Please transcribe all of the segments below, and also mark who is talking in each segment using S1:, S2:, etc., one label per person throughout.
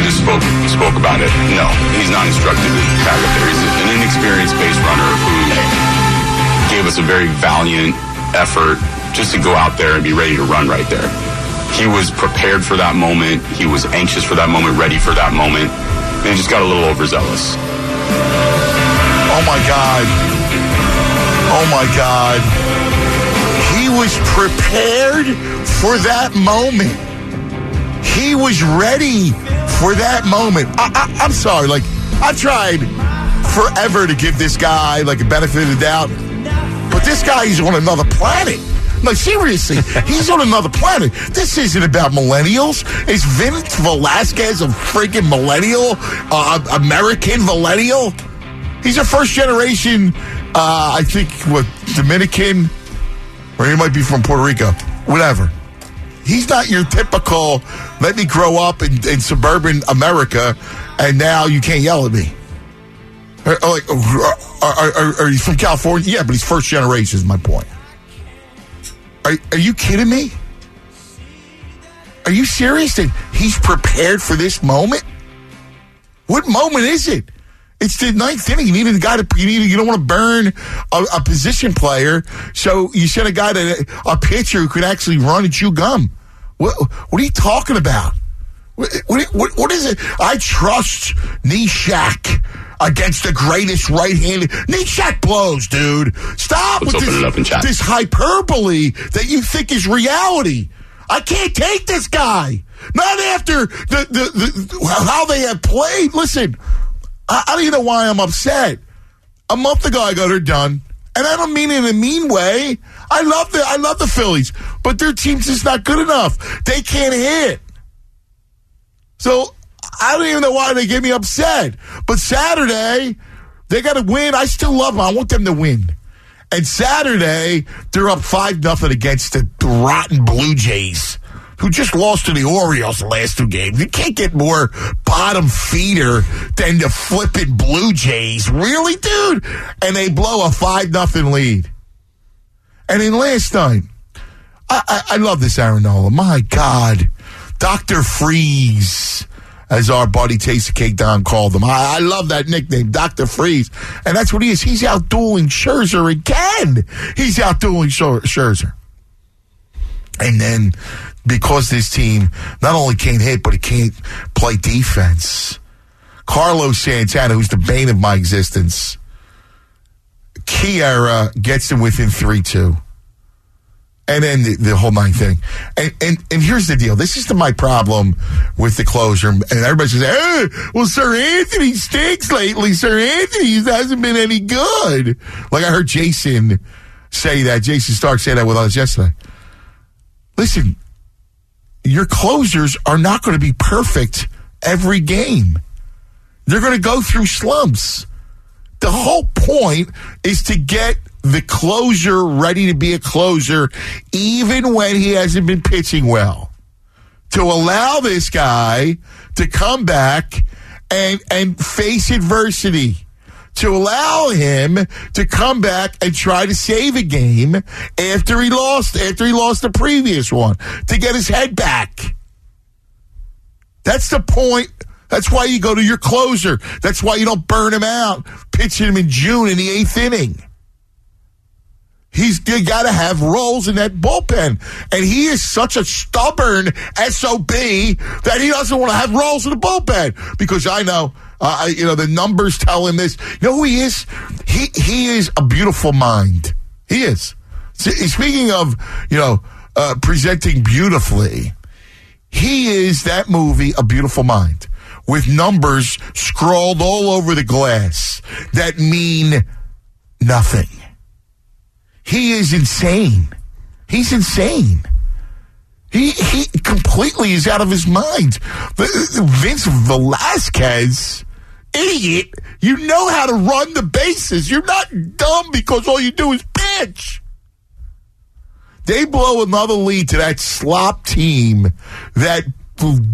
S1: I just spoke spoke about it. No, he's not instructed tag up there. He's an inexperienced base runner who gave us a very valiant effort just to go out there and be ready to run right there. He was prepared for that moment. He was anxious for that moment, ready for that moment, and he just got a little overzealous.
S2: Oh my God. Oh my God. He was prepared for that moment. He was ready for that moment. I, I, I'm sorry, like, I've tried forever to give this guy like a benefit of the doubt, but this guy is on another planet. No, seriously, he's on another planet. This isn't about millennials. Is Vince Velasquez a freaking millennial, uh, American millennial? He's a first generation, uh, I think, what, Dominican, or he might be from Puerto Rico, whatever. He's not your typical, let me grow up in, in suburban America and now you can't yell at me. Or, or like, or, or, or he's from California? Yeah, but he's first generation, is my point. Are, are you kidding me? Are you serious that he's prepared for this moment? What moment is it? It's the ninth inning. You need a guy to you need. You don't want to burn a, a position player, so you send a guy to a pitcher who could actually run and chew gum. What What are you talking about? What What, what, is it? I trust Neshek against the greatest right-handed. Neshek blows, dude. Stop
S1: Let's
S2: with
S1: open it up in
S2: this, this hyperbole that you think is reality. I can't take this guy. Not after the, the, the how they have played. Listen, I, I don't even know why I'm upset. A month ago, I got her done, and I don't mean in a mean way. I love the I love the Phillies, but their team's just not good enough. They can't hit. So I don't even know why they get me upset. But Saturday, they got to win. I still love them. I want them to win. And Saturday, they're up 5 nothing against the rotten Blue Jays, who just lost to the Orioles the last two games. You can't get more bottom feeder than the flipping Blue Jays. Really, dude? And they blow a 5 nothing lead. And then last night, I, I, I love this Aaron Nola. My God. Dr. Freeze, as our buddy Taste of Cake Don called him. I, I love that nickname, Dr. Freeze. And that's what he is. He's out dueling Scherzer again. He's out dueling Scherzer. And then because this team not only can't hit, but it can't play defense, Carlos Santana, who's the bane of my existence, Kiara gets him within 3 2 and then the, the whole nine thing. And, and and here's the deal. This is the, my problem with the closure. And everybody says, "Hey, well, Seranthony stinks lately. Seranthony hasn't been any good." Like I heard Jason say that. Jayson Stark say that with us yesterday. Listen, your closers are not going to be perfect every game. They're going to go through slumps. The whole point is to get the closer ready to be a closer, even when he hasn't been pitching well. To allow this guy to come back and and face adversity. To allow him to come back and try to save a game after he lost, after he lost the previous one, to get his head back. That's the point. That's why you go to your closer. That's why you don't burn him out, pitching him in June in the eighth inning. He's got to have roles in that bullpen. And he is such a stubborn SOB that he doesn't want to have roles in the bullpen. Because I know, uh, you know, the numbers tell him this. You know who he is? He, he is a beautiful mind. He is. Speaking of, you know, uh, presenting beautifully, he is that movie, A Beautiful Mind, with numbers scrawled all over the glass that mean nothing. He is insane. He's insane. He he completely is out of his mind. Vince Velasquez, idiot, you know how to run the bases. You're not dumb because all you do is pitch. They blow another lead to that slop team, that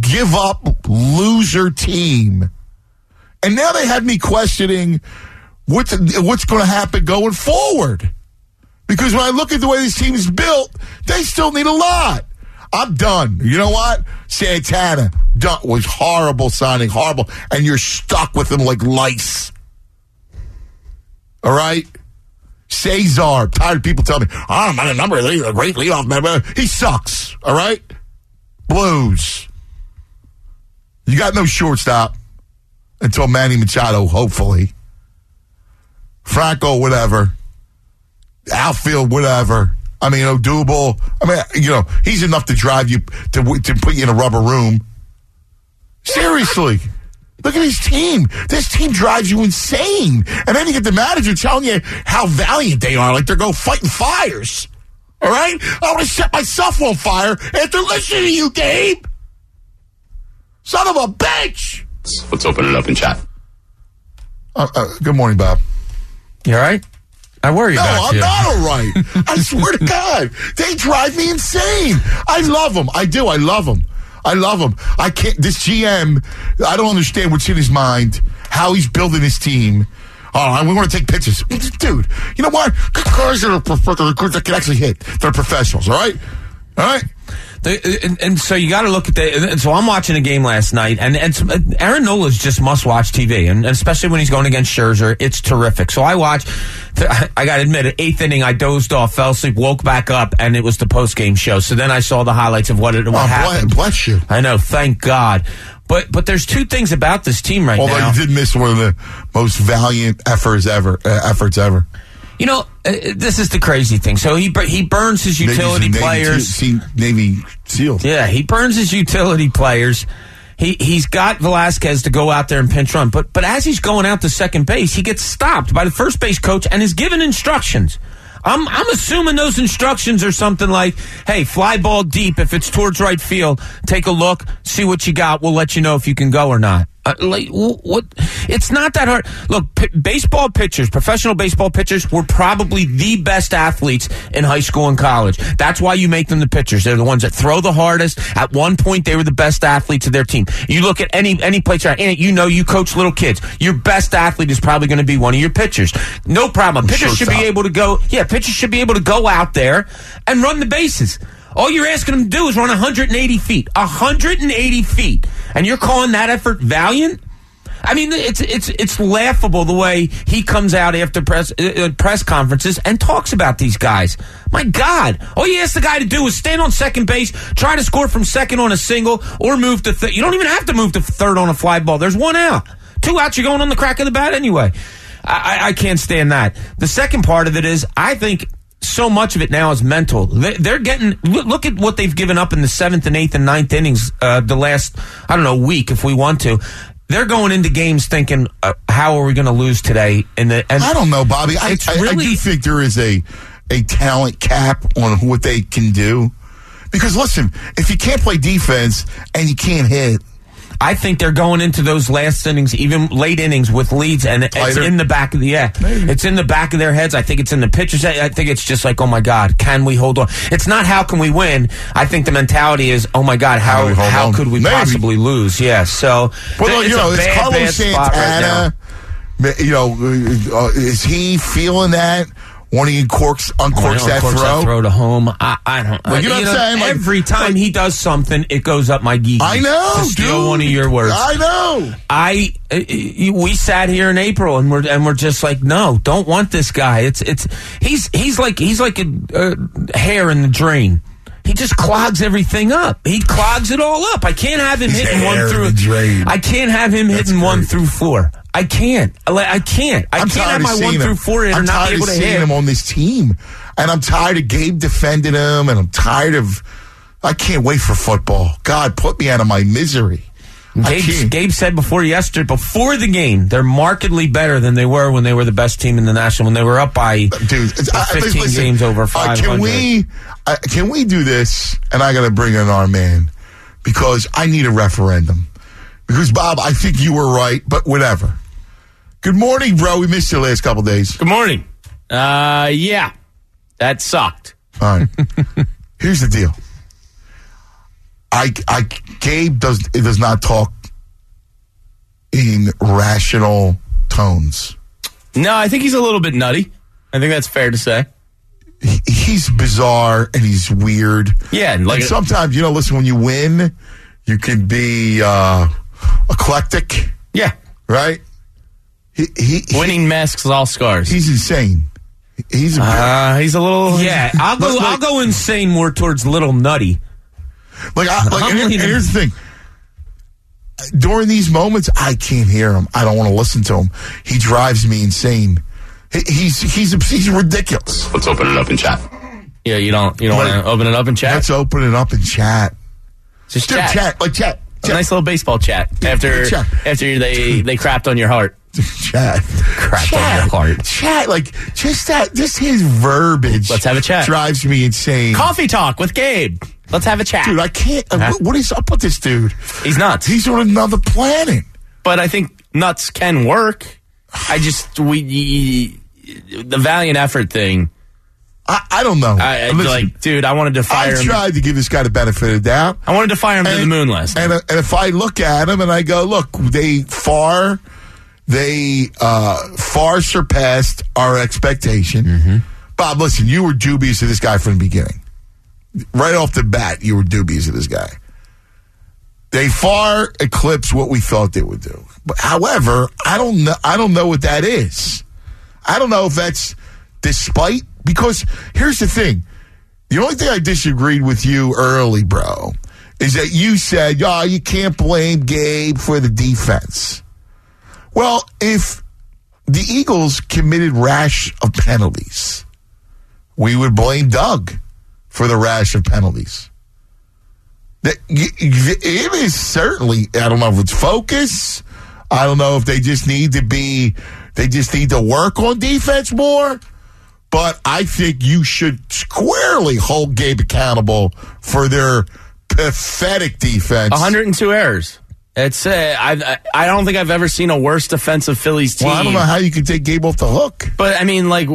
S2: give up loser team. And now they have me questioning what's, what's going to happen going forward. Because when I look at the way this team is built, they still need a lot. I'm done. You know what? Santana was horrible signing, horrible, and you're stuck with him like lice. All right? Cesar, tired people telling me, oh, I'm not a number, he's a great leadoff member. He sucks. All right? Blues. You got no shortstop until Manny Machado, hopefully. Franco, whatever. Outfield, whatever. I mean, Odubel. I mean, you know, he's enough to drive you to to put you in a rubber room. Seriously. Look at his team. This team drives you insane. And then you get the manager telling you how valiant they are, like they're going fighting fires. All right? I want to set myself on fire after listening to you, Gabe. Son of a bitch.
S1: Let's open it up and chat.
S2: Uh, uh, good morning, Bob.
S3: You all right? I worry
S2: No,
S3: about
S2: I'm
S3: you.
S2: not all right. I swear to God, they drive me insane. I love them. I do. I love them. I love him. I can't. This GM, I don't understand what's in his mind. How he's building his team. Oh, we want to take pictures, dude. You know what? Guys that are that can actually hit. They're professionals. All right. All right.
S3: The- and, and so you got to look at the. And so I'm watching a game last night, and and some- uh, Aaron Nola's just must watch TV, and, especially when he's going against Scherzer, it's terrific. So I watch. I got to admit, eighth inning, I dozed off, fell asleep, woke back up, and it was the post game show. So then I saw the highlights of what it what
S2: Oh,
S3: happened.
S2: bless, bless you.
S3: I know, thank God. But but there's two things about this team right
S2: Although
S3: now.
S2: Although you did miss one of the most valiant efforts ever. Uh, efforts ever.
S3: You know, uh, this is the crazy thing. So he he burns his utility
S2: Navy,
S3: players.
S2: Navy, Navy SEAL.
S3: Yeah, he burns his utility players. He he's got Velasquez to go out there and pinch run, but but as he's going out to second base, he gets stopped by the first base coach and is given instructions. I'm I'm assuming those instructions are something like, "Hey, fly ball deep. If it's towards right field, take a look, see what you got. We'll let you know if you can go or not." Uh, like what? It's not that hard. Look, p- baseball pitchers, professional baseball pitchers, were probably the best athletes in high school and college. That's why you make them the pitchers. They're the ones that throw the hardest. At one point, they were the best athletes of their team. You look at any any player, and you know you coach little kids. Your best athlete is probably going to be one of your pitchers. No problem. Pitchers should be able to go. Yeah, pitchers should be able to go out there and run the bases. All you're asking them to do is run 180 feet. 180 feet. And you're calling that effort valiant? I mean, it's it's it's laughable the way he comes out after press uh, uh, press conferences and talks about these guys. My God! All you ask the guy to do is stand on second base, try to score from second on a single, or move to third. You don't even have to move to third on a fly ball. There's one out, two outs. You're going on the crack of the bat anyway. I, I- I can't stand that. The second part of it is, I think so much of it now is mental. They- They're getting look at what they've given up in the seventh and eighth and ninth innings uh, the last I don't know week if we want to. They're going into games thinking, uh, how are we going to lose today? And the and
S2: I don't know, Bobby. I,
S3: It's
S2: I, I do think there is a a talent cap on what they can do. Because listen, if you can't play defense and you can't hit,
S3: I think they're going into those last innings, even late innings, with leads, and it's in the back of the yeah,
S2: Maybe.
S3: it's in the back of their heads. I think it's in the pitchers. I think it's just like, oh my god, can we hold on? It's not how can we win. I think the mentality is, oh my god,
S2: How
S3: how how could we
S2: Maybe.
S3: possibly lose? Yeah, so
S2: well,
S3: th-
S2: you know, is
S3: bad, bad
S2: Carlos
S3: spot right.
S2: Santana, you know, uh, is he feeling that? When he uncorks, uncorks that
S3: uncorks
S2: throw?
S3: throw to home. I, I don't.
S2: Well, you know what I'm saying? Like-
S3: every time he does something, it goes up my geek.
S2: I know,
S3: steal
S2: dude.
S3: one of your words.
S2: I know.
S3: I uh, we sat here in April and we're and we're just like no don't want this guy it's it's he's he's like he's like a, a hair in the drain he just clogs everything up he clogs it all up I can't have him
S2: He's
S3: hitting one through
S2: drain.
S3: I can't have him
S2: That's
S3: hitting one through four I can't I, can't I
S2: I'm
S3: can't have my one
S2: him.
S3: through four hitter
S2: I'm
S3: not able
S2: of
S3: to hit
S2: him on this team, and I'm tired of Gabe defending him, and I'm tired of. I can't wait for football. God, put me out of my misery. I
S3: Gabe. Gabe said before yesterday, before the game, they're markedly better than they were when they were the best team in the national. When they were up by
S2: dude. it's-
S3: 15
S2: listen,
S3: games over
S2: uh, can we? Uh, can we do this? And I got to bring in our man because I need a referendum. Because Bob, I think you were right, but whatever. Good morning, bro. We missed you the last couple days.
S4: Good morning. Uh, yeah, that sucked.
S2: All right. Here's the deal. I, I, Gabe does it does not talk in rational tones.
S4: No, I think he's a little bit nutty. I think that's fair to say.
S2: he, he's bizarre and he's weird.
S5: Yeah, and like
S2: and sometimes you know, listen, when you win, you can be uh, eclectic,
S5: yeah,
S2: right? He, he, he-
S5: winning masks all scars.
S2: he's insane. He's a,
S5: Uh, he's a little
S3: Yeah, I'll go.
S2: Like-
S3: I'll go insane more towards little nutty.
S2: Like, I, like
S3: I'm
S2: and here- here's the thing. During these moments, I can't hear him. I don't want to listen to him. He drives me insane. He, he's he's he's ridiculous.
S1: Let's open it up and chat.
S5: Yeah, you don't you don't
S2: Like-
S5: want to open it up and chat.
S2: Let's open it up and chat.
S5: Just
S2: Dude,
S5: chat.
S2: chat, like chat,
S5: A
S2: chat,
S5: nice little baseball chat after
S2: Chat.
S5: after they they crapped on your heart.
S2: chat.
S3: Crapped on your heart.
S2: Chat, like just that, just his verbiage.
S5: Let's have a chat.
S2: Drives me insane.
S5: Coffee talk with Gabe. Let's have a chat.
S2: Dude, I can't. uh, what- is up with this dude?
S5: He's nuts.
S2: He's on another planet.
S5: but I think nuts can work. I just we the valiant effort thing.
S2: I, I don't know.
S5: I, I
S2: Listen,
S5: like, dude, I wanted to fire
S2: I
S5: him.
S2: tried to give this guy the benefit of the doubt.
S5: I wanted to fire him to the moon last.
S2: And,
S5: night.
S2: and if I look at him and I go, look, they far, they uh, far surpassed our expectation.
S5: Mm-hmm.
S2: Bob, listen, you were dubious of this guy from the beginning. Right off the bat, you were dubious of this guy. They far eclipse what we thought they would do. But however, I don't know. I don't know what that is. I don't know if that's despite because here's the thing. The only thing I disagreed with you early, bro, is that you said, "Oh, you can't blame Gabe for the defense." Well, if the Eagles committed rash of penalties, we would blame Doug for the rash of penalties. It is certainly. I don't know if it's focus. I don't know if they just need to be. They just need to work on defense more. But I think you should squarely hold Gabe accountable for their pathetic defense.
S5: 102 errors. It's uh, I I don't think I've ever seen a worse defensive Phillies team.
S2: Well, I don't know how you can take Gabe off the hook.
S5: but I mean, like,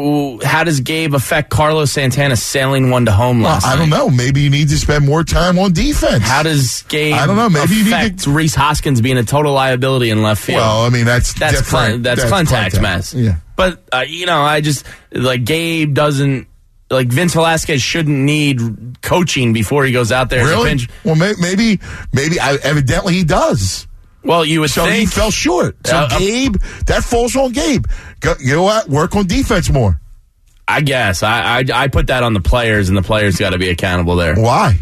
S5: how does Gabe affect Carlos Santana sailing one to home
S2: Well,
S5: last
S2: I don't
S5: night?
S2: know. Maybe you need to spend more time on defense.
S5: How does Gabe
S2: I don't know. Maybe you need to-
S5: Rhys Hoskins being a total liability in left field?
S2: Well, I mean that's
S5: that's
S2: different.
S5: Clint, that's, contact mess.
S2: Yeah.
S5: But uh, you know, I just like Gabe doesn't like Vince Velasquez shouldn't need coaching before he goes out there.
S2: Really?
S5: pinch.
S2: Well, may, maybe, maybe. I, evidently, he does.
S5: Well, you would
S2: So he fell short. So
S5: Uh, uh,
S2: Gabe, that falls on Gabe. Go, you know what? Work on defense more.
S5: I guess I, I I put that on the players, and the players got to be accountable there.
S2: Why?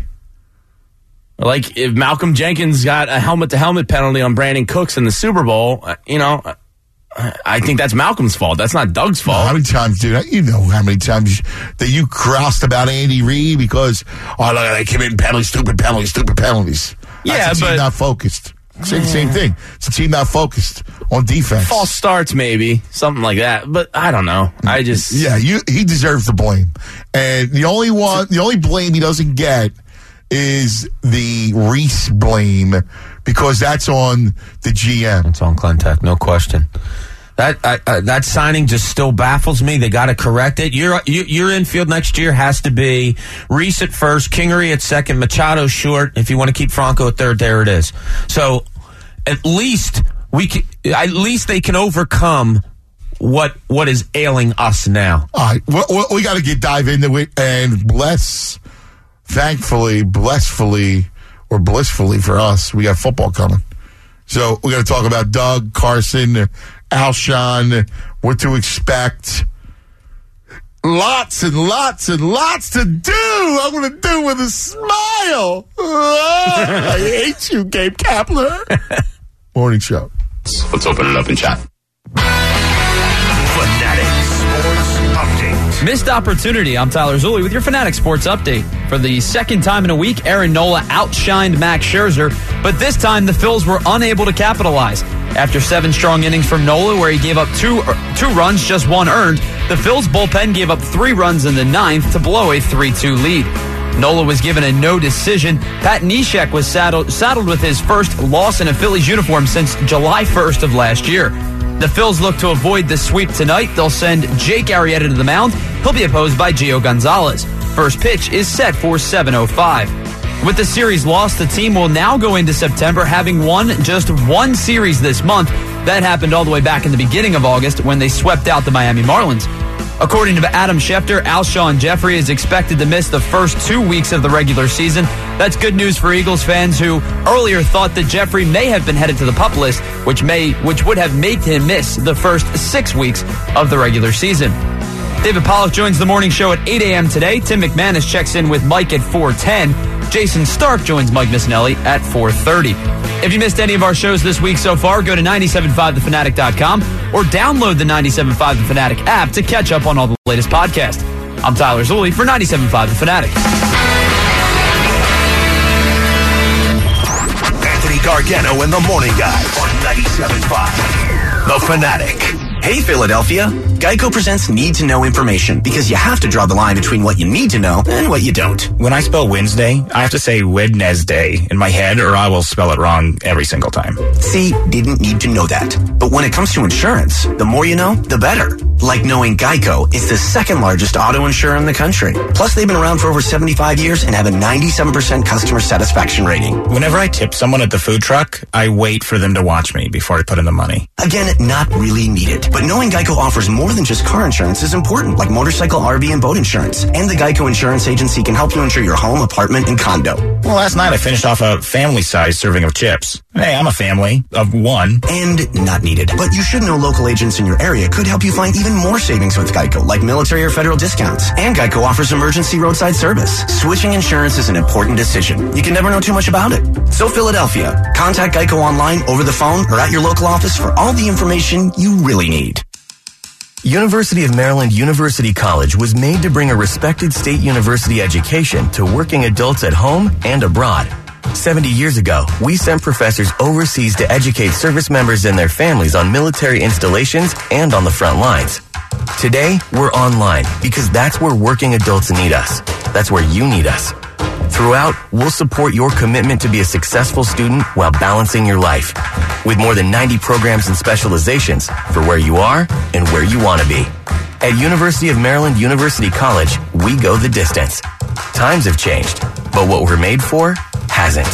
S5: Like if Malcolm Jenkins got a helmet to helmet penalty on Brandin Cooks in the Super Bowl, uh, you know, I, think that's Malcolm's fault. That's not Doug's fault.
S2: How many times, dude? You know how many times that you crossed about Andy Reid because oh look, they committing penalties, stupid penalties, stupid penalties.
S5: Yeah,
S2: That's a team
S5: but-
S2: not focused. Same, same thing. It's a team not focused on defense.
S5: False starts, maybe something like that. But I don't know. I just
S2: Yeah, you, he deserves the blame. And the only one, the only blame he doesn't get is the Rhys blame because that's on the GM.
S3: It's on Klentak, no question. That uh, that signing just still baffles me. They got to correct it. Your you, your infield next year has to be Rhys at first, Kingery at second, Machado short. If you want to keep Franco at third, there it is. So at least we can, at least they can overcome what what is ailing us now.
S2: All right, well, we got to get dive into it and bless, thankfully, blissfully, or blissfully for us, we got football coming. So we're going to talk about Doug Carson, Alshon, what to expect. Lots and lots and lots to do. I'm going to do with a smile. Ah, I hate you, Gabe Kapler. Morning show.
S1: Let's open it up and chat.
S6: Missed opportunity. I'm Tyler Zulli with your Fanatic Sports Update. For the second time in a week, Aaron Nola outshined Max Scherzer, but this time the Phils were unable to capitalize. After seven strong innings from Nola, where he gave up two er, two runs, just one earned, the Phils bullpen gave up three runs in the ninth to blow a 3-2 lead. Nola was given a no decision. Pat Neshek was saddled, saddled with his first loss in a Phillies uniform since July 1st of last year. The Phils look to avoid the sweep tonight. They'll send Jake Arrieta to the mound. He'll be opposed by Gio Gonzalez. First pitch is set for 7.05. With the series lost, the team will now go into September having won just one series this month. That happened all the way back in the beginning of August when they swept out the Miami Marlins. According to Adam Schefter, Alshon Jeffery is expected to miss the first two weeks of the regular season. That's good news for Eagles fans who earlier thought that Jeffery may have been headed to the pup list, which may which would have made him miss the first six weeks of the regular season. David Pollock joins the morning show at 8 a.m. today. Tim McManus checks in with Mike at 410. Jayson Stark joins Mike Missanelli at 430. If you missed any of our shows this week so far, go to 975thefanatic.com or download the 975 The Fanatic app to catch up on all the latest podcasts. I'm Tyler Zulli for 975 The Fanatic.
S7: Anthony Gargano and the Morning Guys on 97.5. The Fanatic.
S8: Hey, Philadelphia. Geico presents need to know information because you have to draw the line between what you need to know and what you don't.
S9: When I spell Wednesday, I have to say Wednesday in my head or I will spell it wrong every single time.
S8: See, didn't need to know that. But when it comes to insurance, the more you know, the better. Like knowing Geico is the second largest auto insurer in the country. Plus, they've been around for over 75 years and have a 97% customer satisfaction rating.
S9: Whenever I tip someone at the food truck, I wait for them to watch me before I put in the money.
S8: Again, not really needed. But knowing Geico offers more than just car insurance is important, like motorcycle, RV, and boat insurance. And the Geico Insurance Agency can help you insure your home, apartment, and condo.
S9: Well, last night I finished off a family size serving of chips. Hey, I'm a family of one.
S8: And not needed. But you should know local agents in your area could help you find even more savings with Geico, like military or federal discounts. And Geico offers emergency roadside service. Switching insurance is an important decision. You can never know too much about it. So, Philadelphia, contact Geico online, over the phone, or at your local office for all the information you really need.
S10: University of Maryland University College was made to bring a respected state university education to working adults at home and abroad. 70 years ago, we sent professors overseas to educate service members and their families on military installations and on the front lines. Today, we're online because that's where working adults need us. That's where you need us. Throughout, we'll support your commitment to be a successful student while balancing your life. With more than 90 programs and specializations for where you are and where you want to be. At University of Maryland University College, we go the distance. Times have changed, but what we're made for hasn't.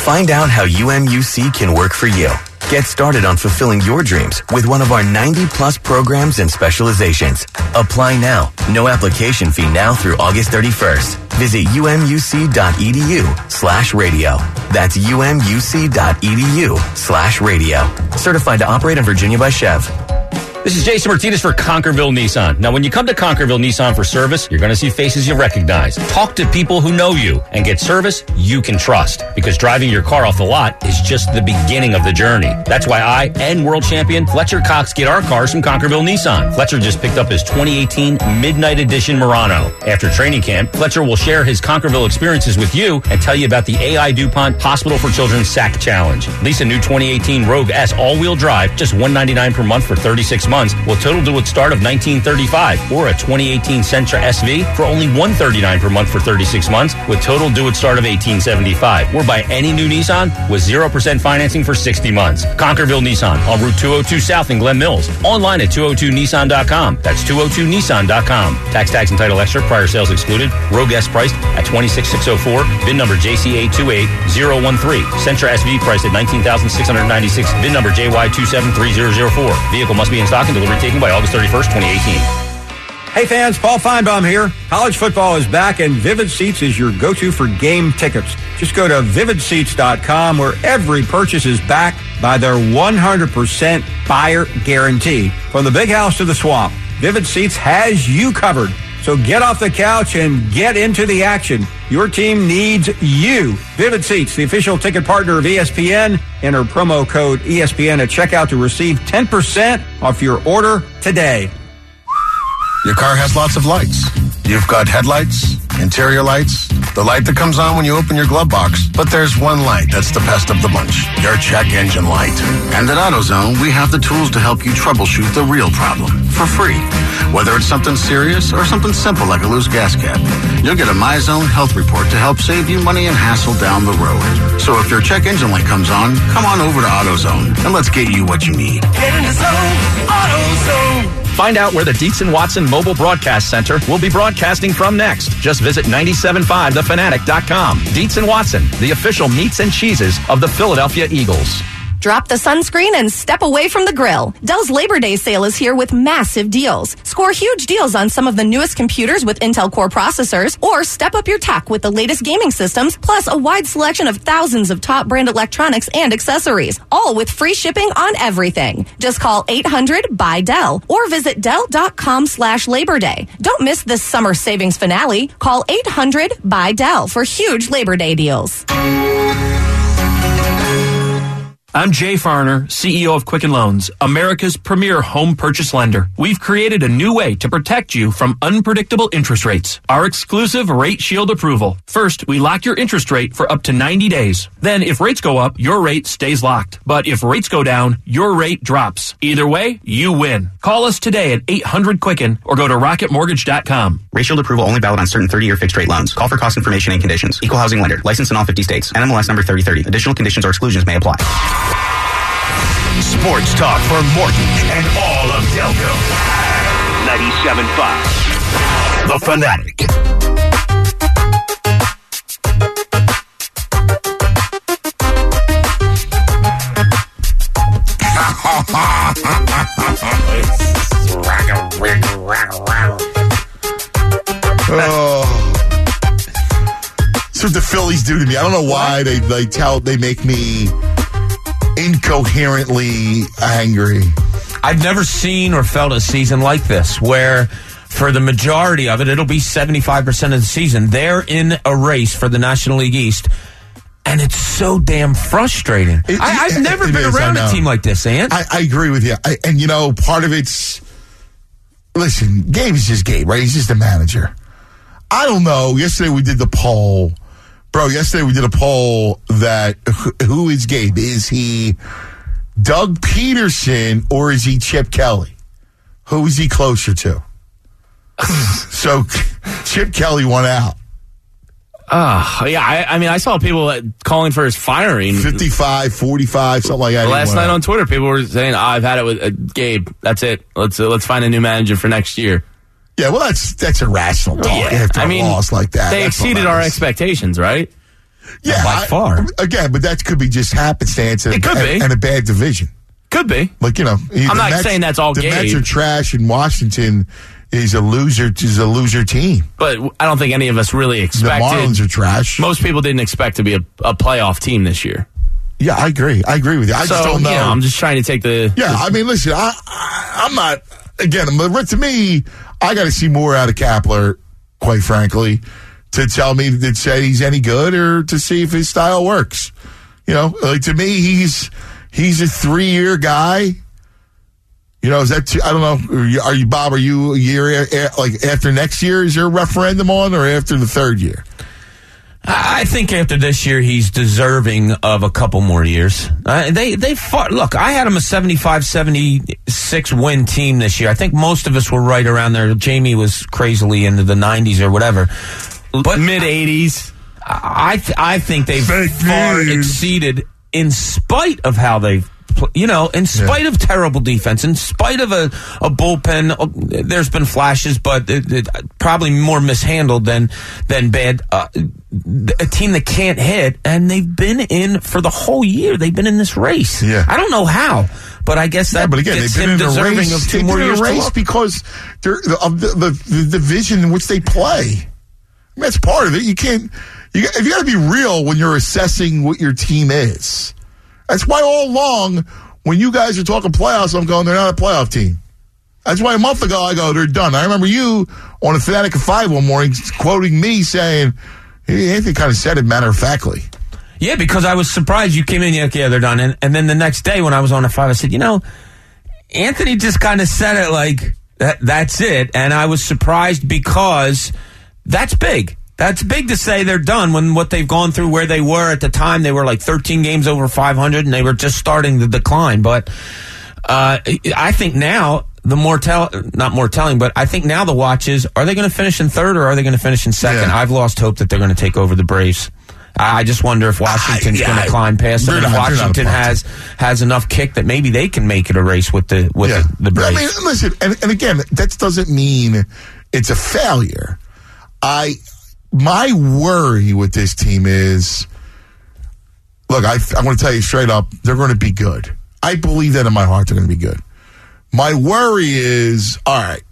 S10: Find out how UMUC can work for you. Get started on fulfilling your dreams with one of our 90 plus programs and specializations. Apply now. No application fee now through August 31st. Visit umuc.edu slash radio. That's umuc.edu slash radio. Certified to operate in Virginia by SCHEV.
S11: This is Jason Martinez for Concordville Nissan. Now, when you come to Concordville Nissan for service, you're going to see faces you recognize. Talk to people who know you and get service you can trust because driving your car off the lot is just the beginning of the journey. That's why I and world champion Fletcher Cox get our cars from Concordville Nissan. Fletcher just picked up his 2018 Midnight Edition Murano. After training camp, Fletcher will share his Concordville experiences with you and tell you about the AI DuPont Hospital for Children SAC Challenge. Lease a new 2018 Rogue S all-wheel drive, just 199 per month for 36 months months will total to its start of 1935 or a 2018 Sentra SV for only 139 per month for 36 months with total due at start of 1875 or buy any new Nissan with 0% financing for 60 months. Concordville Nissan on Route 202 South in Glen Mills. Online at 202nissan.com. That's 202nissan.com. Tax tax and title extra. Prior sales excluded. Rogue S priced at 26604. VIN number JCA28013. Sentra SV priced at 19696 VIN number JY273004. Vehicle must be in stock and delivery taken by August 31st, 2018.
S12: Hey fans, Paul Finebaum here. College football is back and Vivid Seats is your go-to for game tickets. Just go to vividseats.com where every purchase is backed by their 100% buyer guarantee. From the big house to the swamp, Vivid Seats has you covered. So get off the couch and get into the action. Your team needs you. Vivid Seats, the official ticket partner of ESPN. Enter promo code ESPN at checkout to receive 10% off your order today.
S13: Your car has lots of lights. You've got headlights, interior lights, the light that comes on when you open your glove box. But there's one light that's the best of the bunch, your check engine light. And at AutoZone, we have the tools to help you troubleshoot the real problem for free. Whether it's something serious or something simple like a loose gas cap, you'll get a MyZone health report to help save you money and hassle down the road. So if your check engine light comes on, come on over to AutoZone and let's get you what you need.
S7: Get in the zone, AutoZone.
S14: Find out where the and Watson Mobile Broadcast Center will be broadcasting from next. Just visit 975thefanatic.com. Dietz and Watson, the official meats and cheeses of the Philadelphia Eagles.
S15: Drop the sunscreen and step away from the grill. Dell's Labor Day sale is here with massive deals. Score huge deals on some of the newest computers with Intel Core processors, or step up your tech with the latest gaming systems, plus a wide selection of thousands of top brand electronics and accessories, all with free shipping on everything. Just call 800 by Dell or visit Dell.com slash Labor Day. Don't miss this summer savings finale. Call 800 by Dell for huge Labor Day deals.
S16: I'm Jay Farner, CEO of Quicken Loans, America's premier home purchase lender. We've created a new way to protect you from unpredictable interest rates. Our exclusive Rate Shield approval. First, we lock your interest rate for up to 90 days. Then, if rates go up, your rate stays locked. But if rates go down, your rate drops. Either way, you win. Call us today at 800 Quicken or go to rocketmortgage.com.
S17: Rate Shield approval only valid on certain 30-year fixed rate loans. Call for cost information and conditions. Equal housing lender. Licensed in all 50 states. NMLS number 3030. Additional conditions or exclusions may apply.
S18: Sports talk for Morton and all of Delco. 97.5. The Fanatic.
S2: oh. That's what the Phillies do to me. I don't know why they they tell they make me incoherently angry.
S3: I've never seen or felt a season like this where for the majority of it, it'll be 75% of the season. They're in a race for the National League East. And it's so damn frustrating.
S2: It-
S3: I, I've
S2: it-
S3: never
S2: it
S3: been around a team like this, Ant.
S2: I, I agree with you. I, and you know, part of it's listen. Gabe is just Gabe, right? He's just a manager. I don't know. Yesterday we did the poll, bro. Yesterday we did a poll that who- is Gabe? Is he Doug Pederson or is he Chip Kelly? Who is he closer to? so Chip Kelly won out.
S4: Uh, yeah, I, I mean, I saw people calling for his firing.
S2: 55, 45, something like that.
S4: Last night on Twitter, people were saying, oh, "I've had it with uh, Gabe. That's it. Let's uh, let's find a new manager for next year."
S2: Yeah, well, that's that's irrational talk after
S4: I
S2: a
S4: mean,
S2: loss like that.
S4: they exceeded our expectations, right?
S2: Yeah,
S3: by
S2: I-
S3: far.
S2: Again, but that could be just happenstance. And,
S4: It could
S2: and,
S4: be.
S2: and a bad division.
S4: Could be.
S2: Like you know,
S4: I'm not
S2: Mets-
S4: saying that's all
S2: The Mets
S4: Gabe.
S2: are trash, and Washington is a loser. Is a loser team.
S4: But I don't think any of us really expected. The.
S2: Marlins are trash.
S4: Most people didn't expect to be a, a playoff team this year.
S2: Yeah, I agree. I agree with you. I
S4: so
S2: just don't know.
S4: you know, I'm just trying to take the.
S2: yeah, I mean, listen, I, I I'm not. Again, but to me, I got to see more out of Kapler. Quite frankly, to tell me that say he's any good, or to see if his style works. You know, like to me, he's he's a three year guy. You know, is that too, I don't know. Are you, are you Bob? Are you a year like after next year? Is a referendum on, or after the third year?
S3: I I think after this year, he's deserving of a couple more years. Uh, they they fought. Look, I had him a 75-76 win team this year. I think most of us were right around there. Jamie was crazily into the 90s or whatever. But
S4: mid 80s.
S3: I th- I think they've
S2: Fake
S3: far
S2: news.
S3: exceeded, in spite of how they've. You know, in spite of terrible defense, in spite of a, a bullpen, uh, there's been flashes, but it, it, probably more mishandled than than bad. Uh, a team that can't hit, and they've been in for the whole year. They've been in this race.
S2: Yeah.
S3: I don't know how, but I guess that
S2: Yeah, but again, they've been in a
S3: deserving
S2: race.
S3: of two
S2: they've
S3: more
S2: been in
S3: years
S2: race because they're of the, the, the division in which they play. I mean, that's part of it. You can't. You, you got to be real when you're assessing what your team is. That's why all along, when you guys are talking playoffs, I'm going, they're not a playoff team. That's why a month ago I go, they're done. I remember you on a Fanatic of Five one morning quoting me saying, Anthony kind of said it matter of factly.
S3: Yeah, because I was surprised you came in. Like, yeah, they're done. And, and then the next day when I was on a five, I said, you know, Anthony just kind of said it like that, that's it. And I was surprised because that's big. That's big to say they're done when what they've gone through, where they were at the time, they were like 13 games over 500 and they were just starting the decline. But uh, I think now the more tell, not more telling, but I think now the watch is: are they going to finish in third or are they going to finish in second?
S2: Yeah.
S3: I've lost hope that they're going to take over the Braves. I just wonder if Washington's
S2: yeah,
S3: going to climb past them. If
S2: not- they're not a
S3: Washington has has enough kick that maybe they can make it a race with the with
S2: Yeah.
S3: the, the Braves.
S2: I mean, listen, and, and again, that doesn't mean it's a failure. I my worry with this team is look, I, I'm going to tell you straight up, they're going to be good. I believe that in my heart, they're going to be good. My worry is, all right,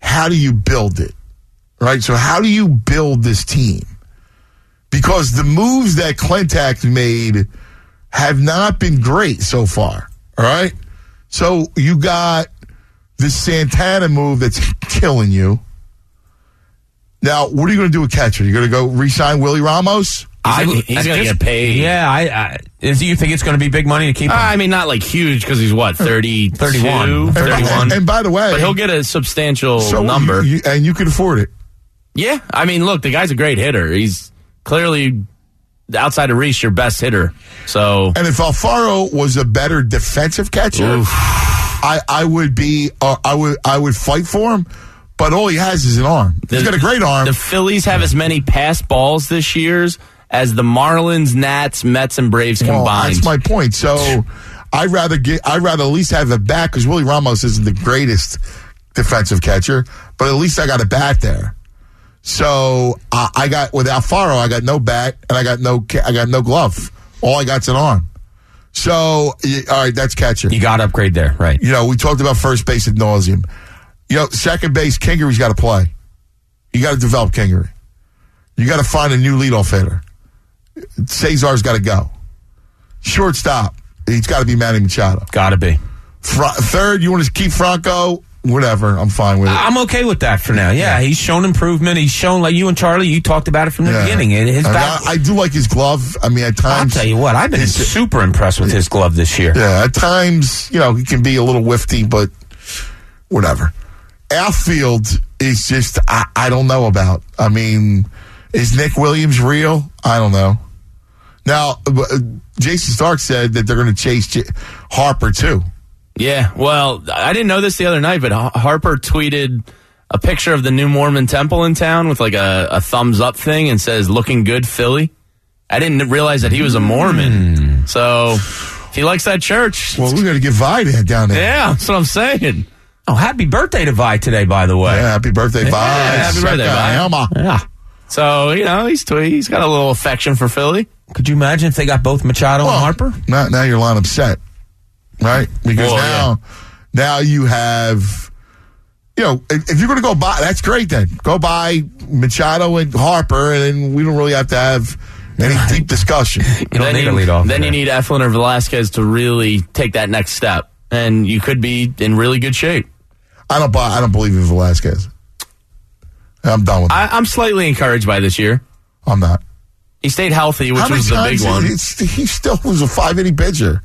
S2: how do you build it? Right? So, how do you build this team? Because the moves that Klentak made have not been great so far. All right? So, you got this Santana move that's killing you. Now, what are you going to do with catcher? You're going to go re-sign Willie Ramos?
S3: I,
S5: he's gonna get paid.
S3: Yeah, I, I is, do you think it's going to be big money to keep him?
S5: I mean, not like huge because he's what 30,
S3: 31.
S5: 31.
S2: And, and by the way,
S5: but he'll get a substantial
S2: so
S5: number.
S2: you- you- and you can afford it.
S5: yeah, I mean, look, the guy's a great hitter. He's clearly outside of Rhys, your best hitter. So
S2: And if Alfaro was a better defensive catcher, I, I would be uh, I would I would fight for him. But all he has is an arm. He's got a great arm.
S5: The Phillies have as many pass balls this year's as the Marlins, Nats, Mets, and Braves
S2: Well,
S5: combined.
S2: that's my point. So I'd rather get I'd rather at least have a bat because Willie Ramos isn't the greatest defensive catcher, but at least I got a bat there. So I, I got with Alfaro, I got no bat and I got no I got no glove. All I got's an arm. So all right, that's catcher.
S3: You got to upgrade there, right?
S2: You know, we talked about first base at nauseum. You know, second base, Kingery's got to play. You got to develop Kingery. You got to find a new leadoff hitter. Cesar's got to go. Shortstop, he's got to be Manny Machado.
S3: Got to be.
S2: Fra- third, you want to keep Franco? Whatever, I'm fine with it.
S3: I'm okay with that for now. Yeah, he's shown improvement. He's shown like you and Charlie. You talked about it from the
S2: Yeah.
S3: beginning. His
S2: I,
S3: back,
S2: I, I do like his glove. I mean, at times, I'll
S3: tell you what. I've been super impressed with his glove this year.
S2: Yeah, at times, you know, he can be a little whifty, but whatever. Outfield is just, I, I don't know about. I mean, is Nick Williams real? I don't know. Now, uh, Jayson Stark said that they're going to chase J- Harper too.
S5: Yeah, well, I didn't know this the other night, but Harper tweeted a picture of the new Mormon temple in town with like a, a thumbs up thing and says "looking good, Philly." I didn't realize that he was a Mormon. So he likes that church,
S2: Well, we're going to get Vi down there.
S5: yeah, that's what I'm saying.
S3: Oh, happy birthday to Vi today, by the way.
S2: Yeah, happy birthday, Vi.
S5: Yeah, happy birthday, Vi.
S2: Elma.
S3: Yeah.
S5: So you know he's tw- he's got a little affection for Philly.
S3: Could you imagine if they got both Machado
S2: Well,
S3: and Harper?
S2: Now, now your lineup's upset, right? Because
S5: Well,
S2: now, now you have, you know, if, if you're going to go buy, that's great. Then go buy Machado and Harper, and then we don't really have to have any deep discussion.
S3: You don't
S5: then
S3: need
S5: you,
S3: a lead off.
S5: Then you need Eflin or Velasquez to really take that next step, and you could be in really good shape.
S2: I don't buy. I don't believe in Velasquez. I'm done with. it.
S5: I, I'm slightly encouraged by this year.
S2: I'm not.
S5: He stayed healthy, which was the big one.
S2: He still was a five inning pitcher,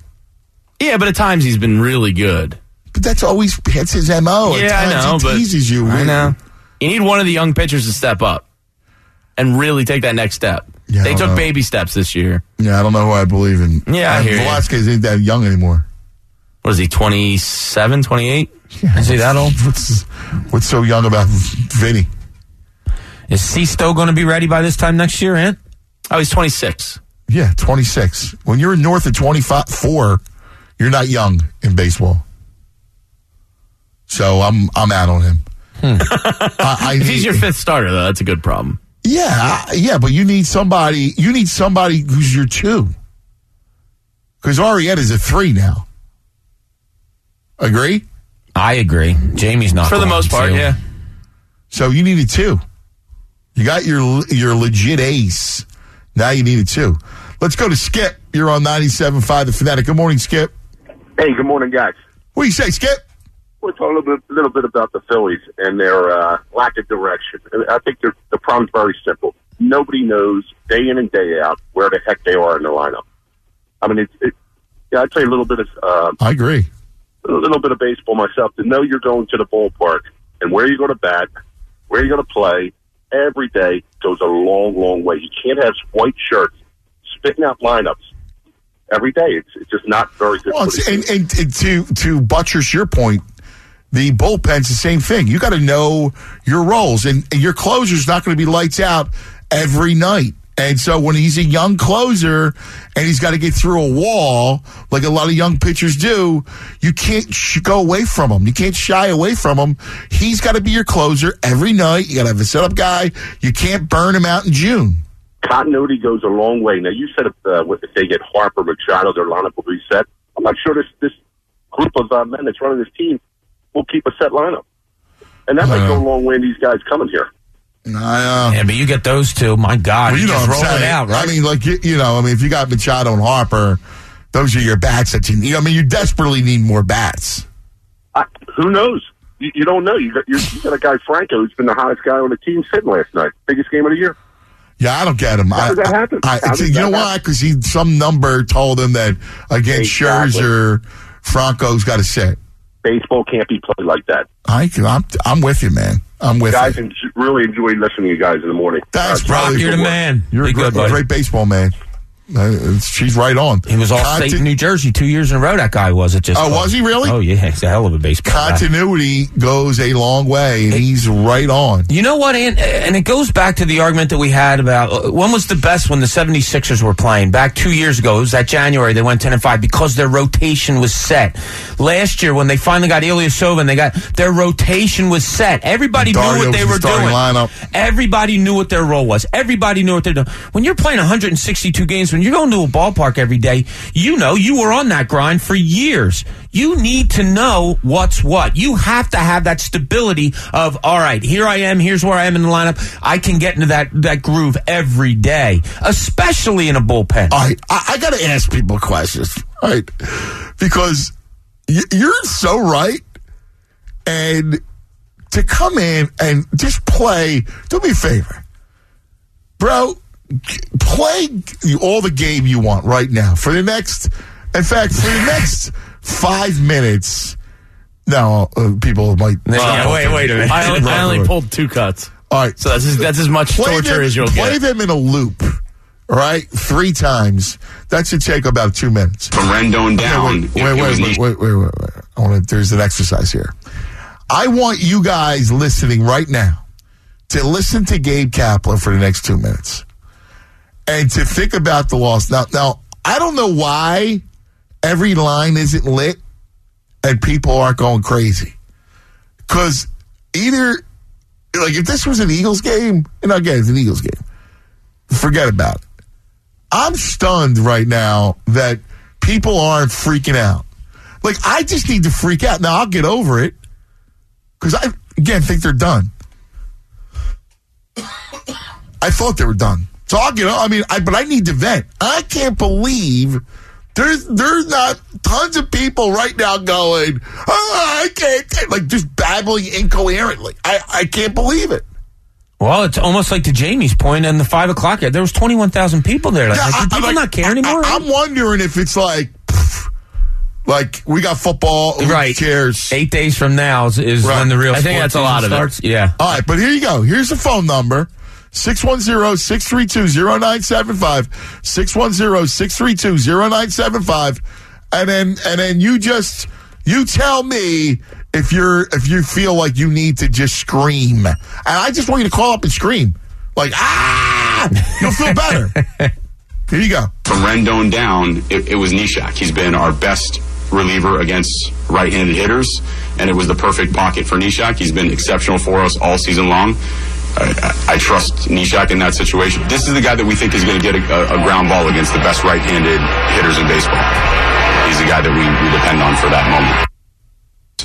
S5: Yeah, but at times he's been really good.
S2: but that's always that's his mo. At
S5: yeah, I know,
S2: he teases you.
S5: I know. You need one of the young pitchers to step up and really take that next step.
S2: Yeah,
S5: they took
S2: know.
S5: baby steps this year.
S2: Yeah, I don't know who I believe in.
S5: Yeah, I
S2: Uh,
S5: hear.
S2: Velasquez ain't that young anymore.
S5: What is he, 27, 28?
S3: Is he that old?
S2: What's what's so young about Vinny?
S3: Is Sisto going to be ready by this time next year, Ant?
S5: Oh, he's 26.
S2: Yeah, 26. When you're north of 24, you're not young in baseball. So I'm I'm out on him. Hmm. I, I
S5: If he's your fifth starter, though, that's a good problem.
S2: yeah, yeah, but you need somebody. You need somebody who's your two. Because Arrieta's a three now. Agree?
S3: I agree. Jamie's not
S5: For the most part,
S3: to.
S5: yeah.
S2: So you needed two. You got your your legit ace. Now you need a two. Let's go to Skip. You're on 97.5 The Fanatic. Good morning, Skip.
S19: Hey, good morning, guys.
S2: What do you say, Skip?
S19: We'll talk a little bit, little bit about the Phillies and their uh, lack of direction. And I think they're- the problem's very simple. Nobody knows day in and day out where the heck they are in the lineup. I mean, it's, it, yeah, I'd play a little bit of uh,
S2: I agree.
S19: A little bit of baseball myself to know you're going to the ballpark and where you're going to bat, where you're going to play every day goes a long, long way. You can't have white shirts spitting out lineups every day. It's, it's just not very good.
S2: Well,
S19: for
S2: it's,
S19: the
S2: and, and, and to to buttress your point, the bullpen's the same thing. You got to know your roles, and, and your closer's not going to be lights out every night. And so when he's a young closer and he's got to get through a wall like a lot of young pitchers do, you can't sh- go away from him. You can't shy away from him. He's got to be your closer every night. You got to have a setup guy. You can't burn him out in June.
S19: Continuity goes a long way. Now, you said if, uh, if they get Harper, Machado, their lineup will be set. I'm not sure this this group of uh, men that's running this team will keep a set lineup, and that might go a long way in these guys coming here.
S2: I, uh,
S3: yeah, but you get those two. My God,
S2: Well,
S3: you,
S2: you know
S3: just
S2: what I'm
S3: roll it out, right?
S2: I mean, like you, you know, I mean, if you got Machado and Harper, those are your bats that you need. I mean, you desperately need more bats.
S19: I, who knows? You, you don't know. You got you're, got a guy Franco who's been the hottest guy on the team sitting last night, biggest game of the year.
S2: Yeah, I don't get him.
S19: How
S2: I,
S19: does that happen?
S2: I, I,
S19: does
S2: you know
S19: that
S2: why? Because he some number told him that against
S19: Exactly.
S2: Scherzer, Franco's got to sit.
S19: Baseball can't be played like that.
S2: I, I'm, I'm with you, man. I'm with
S19: guys,
S2: you.
S19: en- really enjoy listening to you guys in the morning.
S2: Thanks, you're
S19: the work.
S2: You're a
S3: Be
S2: great,
S3: good, buddy.
S2: great baseball man. Uh, she's right on.
S3: He was all
S2: Conti-
S3: state in New Jersey two years in a row. That guy was. It just.
S2: Oh, was he really?
S3: Oh yeah, he's a hell of a baseball. guy.
S2: Continuity goes a long way, and he's right on.
S3: You know what, and, and it goes back to the argument that we had about uh, when was the best when the 76ers were playing. Back two years ago, it was that January, they went 10 and 5 because their rotation was set. Last year, when they finally got Ilyasova and they got their rotation was set. Everybody knew what they
S2: was the
S3: were doing.
S2: lineup.
S3: Everybody knew what their role was. Everybody knew what they're doing. When you're playing 162 games, when you're going to a ballpark every day, you know you were on that grind for years. You need to know what's what. You have to have that stability of all right, here I am, here's where I am in the lineup. I can get into that that groove every day, especially in a bullpen.
S2: All right, I, I got to ask people questions, right? Because y- you're so right, and to come in and just play. Do me a favor, bro. G- Play all the game you want right now for the next. In fact, for the next five minutes. No, uh, people might.
S4: Yeah, wait, wait a minute. I only, I only pulled two cuts.
S2: All right.
S4: So that's as, that's as much
S2: Play
S4: torture
S2: them-
S4: as you'll
S2: play
S4: get.
S2: them in a loop, all right, three times. That should take about two minutes.
S1: From Rendon down,
S2: Wait,
S1: it-
S2: wait, wait, wait, wait, wait, wait. I want to. There's an exercise here. I want you guys listening right now to listen to Gabe Kapler for the next two minutes and to think about the loss. Now, now I don't know why every line isn't lit and people aren't going crazy. Because either, like, if this was an Eagles game, and again, it's an Eagles game, forget about it. I'm stunned right now that people aren't freaking out. Like, I just need to freak out. Now, I'll get over it because I, again, think they're done. I thought they were done. So I'll I mean, I, but I need to vent. I can't believe there's, there's not tons of people right now going, oh, I can't, like just babbling incoherently. I, I can't believe it.
S3: Well, it's almost like to Jamie's point and the five o'clock. There was twenty one thousand people there. Like,
S2: Yeah,
S3: do
S2: I-
S3: people
S2: like,
S3: not care anymore?
S2: I, am wondering if it's like, pff, like we got football. Who
S3: Right.
S2: cares?
S3: Eight days from now is, is
S2: Right.
S3: when the real.
S4: I think that's a lot
S3: season
S4: of it.
S3: starts. Yeah.
S2: All right, but here you go. Here's the phone number. 610-632-0975. 610-632-0975. And then and then you just you tell me if you're if you feel like you need to just scream. And I just want you to call up and scream. Like, ah! You'll feel better. Here you go.
S1: From Rendon down, it, it was Neshek. He's been our best reliever against right-handed hitters, and it was the perfect pocket for Neshek. He's been exceptional for us all season long. I, I, trust Neshek in that situation. This is the guy that we think is going to get a, a, a ground ball against the best right-handed hitters in baseball. He's the guy that we, we depend on for that moment.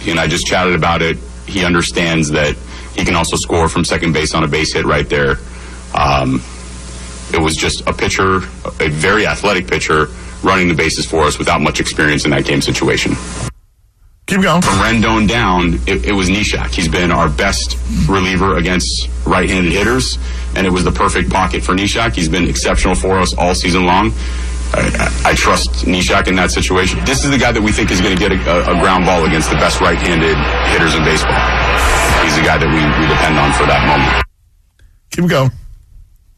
S1: And I just chatted about it. He understands that he can also score from second base on a base hit right there. Um, it was just a pitcher, a very athletic pitcher, running the bases for us without much experience in that game situation.
S2: Keep going.
S1: From Rendon down, it, it was Neshek. He's been our best reliever against right-handed hitters, and it was the perfect pocket for Neshek. He's been exceptional for us all season long. I, I, I trust Neshek in that situation. This is the guy that we think is going to get a, a ground ball against the best right-handed hitters in baseball. He's the guy that we, we depend on for that moment.
S2: Keep going.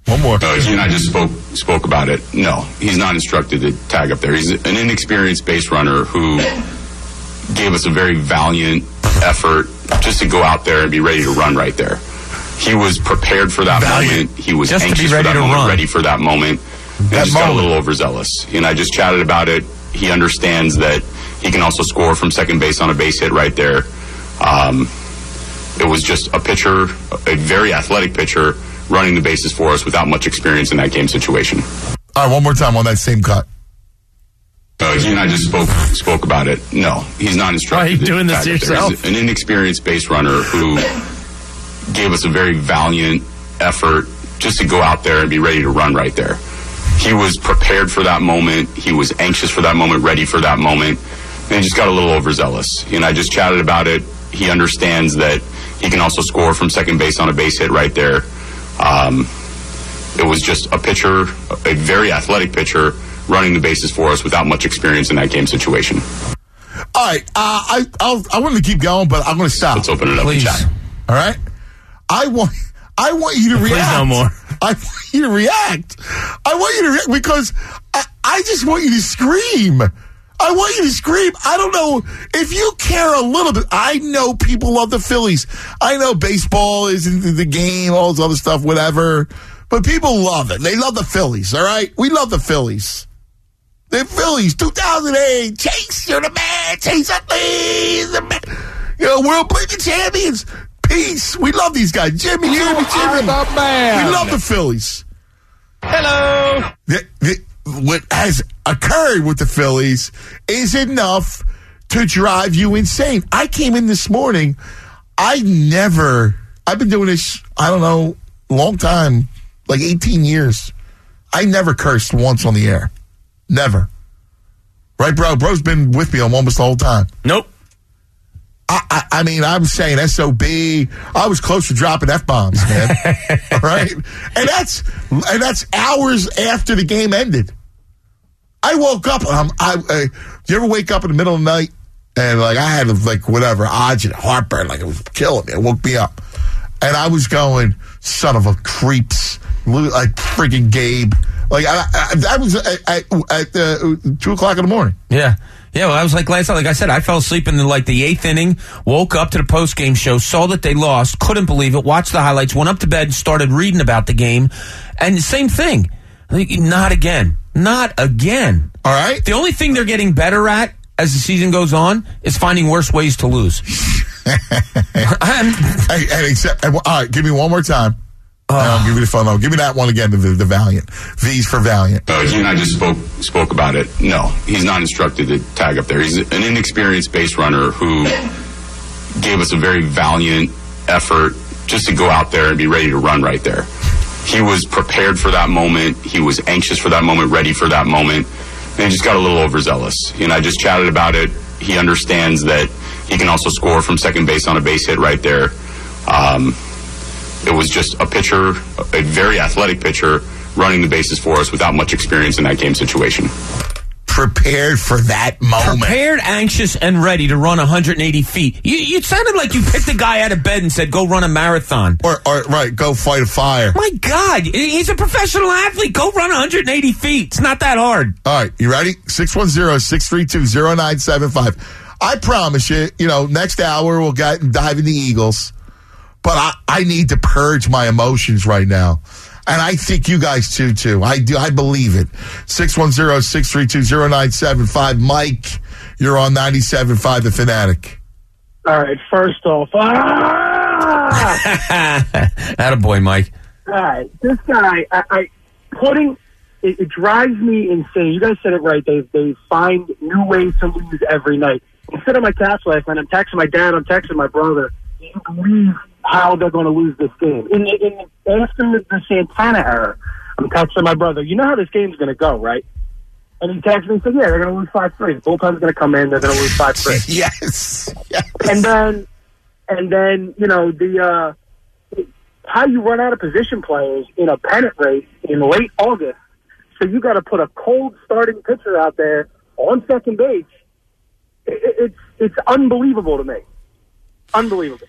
S2: One more.
S1: Uh, and I just spoke spoke about it. No, he's not instructed to tag up there. He's an inexperienced base runner who gave us a very valiant effort just to go out there and be ready to run right there. He was prepared for that moment. He was
S3: Just to be
S1: anxious
S3: ready
S1: for that
S3: to
S1: moment,
S3: run.
S1: ready for that moment. And
S2: That
S1: just got a little overzealous. And I just chatted about it. He understands that he can also score from second base on a base hit right there. Um, it was just a pitcher, a very athletic pitcher, running the bases for us without much experience in that game situation.
S2: All right, one more time on that same cut.
S1: Uh, he and I just spoke spoke about it. No, he's not instructed.
S4: Why are you doing this
S1: Back
S4: to
S1: up there.
S4: yourself?
S1: He's an inexperienced base runner who gave us a very valiant effort just to go out there and be ready to run right there. He was prepared for that moment. He was anxious for that moment, ready for that moment, and he just got a little overzealous. And I just chatted about it. He understands that he can also score from second base on a base hit right there. Um, it was just a pitcher, a very athletic pitcher, running the bases for us without much experience in that game situation.
S2: All right, uh, I I'll, I want to keep going, but I'm going to stop.
S1: Let's open it up
S2: Please.
S1: to chat.
S2: All right, I want I want you to
S4: Please
S2: react.
S4: no more.
S2: I want you to react. I want you to react because I, I just want you to scream. I want you to scream. I don't know if you care a little bit. I know people love the Phillies. I know baseball isn't the game, all this other stuff, whatever. But people love it. They love the Phillies. All right, we love the Phillies. The Phillies, 2008. Chase, you're the man. Chase Utley, the man. You know, world League champions. Peace. We love these guys. Jimmy, Jimmy, Jimmy.
S12: the man.
S2: We love the Phillies.
S12: Hello.
S2: The, the, what has occurred with the Phillies is enough to drive you insane. I came in this morning. I never, I've been doing this, I don't know, long time, like 18 years. I never cursed once on the air. Never. Right, bro? Bro's been with me almost the whole time.
S4: Nope.
S2: I, I, I mean, I'm saying SOB. I was close to dropping F bombs, man. All right, and that's and that's hours after the game ended. I woke up. Um, I, uh, you ever wake up in the middle of the night and like I had like whatever agita, heartburn, like it was killing me. It woke me up, and I was going, son of a creeps, like freaking Gabe. Like I, I, that was at, at, at uh, two o'clock in the morning.
S3: Yeah. Yeah, well, I was like last night. Like I said, I fell asleep in the, like the eighth inning. Woke up to the post game show, saw that they lost, couldn't believe it. Watched the highlights, went up to bed, started reading about the game, and the same thing. Like, Not again. Not again.
S2: All right.
S3: The only thing they're getting better at as the season goes on is finding worse ways to lose.
S2: Hey, hey, except, all right, give me one more time. I'll give me the phone number. Give me that one again, the, the Valiant. V's for Valiant.
S1: Uh, he and I just spoke spoke about it. No, he's not instructed to tag up there. He's an inexperienced base runner who gave us a very valiant effort just to go out there and be ready to run right there. He was prepared for that moment. He was anxious for that moment, ready for that moment, and he just got a little overzealous. And I just chatted about it. He understands that he can also score from second base on a base hit right there. Um, it was just a pitcher, a very athletic pitcher, running the bases for us without much experience in that game situation.
S2: Prepared for that moment.
S3: prepared, anxious, and ready to run 180 feet. You, you sounded like you picked a guy out of bed and said, "Go run a marathon."
S2: Or, or right, go fight a fire.
S3: My God, he's a professional athlete. Go run 180 feet. It's not that hard.
S2: All right, you ready? 610-632-0975. I promise you, you know, next hour we'll get and dive into Eagles. But I, I need to purge my emotions right now. And I think you guys too, too. I do. I believe it. 610-632-0975. Mike, you're on 97.5 The Fanatic.
S20: All right, first off, ah!
S3: Attaboy, Mike.
S20: All right, this guy, I, I putting it, it drives me insane. You guys said it right. They they find new ways to lose every night. Instead of my couch last night, I'm texting my dad. I'm texting my brother. Do you believe how they're going to lose this game? In, in after the Santana error, I'm texting my brother. You know how this game's going to go, right? And he texted me and said, "Yeah, they're going to lose five three. The bullpen's going to come in. They're going to lose five three.
S2: yes. yes.
S20: And then, and then you know the uh, how you run out of position players in a pennant race in late August. So you got to put a cold starting pitcher out there on second base. It, it- it's it's unbelievable to me. Unbelievable.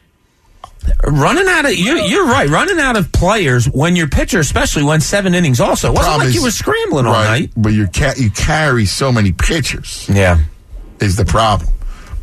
S3: Running out of you, you're right. Running out of players when your pitcher, especially went seven innings. Also, it wasn't
S2: Problem
S3: like you were scrambling all
S2: right,
S3: night.
S2: But you can't. You carry so many pitchers.
S3: Yeah,
S2: is the problem.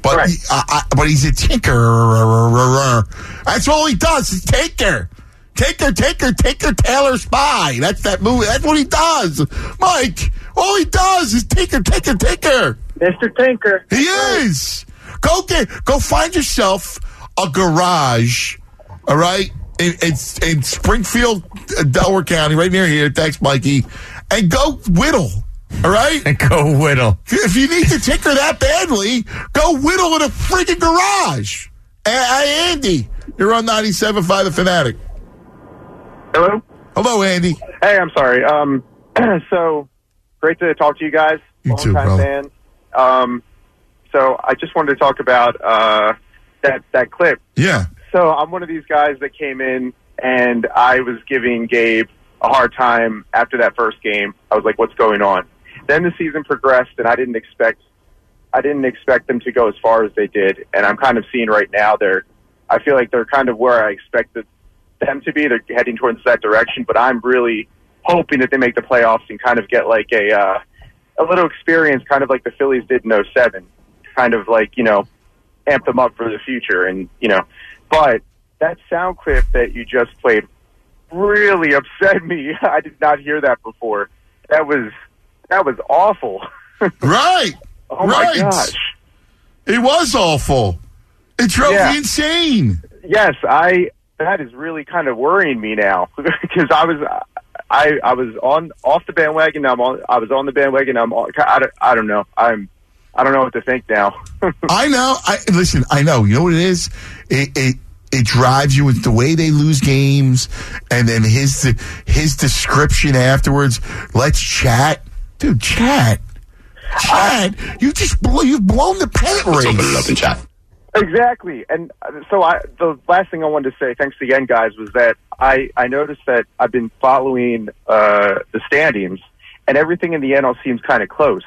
S2: But he, I, I, but he's a tinker. That's all he does. Is tinker. Tinker, tinker, tinker, Taylor Spy. That's that movie. That's what he does. Mike, all he does is tinker, tinker, tinker.
S20: Mr. Tinker.
S2: He is. Go get, go find yourself a garage, all right, in, it's in Springfield, uh, Delaware County, right near here. Thanks, Mikey. And go whittle. All right?
S3: And go whittle.
S2: If you need to tinker that badly, go whittle in a freaking garage. Hey, Andy, you're on 97.5 The Fanatic.
S21: Hello?
S2: Hello, Andy.
S21: Hey, I'm sorry. Um, so great to talk to you guys.
S2: You
S21: Long
S2: too,
S21: time
S2: brother.
S21: fan. Um, so I just wanted to talk about uh, that that clip.
S2: Yeah.
S21: So I'm one of these guys that came in and I was giving Gabe a hard time after that first game. I was like, "What's going on?" Then the season progressed, and I didn't expect I didn't expect them to go as far as they did. And I'm kind of seeing right now they're I feel like they're kind of where I expected them to be. They're heading towards that direction, but I'm really hoping that they make the playoffs and kind of get like a uh, a little experience, kind of like the Phillies did in '07, kind of like you know amp them up for the future, and you know. But that sound clip that you just played really upset me. I did not hear that before. That was that was awful.
S2: right.
S21: Oh
S2: right.
S21: my gosh.
S2: It was awful. It drove
S21: Yeah.
S2: me insane.
S21: Yes, I. That is really kind of worrying me now because I was, I I was on off the bandwagon. Now I'm on. I was on the bandwagon. I'm. On, I, don't, I don't know. I'm. I don't know what to think now.
S2: I know. I listen. I know. You know what it is? It it it drives you with the way they lose games, and then his his description afterwards. Let's chat, dude. Chat, chat. You just blow. You've blown the pennant race.
S1: Open it up and chat.
S21: Exactly. And uh, so I, the last thing I wanted to say, thanks again, guys, was that I, I noticed that I've been following uh, the standings, and everything in the NL seems kind of close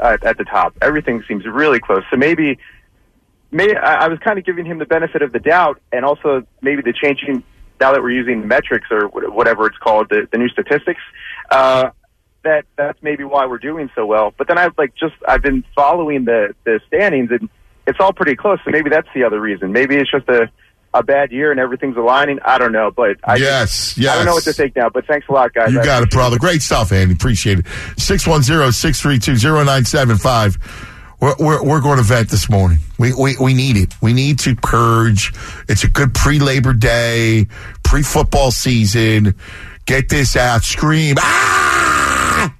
S21: uh, at the top. Everything seems really close. So maybe, may I, I was kind of giving him the benefit of the doubt, and also maybe the changing now that we're using metrics or whatever it's called, the, the new statistics. Uh, that that's maybe why we're doing so well. But then I've like just I've been following the the standings and it's all pretty close. So maybe that's the other reason. Maybe it's just a a bad year and everything's aligning. I don't know, but I
S2: Yes,
S21: I don't know what to think now. But thanks a lot, guys.
S2: You
S21: I
S2: got it,
S21: appreciate
S2: brother. Great stuff, Andy. Appreciate it. 610-632-0975. We're, we're, we're going to vent this morning. We, we, we need it. We need to purge. It's a good pre-Labor Day, pre-football season. Get this out. Scream. Ah!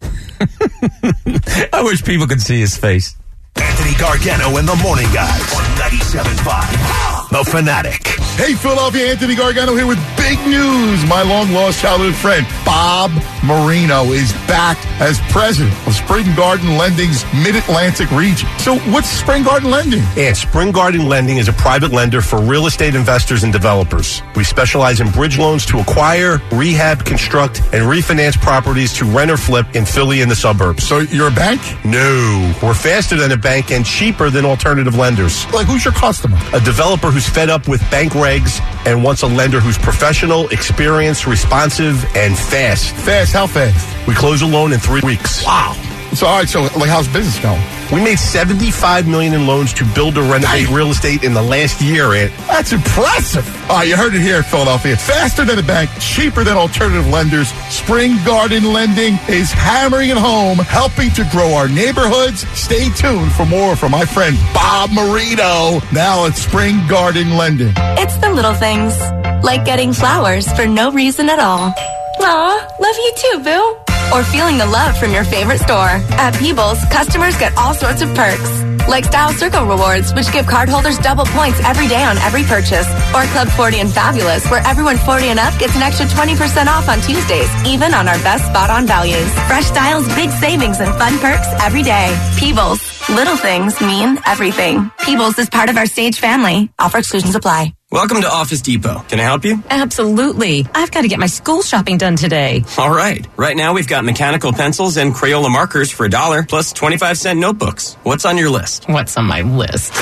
S3: I wish people could see his face.
S18: Anthony Gargano and the Morning Guys on 97.5. The Fanatic.
S2: Hey, Philadelphia, Anthony Gargano here with big news. My long lost childhood friend, Bob Marino, is back as president of Spring Garden Lending's Mid Atlantic region. So, what's Spring Garden Lending?
S22: And Spring Garden Lending is a private lender for real estate investors and developers. We specialize in bridge loans to acquire, rehab, construct, and refinance properties to rent or flip in Philly and the suburbs.
S2: So you're a bank?
S22: No. We're faster than a bank and cheaper than alternative lenders.
S2: Like, who's your customer?
S22: A developer who's fed up with bank regs and wants a lender who's professional, experienced, responsive, and fast.
S2: Fast? How fast?
S22: We close a loan in three weeks.
S2: Wow. So, all right, so, like, how's business going?
S22: We made 75 million in loans to build or renovate real estate in the last year, Ant.
S2: That's impressive. All right, you heard it here in Philadelphia. Faster than a bank, cheaper than alternative lenders. Spring Garden Lending is hammering it home, helping to grow our neighborhoods. Stay tuned for more from my friend Bob Marino. Now at Spring Garden Lending.
S23: It's the little things, like getting flowers for no reason at all. Aw, love you too, boo. Or feeling the love from your favorite store. At Peebles, customers get all sorts of perks. Like Style Circle rewards, which give cardholders double points every day on every purchase. Or Club 40 and Fabulous, where everyone 40 and up gets an extra 20% off on Tuesdays, even on our best spot on values. Fresh styles, big savings, and fun perks every day. Peebles. Little things mean everything. Peebles is part of our Stage family. Offer exclusions apply.
S24: Welcome to Office Depot. Can I help you?
S25: Absolutely. I've got to get my school shopping done today.
S24: All right. Right now we've got mechanical pencils and Crayola markers for a dollar plus 25 cent notebooks. What's on your list?
S25: What's on my list?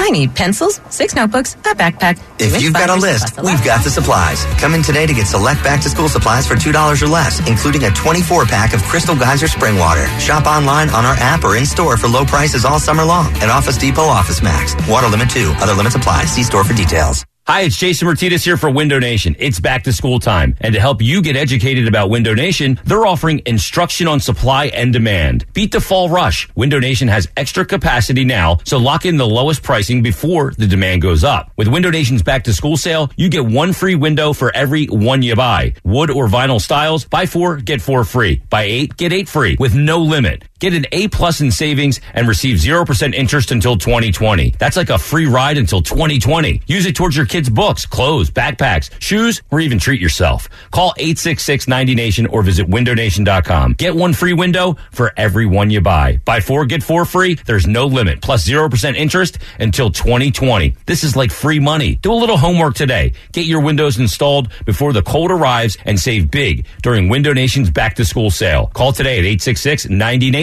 S25: I need pencils, six notebooks, a backpack.
S8: If you've got a list, we've got the supplies. Come in today to get select back to school supplies for $2 or less, including a 24 pack of Crystal Geyser Spring Water. Shop online on our app or in store for low prices all summer long at Office Depot Office Max. Water limit 2. Other limits apply. See store for details.
S11: Hi, it's Jason Martinez here for Window Nation. It's back to school time. And to help you get educated about Window Nation, they're offering instruction on supply and demand. Beat the fall rush. Window Nation has extra capacity now, so lock in the lowest pricing before the demand goes up. With Window Nation's back to school sale, you get one free window for every one you buy. Wood or vinyl styles, buy four, get four free. Buy eight, get eight free with no limit. Get an A plus in savings and receive 0% interest until 2020. That's like a free ride until 2020. Use it towards your kids' books, clothes, backpacks, shoes, or even treat yourself. Call 866-90Nation or visit windownation.com. Get one free window for every one you buy. Buy four, get four free. There's no limit. Plus 0% interest until 2020. This is like free money. Do a little homework today. Get your windows installed before the cold arrives and save big during Window Nation's back to school sale. Call today at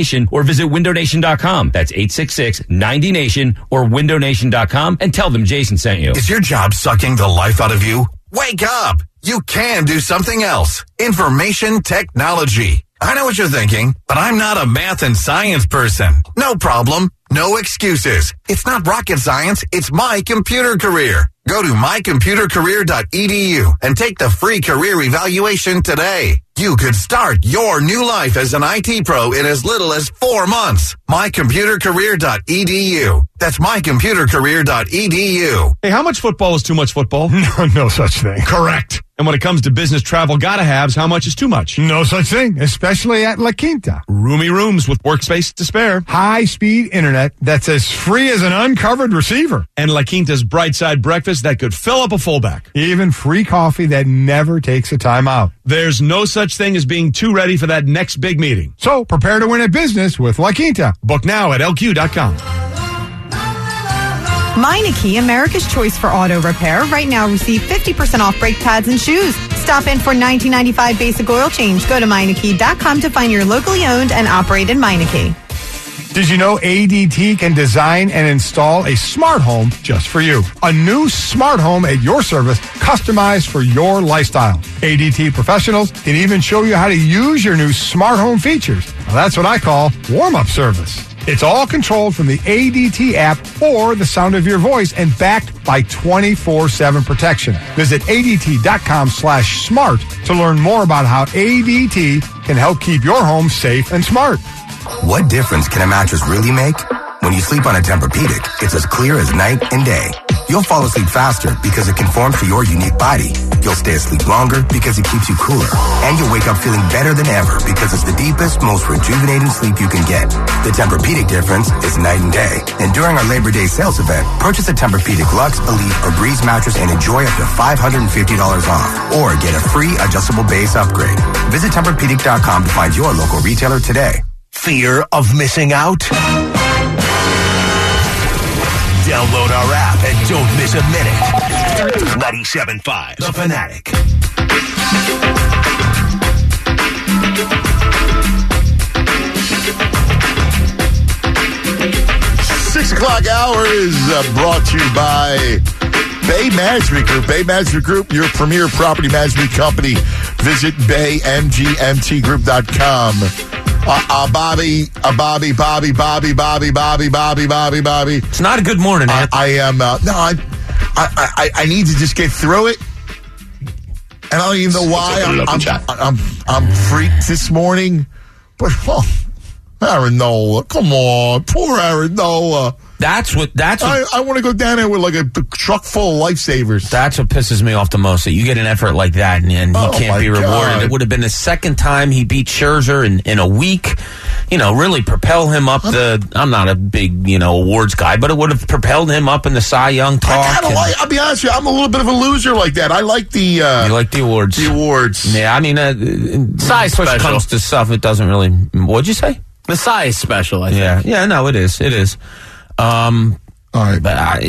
S11: 866-90Nation or visit windownation.com. That's 866-90Nation or windownation.com and tell them Jason sent you.
S18: Is your job sucking the life out of you? Wake up! You can do something else. Information technology. I know what you're thinking, but I'm not a math and science person. No problem. No excuses. It's not rocket science. It's my computer career. Go to mycomputercareer.edu and take the free career evaluation today. You could start your new life as an IT pro in as little as four months. mycomputercareer.edu. That's mycomputercareer.edu.
S26: Hey, how much football is too much football? No, no such thing. Correct. And when it comes to business travel, gotta haves, how much is too much? No such thing, especially at La Quinta. Roomy rooms with workspace to spare. High speed internet that's as free as an uncovered receiver. And La Quinta's bright side breakfast that could fill up a fullback. Even free coffee that never takes a time out. There's no such thing as being too ready for that next big meeting. So prepare to win at business with La Quinta. Book now at lq.com.
S27: Meineke, America's choice for auto repair. Right now, receive 50% off brake pads and shoes. Stop in for 1995 basic oil change. Go to Meineke.com to find your locally owned and operated Meineke.
S26: Did you know ADT can design and install a smart home just for you? A new smart home at your service, customized for your lifestyle. ADT professionals can even show you how to use your new smart home features. Now, that's what I call warm up service. It's all controlled from the ADT app or the sound of your voice and backed by 24-7 protection. Visit ADT.com slash smart to learn more about how ADT can help keep your home safe and smart.
S28: What difference can a mattress really make? When you sleep on a Tempur-Pedic, it's as clear as night and day. You'll fall asleep faster because it conforms to your unique body. You'll stay asleep longer because it keeps you cooler. And you'll wake up feeling better than ever because it's the deepest, most rejuvenating sleep you can get. The Tempur-Pedic difference is night and day. And during our Labor Day sales event, purchase a Tempur-Pedic Lux, Elite, or Breeze mattress and enjoy up to $550 off. Or get a free adjustable base upgrade. Visit Tempur-Pedic.com to find your local retailer today.
S18: Fear of missing out? Download our app and don't miss a minute. 97.5 The Fanatic.
S2: Six o'clock hour is uh, brought to you by Bay Management Group. Bay Management Group, your premier property management company. Visit baymgmtgroup.com. Uh, uh, Bobby, uh, Bobby, Bobby, Bobby, Bobby, Bobby, Bobby, Bobby, Bobby.
S3: It's not a good morning,
S2: I, I am, uh, no, I, I, I, I need to just get through it. And I don't even know why I'm, I'm, I'm, I'm freaked this morning. But, oh, Aaron Nola, come on. Poor Aaron Nola.
S3: That's what. That's what,
S2: I, I want to go down there with like a, a truck full of lifesavers.
S3: That's what pisses me off the most. That you get an effort like that and, and he
S2: Oh,
S3: can't be rewarded.
S2: God.
S3: It would have been the second time he beat Scherzer in, in a week. You know, really propel him up the. I'm not a big you know awards guy, but it would have propelled him up in the Cy Young talk.
S2: I kind of like. I'll be honest with you. I'm a little bit of a loser like that. I like the. Uh,
S3: you like the awards?
S2: The awards.
S3: Yeah, I mean, uh,
S5: Size
S3: push
S5: special.
S3: comes to stuff. It doesn't really. What'd you say?
S5: The size special, I think.
S3: Yeah, yeah, no, it is. It is. Um,
S2: all right,
S3: but I,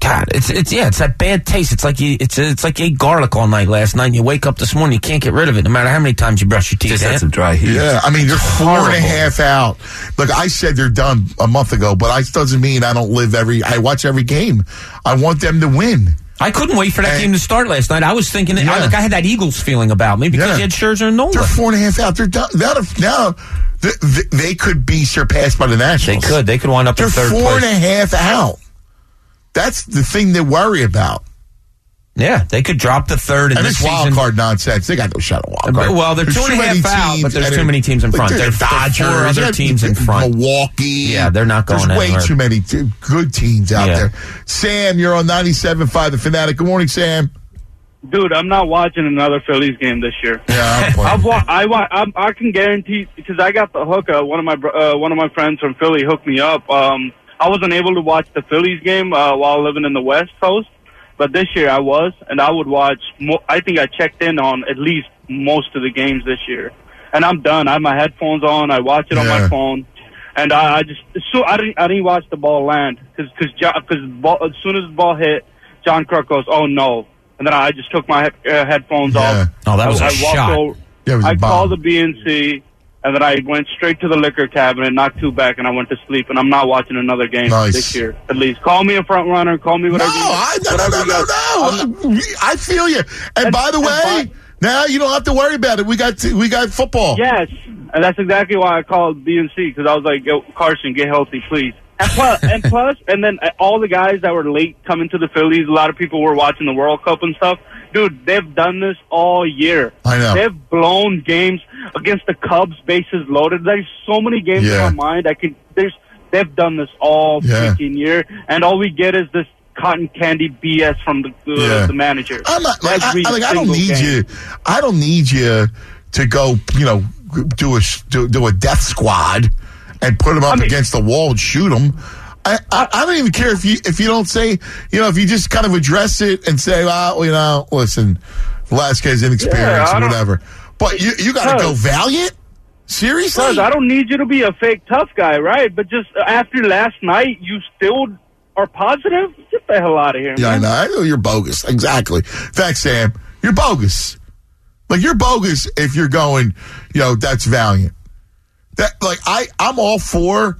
S3: God, it's it's yeah, it's that bad taste. It's like you, it's it's like you ate garlic all night last night. and You wake up this morning, you can't get rid of it, no matter how many times you brush your teeth.
S5: Just had some dry heat.
S2: Yeah, I mean you're four and a half out. Look, I said they're done a month ago, but I doesn't mean I don't live every. I watch every game. I want them to win.
S3: I couldn't wait for that game to start last night. I was thinking, I,
S2: Yeah.
S3: like I had that Eagles feeling about me because
S2: Yeah.
S3: you had Scherzer and Nola.
S2: They're four and a half out. They're done. Now, now th- th- they could be surpassed by the Nationals.
S3: They could. They could wind up
S2: They're
S3: in third
S2: four
S3: place.
S2: and a half out. That's the thing they worry about.
S3: Yeah, they could drop the third in
S2: And
S3: this
S2: this wild
S3: season.
S2: card nonsense, they got no shot at wild card.
S3: Well, they're
S2: There's
S3: two and
S2: too many
S3: out, but
S2: teams,
S3: there's too many teams in front.
S2: there's
S3: There's
S2: the
S3: Dodgers,
S2: Dodgers,
S3: four other teams in front.
S2: Milwaukee.
S3: Yeah, they're not going
S2: There's way
S3: anywhere.
S2: too many t- good teams out
S3: Yeah.
S2: there. Sam, you're on 97.5 The Fanatic. Good morning, Sam.
S29: Dude, I'm not watching another Phillies game this year.
S2: Yeah, I'm
S29: I've wa- I wa- I'm, I can guarantee because I got the hookup. One of my uh, one of my friends from Philly hooked me up. Um, I wasn't able to watch the Phillies game uh, while living in the West Coast, but this year I was, and I would watch. Mo- I think I checked in on at least most of the games this year, and I'm done. I have my headphones on. I watch it on my phone. And I, I just so I didn't I didn't watch the ball land because because because as soon as the ball hit, John Kruk goes, "Oh no!" And then I just took my he- uh, headphones off.
S3: Oh, that was
S29: I
S3: a
S29: I walked
S3: shot.
S29: Over,
S2: Yeah, it was a
S29: I
S2: bomb.
S29: called the BNC, and then I went straight to the liquor cabinet, knocked two back, and I went to sleep. And I'm not watching another game
S2: Nice.
S29: this year. At least call me a front runner. Call me whatever.
S2: No,
S29: you,
S2: I, no, no,
S29: whatever
S2: no, no,
S29: guys-
S2: no. I feel you. And, by the way, now you don't have to worry about it. We got we got football.
S29: Yes, and that's exactly why I called BNC because I was like, "Yo, Carson, get healthy, please." And plus, and plus, and then uh, all the guys that were late coming to the Phillies, a lot of people were watching the World Cup and stuff. Dude, they've done this all year.
S2: I know.
S29: They've blown games against the Cubs, bases loaded. There's so many games
S2: Yeah.
S29: in my mind. I could. There's. They've done this all
S2: Yeah.
S29: freaking year, and all we get is this cotton candy BS from the uh,
S2: Yeah.
S29: the manager.
S2: I'm not, like, I, I- like, I don't need
S29: game.
S2: you. I don't need you to go. You know, do a do, do a death squad and put them up against the wall and shoot them. I, I, I don't even care if you if you don't say you know if you just kind of address it and say well you know listen Velasquez
S29: Yeah,
S2: inexperienced
S29: I
S2: or whatever but you you got to go valiant seriously
S29: I don't need you to be a fake tough guy, right? But just uh, after last night, you still are positive. Get the hell out of here.
S2: Yeah, I know. I know you're bogus. Exactly. Thanks, Sam. You're bogus. Like you're bogus if you're going, you know, that's valiant. That like I I'm all for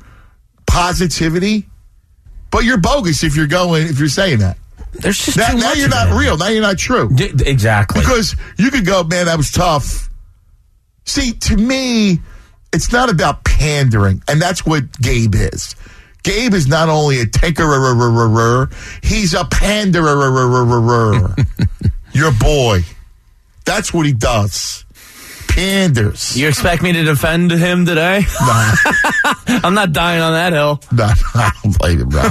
S2: positivity, but you're bogus if you're going if you're saying that.
S3: There's just
S2: now, now you're not
S3: it.
S2: real. Now you're not true.
S3: D- exactly.
S2: Because you could go, man, that was tough. See, to me, it's not about pandering, and that's what Gabe is. Gabe is not only a tinkerer, he's a panderer. Your boy. That's what he does. Panders.
S4: You expect me to defend him today?
S2: No.
S4: I'm not dying on that hill.
S2: No, I don't blame him, bro.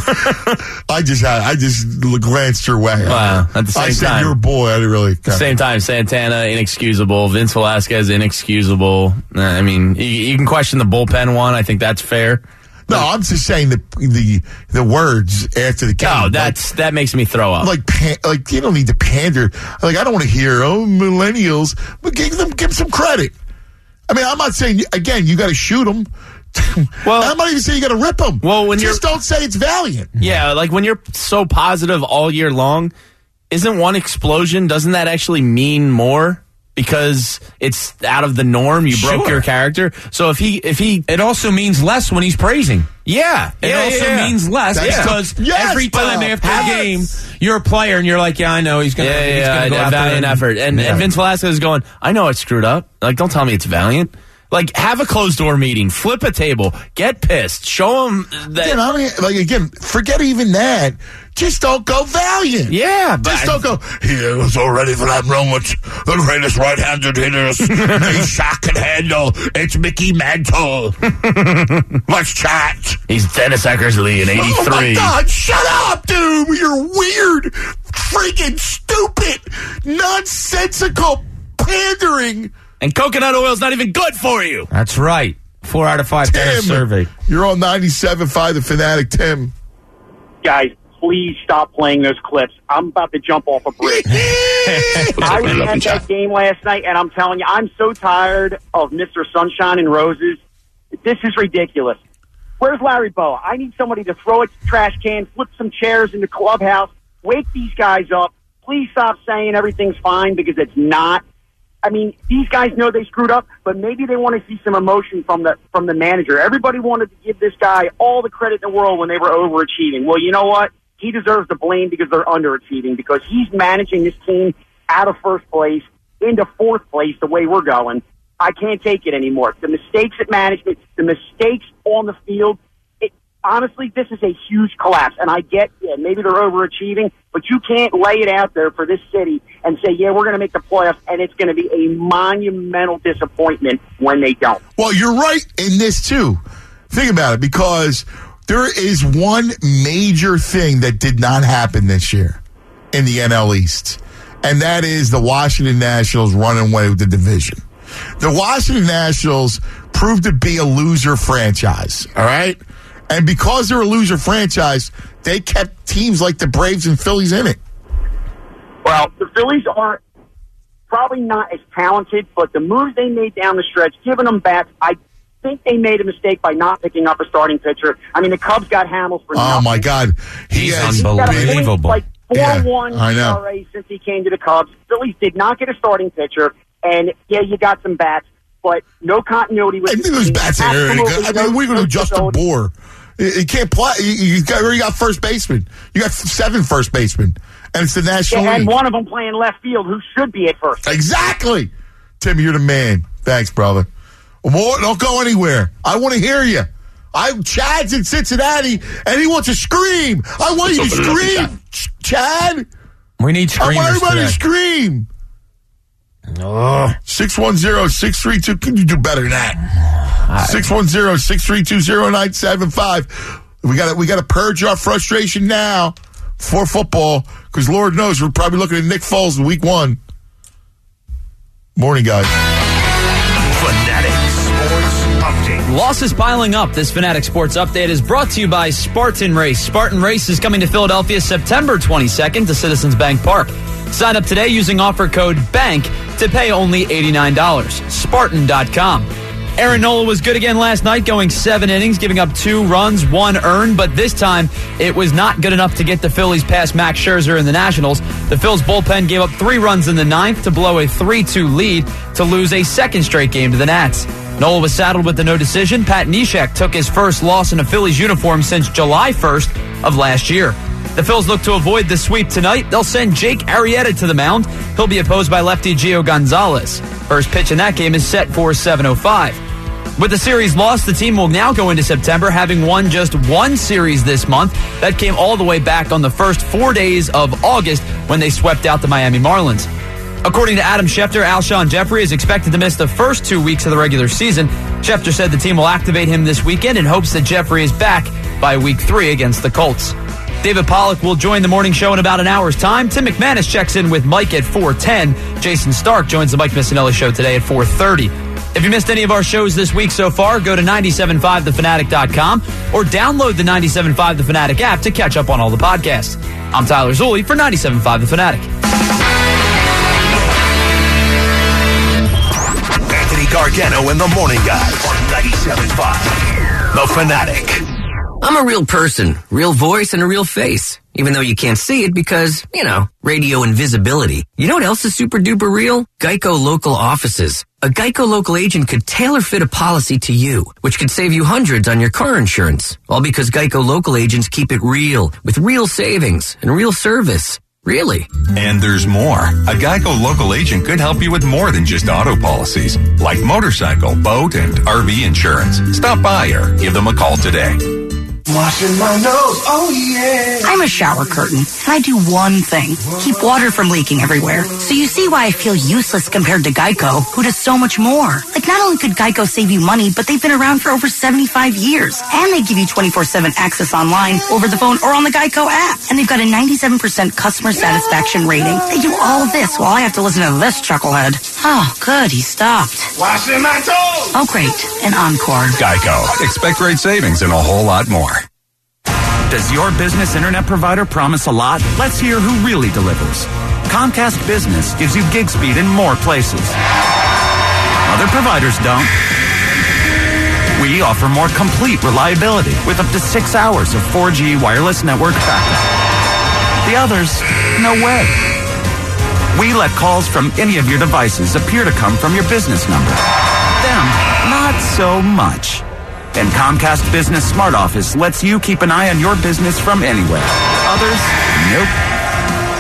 S2: I just had, I just glanced your way.
S4: Wow, at the same
S2: I said
S4: time.
S2: your boy. I didn't really.
S4: At the Same time, Santana inexcusable, Vince Velasquez inexcusable. I mean, you, you can question the bullpen one. I think that's fair.
S2: No, I'm just saying the the the words after the game.
S4: No, oh,
S2: Like-
S4: that's that makes me throw up.
S2: like pan, like you don't need to pander. Like I don't want to hear oh millennials, but give them give some credit. I mean, I'm not saying again you got to shoot them. Well, I'm not even saying you got to rip them.
S4: Well, when
S2: just don't say it's valiant.
S4: Yeah, like when you're so positive all year long, isn't one explosion? Doesn't that actually mean more? Because it's out of the norm. You broke
S3: Sure.
S4: your character. So if he, if he,
S3: It also means less when he's praising.
S4: yeah,
S3: It
S4: yeah,
S3: also
S4: yeah,
S3: means less
S4: That's-
S3: because
S2: Yes,
S3: every time
S2: Bob.
S3: after a game, you're a player and you're like, yeah, I know he's gonna,
S4: yeah,
S3: he's
S4: yeah,
S3: gonna go
S4: a valiant effort. And, and Vince Velasquez is going, I know it's screwed up. Like, don't tell me it's valiant. Like, have a closed door meeting, flip a table, get pissed, show them that.
S2: Know, I mean, like again, forget even that. Just don't go valiant.
S4: Yeah,
S2: just don't go. He was all ready for that moment. The greatest right-handed hitters they shot can handle. It's Mickey Mantle. Let's chat.
S4: He's Dennis Eckersley in '83.
S2: Oh my God! Shut up, dude. You're weird, freaking stupid, nonsensical pandering.
S4: And coconut oil is not even good for you.
S3: That's right. Four out of five
S2: Tim,
S3: survey.
S2: you're on 97.5 The Fanatic, Tim.
S30: guys, please stop playing those clips. I'm about to jump off a bridge. I was at that game last night, and I'm telling you, I'm so tired of Mr. Sunshine and Roses. This is ridiculous. Where's Larry Bowa? I need somebody to throw a trash can, flip some chairs in the clubhouse, wake these guys up. Please stop saying everything's fine because it's not. I mean, these guys know they screwed up, but maybe they want to see some emotion from the from the manager. Everybody wanted to give this guy all the credit in the world when they were overachieving. Well, you know what? He deserves the blame because they're underachieving because he's managing this team out of first place into fourth place the way we're going. I can't take it anymore. The mistakes at management, the mistakes on the field. Honestly, this is a huge collapse. And I get, yeah, maybe they're overachieving, but you can't lay it out there for this city and say, yeah, we're going to make the playoffs, and it's going to be a monumental disappointment when they don't.
S2: Well, you're right in this too. Think about it because there is one major thing that did not happen this year in the NL East, and that is the Washington Nationals running away with the division. The Washington Nationals proved to be a loser franchise, all right? And because they're a loser franchise, they kept teams like the Braves and Phillies in it.
S30: Well, the Phillies are probably not as talented, but the moves they made down the stretch, giving them bats, I think they made a mistake by not picking up a starting pitcher. I mean, the Cubs got Hamels for
S2: Oh
S30: nothing.
S2: my God, he
S3: He's
S2: has
S30: He's got a point,
S3: unbelievable.
S30: Like four
S2: Yeah,
S30: one
S2: I know.
S30: ERA since he came to the Cubs. Phillies did not get a starting pitcher, and yeah, you got some bats, but no continuity with
S2: I think those bats ain't any good.
S30: Absolutely
S2: I mean, we're going to Justin
S30: stability.
S2: Bohr. You you can't play. You, you got, already got first baseman. You got seven first basemen, and it's the National
S30: Yeah, and
S2: League.
S30: one of them playing left field who should be at first.
S2: Exactly. Tim, you're the man. Thanks, brother. More, don't go anywhere. I want to hear you. I Chad's in Cincinnati, and he wants to scream. I want you to
S1: Let's open it up to
S2: scream, Ch- Chad.
S3: We need
S2: I want
S3: screamers
S2: everybody
S3: today.
S2: to scream. 610-632. Can you do better than that? 610-632-0975. We got to we got to purge our frustration now for football because Lord knows we're probably looking at Nick Foles in week one. Morning, guys.
S31: Fanatic Sports Update.
S6: Losses piling up. This Fanatic Sports Update is brought to you by Spartan Race. Spartan Race is coming to Philadelphia September 22nd to Citizens Bank Park. Sign up today using offer code BANK to pay only $89. Spartan.com. Aaron Nola was good again last night, going seven innings, giving up two runs, one earned, but this time it was not good enough to get the Phillies past Max Scherzer and the Nationals. The Phils bullpen gave up three runs in the ninth to blow a 3 2 lead to lose a second straight game to the Nats. Nola was saddled with the no decision. Pat Neshek took his first loss in a Phillies uniform since July 1st of last year. The Phils look to avoid the sweep tonight. They'll send Jake Arrieta to the mound. He'll be opposed by lefty Gio Gonzalez. First pitch in that game is set for 7:05. With the series lost, the team will now go into September having won just one series this month. That came all the way back on the first four days of August when they swept out the Miami Marlins. According to Adam Schefter, Alshon Jeffery is expected to miss the first two weeks of the regular season. Schefter said the team will activate him this weekend in hopes that Jeffrey is back by week three against the Colts. David Pollack will join the morning show in about an hour's time. Tim McManus checks in with Mike at 410. Jayson Stark joins the Mike Missanelli show today at 430. If you missed any of our shows this week so far, go to 975thefanatic.com or download the 975 The Fanatic app to catch up on all the podcasts. I'm Tyler Zulli for 975 The Fanatic.
S31: Anthony Gargano and the Morning Guys on 97.5. The Fanatic.
S32: I'm a real person, real voice, and a real face. Even though you can't see it because, you know, radio invisibility. You know what else is super duper real? Geico local offices. A Geico local agent could tailor fit a policy to you, which could save you hundreds on your car insurance. All because Geico local agents keep it real, with real savings and real service. Really.
S18: And there's more. A Geico local agent could help you with more than just auto policies, like motorcycle, boat, and RV insurance. Stop by or give them a call today.
S33: Washing my nose, oh yeah. I'm a shower curtain, and I do one thing keep water from leaking everywhere. So you see why I feel useless compared to Geico, who does so much more. Like, not only could Geico save you money, but they've been around for over 75 years. And they give you 24 7 access online, over the phone, or on the Geico app. And they've got a 97% customer satisfaction rating. They do all this while I have to listen to this chucklehead. Oh, good, he stopped.
S18: Washing my toes!
S33: Oh, great, an encore.
S18: Geico. Expect great savings and a whole lot more.
S34: Does your business internet provider promise a lot? Let's hear who really delivers. Comcast Business gives you gig speed in more places. Other providers don't. We offer more complete reliability with up to six hours of 4G wireless network backup. The others, no way. We let calls from any of your devices appear to come from your business number. Them, not so much. And Comcast Business Smart Office lets you keep an eye on your business from anywhere. Others, nope.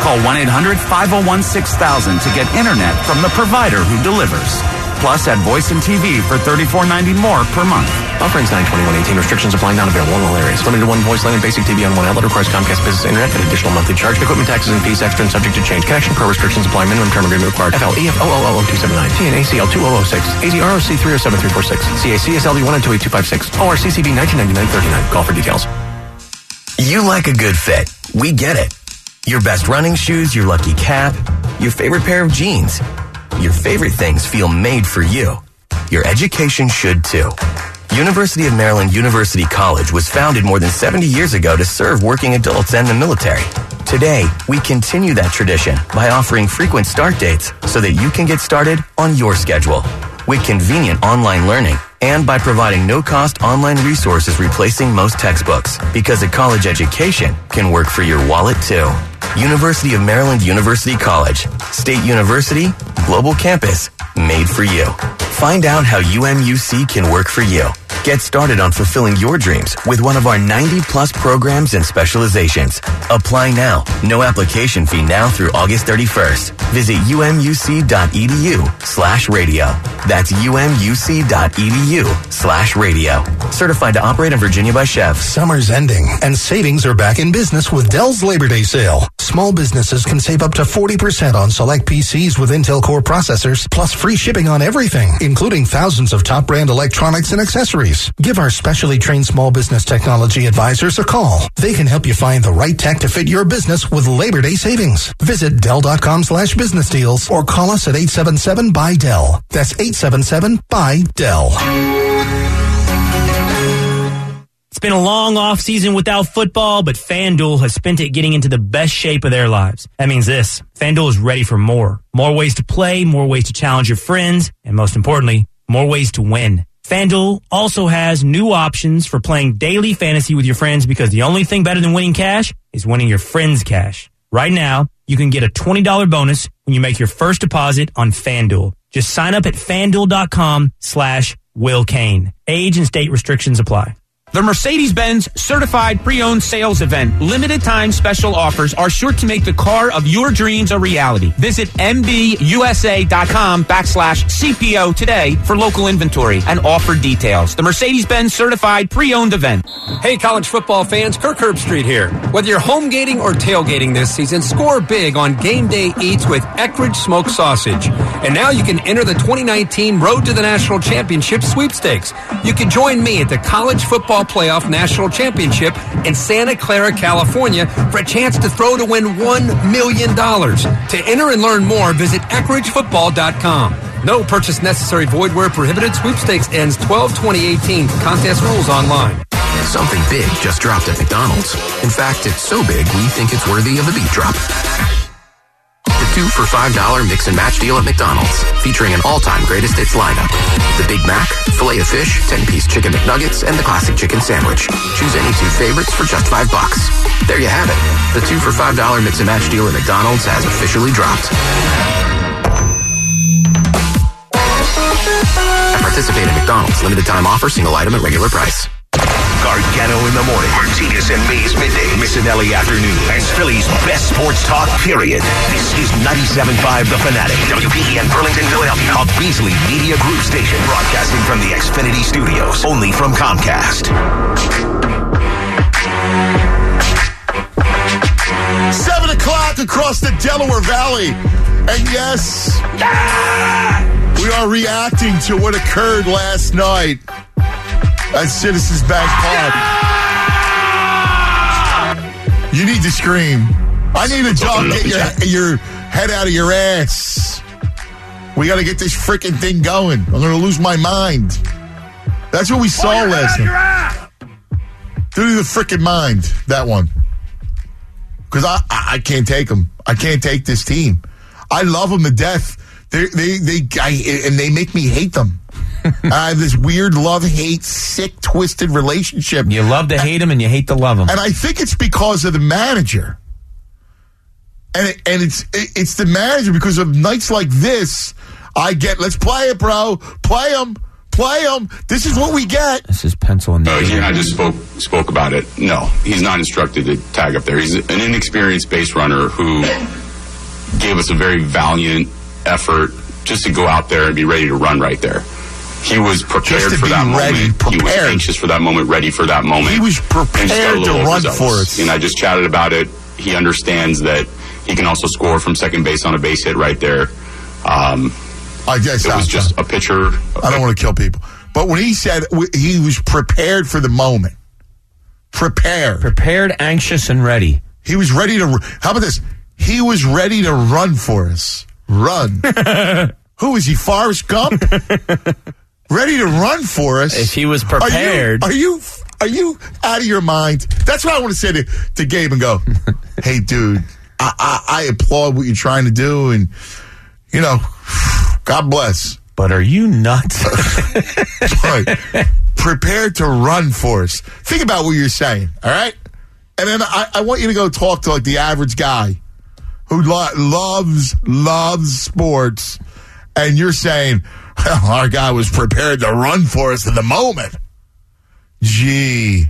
S34: Call 1 800 501 6000 to get internet from the provider who delivers. Plus, add voice and TV for $34.90 more per month.
S18: Offer ends 92118. Restrictions apply. Not available in all areas. Limited to one voice line and basic TV on one outlet. Requires Comcast Business Internet at additional monthly charge. Equipment taxes and fees extra and subject to change. Connection pro restrictions apply. Minimum term agreement required. FL EF 279 TNACL 2006. AZROC 307346. CACSLD 1028256. ORCCB 199939. Call for details.
S10: You like a good fit. We get it. Your best running shoes, your lucky cap, your favorite pair of jeans. Your favorite things feel made for you. Your education should too. University of Maryland University College was founded more than 70 years ago to serve working adults and the military. Today, we continue that tradition by offering frequent start dates so that you can get started on your schedule with convenient online learning and by providing no-cost online resources replacing most textbooks because a college education can work for your wallet too. University of Maryland University College, State University, Global Campus, made for you. Find out how UMUC can work for you. Get started on fulfilling your dreams with one of our 90 plus programs and specializations. Apply now. No application fee now through August 31st. Visit umuc.edu slash radio. That's umuc.edu slash radio. Certified to operate in Virginia by SCHEV.
S35: Summer's ending and savings are back in business with Dell's Labor Day sale. Small businesses can save up to 40% on select PCs with Intel Core processors, plus free shipping on everything, including thousands of top brand electronics and accessories. Give our specially trained small business technology advisors a call. They can help you find the right tech to fit your business with Labor Day savings. Visit Dell.com slash business deals or call us at 877 by Dell. That's 877 by Dell.
S36: It's been a long off season without football, but FanDuel has spent it getting into the best shape of their lives. That means this. FanDuel is ready for more. More ways to play, more ways to challenge your friends, and most importantly, more ways to win. FanDuel also has new options for playing daily fantasy with your friends because the only thing better than winning cash is winning your friends' cash. Right now, you can get a $20 bonus when you make your first deposit on FanDuel. Just sign up at fanduel.com slash Will Kane. Age and state restrictions apply.
S3: The Mercedes Benz certified pre owned sales event. Limited time special offers are sure to make the car of your dreams a reality. Visit MBUSA.com backslash CPO today for local inventory and offer details. The Mercedes Benz certified pre owned event.
S37: Hey, college football fans, Kirk Herbstreit here. Whether you're home gating or tailgating this season, score big on game day eats with Eckrich Smoked Sausage. And now you can enter the 2019 Road to the National Championship sweepstakes. You can join me at the College Football Playoff National Championship in Santa Clara, California for a chance to throw to win $1 million. To enter and learn more, visit EckrichFootball.com. No purchase necessary void where prohibited. Sweepstakes ends 12 2018. Contest rules online.
S38: Something big just dropped at McDonald's. In fact, it's so big we think it's worthy of a beat drop. The two for $5 mix and match deal at McDonald's, featuring an all-time greatest hits lineup. The Big Mac, filet of fish, 10-piece chicken McNuggets, and the classic chicken sandwich. Choose any two favorites for just five bucks. There you have it. The two for $5 mix and match deal at McDonald's has officially dropped. At participating McDonald's, limited time offer, single item at regular price.
S39: Gargano in the morning. Martinez and Mays midday. Missanelli afternoon. And Philly's best sports talk, period. This is 97.5 The Fanatic. WPEN Burlington, Philadelphia. A Beasley Media Group station. Broadcasting from the Xfinity Studios. Only from Comcast.
S2: Seven o'clock across the Delaware Valley. And yes, we are reacting to what occurred last night at Citizens Bank Park. You need to scream. I need a job. Get your, your head out of your ass. We got to get this freaking thing going. I'm going to lose my mind. That's what we saw last night. Through the freaking mind, that one. Because I, I, I can't take them. I can't take this team. I love them to death. They, they, they, I, and they make me hate them. I have this weird love hate, sick, twisted relationship.
S3: You love to hate him and you hate to love him.
S2: And I think it's because of the manager. And it, and it's it, it's the manager because of nights like this. I get let's play it, bro. Play him. play him. This is what we get.
S3: This is pencil and
S1: Uh, yeah, I just spoke spoke about it. No, he's not instructed to tag up there. He's an inexperienced base runner who gave us a very valiant effort just to go out there and be ready to run right there. He was prepared
S2: Just to
S1: for
S2: be
S1: that
S2: ready,
S1: moment. He was anxious for that moment, ready for that moment.
S2: He was
S1: And just got
S2: prepared to run
S1: overzealous.
S2: for us.
S1: And I just chatted about it. He understands that he can also score from second base on a base hit right there. Um,
S2: I guess
S1: it was just a pitcher.
S2: I don't want to kill people. But when he said he was prepared for the moment, prepared,
S3: prepared, anxious, and ready.
S2: He was ready to. How about this? He was ready to run for us. Run. Who is he? Forrest Gump. ready to run for us.
S4: If he was
S2: Are you-
S4: prepared.
S2: Are you? Are you, out of your mind? That's what I want to say to, to Gabe and go. hey, dude, I, I, I applaud what you're trying to do, and you know, God bless.
S3: But are you nuts?
S2: but prepared to run for us. Think about what you're saying, all right? And then I, I want you to go talk to like the average guy who lo- loves loves sports, and you're saying well, our guy was prepared to run for us in the moment. Gee,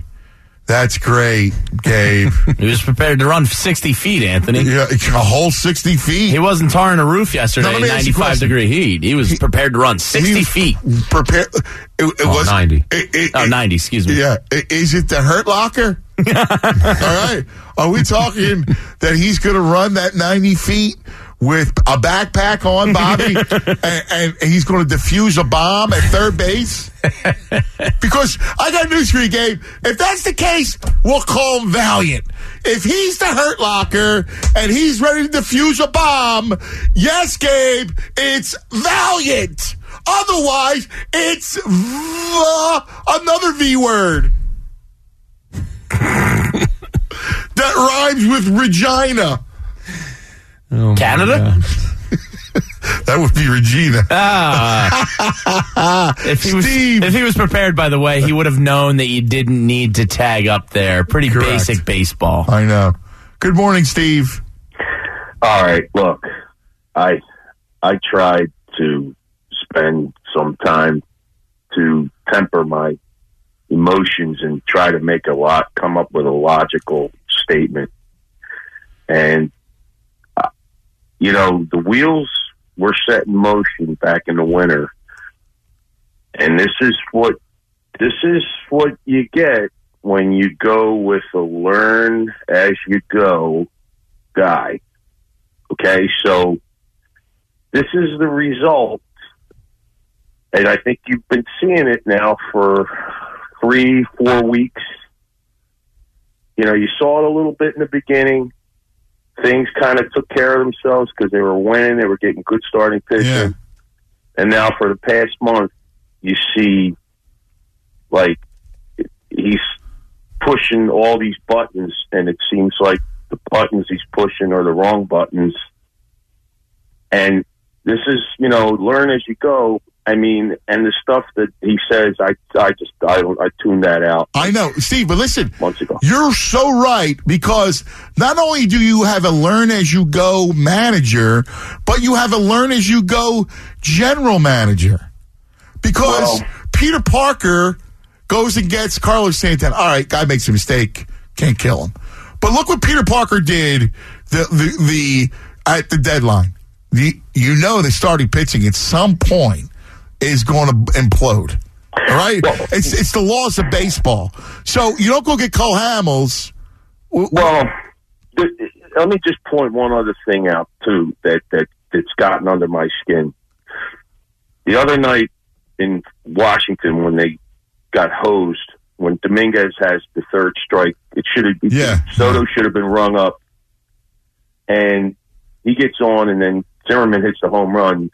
S2: that's great, Gabe.
S4: he was prepared to run 60 feet, Anthony.
S2: Yeah, a whole 60 feet.
S4: He wasn't tarring a roof yesterday
S2: Now, let
S4: in
S2: me ask you a
S4: 95 degree heat. He was prepared to run 60 feet.
S2: Prepared. It, it
S4: Oh,
S2: was
S4: 90.
S2: It, it,
S4: Oh, 90, excuse me.
S2: Yeah. Is it the Hurt Locker? All right. Are we talking that he's going to run that 90 feet with a backpack on, Bobby, and, and he's going to defuse a bomb at third base? Because I got news for you, Gabe. If that's the case, we'll call him Valiant. If he's the Hurt Locker and he's ready to defuse a bomb, yes, Gabe, it's Valiant. Otherwise, it's v- another V word. that rhymes with Regina.
S4: Canada?
S2: that would be Regina.
S4: Ah. if, he was, if he was prepared, by the way, he would have known that you didn't need to tag up there. Pretty
S2: Correct.
S4: basic baseball.
S2: I know. Good morning, Steve.
S40: All right, look, I I tried to spend some time to temper my emotions and try to make a lot come up with a logical statement. And you know, the wheels were set in motion back in the winter. And this is what this is what you get when you go with a learn as you go guy. Okay, so this is the result, and I think you've been seeing it now for three, four weeks. You know, you saw it a little bit in the beginning. Things kind of took care of themselves because they were winning, they were getting good starting pitching, and now for the past month, you see like he's pushing all these buttons, and it seems like the buttons he's pushing are the wrong buttons. And this is, you know, learn as you go. I mean, and the stuff that he says, I, I just, I don't, I tuned that out.
S2: I know, Steve, but listen,
S40: months ago.
S2: you're so right because not only do you have a learn as you go manager, but you have a learn as you go general manager. Because Peter Parker goes and gets Carlos Santana. All right, guy makes a mistake, can't kill him. But look what Peter Parker did the the, the at the deadline. The, you know the starting pitching at some point is going to implode. All right, it's it's the laws of baseball. So you don't go get Cole Hamels.
S40: Well, let me just point one other thing out too that that that's gotten under my skin. The other night in Washington, when they got hosed, when Dominguez has the third strike, it should have
S2: yeah.
S40: Soto should have been rung up, and he gets on, and then Zimmerman hits the home run.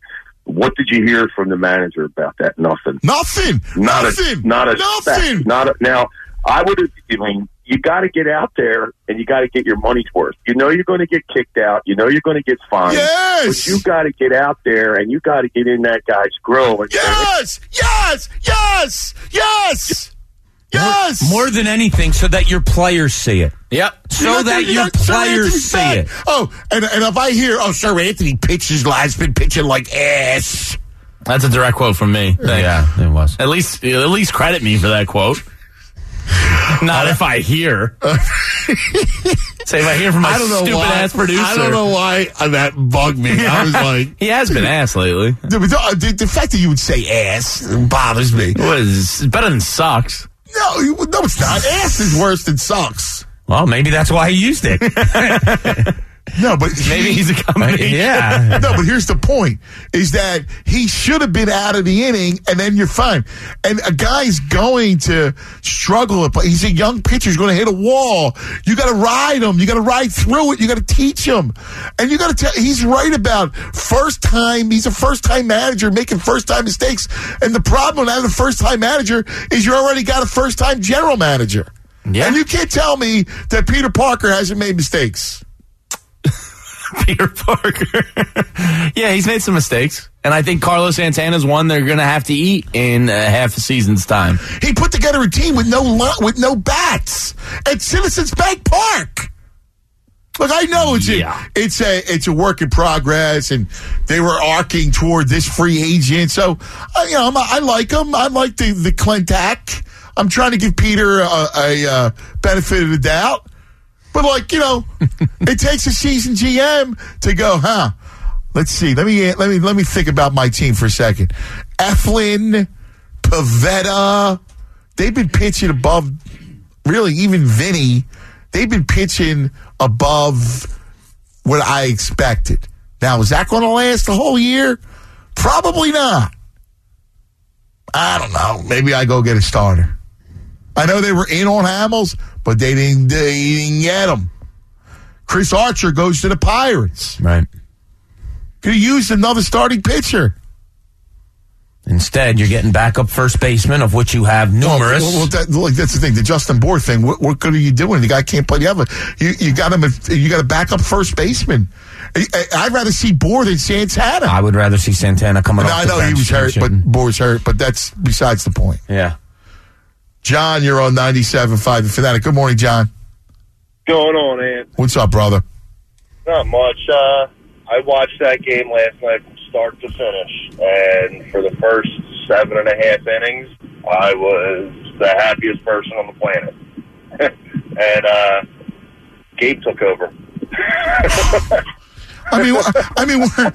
S40: What did you hear from the manager about that? Nothing.
S2: Nothing.
S40: Not
S2: Nothing.
S40: a not a
S2: Nothing.
S40: Not a, now. I would have. I mean, you got to get out there and you got to get your money's worth. You know you're going to get kicked out. You know you're going to get fined.
S2: Yes.
S40: But you got to get out there and you got to get in that guy's grill. And
S2: Yes, yes, yes, yes, yes.
S3: More than anything, so that your players see it.
S4: Yep.
S3: So
S2: You're not
S3: that
S2: thinking
S3: your players see it.
S2: Oh, and and if I hear, oh, Seranthony pitches last been pitching like ass.
S4: That's a direct quote from me. Thanks.
S3: Yeah, it was.
S4: At least, at least credit me for that quote. Not if I hear. Say if I hear from my
S2: I don't know
S4: stupid
S2: why,
S4: ass producer.
S2: I don't know why uh, that bugged me. I was like,
S4: he has been ass lately.
S2: the, the, the fact that you would say ass bothers me.
S4: What is better than sucks?
S2: No, you- no, it's not. Ass is worse than sucks.
S3: Well, maybe that's why he used it.
S2: No, but
S4: Maybe he's a combination.
S3: yeah.
S2: no, but here's the point: is that he should have been out of the inning, and then you're fine. And a guy's going to struggle. But he's a young pitcher. He's going to hit a wall. You got to ride him. You got to ride through it. You got to teach him, and you got to tell. He's right about first time. He's a first time manager making first time mistakes. And the problem with having a first time manager is you already got a first time general manager.
S3: Yeah.
S2: And you can't tell me that Peter Parker hasn't made mistakes.
S4: Peter Parker. yeah, he's made some mistakes. And I think Carlos Santana's one they're going to have to eat in uh, half a season's time.
S2: He put together a team with no lo- with no bats at Citizens Bank Park. Look, I know it's
S4: Yeah.
S2: a it's a it's a work in progress, and they were arcing toward this free agent. So, uh, you know, I'm, I like him. I like the the Klentak. I'm trying to give Peter a, a, uh benefit of the doubt, but like you know, it takes a seasoned GM to go, huh? Let's see. Let me let me let me think about my team for a second. Eflin, Pivetta, they've been pitching above. Really, even Vinny, they've been pitching above what I expected. Now, is that going to last the whole year? Probably not. I don't know. Maybe I go get a starter. I know they were in on Hamels, but they didn't. They didn't get him. Chris Archer goes to the Pirates.
S3: Right.
S2: Could have used another starting pitcher.
S3: Instead, you're getting backup first baseman, of which you have numerous.
S2: Well, well, that, like, that's the thing. The Justin Bour thing. What, what good are you doing? The guy can't play the other. You, you got him. a- You got a backup first baseman. I, I'd rather see Bour than Santana.
S3: I would rather see Santana coming
S2: No,
S3: off
S2: I know he was hurt, but. Bour's hurt. But that's besides the point.
S3: yeah.
S2: John, you're on 97.5 The Fanatic. Good morning, John.
S41: going on, Ant?
S2: What's up, brother?
S41: Not much. Uh, I watched that game last night from start to finish, and for the first seven and a half innings, I was the happiest person on the planet. and uh, Gabe took over.
S2: I mean, I mean, we're,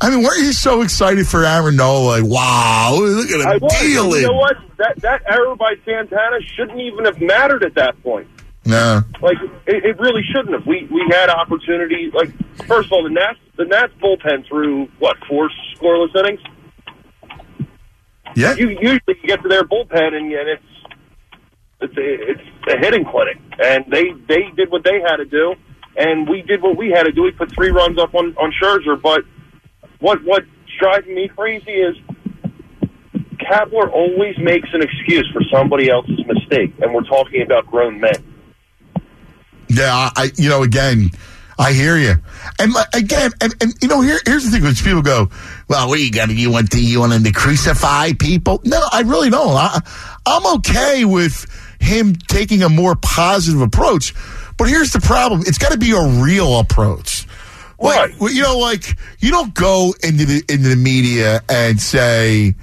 S2: I mean, weren't you so excited for Aaron Nola? Like, wow, look at
S41: I
S2: him
S41: was.
S2: dealing.
S41: You know what? That that error by Santana shouldn't even have mattered at that point.
S2: No.
S41: Like it, it really shouldn't have. We we had opportunities. Like first of all, the Nats the Nats bullpen threw what four scoreless innings.
S2: Yeah.
S41: You usually you get to their bullpen and, and it's it's a, it's a hitting clinic, and they they did what they had to do, and we did what we had to do. We put three runs up on on Scherzer, but what what's driving me crazy is Kapler always makes an excuse for somebody else's mistake, and we're talking about grown men.
S2: Yeah, I, you know, again, I hear you. And again, and, and you know, here, here's the thing: which people go, "Well, what you got? You want to you want him to crucify people?" No, I really don't. I, I'm okay with him taking a more positive approach, but here's the problem: it's got to be a real approach. Like, well, you know, like you don't go into the into the media and say,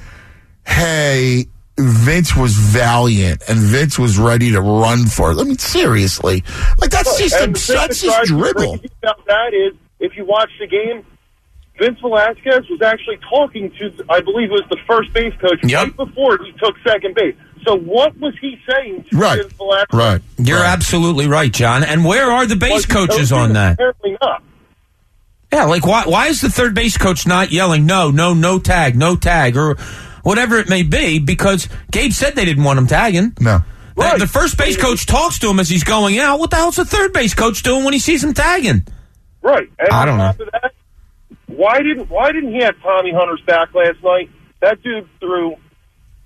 S2: "Hey." Vince was valiant and Vince was ready to run for it. I mean, seriously. Like, that's just, a,
S41: And
S2: that's just dribble.
S41: that is, if you watch the game, Vince Velasquez was actually talking to, I believe it was the first base coach right before he took second base. So what was he saying
S3: Right.
S41: Vince Velasquez?
S2: Right.
S3: You're absolutely right, John. And where are the base
S41: Was he
S3: coaches on that?
S41: Apparently not.
S3: Yeah, like why why is the third base coach not yelling no, no, no tag, no tag, or whatever it may be? Because Gabe said they didn't want him tagging.
S2: No.
S3: The, the first base coach talks to him as he's going out. What the hell's the third base coach doing when he sees him tagging?
S41: Right. And
S3: I don't know.
S41: that, why didn't why didn't he have Tommy Hunter's back last night? That dude threw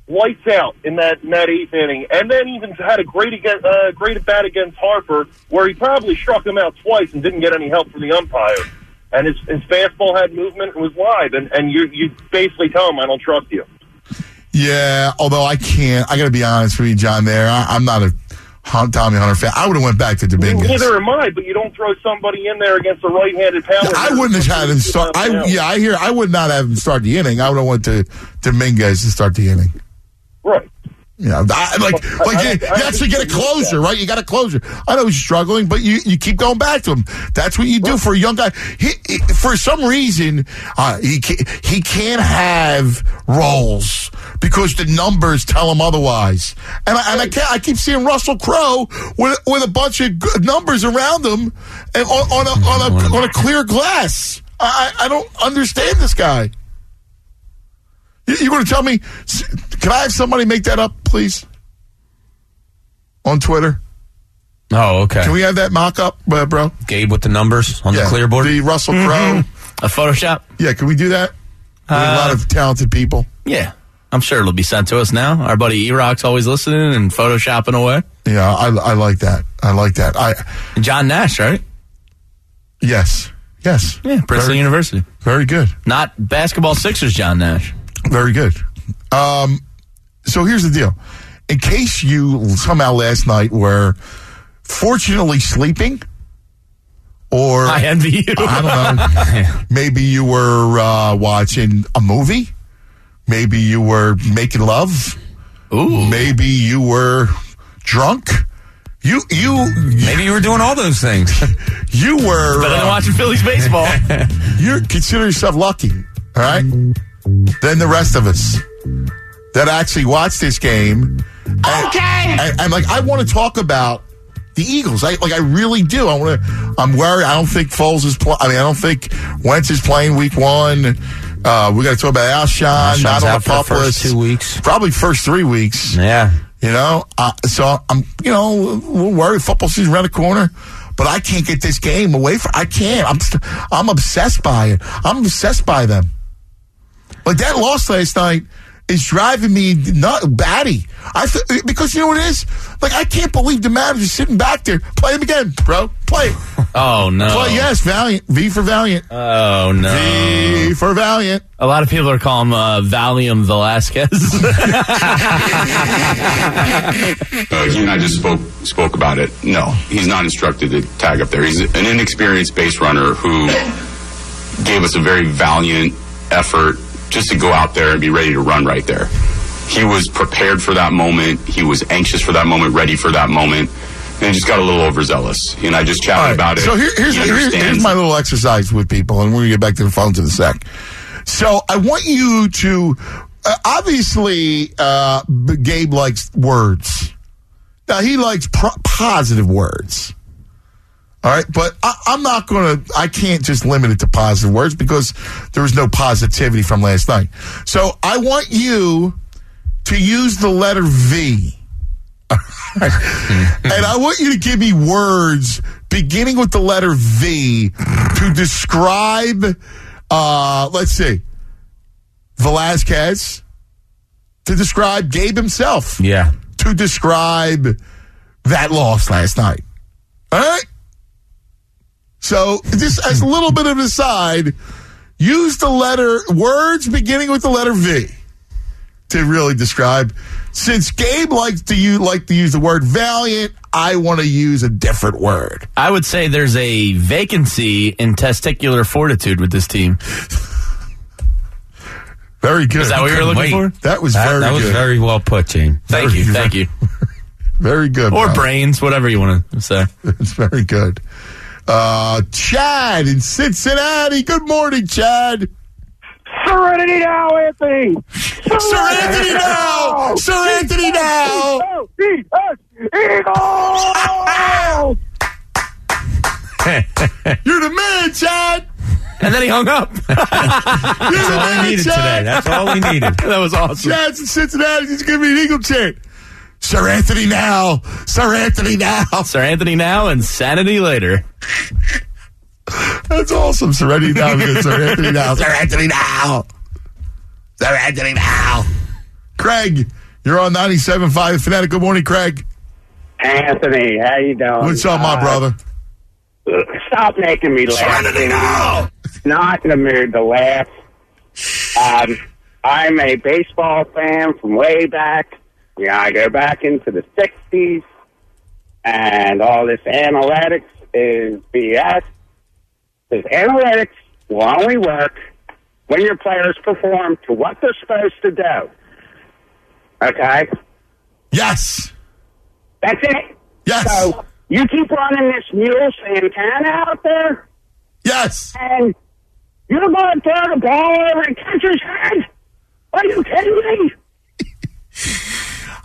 S41: lights out in that in that eighth inning, and then even had a great against, uh, great at bat against Harper, where he probably struck him out twice and didn't get any help from the umpire. And his his fastball had movement and was live, and and you you basically tell him I don't trust you.
S2: Yeah, although I can't. I got to be honest with you, John. There, I, I'm not a Tommy Hunter fan. I would have went back to Dominguez.
S41: Neither am I, but you don't throw somebody in there against a right-handed power.
S2: I wouldn't have had him start. I yeah, I hear. I would not have him start the inning. I would have went to Dominguez to start the inning.
S41: Right.
S2: You know, I, like, like you, you actually get a closure, right? You got a closure. I know he's struggling, but you, you keep going back to him. That's what you do for a young guy. He, he- for some reason, uh, he can't, he can't have roles because the numbers tell him otherwise. And I, and I can't, I keep seeing Russell Crowe with with a bunch of good numbers around him and on, on a on a on a clear glass. I I I don't understand this guy. You, you going to tell me? Can I have somebody make that up, please? On Twitter.
S3: Oh, okay.
S2: Can we have that mock up, uh, bro?
S3: Gabe with the numbers on
S2: Yeah,
S3: the clear board.
S2: The Russell Crowe.
S4: Mm-hmm. A Photoshop?
S2: Yeah, can we do that? We have a lot of talented people.
S4: Yeah. I'm sure it'll be sent to us now. Our buddy E-Rock's always listening and photoshopping away.
S2: Yeah, I, I like that. I like that. I
S4: John Nash, right?
S2: Yes. Yes.
S4: Yeah, Princeton
S2: Very-
S4: University.
S2: Very good.
S4: Not basketball Sixers John Nash.
S2: Very good. Um, so here's the deal. In case you somehow last night were fortunately sleeping, or
S4: I envy you.
S2: I don't know. maybe you were uh, watching a movie. Maybe you were making love.
S4: Ooh.
S2: Maybe you were drunk. You you
S3: Maybe you were doing all those things.
S2: you were
S4: Better than
S2: uh,
S4: watching Phillies baseball.
S2: you consider yourself lucky, all right? Than the rest of us that actually watched this game. Okay. And, and, like, I want to talk about the Eagles. I like, I really do. I want to. I'm worried. I don't think Foles is. Pl- I mean, I don't think Wentz is playing Week One. Uh, we got to talk about Alshon,
S3: Alshon's
S2: not
S3: out for the first
S2: Papopoulos.
S3: two weeks.
S2: Probably first three weeks.
S3: Yeah.
S2: You know, uh, so I'm, you know, a little worried. Football season around the corner, but I can't get this game away from. I can't. I'm, st- I'm obsessed by it. I'm obsessed by them. Like that loss last night is driving me not batty. I th- because you know what it is. Like I can't believe the manager's sitting back there. Play him again, bro. Play. it.
S4: Oh, no.
S2: Play. Yes, Valiant. V for Valiant.
S4: Oh, no.
S2: V for Valiant.
S4: A lot of people are calling him uh, Valium Velasquez.
S1: Uh, he and I just spoke spoke about it. No, he's not instructed to tag up there. He's an inexperienced base runner who gave us a very valiant effort just to go out there and be ready to run right there. He was prepared for that moment. He was anxious for that moment, ready for that moment, and he just got a little overzealous. And I just chatted
S2: right,
S1: about it.
S2: So here, here's,
S1: He
S2: here's, here's my little exercise with people, and we're going to get back to the phones in a sec. So I want you to, uh, obviously, uh, Gabe likes words. Now, he likes pro- positive words. All right, but I, I'm not going to, I can't just limit it to positive words because there was no positivity from last night. So I want you to use the letter V. and I want you to give me words beginning with the letter V to describe, uh, let's see, Velasquez, to describe Gabe himself,
S3: Yeah.
S2: to describe that loss last night. All right? So, just as a little bit of an aside, use the letter, words beginning with the letter V to really describe. Since Gabe likes to use, like to use the word valiant, I want to use a different word.
S4: I would say there's a vacancy in testicular fortitude with this team.
S2: Very good.
S4: Is that what you were looking
S3: Wait.
S4: for?
S2: That was
S3: That,
S2: very
S3: that was
S2: good.
S3: very well put, Gene.
S4: Thank you. Thank you.
S2: very good.
S4: Or
S2: bro.
S4: brains, whatever you want to say.
S2: It's very good. Uh, Chad in Cincinnati. Good morning, Chad.
S41: Serenity now, Anthony.
S2: Seranthony now. Seranthony now.
S41: Eagles!
S2: You're the man, Chad.
S4: And then he hung up.
S2: You're the
S3: That's all
S2: man,
S3: we needed
S2: Chad.
S3: today. That's all we needed.
S4: that was awesome.
S2: Chad's in Cincinnati. He's giving me an eagle chant. Seranthony now. Seranthony now.
S4: Seranthony now and sanity later.
S2: That's awesome. Serenity now. Seranthony now. Seranthony now. Seranthony now. Craig, you're on 97.5 The Fanatic. Good morning, Craig.
S42: Anthony, how you doing?
S2: What's up, my
S42: Uh,
S2: brother?
S42: Stop making me laugh.
S2: Serenity now.
S42: Not in the mood to laugh. Um, I'm a baseball fan from way back. Yeah, I go back into the '60s, and all this analytics is BS. Because analytics will only work when your players perform to what they're supposed to do. Okay?
S2: Yes.
S42: That's it.
S2: Yes.
S42: So you keep running this mule Santana out there,
S2: Yes.
S42: and you're going to throw the ball over the catcher's head? Are you kidding me?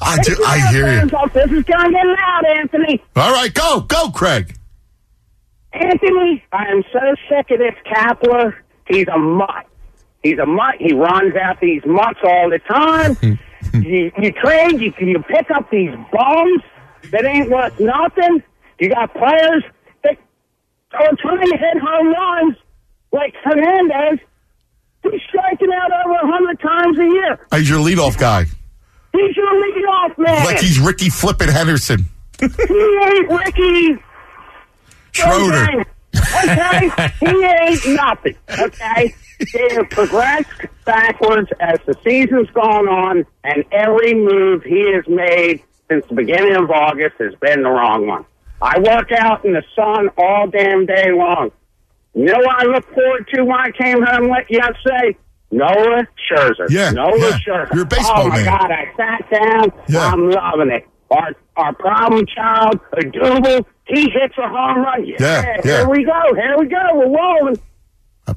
S2: I do. I hear you.
S42: This is going to get loud, Anthony.
S2: All right, go, go, Craig.
S42: Anthony, I am so sick of this Kapler. He's a mutt. He's a mutt. He runs out these mutts all the time. you, you trade, you, you pick up these bums that ain't worth nothing. You got players that are trying to hit home runs like Hernandez. He's striking out over a hundred times a year.
S2: He's your leadoff guy.
S42: He's your leadoff man.
S2: Like he's Ricky Flippin Henderson.
S42: he ain't Ricky.
S2: Schroeder.
S42: Okay. okay? he ain't nothing. Okay? They have progressed backwards as the season's gone on, and every move he has made since the beginning of August has been the wrong one. I work out in the sun all damn day long. You know what I look forward to when I came home yesterday? Noah Scherzer.
S2: Yeah,
S42: Noah
S2: yeah.
S42: Scherzer.
S2: You're a baseball
S42: oh my
S2: man.
S42: God, I sat down.
S2: Yeah.
S42: I'm loving it. Our our problem child, Odubel, he hits a home run.
S2: Yeah,
S42: yeah.
S2: yeah.
S42: Here we go. Here we go. We're rolling.
S2: A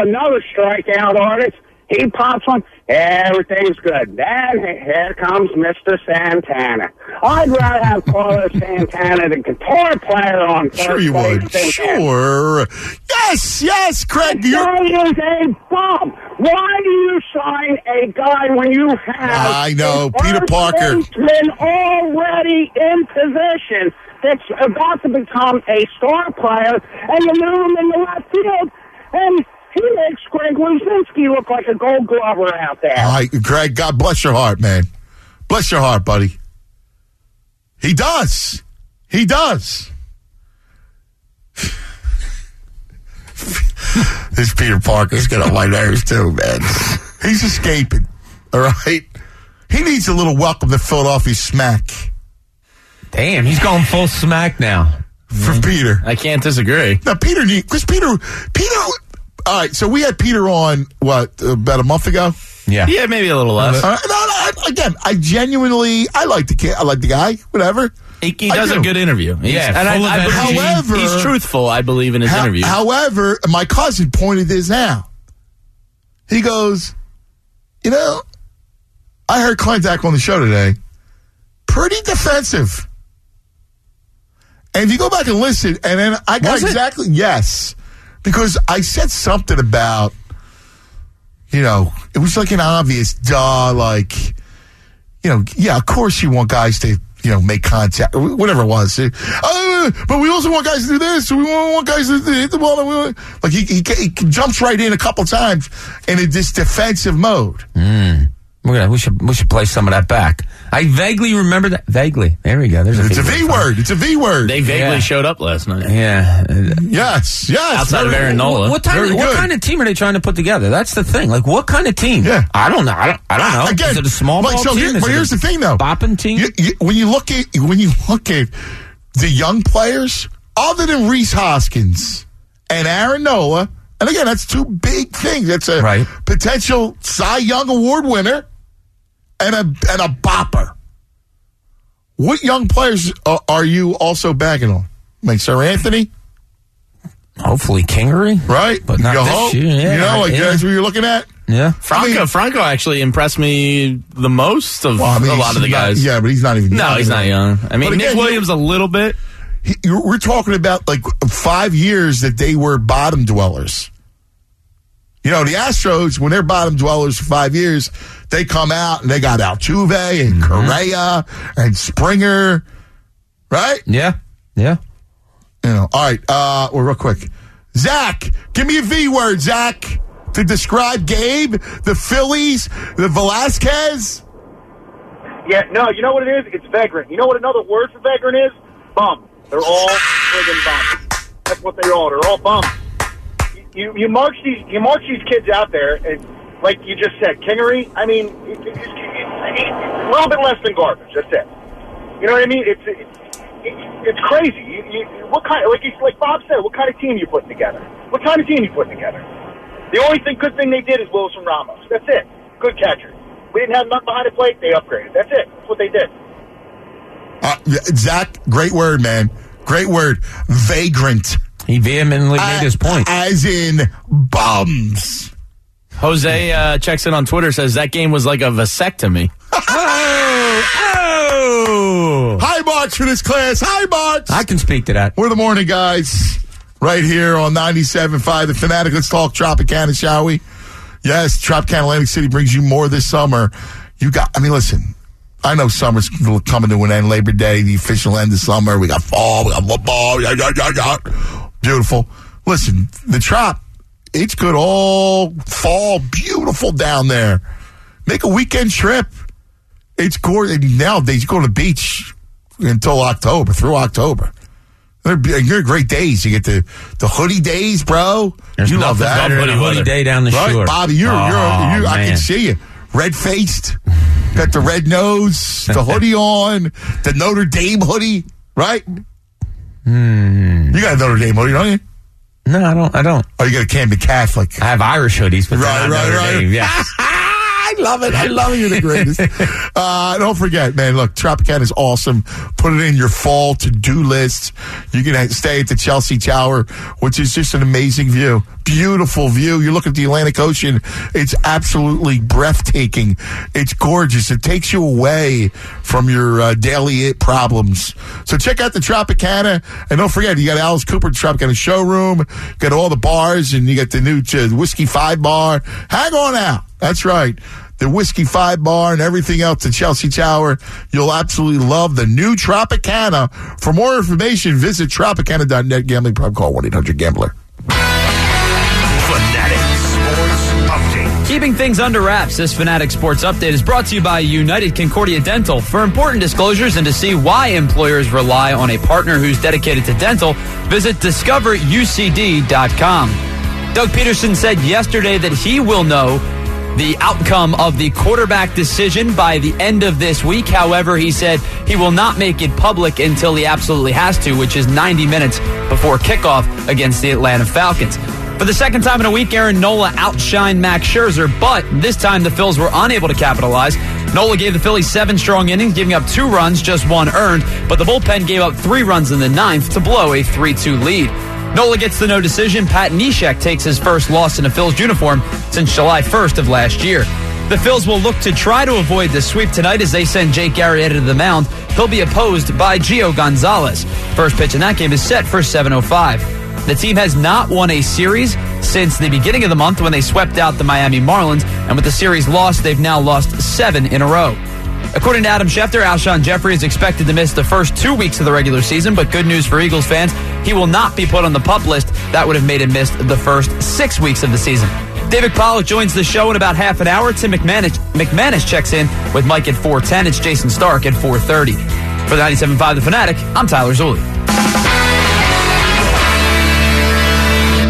S42: another strikeout artist. He pops one. Everything's good. Then here comes Mr. Santana. I'd rather have Carlos Santana, the guitar player, on first
S2: Sure you would.
S42: than.
S2: Sure. Yes, yes, Craig.
S42: The
S2: You're,
S42: guy is a bum. Why do you sign a guy when you have
S2: I know,
S42: a
S2: Peter Parker.
S42: baseman already in position that's about to become a star player, and you move him in the left field, and he makes Greg Luzinski look like a gold glover out there.
S2: All right, Greg, God bless your heart, man. Bless your heart, buddy. He does. He does. this Peter Parker's get on my nerves too, man. He's escaping. All right. He needs a little welcome to Philadelphia smack
S3: Damn, he's going full smack now.
S2: for Peter.
S4: I can't disagree.
S2: Now Peter need because Peter Peter. All right, so we had Peter on what about a month ago.
S3: Yeah.
S4: Yeah, maybe a little less.
S2: All right, no, no, I- again, I genuinely I like the kid. I like the guy. Whatever.
S4: He, he does
S2: do.
S4: a good interview. He's-
S3: Yeah,
S4: and I, I
S2: However-
S4: he's truthful. I believe in his
S2: How-
S4: interview.
S2: However, my cousin pointed this out. He goes, you know, I heard Klentak on the show today. Pretty defensive. And if you go back and listen, and then I got exactly yes, because I said something about, you know, it was like an obvious duh, like, you know, yeah, of course you want guys to, you know, make contact, whatever it was. Uh, but we also want guys to do this. We want guys to hit the ball. Like he, he, he jumps right in a couple times in this defensive mode.
S3: We're gonna, we should we should play some of that back. I vaguely remember that. Vaguely. There we go. There's a
S2: It's a V word. It's a V word.
S4: they vaguely
S3: Yeah.
S4: showed up last night.
S3: Yeah.
S2: yes, yes.
S4: Outside of
S2: Very-
S4: Aaron Nola.
S3: What, type, what
S2: good.
S3: kind of team are they trying to put together? That's the thing. Like, what kind of team?
S2: Yeah.
S3: I don't know. I don't, I don't know.
S2: Again,
S3: Is it a small
S2: like,
S3: ball
S2: so
S3: team?
S2: here-
S3: Is
S2: but
S3: it
S2: here's
S3: a
S2: the thing, though.
S3: Bopping team?
S2: You, you, when you look at when you look at the young players, other than Rhys Hoskins and Aaron Nola, and again, that's two big things. That's a
S3: Right.
S2: potential Cy Young Award winner and a and a bopper. What young players are, are you also bagging on? Like Seranthony,
S3: Hopefully Kingery.
S2: right?
S3: But not
S2: you
S3: this
S2: hope.
S3: year, yeah,
S2: you know, like
S3: yeah.
S2: that's what you're looking at.
S3: Yeah.
S4: Franco,
S2: I mean-
S4: Franco actually impressed me the most of
S2: Well, I mean,
S4: a lot of the
S2: he's not-
S4: guys.
S2: yeah, but he's not even.
S4: No, he's not young. I mean,
S2: But
S4: Nick Williams a little bit.
S2: He- we're talking about like five years that they were bottom dwellers. You know, the Astros, when they're bottom dwellers for five years, they come out and they got Altuve and Correa and Springer, right?
S3: Yeah. Yeah.
S2: You know, all right, uh, well, real quick. Zach, give me a V word, Zach, to describe Gabe, the Phillies, the Velasquez.
S41: Yeah, no, you know what it is? It's vagrant. You know what another word for vagrant is? Bum. They're all friggin' bums. That's what they are. They're all bums. You you march these you march these kids out there, and like you just said, Kingery. I mean, it, it, it's a little bit less than garbage. That's it. You know what I mean? It's it, it, it's crazy. You, you, what kind? Like like Bob said, what kind of team you putting together? What kind of team you putting together? The only thing good thing they did is Wilson Ramos. That's it. Good catcher.
S43: We didn't have nothing behind the plate. They upgraded. That's it. That's what they did.
S2: Uh, Zach, great word, man. Great word. Vagrant.
S3: He vehemently made his point.
S2: As in bums.
S5: Jose uh, checks in on Twitter says that game was like a vasectomy.
S2: Oh! oh! High marks for this class. High marks.
S3: I can speak to that.
S2: We're the morning guys. Right here on 97.5 The Fanatic. Let's talk Tropicana, shall we? Yes, Tropicana Atlantic City brings you more this summer. You got, I mean, listen, I know summer's coming to an end. Labor Day, the official end of summer. We got fall, we got football. Yeah, yeah, yeah, yeah. Beautiful. Listen, the Trop, it's good all fall. Beautiful down there. Make a weekend trip. It's gorgeous. Nowadays, you go to the beach until October, through October. They're, they're great days. You get the, the hoodie days, bro.
S3: There's
S2: you love that.
S3: a hoodie day down the
S2: Right,
S3: shore.
S2: Bobby, you're,
S3: Oh,
S2: you're, you I can see you. Red faced. Got the red nose, the hoodie on, the Notre Dame hoodie, right?
S3: Hmm.
S2: You got a Notre Dame hoodie, don't you?
S3: No, I don't. I don't.
S2: Oh, you got a Camden Catholic.
S3: I have Irish hoodies, but
S2: Right,
S3: not
S2: right,
S3: Notre
S2: right.
S3: Dame. Yes.
S2: I love it. I love it. You're the greatest. uh, don't forget, man. Look, Tropicana is awesome. Put it in your fall to-do list. You can stay at the Chelsea Tower, which is just an amazing view. Beautiful view. You look at the Atlantic Ocean. It's absolutely breathtaking. It's gorgeous. It takes you away from your uh, daily problems. So check out the Tropicana, and don't forget, you got Alice Cooper Tropicana showroom. Got all the bars, and you got the new uh, Whiskey Five bar. Hang on out. That's right. The Whiskey Five Bar and everything else at Chelsea Tower. You'll absolutely love the new Tropicana. For more information, visit Tropicana.net. Gambling problem call 1-800-GAMBLER.
S31: Fanatic Sports Update.
S6: Keeping things under wraps, this Fanatic Sports Update is brought to you by United Concordia Dental. For important disclosures and to see why employers rely on a partner who's dedicated to dental, visit discoverucd.com. Doug Pederson said yesterday that he will know the outcome of the quarterback decision by the end of this week. However, he said he will not make it public until he absolutely has to, which is 90 minutes before kickoff against the Atlanta Falcons. For the second time in a week, Aaron Nola outshined Max Scherzer, but this time the Phils were unable to capitalize. Nola gave the Phillies seven strong innings, giving up two runs, just one earned, but the bullpen gave up three runs in the ninth to blow a 3 2 lead. Nola gets the no decision. Pat Neshek takes his first loss in a Phils uniform since July 1st of last year. The Phils will look to try to avoid the sweep tonight as they send Jake Arrieta to the mound. He'll be opposed by Gio Gonzalez. First pitch in that game is set for 7:05. The team has not won a series since the beginning of the month when they swept out the Miami Marlins, and with the series lost, they've now lost seven in a row. According to Adam Schefter, Alshon Jeffery is expected to miss the first two weeks of the regular season, but good news for Eagles fans, he will not be put on the pup list. That would have made him miss the first six weeks of the season. David Pollack joins the show in about half an hour. Tim McManus, McManus checks in with Mike at 410. It's Jayson Stark at 430. For the 97.5 The Fanatic, I'm Tyler Zulli.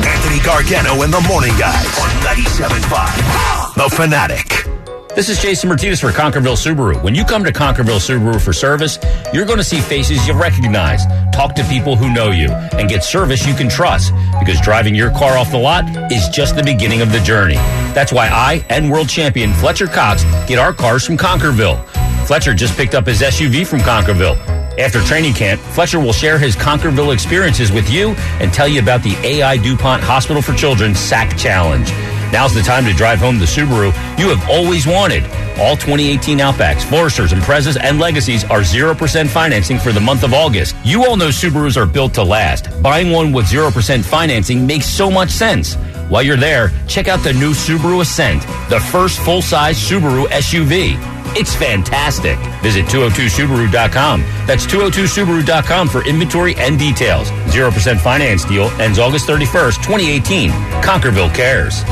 S31: Anthony Gargano and the Morning Guys on 97.5. The Fanatic.
S11: This is Jason Martinez for Concordville Subaru. When you come to Concordville Subaru for service, you're going to see faces you recognize, talk to people who know you, and get service you can trust. Because driving your car off the lot is just the beginning of the journey. That's why I and world champion Fletcher Cox get our cars from Concordville. Fletcher just picked up his SUV from Concordville. After training camp, Fletcher will share his Concordville experiences with you and tell you about the AI DuPont Hospital for Children SAC Challenge. Now's the time to drive home the Subaru you have always wanted. All 2018 Outbacks, Foresters, Imprezas, and Legacies are 0% financing for the month of August. You all know Subarus are built to last. Buying one with 0% financing makes so much sense. While you're there, check out the new Subaru Ascent, the first full-size Subaru SUV. It's fantastic. Visit 202subaru.com. That's 202subaru.com for inventory and details. 0% finance deal ends August 31st, 2018. Concordville cares.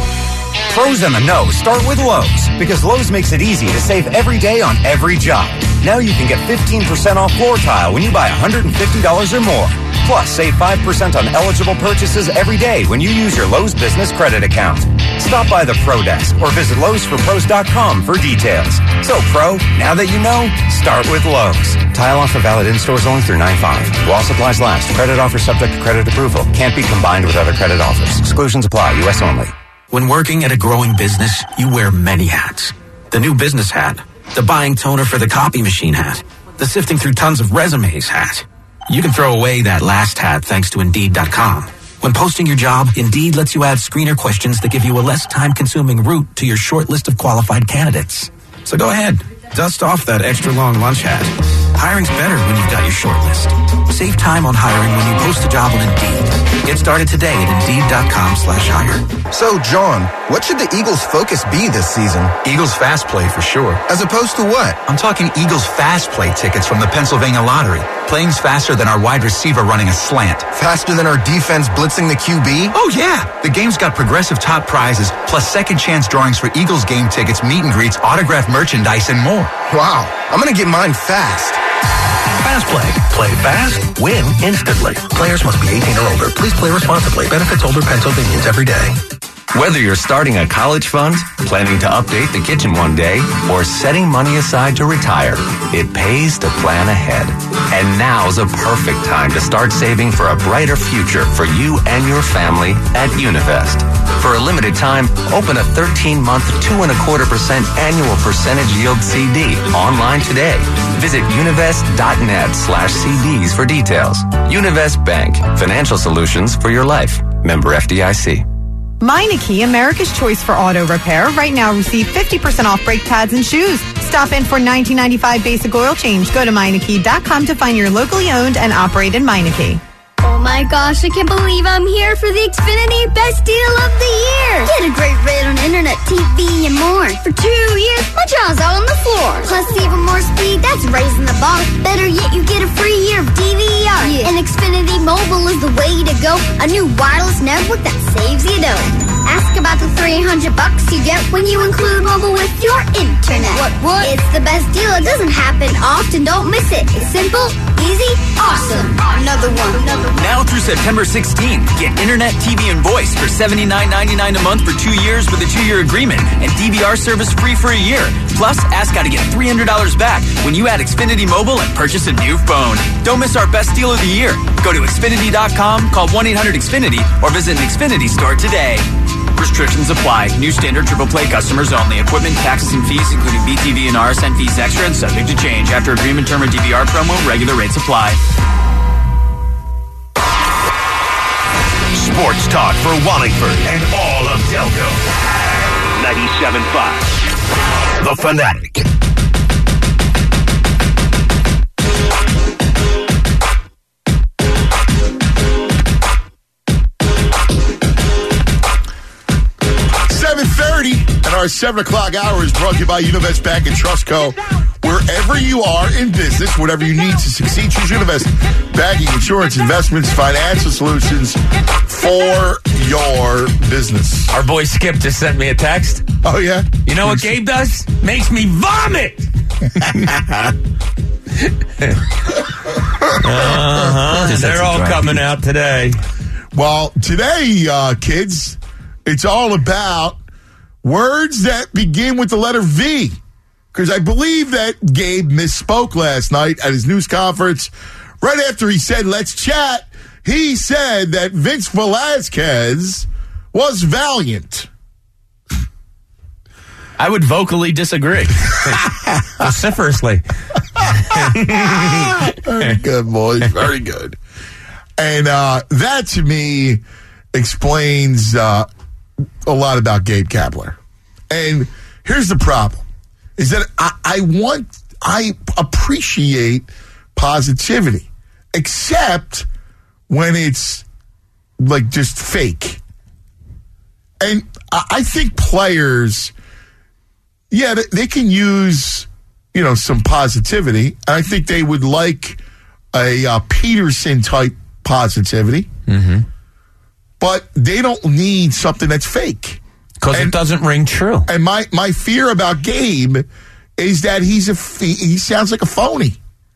S44: Pros in the know start with Lowe's because Lowe's makes it easy to save every day on every job. Now you can get 15% off floor tile when you buy $150 or more. Plus, save 5% on eligible purchases every day when you use your Lowe's business credit account. Stop by the Pro Desk or visit Lowe'sForPros.com for details. So, Pro, now that you know, start with Lowe's. Tile offer valid in stores only through 9-5. While supplies last, credit offer subject to credit approval. Can't be combined with other credit offers. Exclusions apply. U.S. only.
S45: When working at a growing business, you wear many hats. The new business hat. The buying toner for the copy machine hat. The sifting through tons of resumes hat. You can throw away that last hat thanks to Indeed.com. When posting your job, Indeed lets you add screener questions that give you a less time consuming route to your short list of qualified candidates. So go ahead, dust off that extra long lunch hat. Hiring's better when you've got your short list. Save time on hiring when you post a job on Indeed. Get started today at Indeed.com slash hire.
S46: So, John, what should the Eagles' focus be this season?
S47: Eagles fast play for sure.
S46: As opposed to what?
S47: I'm talking Eagles fast play tickets from the Pennsylvania Lottery. Playing's faster than our wide receiver running a slant.
S46: Faster than our defense blitzing the QB?
S47: Oh, yeah. The game's got progressive top prizes, plus second chance drawings for Eagles game tickets, meet and greets, autographed merchandise, and more.
S46: Wow. I'm going to get mine fast.
S48: Fast Play. Play fast, win instantly. Players must be 18 or older. Please play responsibly. Benefits older Pennsylvanians every day.
S44: Whether you're starting a college fund, planning to update the kitchen one day, or setting money aside to retire, it pays to plan ahead. And now's a perfect time to start saving for a brighter future for you and your family at Univest. For a limited time, open a 13-month, two and a quarter percent annual percentage yield CD online today. Visit univest.net slash CDs for details. Univest Bank, financial solutions for your life. Member FDIC.
S49: Meineke, America's choice for auto repair. Right now, receive 50% off brake pads and shoes. Stop in for 1995 basic oil change. Go to Meineke.com to find your locally owned and operated Meineke.
S50: Oh my gosh, I can't believe I'm here for the Xfinity Best Deal of the Year. Get a great rate on internet, TV, and more. For two years, my jaw's out on the floor. Plus even more speed, that's raising the bar. Better yet, you get a free year of DVR. Yeah. And Xfinity Mobile is the way to go. A new wireless network that saves you dough. Ask about the 300 bucks you get when you include mobile with your internet. What, what? It's the best deal. It doesn't happen often. Don't miss it. It's simple, easy, awesome. Another one. Another one.
S14: Now through September 16th, get internet, TV, and voice for $79.99 a month for two years with a two-year agreement and DVR service free for a year. Plus, ask how to get $300 back when you add Xfinity Mobile and purchase a new phone. Don't miss our best deal of the year. Go to Xfinity.com, call 1-800-XFINITY, or visit an Xfinity store today. Restrictions apply. New standard triple play customers only. Equipment, taxes, and fees, including BTV and RSN fees extra and subject to change. After agreement term or DVR promo, regular rates apply.
S48: Sports talk for Wallingford and all of Delco. 97.5. The Fanatic.
S2: Seven thirty, and our seven o'clock hour is brought to you by Univest Bank and Trust Co. Wherever you are in business, whatever you need to succeed, choose Univest Banking, insurance, investments, financial solutions for your business.
S3: Our boy Skip just sent me a text.
S2: Oh yeah,
S3: You know what Gabe does? Makes me vomit. uh-huh. They're all coming out today.
S2: Well, today, uh, kids, it's all about words that begin with the letter V. Because I believe that Gabe misspoke last night at his news conference. Right after he said, let's chat, he said that Vince Velasquez was valiant.
S4: I would vocally disagree.
S3: Vociferously.
S2: Very good, boys. Very good. And uh, that to me explains uh, a lot about Gabe Kapler. And here's the problem is that I, I want, I appreciate positivity, except when it's like just fake. And I, I think players, yeah, they, they can use, you know, some positivity. I think they would like a uh, Pederson type positivity,
S3: Mm-hmm.
S2: but they don't need something that's fake.
S3: Because it doesn't ring true.
S2: And my my fear about Gabe is that he's a he he sounds like a phony.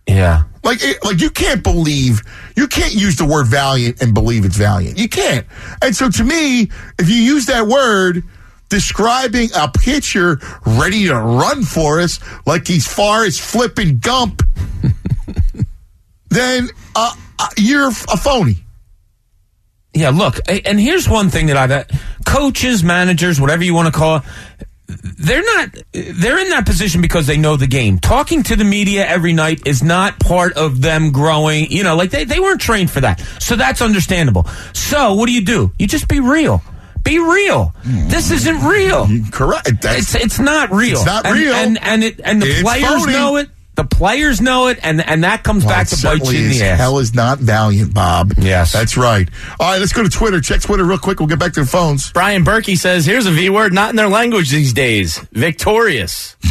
S3: Yeah.
S2: Like it, like you can't believe you can't use the word valiant and believe it's valiant. You can't. And so to me, if you use that word describing a pitcher ready to run for us like he's far as flipping Gump, then uh, uh, you're a phony.
S3: Yeah, look, and here's one thing that I've uh, coaches, managers, whatever you want to call it, they're not they're in that position because they know the game. Talking to the media every night is not part of them growing you know like they, they weren't trained for that. So that's understandable. So what do you do? You just be real. Be real. Hmm. This isn't real.
S2: Correct.
S3: It's it's not real.
S2: It's not
S3: And-
S2: real.
S3: and and it and the
S2: It's
S3: players
S2: phony.
S3: know it the players know it and and that comes
S2: Well,
S3: back to bite
S2: certainly
S3: you in the ass
S2: Hell is not valiant, Bob.
S3: Yes.
S2: That's right. All right, let's go to Twitter. Check Twitter real quick. We'll get back to the phones.
S5: Brian Berkey says, "Here's a V word not in their language these days. Victorious."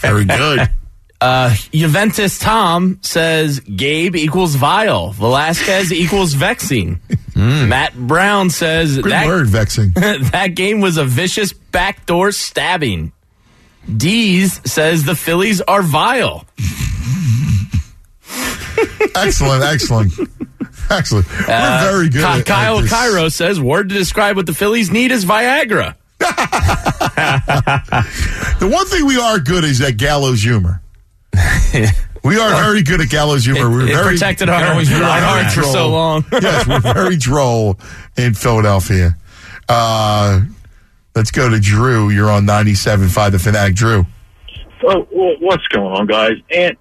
S2: Very good.
S5: Uh, Juventus Tom says Gabe equals vile. Velasquez equals vexing. Matt Brown says
S2: Good
S5: that,
S2: word, vexing.
S5: that game was a vicious backdoor stabbing. Dees says the Phillies are vile.
S2: excellent, excellent, excellent. We're
S5: Uh,
S2: very good.
S5: Ky-
S2: at- at
S5: Kyle
S2: this.
S5: Cairo says word to describe what the Phillies need is Viagra.
S2: The one thing we are good is at gallows humor. We are very good at gallows humor.
S5: It-
S2: we're
S5: it
S2: very
S5: protected our-
S2: we're
S5: our
S2: very
S5: hearts for so long.
S2: yes, we're very droll in Philadelphia. Uh, let's go to Drew. You're on 97.5 The Fanatic. Drew.
S51: Oh, well, what's going on, guys? And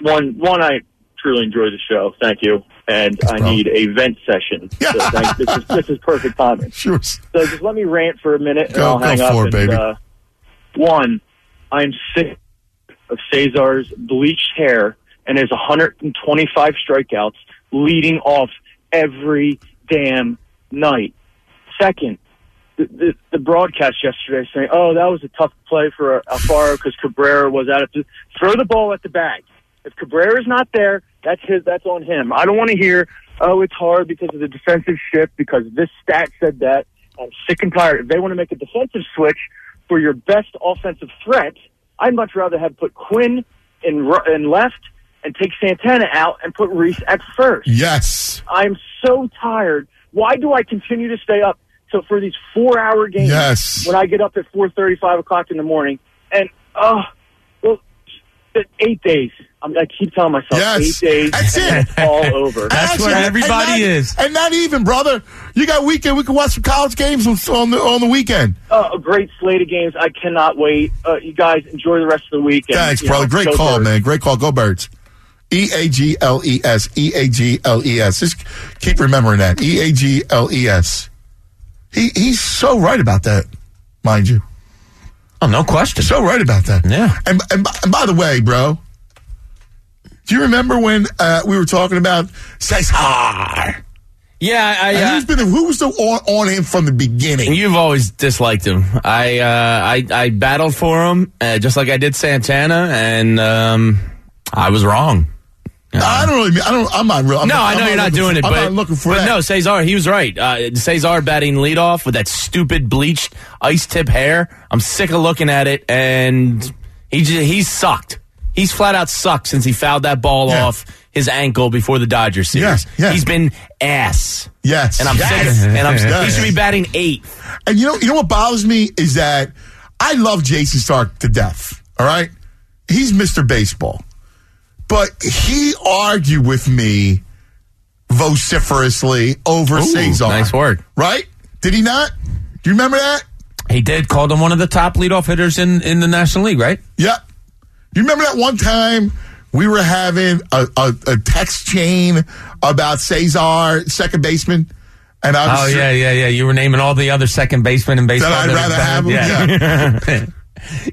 S51: one, one, I truly enjoy the show. Thank you. And I need a vent session. So thank, this, is, this is perfect timing.
S2: Sure.
S51: So just let me rant for a minute, and
S2: Go-
S51: I'll
S2: go
S51: hang up.
S2: for it,
S51: and,
S2: baby.
S51: Uh, one, I'm sick of Cesar's bleached hair and his 125 strikeouts leading off every damn night. Second, the, the, the broadcast yesterday saying, "Oh, that was a tough play for Alfaro because Cabrera was out of throw the ball at the bag. If Cabrera's not there, that's his. That's on him. I don't want to hear, oh, it's hard because of the defensive shift because this stat said that. I'm sick and tired. If they want to make a defensive switch for your best offensive threat, I'd much rather have put Quinn in in left and take Santana out and put Rhys at first.
S2: Yes.
S51: I'm so tired. Why do I continue to stay up till for these four hour games
S2: Yes.
S51: when I get up at four thirty, five o'clock in the morning? And oh, well, eight days. I'm, I keep telling myself
S2: Yes.
S51: eight days.
S2: That's
S51: and
S2: it.
S51: It's all over.
S2: Actually, and not- is. And not even, brother. You got weekend. We can watch some college games on the on the weekend.
S51: Uh, a great slate of games. I cannot wait. Uh, you guys enjoy the rest of the weekend.
S2: Thanks,
S51: you know,
S2: brother. Great call,
S51: Birds.
S2: man. Great call. Go Birds. E A G L E S. E A G L E S. Just keep remembering that. E A G L E S. He he's so right about that, mind you.
S3: Oh, no question.
S2: So right about that.
S3: Yeah.
S2: And, and, by, and by the way, bro, do you remember when uh, we were talking about Cesar?
S5: Yeah, I. Uh,
S2: who's been who was the on, on him from the beginning?
S5: You've always disliked him. I uh, I, I battled for him, uh, just like I did Santana, and um, I was wrong.
S2: I don't really. I don't. I'm not real. I'm
S5: no,
S2: not,
S5: I
S2: I'm
S5: know you're not doing
S2: for-
S5: it,
S2: I'm
S5: but,
S2: not looking for
S5: but
S2: that.
S5: no, Cesar, he was right. Uh, Cesar batting leadoff with that stupid bleached ice tip hair. I'm sick of looking at it, and he just, he's sucked. He's flat out sucked since he fouled that ball off his ankle before the Dodgers series.
S2: Yes, yes.
S5: He's been ass.
S2: Yes,
S5: and I'm
S2: Yes.
S5: sick. Of, and I'm
S2: Yes.
S5: he should be batting eight.
S2: And you know, you know what bothers me is that I love Jayson Stark to death. All right, he's Mr. Baseball, but he argued with me vociferously over
S3: Ooh,
S2: Cesar.
S3: nice word.
S2: right? Did he not? Do you remember that?
S3: He did. Called him one of the top leadoff hitters in, in the National League, right?
S2: Yeah. You remember that one time we were having a, a, a text chain about Cesar, second baseman, and I was Oh
S3: yeah, yeah, yeah. You were naming all the other second basemen in baseball.
S2: That I'd rather have 'em,
S3: Yeah.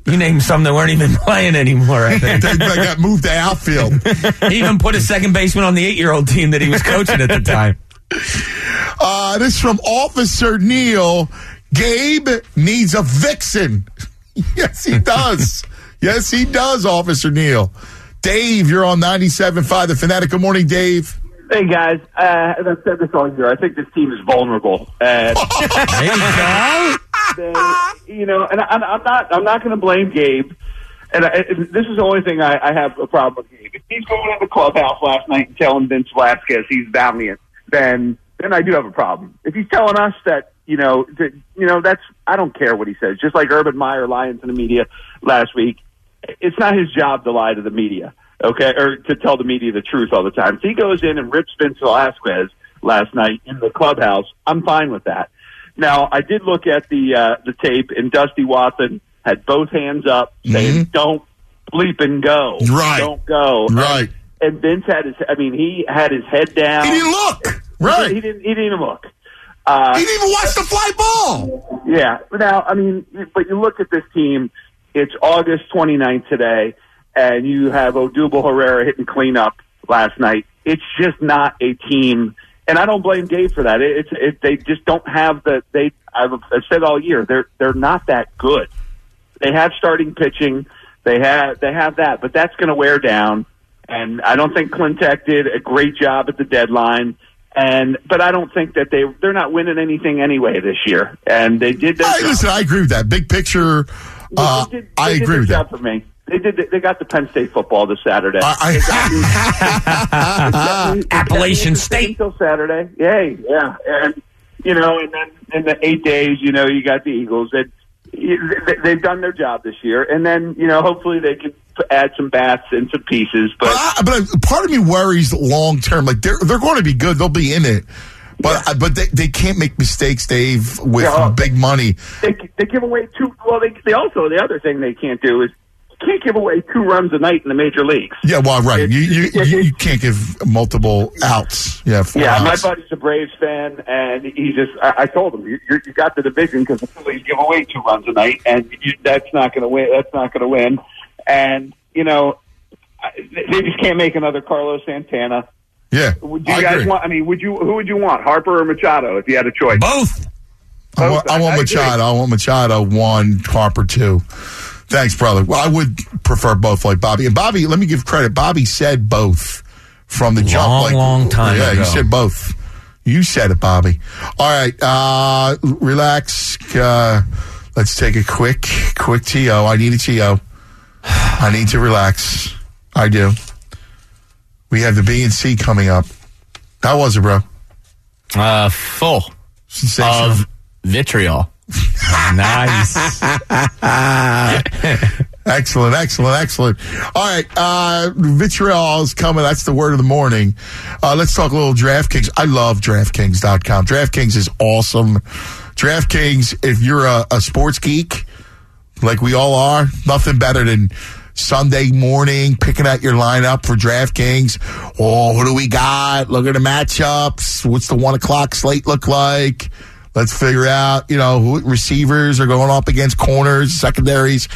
S3: you named some that weren't even playing anymore. I think
S2: they, they got moved to outfield.
S3: he even put a second baseman on the eight-year-old team that he was coaching at the time.
S2: Uh, this is from Officer Neil. Gabe needs a vixen. yes, he does. yes, he does, Officer Neil. Dave, you're on 97.5 The Fanatic. Good morning, Dave.
S52: Hey guys, uh, as I've said this all year, I think this team is vulnerable. And they, you know, and I, I'm not, I'm not going to blame Gabe. And, I, this is the only thing I, I have a problem with Gabe. If he's going in the clubhouse last night and telling Vince Velasquez he's valiant, then then I do have a problem. If he's telling us that, you know, that, you know, that's I don't care what he says. Just like Urban Meyer lying to the media last week, it's not his job to lie to the media, okay, or to tell the media the truth all the time. If he goes in and rips Vince Velasquez last night in the clubhouse, I'm fine with that. Now, I did look at the uh, the tape, and Dusty Wathan had both hands up, saying, "Don't bleep and go,
S2: Mm-hmm. Right.
S52: Don't go."
S2: Right.
S52: And, and Vince had his. I mean, he had his head down.
S2: He didn't look. Right.
S52: He didn't. He didn't even look. Uh,
S2: he didn't even watch the fly ball.
S52: Yeah. Now, I mean, but you look at this team. It's August 29th today, and you have Odubel Herrera hitting cleanup last night. It's just not a team, and I don't blame Dave for that. It, it's it, they just don't have the they. I've, I've said all year they're they're not that good. They have starting pitching. They have they have that, but that's going to wear down. And I don't think Klentak did a great job at the deadline. And but I don't think that they they're not winning anything anyway this year. And they did their
S2: Hey,
S52: job.
S2: listen, I agree with that. Big picture, uh,
S52: They did-
S2: I
S52: they did
S2: agree with that.
S52: for me. They did. They got the Penn State football this Saturday.
S3: Appalachian State
S52: until Saturday. Yay, yeah, and you know, and then in the eight days, you know, you got the Eagles. And they- they've done their job this year, and then you know, hopefully, they can add some bats and some pieces. But
S2: Uh, but part of me worries long term. Like they're they're going to be good. They'll be in it. But uh, but they, they can't make mistakes, Dave, with
S52: Yeah.
S2: big money.
S52: they they give away two. Well, they they also the other thing they can't do is you can't give away two runs a night in the major leagues.
S2: Yeah, well, right. You you, you, you can't give multiple outs. Yeah,
S52: Yeah, my buddy's a Braves fan, and he just, I, I told him, you, you got the division because the Phillies give away two runs a night, and you, that's not going to win. That's not going to win. And, you know, they just can't make another Carlos Santana.
S2: Yeah.
S52: Would you
S2: I
S52: guys
S2: agree.
S52: want, I mean, would you, who would you want, Harper or Machado, if you had a choice?
S3: Both.
S2: I want, I want
S52: I agree.
S2: Machado. I want Machado one, Harper two. Thanks, brother. Well, I would prefer both, like Bobby. And Bobby, let me give credit. Bobby said both from the jump.
S3: Long,
S2: Like,
S3: long time
S2: Yeah,
S3: ago.
S2: you said both. You said it, Bobby. All right, uh, relax. Uh, let's take a quick, quick TO. I need a TO. I need to relax. I do. We have the B and C coming up. How was it, bro?
S5: Uh, full of vitriol.
S3: nice.
S2: excellent, excellent, excellent. All right, uh, vitriol is coming. That's the word of the morning. Uh, let's talk a little DraftKings. I love DraftKings.com. DraftKings is awesome. DraftKings, if you're a, a sports geek, like we all are, nothing better than Sunday morning picking out your lineup for DraftKings. Oh, who do we got? Look at the matchups. What's the one o'clock slate look like? Let's figure out, you know, who receivers are going up against corners, secondaries.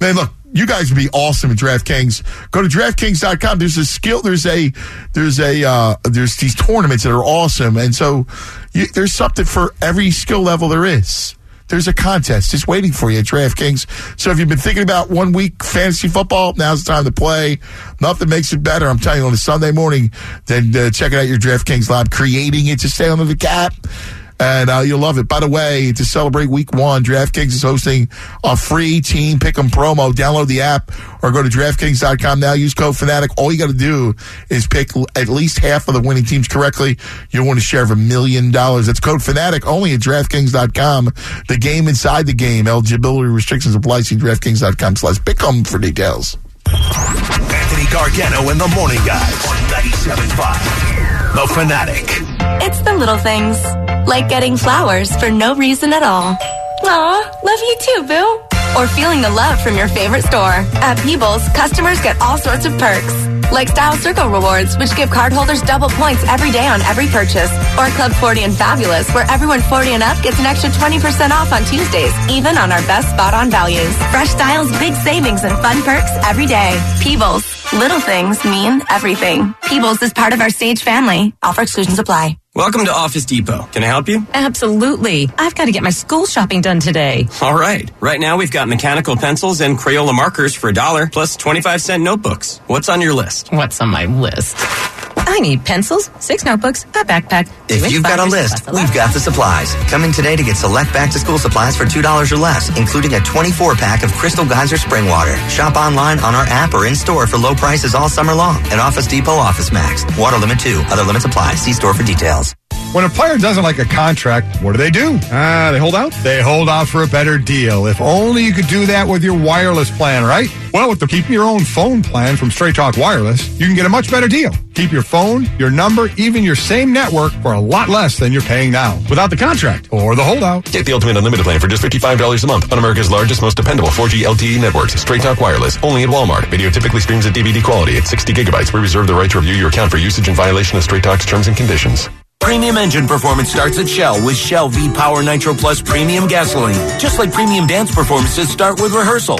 S2: Man, look, you guys would be awesome at DraftKings. Go to DraftKings.com. There's a skill. There's a, there's a, uh, there's these tournaments that are awesome. And so you, there's something for every skill level there is. There's a contest just waiting for you at DraftKings. So if you've been thinking about one week fantasy football, now's the time to play. Nothing makes it better. I'm telling you, on a Sunday morning, then uh, checking out your DraftKings live, creating it to stay under the cap. And uh, you'll love it. By the way, to celebrate week one, DraftKings is hosting a free team pick'em promo. Download the app or go to DraftKings.com now. Use code Fanatic. All you got to do is pick at least half of the winning teams correctly. You'll win a share of a million dollars. That's code Fanatic only at DraftKings.com. The game inside the game. Eligibility restrictions apply. See DraftKings.com slash pick'em for details.
S31: Anthony Gargano and the Morning Guys on 97.5. The Fanatic.
S23: It's the little things, like getting flowers for no reason at all. Aw, love you too, boo. Or feeling the love from your favorite store. At Peebles, customers get all sorts of perks. Like Style Circle rewards, which give cardholders double points every day on every purchase. Or Club 40 and Fabulous, where everyone 40 and up gets an extra 20% off on Tuesdays, even on our best spot on values. Fresh styles, big savings, and fun perks every day. Peebles. Little things mean everything. Peebles is part of our Stage family. Offer exclusions apply.
S53: Welcome to Office Depot. Can I help you?
S54: Absolutely. I've got to get my school shopping done today.
S53: All right. Right now we've got mechanical pencils and Crayola markers for a dollar plus 25 cent notebooks. What's on your list?
S54: What's on my list? I need pencils, six notebooks, a backpack.
S55: If you've got a list, we've got the supplies. Come in today to get select back to school supplies for $2 or less, including a 24 pack of Crystal Geyser spring water. Shop online on our app or in store for low prices all summer long at Office Depot Office Max. Water limit 2. Other limits apply. See store for details.
S56: When a player doesn't like a contract, what do they do? Ah, they hold out? They hold out for a better deal. If only you could do that with your wireless plan, right? Well, with the keep your own phone plan from Straight Talk Wireless, you can get a much better deal. Keep your phone, your number, even your same network for a lot less than you're paying now without the contract or the holdout.
S31: Get the ultimate unlimited plan for just $55 a month on America's largest, most dependable 4G LTE networks. Straight Talk Wireless, only at Walmart. Video typically streams at DVD quality at 60 gigabytes. We reserve the right to review your account for usage in violation of Straight Talk's terms and conditions.
S57: Premium engine performance starts at Shell with Shell V-Power Nitro Plus Premium Gasoline. Just like premium dance performances start with rehearsal.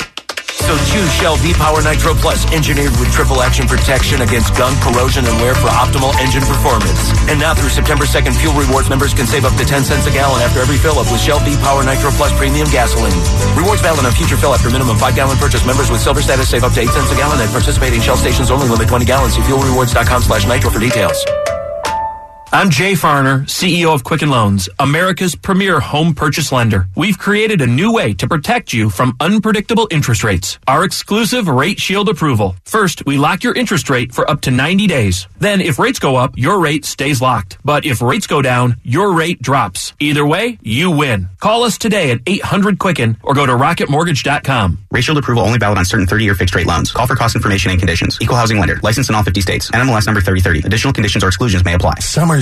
S57: So choose Shell V-Power Nitro Plus, engineered with triple action protection against gunk, corrosion, and wear for optimal engine performance. And now through September 2nd, Fuel Rewards members can save up to 10 cents a gallon after every fill-up with Shell V-Power Nitro Plus Premium Gasoline. Rewards valid on future fill after minimum 5-gallon purchase. Members with silver status save up to 8 cents a gallon at participating Shell stations only. Limit 20 gallons. See fuelrewards.com slash nitro for details.
S58: I'm Jay Farner, CEO of Quicken Loans, America's premier home purchase lender. We've created a new way to protect you from unpredictable interest rates. Our exclusive Rate Shield approval. First, we lock your interest rate for up to 90 days. Then, if rates go up, your rate stays locked. But if rates go down, your rate drops. Either way, you win. Call us today at 800 Quicken or go to rocketmortgage.com.
S55: Rate Shield approval only valid on certain 30-year fixed-rate loans. Call for cost information and conditions. Equal housing lender. Licensed in all 50 states. NMLS number 3030. Additional conditions or exclusions may apply.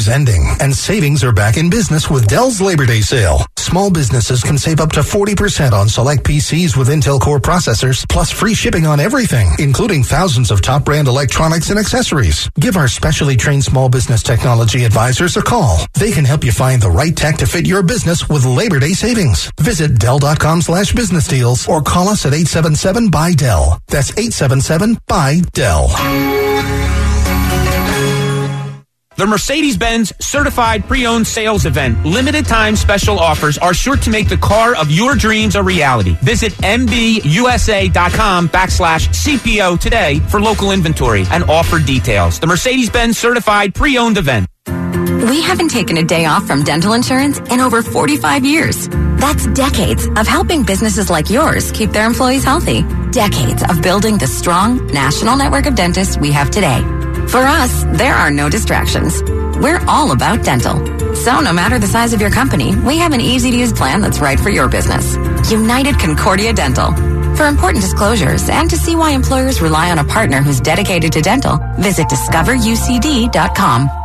S35: Ending and savings are back in business with Dell's Labor Day sale. Small businesses can save up to 40% on select PCs with Intel Core processors, plus free shipping on everything, including thousands of top brand electronics and accessories. Give our specially trained small business technology advisors a call. They can help you find the right tech to fit your business with Labor Day savings. Visit Dell.com slash business deals or call us at 877 by Dell. That's 877 by Dell.
S3: The Mercedes Benz Certified Pre Owned Sales Event. Limited time special offers are sure to make the car of your dreams a reality. Visit MBUSA.com backslash CPO today for local inventory and offer details. The Mercedes Benz Certified Pre Owned Event.
S54: We haven't taken a day off from dental insurance in over 45 years. That's decades of helping businesses like yours keep their employees healthy. Decades of building the strong national network of dentists we have today. For us, there are no distractions. We're all about dental. So no matter the size of your company, we have an easy to use plan that's right for your business. United Concordia Dental. For important disclosures and to see why employers rely on a partner who's dedicated to dental, visit discoverucd.com.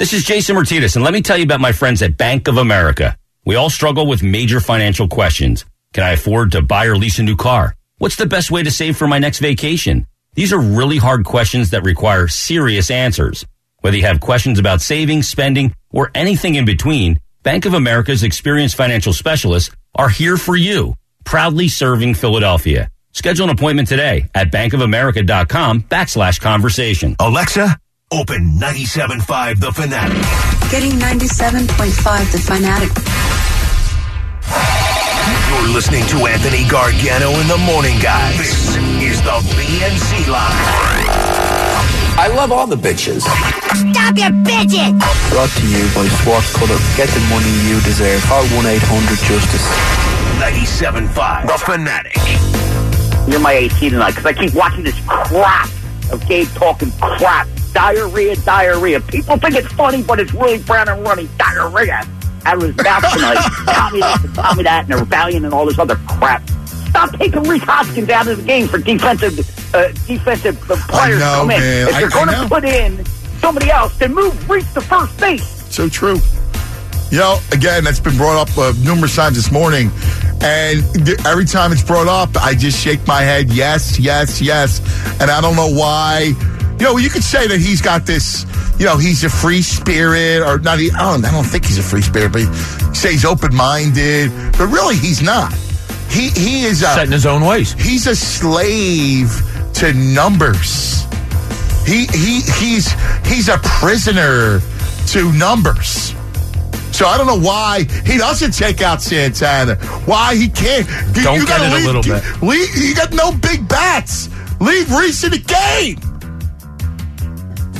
S11: This is Jason Martinez, and let me tell you about my friends at Bank of America. We all struggle with major financial questions. Can I afford to buy or lease a new car? What's the best way to save for my next vacation? These are really hard questions that require serious answers. Whether you have questions about saving, spending, or anything in between, Bank of America's experienced financial specialists are here for you, proudly serving Philadelphia. Schedule an appointment today at bankofamerica.com backslash conversation.
S59: Alexa, open 97.5 The Fanatic.
S50: Getting 97.5 The Fanatic.
S59: You're listening to Anthony Gargano in the Morning Guys. This is the BNC line.
S60: I love all the bitches.
S50: Stop your bitches!
S60: Brought to you by Swartz Culleton. Get the money you deserve. Call 1 800 Justice.
S59: 97.5 The Fanatic.
S61: You're my 18 tonight because I keep watching this crap of Gabe talking crap. Diarrhea, diarrhea. People think it's funny, but it's really brown and runny. Diarrhea I was mouth tonight. tell me this and tell me that and the rebellion and all this other crap. Stop taking Rhys Hoskins out of the game for defensive uh, defensive uh, players
S2: know,
S61: to come in.
S2: man.
S61: If you're going to put in somebody else, then move Rhys to first base.
S2: So true. You know, again, that's been brought up uh, numerous times this morning. And th- every time it's brought up, I just shake my head, yes, yes, yes. And I don't know why. You know, you could say that he's got this, you know, he's a free spirit, or not, I don't, I don't think he's a free spirit, but he say he's open minded. But really, he's not. He, he is a,
S3: Set in his own ways.
S2: He's a slave to numbers. He he he's he's a prisoner to numbers. So I don't know why he doesn't take out Santana. Why he can't?
S3: Don't
S2: you
S3: get it a
S2: leave,
S3: little bit.
S2: Leave, you got no big bats. Leave Rhys in the game.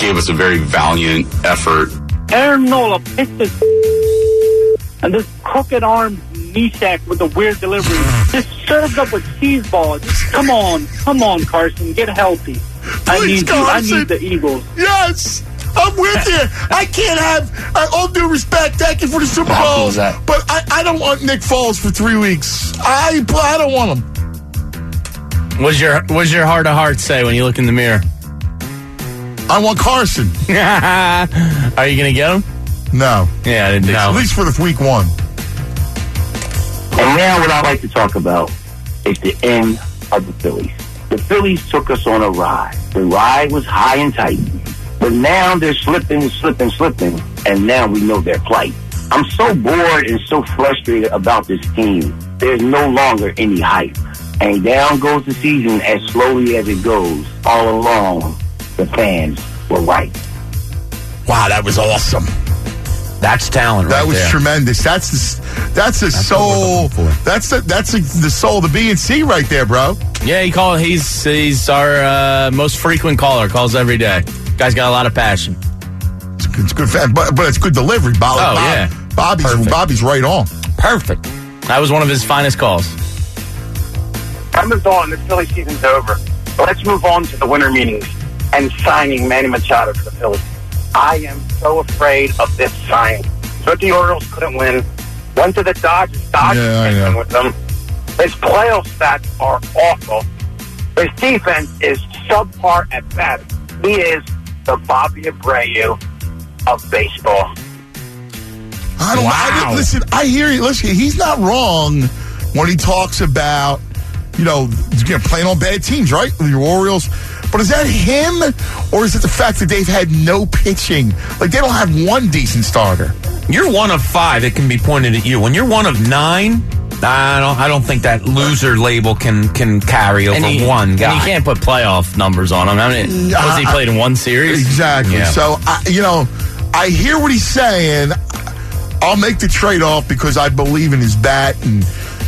S1: Gave us a very valiant effort.
S62: Aaron Nola picked this and this crooked arm knee sack with a weird delivery. Just served up with cheese balls. Come on, come on, Carson, get healthy. I
S2: Please,
S62: need you. I need the Eagles.
S2: Yes. I'm with you. I can't have, uh, all due respect, thank you for the Super Bowl.
S11: that?
S2: But I, I don't want Nick Foles for three weeks. I, I don't want him.
S5: What's your What's your heart of heart say when you look in the mirror?
S2: I want Carson.
S5: Are you gonna get him?
S2: No.
S5: Yeah, I didn't think
S2: At
S5: so.
S2: least for the week one.
S63: And now what I like to talk about is the end of the Phillies. The Phillies took us on a ride. The ride was high and tight. But now they're slipping, slipping, slipping, and now we know their plight. I'm so bored and so frustrated about this team. There's no longer any hype. And down goes the season as slowly as it goes. All along, the fans were right.
S2: Wow, that was awesome.
S3: That's talent.
S2: That
S3: right
S2: was
S3: there.
S2: tremendous. That's the that's the soul. That's the that's the, the soul of the B and C right there, bro.
S5: Yeah, he call. He's he's our uh, most frequent caller. Calls every day. Guy's got a lot of passion.
S2: It's good, it's good fan, but but it's good delivery. Bob,
S5: Oh,
S2: Bob-
S5: yeah.
S2: Bobby's
S5: Perfect.
S2: Bobby's right on.
S3: Perfect.
S5: That was one of his finest calls.
S64: I moved on. This Philly season's over. Let's move on to the winter meetings and signing Manny Machado to the Phillies. I am so afraid of this signing. But the Orioles couldn't win. Went to the Dodgers. Dodgers
S2: Yeah, I
S64: can't
S2: know.
S64: win with them. His playoff stats are awful. His defense is subpar at best. He is the Bobby Abreu of baseball.
S2: I don't. I don't listen. I hear you. Listen, he's not wrong when he talks about you know you know, playing on bad teams, right? The Orioles. But is that him, or is it the fact that they've had no pitching? Like they don't have one decent starter.
S3: You're one of five. that can be pointed at you. When you're one of nine, I don't. I don't think that loser label can can carry over
S5: And he,
S3: one guy.
S5: and he can't put playoff numbers on him. I mean, was he played in one series?
S2: Exactly.
S5: Yeah.
S2: So I, you know, I hear what he's saying. I'll make the trade off because I believe in his bat, and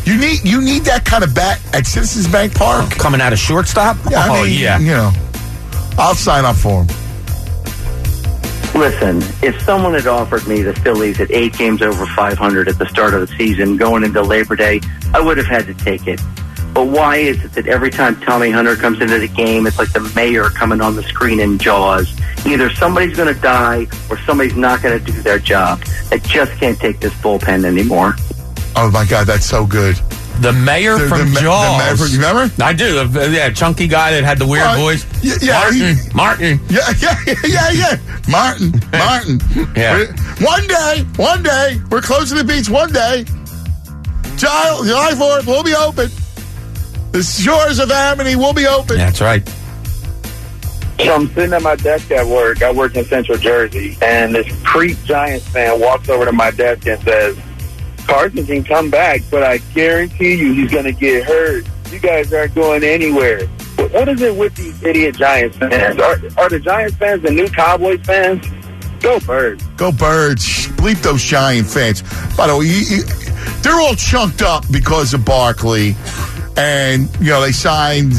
S2: you need you need that kind of bat at Citizens Bank Park
S3: coming out of shortstop.
S2: Yeah, I
S3: Oh,
S2: mean,
S3: yeah.
S2: You know, I'll sign up for him.
S63: Listen, if someone had offered me the Phillies at eight games over 500 at the start of the season going into Labor Day, I would have had to take it. But why is it that every time Tommy Hunter comes into the game, it's like the mayor coming on the screen in Jaws? Either somebody's going to die or somebody's not going to do their job. I just can't take this bullpen anymore.
S2: Oh my God, that's so good.
S3: The mayor
S2: The-
S3: from
S2: the ma- the
S3: Jaws.
S2: mayor from- you remember?
S3: I do. Uh, yeah, chunky guy that had the weird
S2: Uh,
S3: voice.
S2: yeah, yeah,
S3: Martin.
S2: he-
S3: Martin.
S2: Yeah, yeah, yeah, yeah. Martin, Martin.
S3: Yeah.
S2: We're- One day, one day, we're close to the beach. One day, July, July 4th, we'll be open. The shores of Amity will be open.
S3: That's right.
S64: So I'm sitting at my desk at work. I work in Central Jersey, and this creep Giants fan walks over to my desk and says, "Carson can come back, but I guarantee you he's going to get hurt. You guys aren't going anywhere." What is it with these idiot Giants fans? Are, are the Giants fans the new Cowboys fans? Go Birds.
S2: Go birds. Bleep those Giant fans. By the way, they're all chunked up because of Barkley. And, you know, they signed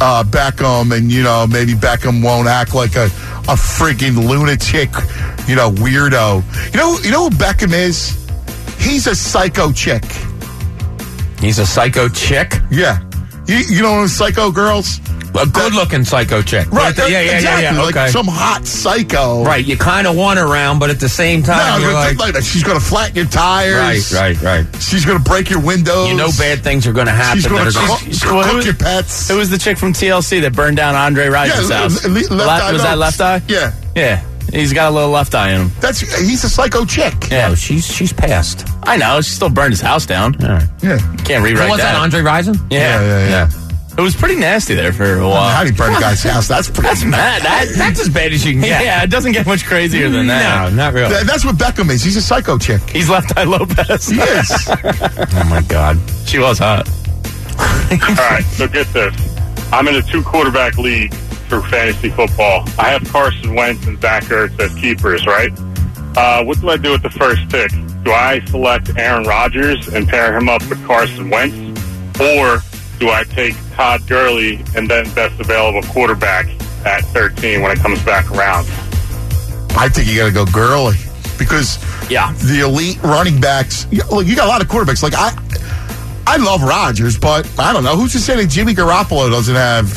S2: uh, Beckham, and, you know, maybe Beckham won't act like a, a freaking lunatic, you know, weirdo. You know, you know who Beckham is? He's a psycho chick.
S3: He's a psycho chick.
S2: Yeah. You, you know psycho girls?
S3: A good-looking psycho chick.
S2: Right.
S3: Yeah, yeah, yeah,
S2: exactly.
S3: yeah.
S2: Like
S3: Okay.
S2: some hot psycho.
S3: Right. You kind of want around, but at the same time,
S2: No,
S3: you're like,
S2: like, she's going to flatten your tires.
S3: right, right, right.
S2: She's going to break your windows.
S3: You know, bad things are going to happen.
S2: She's going
S3: that
S2: to
S3: are
S2: cook,
S3: gonna-
S2: cook your pets.
S5: Who was the chick from TLC that burned down Andre Rison's
S2: Yeah,
S5: house?
S2: le- le- left
S5: Le-
S2: eye
S5: was that left eye?
S2: Yeah.
S5: Yeah. He's got a little left eye in him.
S2: That's he's a psycho chick.
S5: Yeah, oh,
S3: she's she's passed.
S5: I know. She still burned his house down.
S2: Yeah.
S5: Can't rewrite
S3: Who was that? Andre Rison?
S5: Yeah.
S2: Yeah, yeah, yeah.
S5: It was pretty nasty there for a while.
S2: How do you burn a guy's house? That's pretty.
S5: That's mad. That,
S3: That's as bad as you can get.
S5: yeah, it doesn't get much crazier than that.
S3: No, not really.
S2: Th- that's what Beckham is. He's a psycho chick.
S5: He's left eye Lopez.
S2: He is.
S3: Oh my God.
S5: She was hot.
S65: All right, so get this. I'm in a two quarterback league for fantasy football. I have Carson Wentz and Zach Ertz as keepers, right? Uh, what do I do with the first pick? Do I select Aaron Rodgers and pair him up with Carson Wentz? Or do I take Todd Gurley and then best available quarterback at 13 when it comes back around?
S2: I think you got to go Gurley because
S5: Yeah.
S2: the elite running backs. you- Look, you got a lot of quarterbacks. Like I, I love Rodgers, but I don't know who's to say that Jimmy Garoppolo doesn't have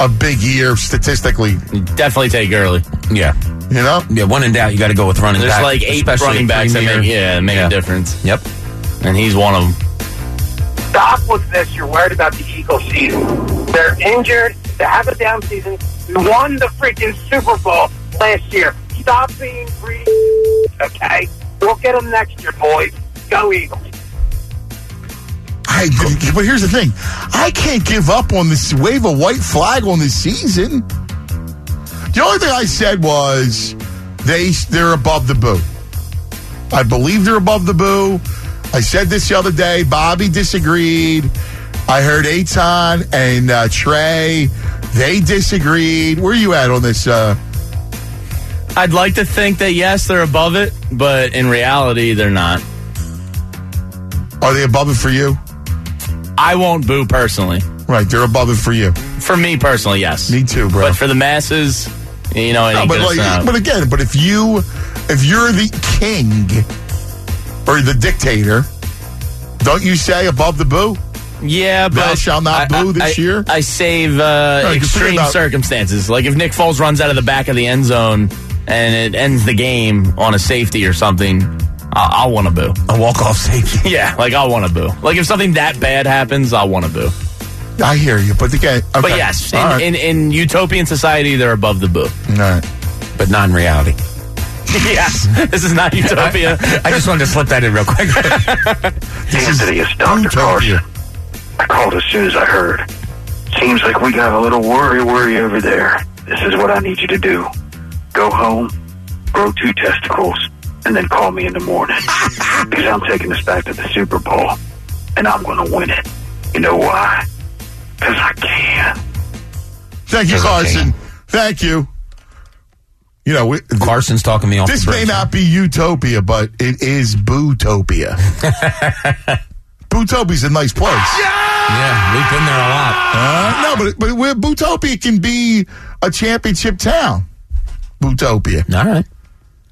S2: a big year statistically.
S5: Definitely take Gurley.
S3: Yeah.
S2: You know?
S3: Yeah, one in doubt, you got to go with running
S5: There's
S3: back.
S5: like eight running backs that make, yeah, make
S3: Yeah.
S5: a difference.
S3: Yep.
S5: And he's one of them.
S66: Stop with this. You're worried about the Eagles season. They're injured. They have a down season. We won the freaking Super Bowl last year. Stop being greedy. Okay? We'll get them next year, boys. Go Eagles.
S2: I, but here's the thing: I can't give up on this. Wave a white flag on this season. The only thing I said was they they're above the boo. I believe they're above the boo. I said this the other day. Bobby disagreed. I heard Aton and uh, Trey. They disagreed. Where are you at on this? Uh,
S5: I'd like to think that yes, they're above it, but in reality, they're not.
S2: Are they above it for you?
S5: I won't boo personally.
S2: Right, they're above it for you.
S5: For me personally, yes.
S2: Me too, bro.
S5: But for the masses, you know, it
S2: No,
S5: ain't
S2: but, like,
S5: sound-
S2: but again, but if you if you're the king or the dictator, don't you say above the boo?
S5: Yeah, but
S2: Thou shall not boo
S5: I-
S2: this
S5: I-
S2: year?
S5: I save uh,
S2: No, you can forget
S5: extreme
S2: about-
S5: circumstances. Like if Nick Foles runs out of the back of the end zone and it ends the game on a safety or something, I'll, I'll want to boo.
S3: A walk off safety.
S5: Yeah, like I'll want to boo. Like if something that bad happens, I'll want to boo.
S2: I hear you, but again, okay.
S5: But yes, in,
S2: All right.
S5: in, in utopian society, they're above the boo.
S2: All right.
S3: But not in reality.
S5: yes, this is not utopia.
S3: I just wanted to slip that in real quick.
S67: Anthony, it's Dr. Carson. I called as soon as I heard. Seems like we got a little worry worry over there. This is what I need you to do. Go home, grow two testicles, and then call me in the morning. Because I'm taking us back to the Super Bowl, and I'm going to win it. You know why? Because I can.
S2: Thank you, Carson. Thank you. You know, we,
S3: Carson's talking me off.
S2: this
S3: the
S2: may not be utopia, but it is bootopia. Bootopia's a nice place.
S3: Yeah, we've been there a lot.
S2: Uh, no, but but where Bootopia can be a championship town. Bootopia.
S3: All right.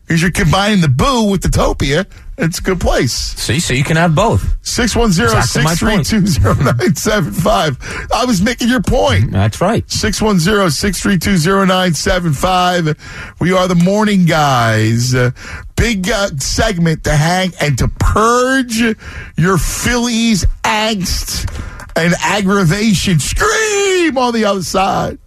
S2: Because you're combining the boo with the topia. It's a good place.
S3: See, so you can have both.
S2: 610-632-0975. I was making your point.
S3: That's right.
S2: 610-632-0975. We are the morning guys. Uh, big uh, segment to hang and to purge your Phillies angst and aggravation. Scream on the other side.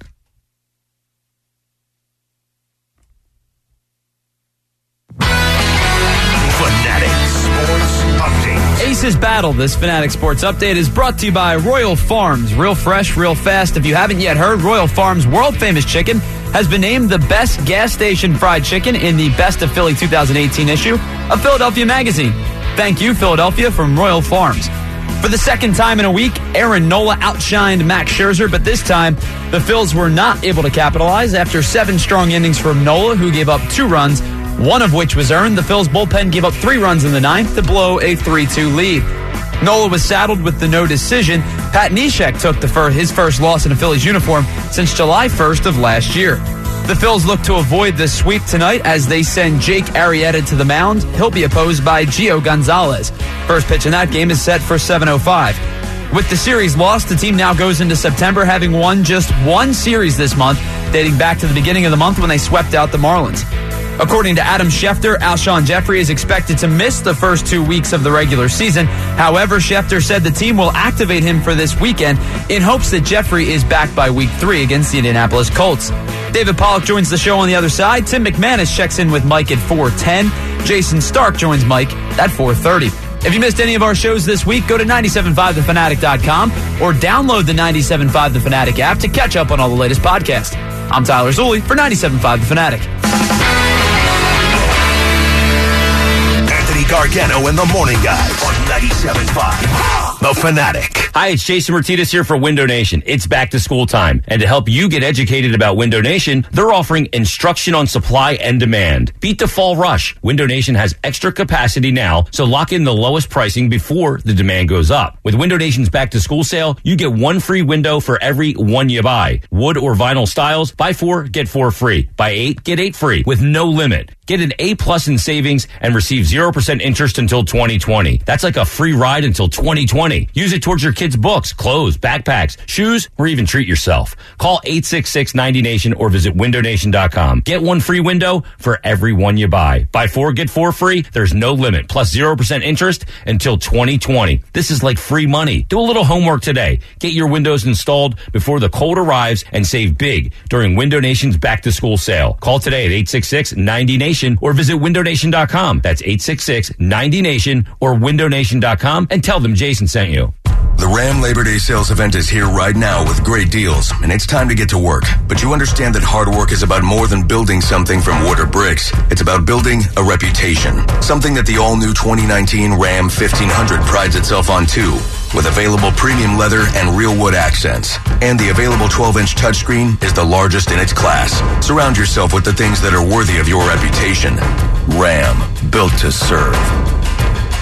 S6: Aces Battle, this Fanatic Sports Update, is brought to you by Royal Farms. Real fresh, real fast. If you haven't yet heard, Royal Farms' world famous chicken has been named the best gas station fried chicken in the Best of Philly 2018 issue of Philadelphia Magazine. Thank you, Philadelphia, from Royal Farms. For the second time in a week, Aaron Nola outshined Max Scherzer, but this time the Phils were not able to capitalize after seven strong innings from Nola, who gave up two runs, one of which was earned. The Phils bullpen gave up three runs in the ninth to blow a 3 2 lead. Nola was saddled with the no decision. Pat Neshek took the fir- his first loss in a Phillies uniform since July 1st of last year. The Phils look to avoid the sweep tonight as they send Jake Arrieta to the mound. He'll be opposed by Gio Gonzalez. First pitch in that game is set for 7:05. With the series lost, the team now goes into September having won just one series this month, dating back to the beginning of the month when they swept out the Marlins. According to Adam Schefter, Alshon Jeffery is expected to miss the first two weeks of the regular season. However, Schefter said the team will activate him for this weekend in hopes that Jeffery is back by week three against the Indianapolis Colts. David Pollack joins the show on the other side. Tim McManus checks in with Mike at 410. Jayson Stark joins Mike at 430. If you missed any of our shows this week, go to 975thefanatic.com or download the 975 The Fanatic app to catch up on all the latest podcasts. I'm Tyler Zulli for 975 The Fanatic.
S48: Gargano and the Morning Guys on 97.5. The Fanatic.
S11: Hi, it's Jason Martinez here for Window Nation. It's back to school time. And to help you get educated about Window Nation, they're offering instruction on supply and demand. Beat the fall rush. Window Nation has extra capacity now, so lock in the lowest pricing before the demand goes up. With Window Nation's back to school sale, you get one free window for every one you buy. Wood or vinyl styles, buy four, get four free. Buy eight, get eight free with no limit. Get an A plus in savings and receive 0% interest until 2020. That's like a free ride until 2020. Use it towards your kids' books, clothes, backpacks, shoes, or even treat yourself. Call 866-90Nation or visit windownation.com. Get one free window for every one you buy. Buy four, get four free. There's no limit. Plus 0% interest until 2020. This is like free money. Do a little homework today. Get your windows installed before the cold arrives and save big during Window Nation's back to school sale. Call today at 866-90Nation or visit windownation.com. That's 866-90Nation or windownation.com and tell them Jason sent you.
S48: The Ram Labor Day sales event is here right now with great deals, and it's time to get to work. But you understand that hard work is about more than building something from wood or bricks. It's about building a reputation. Something that the all-new 2019 Ram 1500 prides itself on too. With available premium leather and real wood accents. And the available 12-inch touchscreen is the largest in its class. Surround yourself with the things that are worthy of your reputation. Ram, built to serve.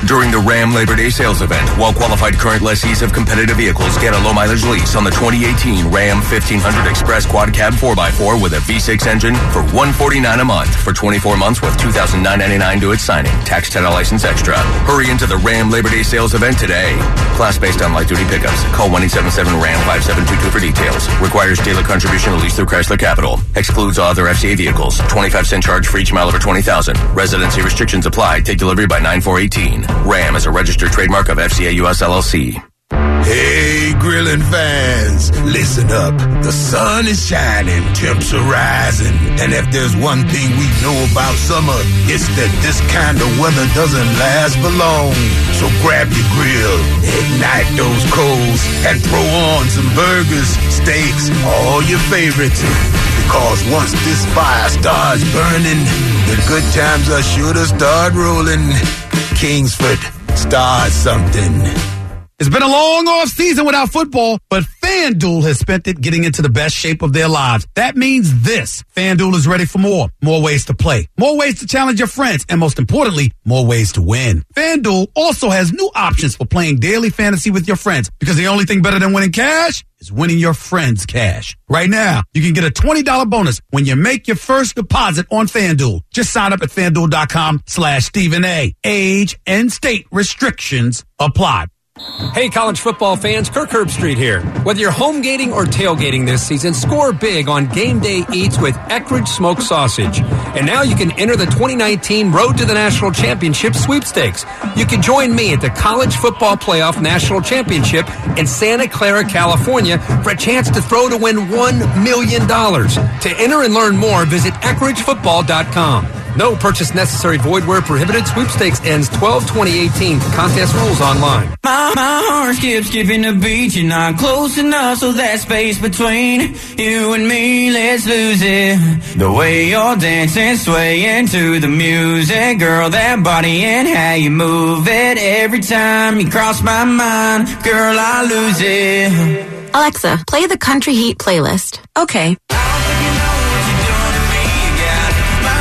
S48: During the Ram Labor Day sales event, well qualified current lessees of competitive vehicles get a low mileage lease on the 2018 Ram 1500 Express Quad Cab 4x4 with a V6 engine for 149 a month for 24 months with $2,999 to its signing. Tax title license extra. Hurry into the Ram Labor Day sales event today. Class based on light duty pickups. Call 1-877 Ram 5722 for details. Requires dealer contribution lease through Chrysler Capital. Excludes all other FCA vehicles. 25 cent charge for each mile over 20,000. Residency restrictions apply. Take delivery by 9418. Ram is a registered trademark of FCA US LLC.
S68: Hey, grilling fans, listen up. The sun is shining, temps are rising. And if there's one thing we know about summer, it's that this kind of weather doesn't last for long. So grab your grill, ignite those coals, and throw on some burgers, steaks, all your favorites. Because once this fire starts burning, the good times are sure to start rolling. Kingsford, start something.
S69: It's been a long off season without football, but FanDuel has spent it getting into the best shape of their lives. That means this. FanDuel is ready for more. More ways to play. More ways to challenge your friends. And most importantly, more ways to win. FanDuel also has new options for playing daily fantasy with your friends because the only thing better than winning cash is winning your friends cash. Right now, you can get a $20 bonus when you make your first deposit on FanDuel. Just sign up at fanduel.com slash Stephen A. Age and state restrictions apply.
S70: Hey, college football fans, Kirk Herbstreit here. Whether you're home gating or tailgating this season, score big on game day eats with Eckrich Smoked Sausage. And now you can enter the 2019 Road to the National Championship sweepstakes. You can join me at the College Football Playoff National Championship in Santa Clara, California for a chance to throw to win $1 million. To enter and learn more, visit EckrichFootball.com. No purchase necessary. Void where prohibited. Sweepstakes ends 12 2018. Contest rules online.
S71: My, my heart skips skipping the beat. You're not close enough, so that space between you and me, let's lose it. The way you're dancing, swaying to the music, girl, that body and how you move it. Every time you cross my mind, girl, I lose it.
S72: Alexa, play the Country Heat playlist. Okay.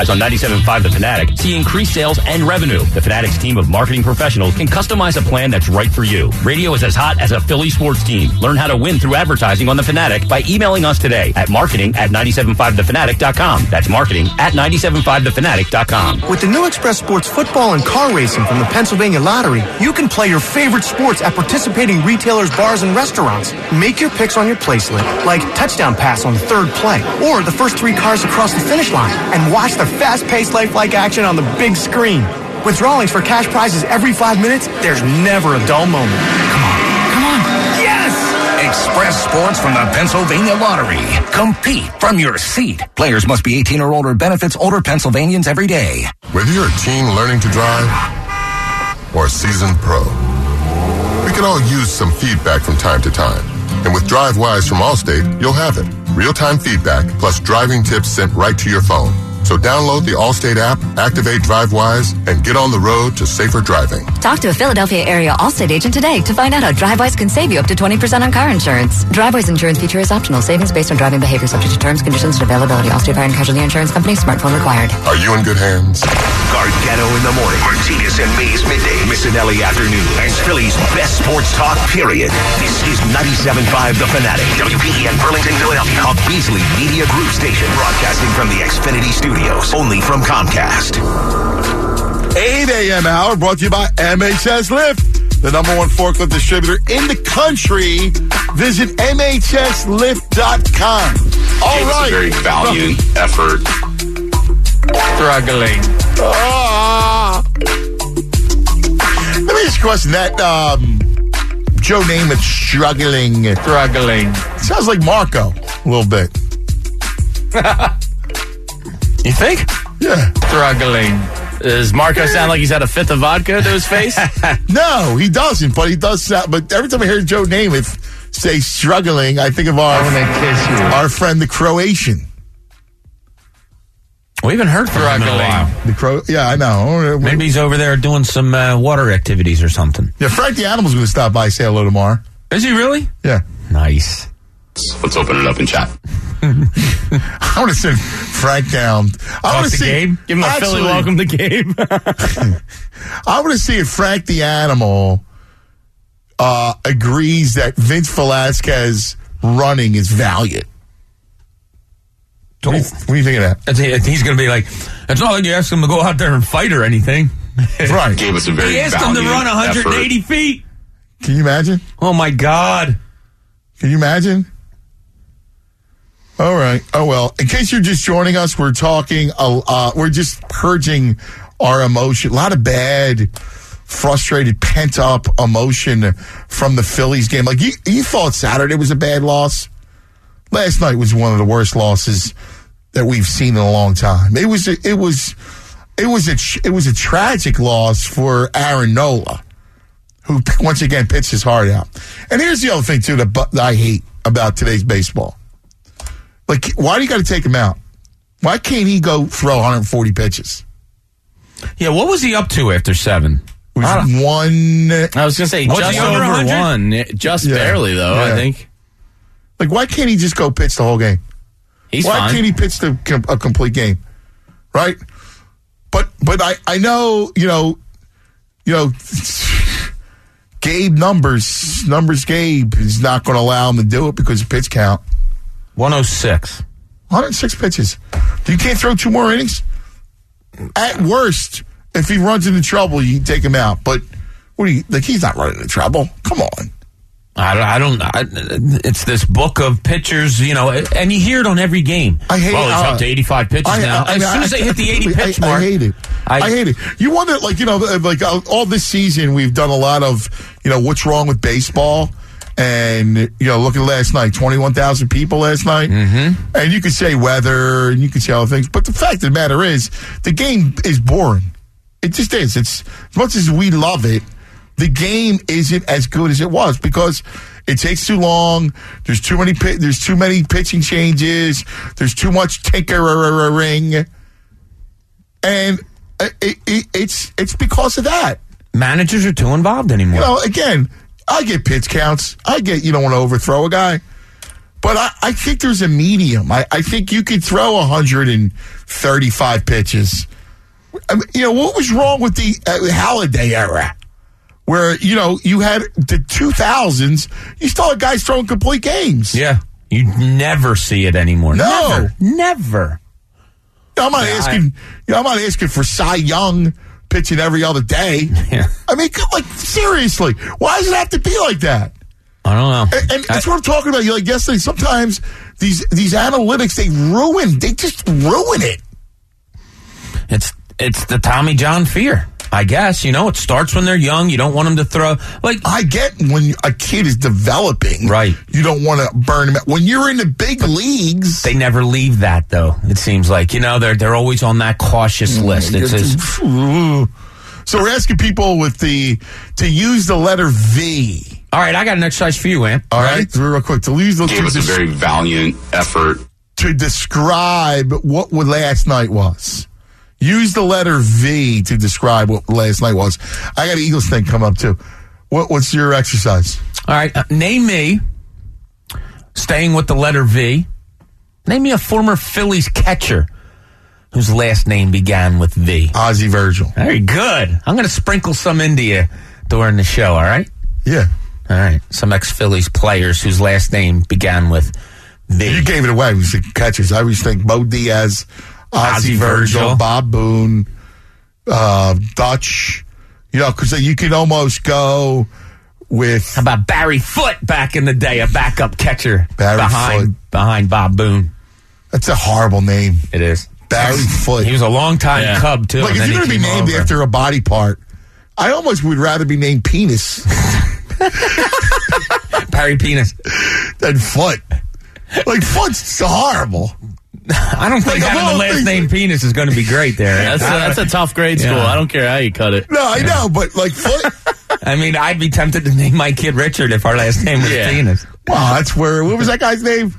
S11: As on 97.5 The Fanatic, see increased sales and revenue. The Fanatic's team of marketing professionals can customize a plan that's right for you. Radio is as hot as a Philly sports team. Learn how to win through advertising on The Fanatic by emailing us today at marketing at 975thefanatic.com. That's marketing at 975thefanatic.com.
S73: With the new Express Sports football and car racing from the Pennsylvania Lottery, you can play your favorite sports at participating retailers, bars, and restaurants. Make your picks on your play slip, like touchdown pass on the third play, or the first three cars across the finish line, and watch the fast-paced lifelike action on the big screen. With drawings for cash prizes every five minutes, there's never a dull moment. Come on, come on. Yes!
S48: Express Sports from the Pennsylvania Lottery. Compete from your seat. Players must be 18 or older. Benefits older Pennsylvanians every day.
S74: Whether you're a teen learning to drive or a seasoned pro, we can all use some feedback from time to time. And with DriveWise from Allstate, you'll have it. Real-time feedback plus driving tips sent right to your phone. So download the Allstate app, activate DriveWise, and get on the road to safer driving.
S75: Talk to a Philadelphia area Allstate agent today to find out how DriveWise can save you up to 20% on car insurance. DriveWise insurance feature is optional. Savings based on driving behavior subject to terms, conditions, and availability. Allstate Fire and Casualty Insurance Company. Smartphone required.
S74: Are you in good hands?
S48: Gargano in the morning. Martinez and Mays midday. Missanelli afternoon. And Philly's best sports talk, period. This is 97.5 The Fanatic. WPEN Burlington, Philadelphia. A Beasley Media Group station. Broadcasting from the Xfinity Studios. Only from Comcast.
S2: 8 a.m. hour brought to you by MHS Lift, the number one forklift distributor in the country. Visit MHSLift.com. All
S76: Gave us
S2: right.
S76: a very valiant effort.
S6: Struggling.
S2: Ah. Let me just question that. Um, Joe Namath struggling.
S6: Struggling.
S2: Sounds like Marco a little bit.
S3: You think?
S2: Yeah.
S5: Struggling. Does Marco sound like he's had a fifth of vodka to his face?
S2: no, he doesn't. But he does. Sound, but every time I hear Joe Namath say struggling, I think of our our friend the Croatian.
S3: We haven't heard from him in a while.
S2: The Cro. Yeah, I know.
S3: Maybe he's over there doing some uh, water activities or something.
S2: Yeah, Frank the Animal's going to stop by say hello tomorrow.
S3: Is he really?
S2: Yeah.
S3: Nice.
S76: Let's open it up and chat.
S2: I want to send Frank down. I want
S5: to
S2: see.
S5: Gabe? Give him a Philly welcome to Gabe.
S2: I want to see if Frank the Animal uh, agrees that Vince Velasquez running is valiant. What do you, what do you think of that?
S3: He's going to be like, it's not like you asked him to go out there and fight or anything.
S2: Right.
S76: Gave us a very
S3: He asked him to run 180
S76: effort.
S3: feet.
S2: Can you imagine?
S3: Oh my God.
S2: Can you imagine? All right. Oh well. In case you're just joining us, we're talking. Uh, we're just purging our emotion. A lot of bad, frustrated, pent up emotion from the Phillies game. Like you, you thought Saturday was a bad loss. Last night was one of the worst losses that we've seen in a long time. It was. It was. It was a. It was a tragic loss for Aaron Nola who once again pitched his heart out. And here's the other thing too that I hate about today's baseball. Like, why do you got to take him out? Why can't he go throw 140 pitches?
S3: Yeah, what was he up to after seven?
S2: It was one.
S5: I was going to say
S3: Was
S5: just over
S3: 100?
S5: one. Just
S2: Yeah.
S5: barely, though, I think.
S2: Like, why can't he just go pitch the whole game?
S5: He's
S2: why
S5: fine.
S2: can't he pitch the a complete game? Right? But but I I know you know you know Gabe numbers numbers Gabe is not going to allow him to do it because of pitch count.
S3: 106.
S2: 106 pitches. You can't throw two more innings. At worst, if he runs into trouble, you take him out. But what do you like? He's not running into trouble. Come on.
S3: I don't. I don't I, it's this book of pitchers, you know, and you hear it on every game.
S2: I hate.
S3: Well, he's
S2: uh,
S3: up to 85 pitches
S2: I-
S3: now.
S2: I-
S3: as
S2: I-
S3: soon as
S2: I-
S3: they hit the 80
S2: I-
S3: pitch
S2: I,
S3: mark,
S2: hate it. I,
S3: I-
S2: hate it. You wonder, like you know, like uh, all this season, we've done a lot of, you know, what's wrong with baseball, and you know, look at last night, twenty-one thousand people last night, mm-hmm. and you could say weather, and you could say other things, but the fact of the matter is, the game is boring. It just is. It's as much as we love it, the game isn't as good as it was because it takes too long. There's too many. There's too many pitching changes. There's too much tinkering, and it, it, it's it's because of that.
S3: managers are too involved anymore.
S2: You know, again, I get pitch counts. I get you don't want to overthrow a guy. But I, I think there's a medium. I, I think you could throw 135 pitches. I mean, you know, what was wrong with the uh, Halladay era? Where, you know, you had the 2000s, you still had guys throwing complete games.
S3: yeah, you never see it anymore.
S2: No.
S3: never, never.
S2: I'm not
S3: Yeah, I-
S2: asking. you know, I'm not asking for Cy Young pitching every other day.
S3: Yeah.
S2: I mean, like seriously, why does it have to be like that?
S3: I don't know.
S2: And, and that's what I'm talking about. You like yesterday. Sometimes these these analytics they ruin. They just ruin it.
S3: It's it's the Tommy John fear. I guess you know it starts when they're young. You don't want them to throw like
S2: I get when a kid is developing,
S3: right.
S2: You don't want to burn them. out. When you're in the big leagues,
S3: They never leave that though. It seems like you know they're they're always on that cautious
S2: Mm,
S3: list. It's just,
S2: so we're asking people with the to use the letter V.
S3: all right. I got an exercise for you, Ant.
S2: All right, real quick to use the
S76: Gave us a very valiant effort.
S2: to describe what what last night was. Use the letter V to describe what last night was. I got an Eagles thing come up too. What, what's your exercise?
S3: All right, uh, name me, staying with the letter V, name me a former Phillies catcher whose last name began with V.
S2: Ozzy Virgil.
S3: Very good. I'm going to sprinkle some into you during the show, all right?
S2: Yeah.
S3: All right. Some ex Phillies players whose last name began with V.
S2: You gave it away. We said catchers. I always think Bo Diaz, Ozzy,
S3: Ozzy
S2: Virgil,
S3: Virgil.
S2: Bob Boone, uh, Dutch. You know, because you can almost go with
S3: How about Barry Foote back in the day, a backup catcher
S2: Barry
S3: behind
S2: Foote.
S3: behind Bob Boone?
S2: That's a horrible name.
S3: It is.
S2: Barry Foote.
S3: He was a long time
S5: Yeah.
S3: Cub too.
S2: Like
S3: and
S2: if you're going to be named
S3: over.
S2: after a body part, I almost would rather be named Penis
S3: Barry Penis.
S2: than Foot. Like Foot's so horrible.
S3: I don't think
S2: Like,
S3: having the last
S2: things-
S3: name Penis is going to be great there.
S5: That's a, that's a tough grade school.
S3: Yeah.
S5: I don't care how you cut it.
S2: No, I know, but like Foot.
S3: I mean, I'd be tempted to name my kid Richard if our last name was
S5: Yeah.
S3: Penis.
S2: wow, that's where. What was that guy's name?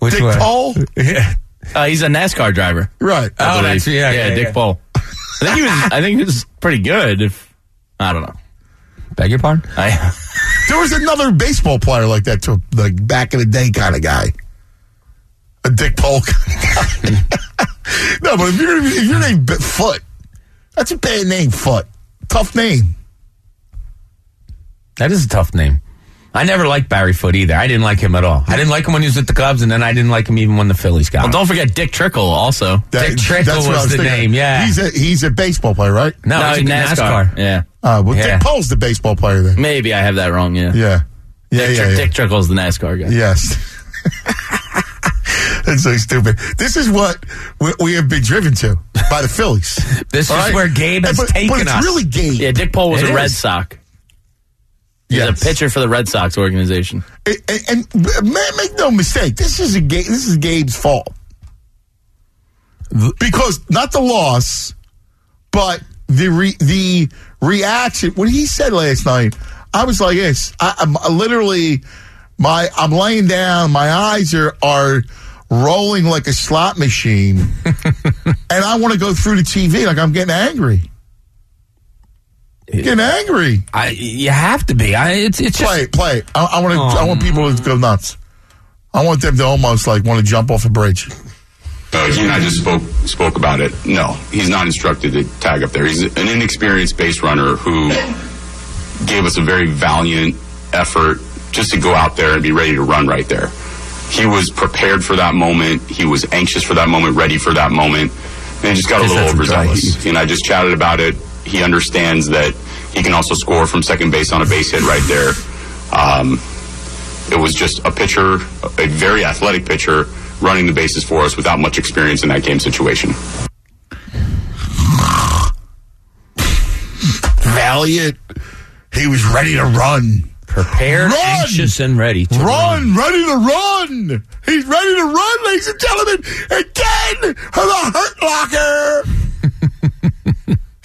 S3: Which
S2: Dick
S3: one?
S2: Pole.
S3: Yeah.
S5: Uh, he's a NASCAR driver.
S2: Right.
S5: I
S3: Oh,
S5: believe.
S3: that's- yeah, yeah,
S5: Dick
S3: yeah.
S5: Pole. I think he was. I think he was pretty good. If I don't know.
S3: Beg your pardon?
S5: I,
S2: There was another baseball player like that too, like back in the day kind of guy. A Dick Pole kind of guy. no, but if you're if you're named Foot, that's a bad name. Foot, tough name.
S3: That is a tough name. I never liked Barry Foot either. I didn't like him at all. I didn't like him when he was at the Cubs, and then I didn't like him even when the Phillies got
S5: well,
S3: him.
S5: don't forget Dick Trickle also.
S2: That-
S3: Dick Trickle
S2: that's what I
S3: was the
S2: thinking.
S3: name, yeah.
S2: he's a he's a baseball player, right?
S3: No,
S5: No,
S3: he's
S5: he's
S3: a
S5: NASCAR. Yeah.
S2: Uh, well,
S3: Yeah.
S2: Dick Pole's the baseball player then.
S5: Maybe I have that wrong. Yeah.
S2: Yeah, yeah,
S5: Dick,
S2: yeah. yeah.
S5: Dick Trickle's the NASCAR guy.
S2: Yes. That's so stupid. This is what we, we have been driven to by the Phillies.
S3: This
S2: All
S3: is
S2: right?
S3: where Gabe has
S2: but,
S3: taken
S2: but it's
S3: us.
S2: really Gabe.
S5: Yeah. Dick Pole was
S3: It
S5: a Red
S3: is.
S5: Sox. He's
S2: Yes.
S5: a pitcher for the Red Sox organization.
S2: And, and, and ma- make no mistake, this is a Ga- this is Gabe's fault because not the loss, but the re- the reaction. When he said last night, I was like this. I, I'm I literally my I'm laying down. My eyes are are rolling like a slot machine, and I want to go through the TV like I'm getting angry. Getting angry.
S3: I, you have to be. I, it's it's
S2: Play it, play. I, I want to.
S3: Oh,
S2: I want people to go nuts. I want them to almost like want to jump off a bridge.
S76: Uh, he and I just spoke spoke about it. No, he's not instructed to tag up there. He's an inexperienced base runner who gave us a very valiant effort just to go out there and be ready to run right there. He was prepared for that moment. He was anxious for that moment, ready for that moment, and he just got a little
S2: that's a guy
S76: overzealous. And I just chatted about it. He understands that he can also score from second base on a base hit right there. Um, it was just a pitcher, a very athletic pitcher, running the bases for us without much experience in that game situation.
S2: Valiant. He was ready to run.
S3: Prepared,
S2: Run!
S3: anxious, and ready to
S2: Run, ready to run. He's ready to run, ladies and gentlemen. Again, the Hurt Locker.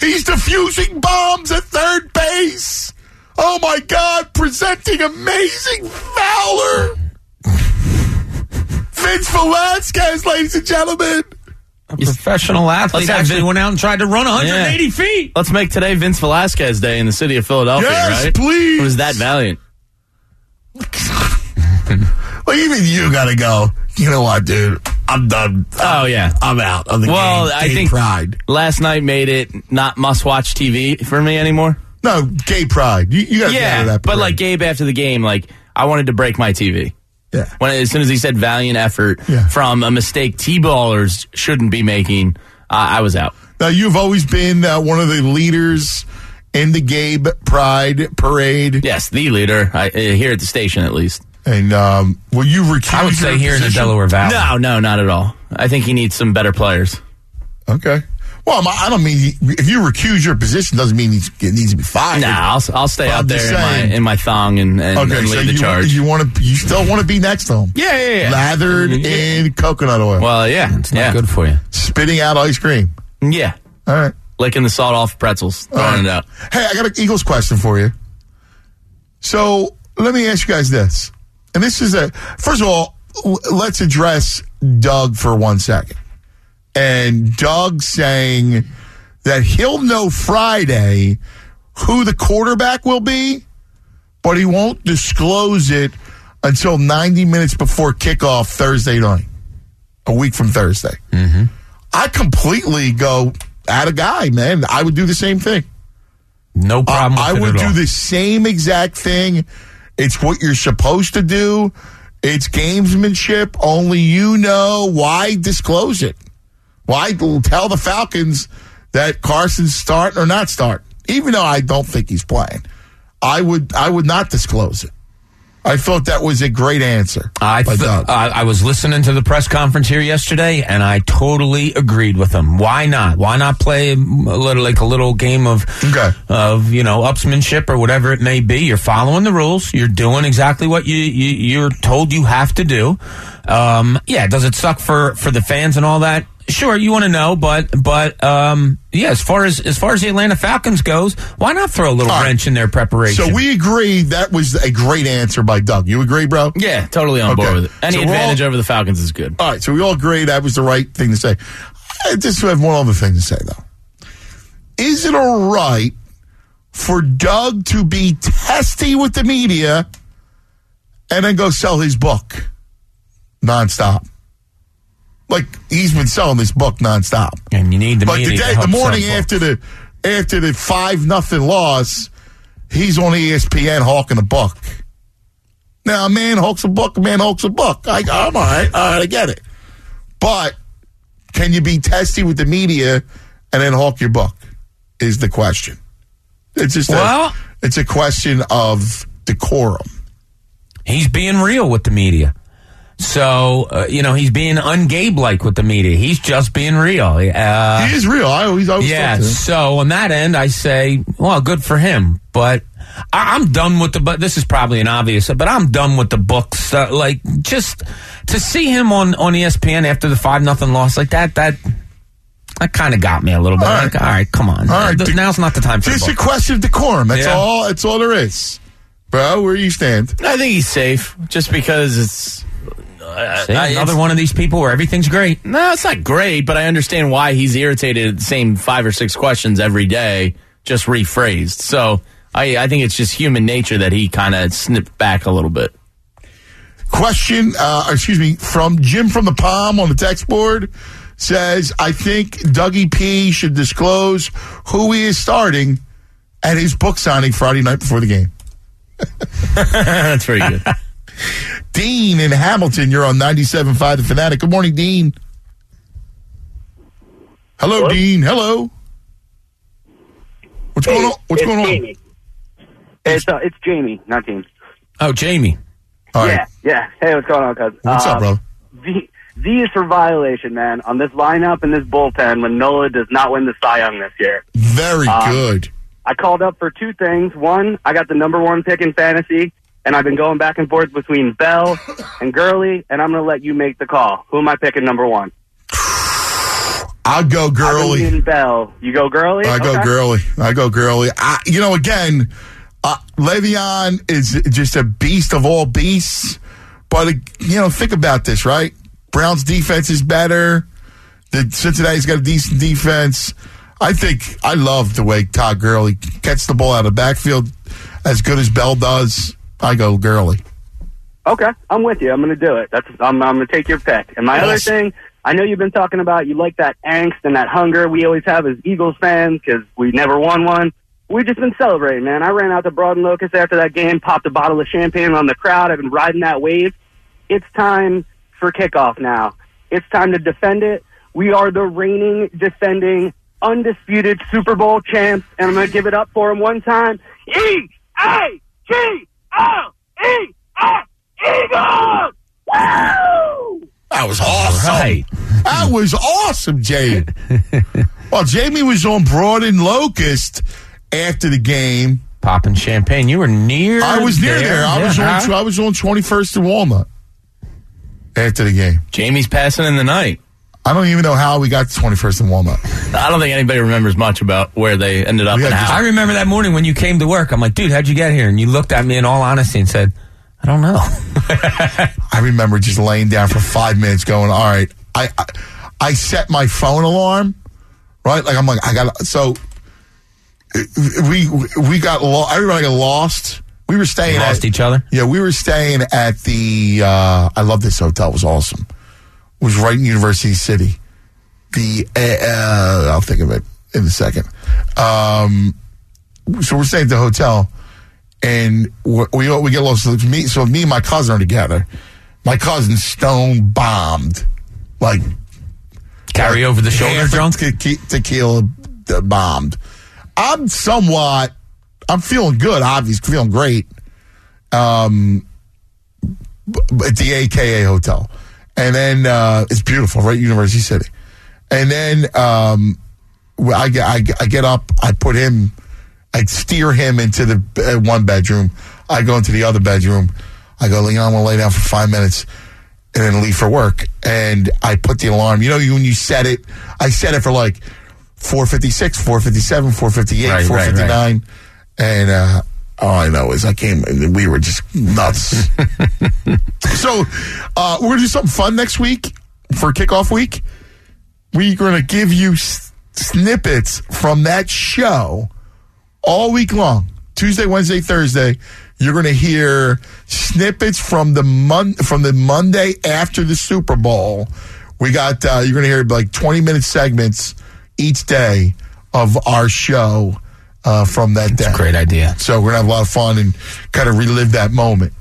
S2: He's defusing bombs at third base. Oh my God, presenting amazing Fowler. Vince Velasquez, ladies and gentlemen.
S3: A professional athlete
S5: Let's have
S3: actually
S5: Vin-
S3: went out and tried to run 180
S5: Yeah.
S3: feet.
S5: Let's make today Vince Velasquez Day in the city of Philadelphia,
S2: Yes,
S5: right?
S2: please.
S5: It was that valiant.
S2: Well, even you got to go. You know what, dude? I'm done.
S5: Oh yeah.
S2: I'm out of the
S5: Well,
S2: game.
S5: I
S2: Gay
S5: think
S2: pride.
S5: last night made it not must-watch TV for me anymore.
S2: No, gay pride. You, you got to get out
S5: Yeah,
S2: of that.
S5: but
S2: parade.
S5: like Gabe after the game, like I wanted to break my TV.
S2: Yeah.
S5: When as soon as he said valiant effort
S2: Yeah.
S5: from a mistake T-ballers shouldn't be making, uh, I was out.
S2: Now, you've always been uh, one of the leaders in the Gabe Pride Parade.
S5: Yes, the leader I, uh, here at the station, at least.
S2: And um, will you recuse
S3: I would say here in the? Delaware Valley.
S5: No, no, not at all. I think he needs some better players.
S2: Okay. Well, I'm- I don't mean he, if you recuse your position doesn't mean he's, it needs to be fired.
S5: Nah, I'll, I'll stay
S2: Well,
S5: out
S2: I'm
S5: there
S2: just
S5: in my, in my thong and, and,
S2: Okay,
S5: and
S2: so
S5: lead the
S2: you,
S5: charge.
S2: you want to, you still want to be next to him.
S5: yeah, yeah, yeah.
S2: Lathered mm, in coconut oil,
S5: Well, yeah,
S3: It's not
S5: yeah,
S3: good for you.
S2: spitting out ice cream.
S5: yeah.
S2: All right.
S5: Licking the salt off pretzels, throwing
S2: right.
S5: it out.
S2: Hey, I got an Eagles question for you. So let me ask you guys this. And this is a, first of all, let's address Doug for one second. And Doug saying that he'll know Friday who the quarterback will be, but he won't disclose it until 90 minutes before kickoff Thursday night, a week from Thursday.
S3: Mm-hmm.
S2: I completely go at a guy, man. I would do the same thing.
S3: No problem.
S2: I would do
S3: all.
S2: the same exact thing. It's what you're supposed to do. It's gamesmanship. Only you know. Why disclose it? Why tell the Falcons that Carson's start or not start? Even though I don't think he's playing, I would. I would not disclose it. I thought that was a great answer.
S3: I th-. I I was listening to the press conference here yesterday, and I totally agreed with him. Why not? Why not play a little like a little game of of you know upsmanship or whatever it may be? You're following the rules. You're doing exactly what you, you you're told you have to do. Um, yeah, does it suck for for the fans and all that? Sure, you want to know, but but um, yeah, as far as as far as the Atlanta Falcons goes, why not throw a little wrench in their preparation?
S2: So we agree that was a great answer by Doug. You agree, bro?
S5: Yeah, totally on board
S2: Okay.
S5: with it. Any
S2: So we're all-
S5: advantage over the Falcons is good.
S2: All right, so we all agree that was the right thing to say. I just have one other thing to say, though. Is it all right for Doug to be testy with the media and then go sell his book nonstop? Like he's been selling this book nonstop,
S3: and you need the
S2: but
S3: media
S2: the
S3: to
S2: day, the morning after the after the five nothing loss, he's on ESPN hawking a book. Now, a man hawks a book, a man hawks a book. I, I'm all right. All right, I get it. But can you be testy with the media and then hawk your book? Is the question. It's just
S3: Well-
S2: a, it's a question of decorum.
S3: He's being real with the media. So, uh, you know, he's being ungabe like with the media. He's just being real. Uh,
S2: he is real. I always, I always
S3: yeah.
S2: thought that.
S3: So on that end, I say, well, good for him. But I, I'm done with the. But this is probably an obvious. But I'm done with the books. Uh, like just to see him on on ESPN after the five nothing loss like that. That that kind of got me a little bit.
S2: All right.
S3: Like, all right, come on.
S2: All right,
S3: Th- now's not the time for the
S2: Just a question of decorum. That's
S3: Yeah.
S2: all. That's all there is. Bro, where you stand?
S5: I think he's safe just because it's. I-
S3: See,
S5: I-
S3: another one of these people where everything's great.
S5: No, it's not great, but I understand why he's irritated at the same five or six questions every day, just rephrased. So I, I think it's just human nature that he kind of snipped back a little bit.
S2: Question, uh, excuse me, from Jim from the Palm on the text board says, I think Dougie P should disclose who he is starting at his book signing Friday night before the game.
S5: That's very good.
S2: Dean in Hamilton, you're on 97.5 The Fanatic. Good morning, Dean. Hello, Dean. Hello. What's going on? What's
S66: it's
S2: going on?
S66: Jamie. It's uh, it's Jamie, not Dean.
S3: Oh, Jamie.
S66: yeah, yeah. Hey, what's going on, cuz?
S2: What's up, bro?
S66: V, v is for violation, man. On this lineup and this bullpen, when Nola does not win the Cy Young this year.
S2: Very
S66: Um,
S2: good.
S66: I called up for two things. One, I got the number one pick in fantasy, and I've been going back and forth between Bell and Gurley, and I'm going to let you make the call. Who am I picking number one?
S2: I'll go Gurley.
S66: leaning Bell. You go Gurley?
S2: I go
S66: Okay.
S2: Gurley. I go Gurley. I, you know, again, uh, Le'Veon is just a beast of all beasts. But uh, you know, think about this, right? Browns' defense is better. The Cincinnati's got a decent defense. I think I love the way Todd Gurley gets the ball out of the backfield as good as Bell does. I go Gurley.
S66: Okay, I'm with you. I'm going to do it. That's I'm, I'm going to take your pick. And my other thing, I know you've been talking about you like that angst and that hunger we always have as Eagles fans because we never won one. We've just been celebrating, man. I ran out to Broad and Locust after that game, popped a bottle of champagne on the crowd. I've been riding that wave. It's time for kickoff now. It's time to defend it. We are the reigning, defending, undisputed Super Bowl champs, and I'm going to give it up for them one time. E A G L S Eagles! Woo!
S2: That was awesome.
S3: Right.
S2: That was awesome, Jamie. well, Jamie was on Broad and Locust after the game.
S3: Popping champagne. You were near.
S2: I was near there. I was
S3: Yeah.
S2: on. I was on Twenty First and Walnut after the game.
S5: Jamie's passing in the night.
S2: I don't even know how we got to Twenty First and Walnut.
S5: I don't think anybody remembers much about where they ended up and how.
S3: I remember that morning when you came to work. I'm like, dude, how'd you get here? And you looked at me in all honesty and said, I don't know.
S2: I remember just laying down for five minutes, going, "All right." I I, I set my phone alarm, right? Like I'm like I got so we we got lo- everybody got lost. We were staying
S3: You lost
S2: at,
S3: each other?
S2: Yeah, we were staying at the. Uh, I love this hotel. It was awesome. Was right in University City. The uh, I'll think of it in a second. Um, so we're staying at the hotel, and we we, we get lost. So me, so me and my cousin are together. My cousin stone bombed, like
S3: Carry over the shoulder
S2: a
S3: drunk?
S2: te- tequila uh, bombed. I'm somewhat. I'm feeling good. Obviously, feeling great. Um, at the AKA hotel, and then uh, it's beautiful, right? University City, and then um, I get I, I get up, I put him, I steer him into the uh, one bedroom. I go into the other bedroom. I go, know, I'm gonna lay down for five minutes and then leave for work. And I put the alarm. You know, you- when you set it, I set it for like 456, 457, 458,
S3: Right, right,
S2: 459. And uh, all I know is I came and we were just nuts. so uh, we're going to do something fun next week for kickoff week. We're going to give you s- snippets from that show all week long. Tuesday, Wednesday, Thursday. You're going to hear snippets from the mon- from the Monday after the Super Bowl. We got uh, you're going to hear like 20 minute segments each day of our show uh, from that That's day.
S3: great idea.
S2: So we're gonna have a lot of fun and kind of relive that moment.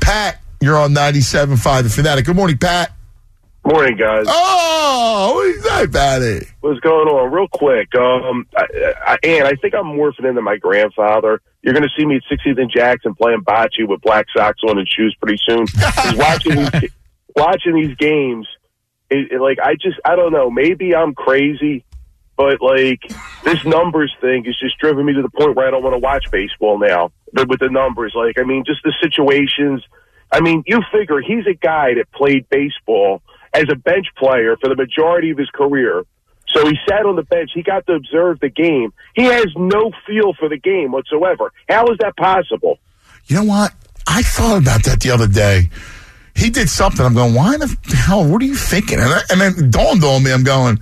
S2: Pat, you're on 97.5 The Fanatic. Good morning, Pat.
S77: Morning, guys.
S2: Oh, what is that, Patty?
S77: What's going on? Real quick, um, I, I, and I think I'm morphing into my grandfather. You're going to see me at 60th and Jackson playing bocce with black socks on and shoes pretty soon. watching these, watching these games, it, it, like I just, I don't know. Maybe I'm crazy, but like this numbers thing has just driven me to the point where I don't want to watch baseball now. But with the numbers, like I mean, just the situations. I mean, you figure he's a guy that played baseball as a bench player for the majority of his career. So he sat on the bench. He got to observe the game. He has no feel for the game whatsoever. How is that possible?
S2: You know what? I thought about that the other day. He did something. I'm going, why the hell? What are you thinking? And, I, and then dawned on me. I'm going,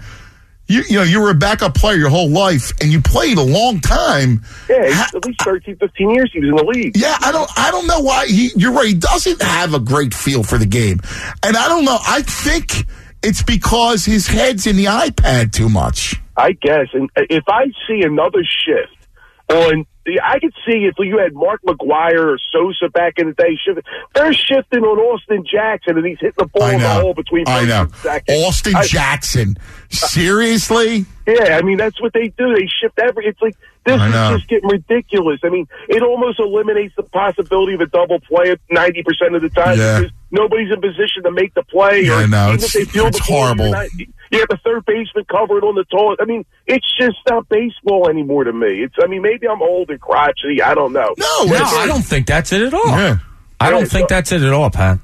S2: you, you know, you were a backup player your whole life, and you played a long time.
S77: Yeah, at least 13, 15 years he was in the league.
S2: Yeah, I don't, I don't know why he. You're right. He doesn't have a great feel for the game, and I don't know. I think it's because his head's in the iPad too much.
S77: I guess. And if I see another shift on, I could see if you had Mark McGwire or Sosa back in the day, shift, they're shifting on Austin Jackson and he's hitting the ball in the hole between
S2: I know. Austin
S77: I-
S2: Jackson. Uh, Seriously?
S77: Yeah, I mean that's what they do. They shift every. It's like this is just getting ridiculous. I mean, it almost eliminates the possibility of a double play ninety percent of the time
S2: Yeah.
S77: Because nobody's in position to make the play.
S2: Yeah,
S77: or
S2: I know.
S77: even
S2: It's-
S77: if they feel
S2: it's
S77: the
S2: horrible.
S77: you're not- You have the third baseman covered on the toilet. I mean, it's just not baseball anymore to me. It's. I mean, maybe I'm old and crotchety. I don't know.
S2: No,
S3: No, I don't think that's it at all.
S2: Yeah.
S3: I don't
S77: Yeah,
S3: think
S77: so-
S3: that's it at all, Pat.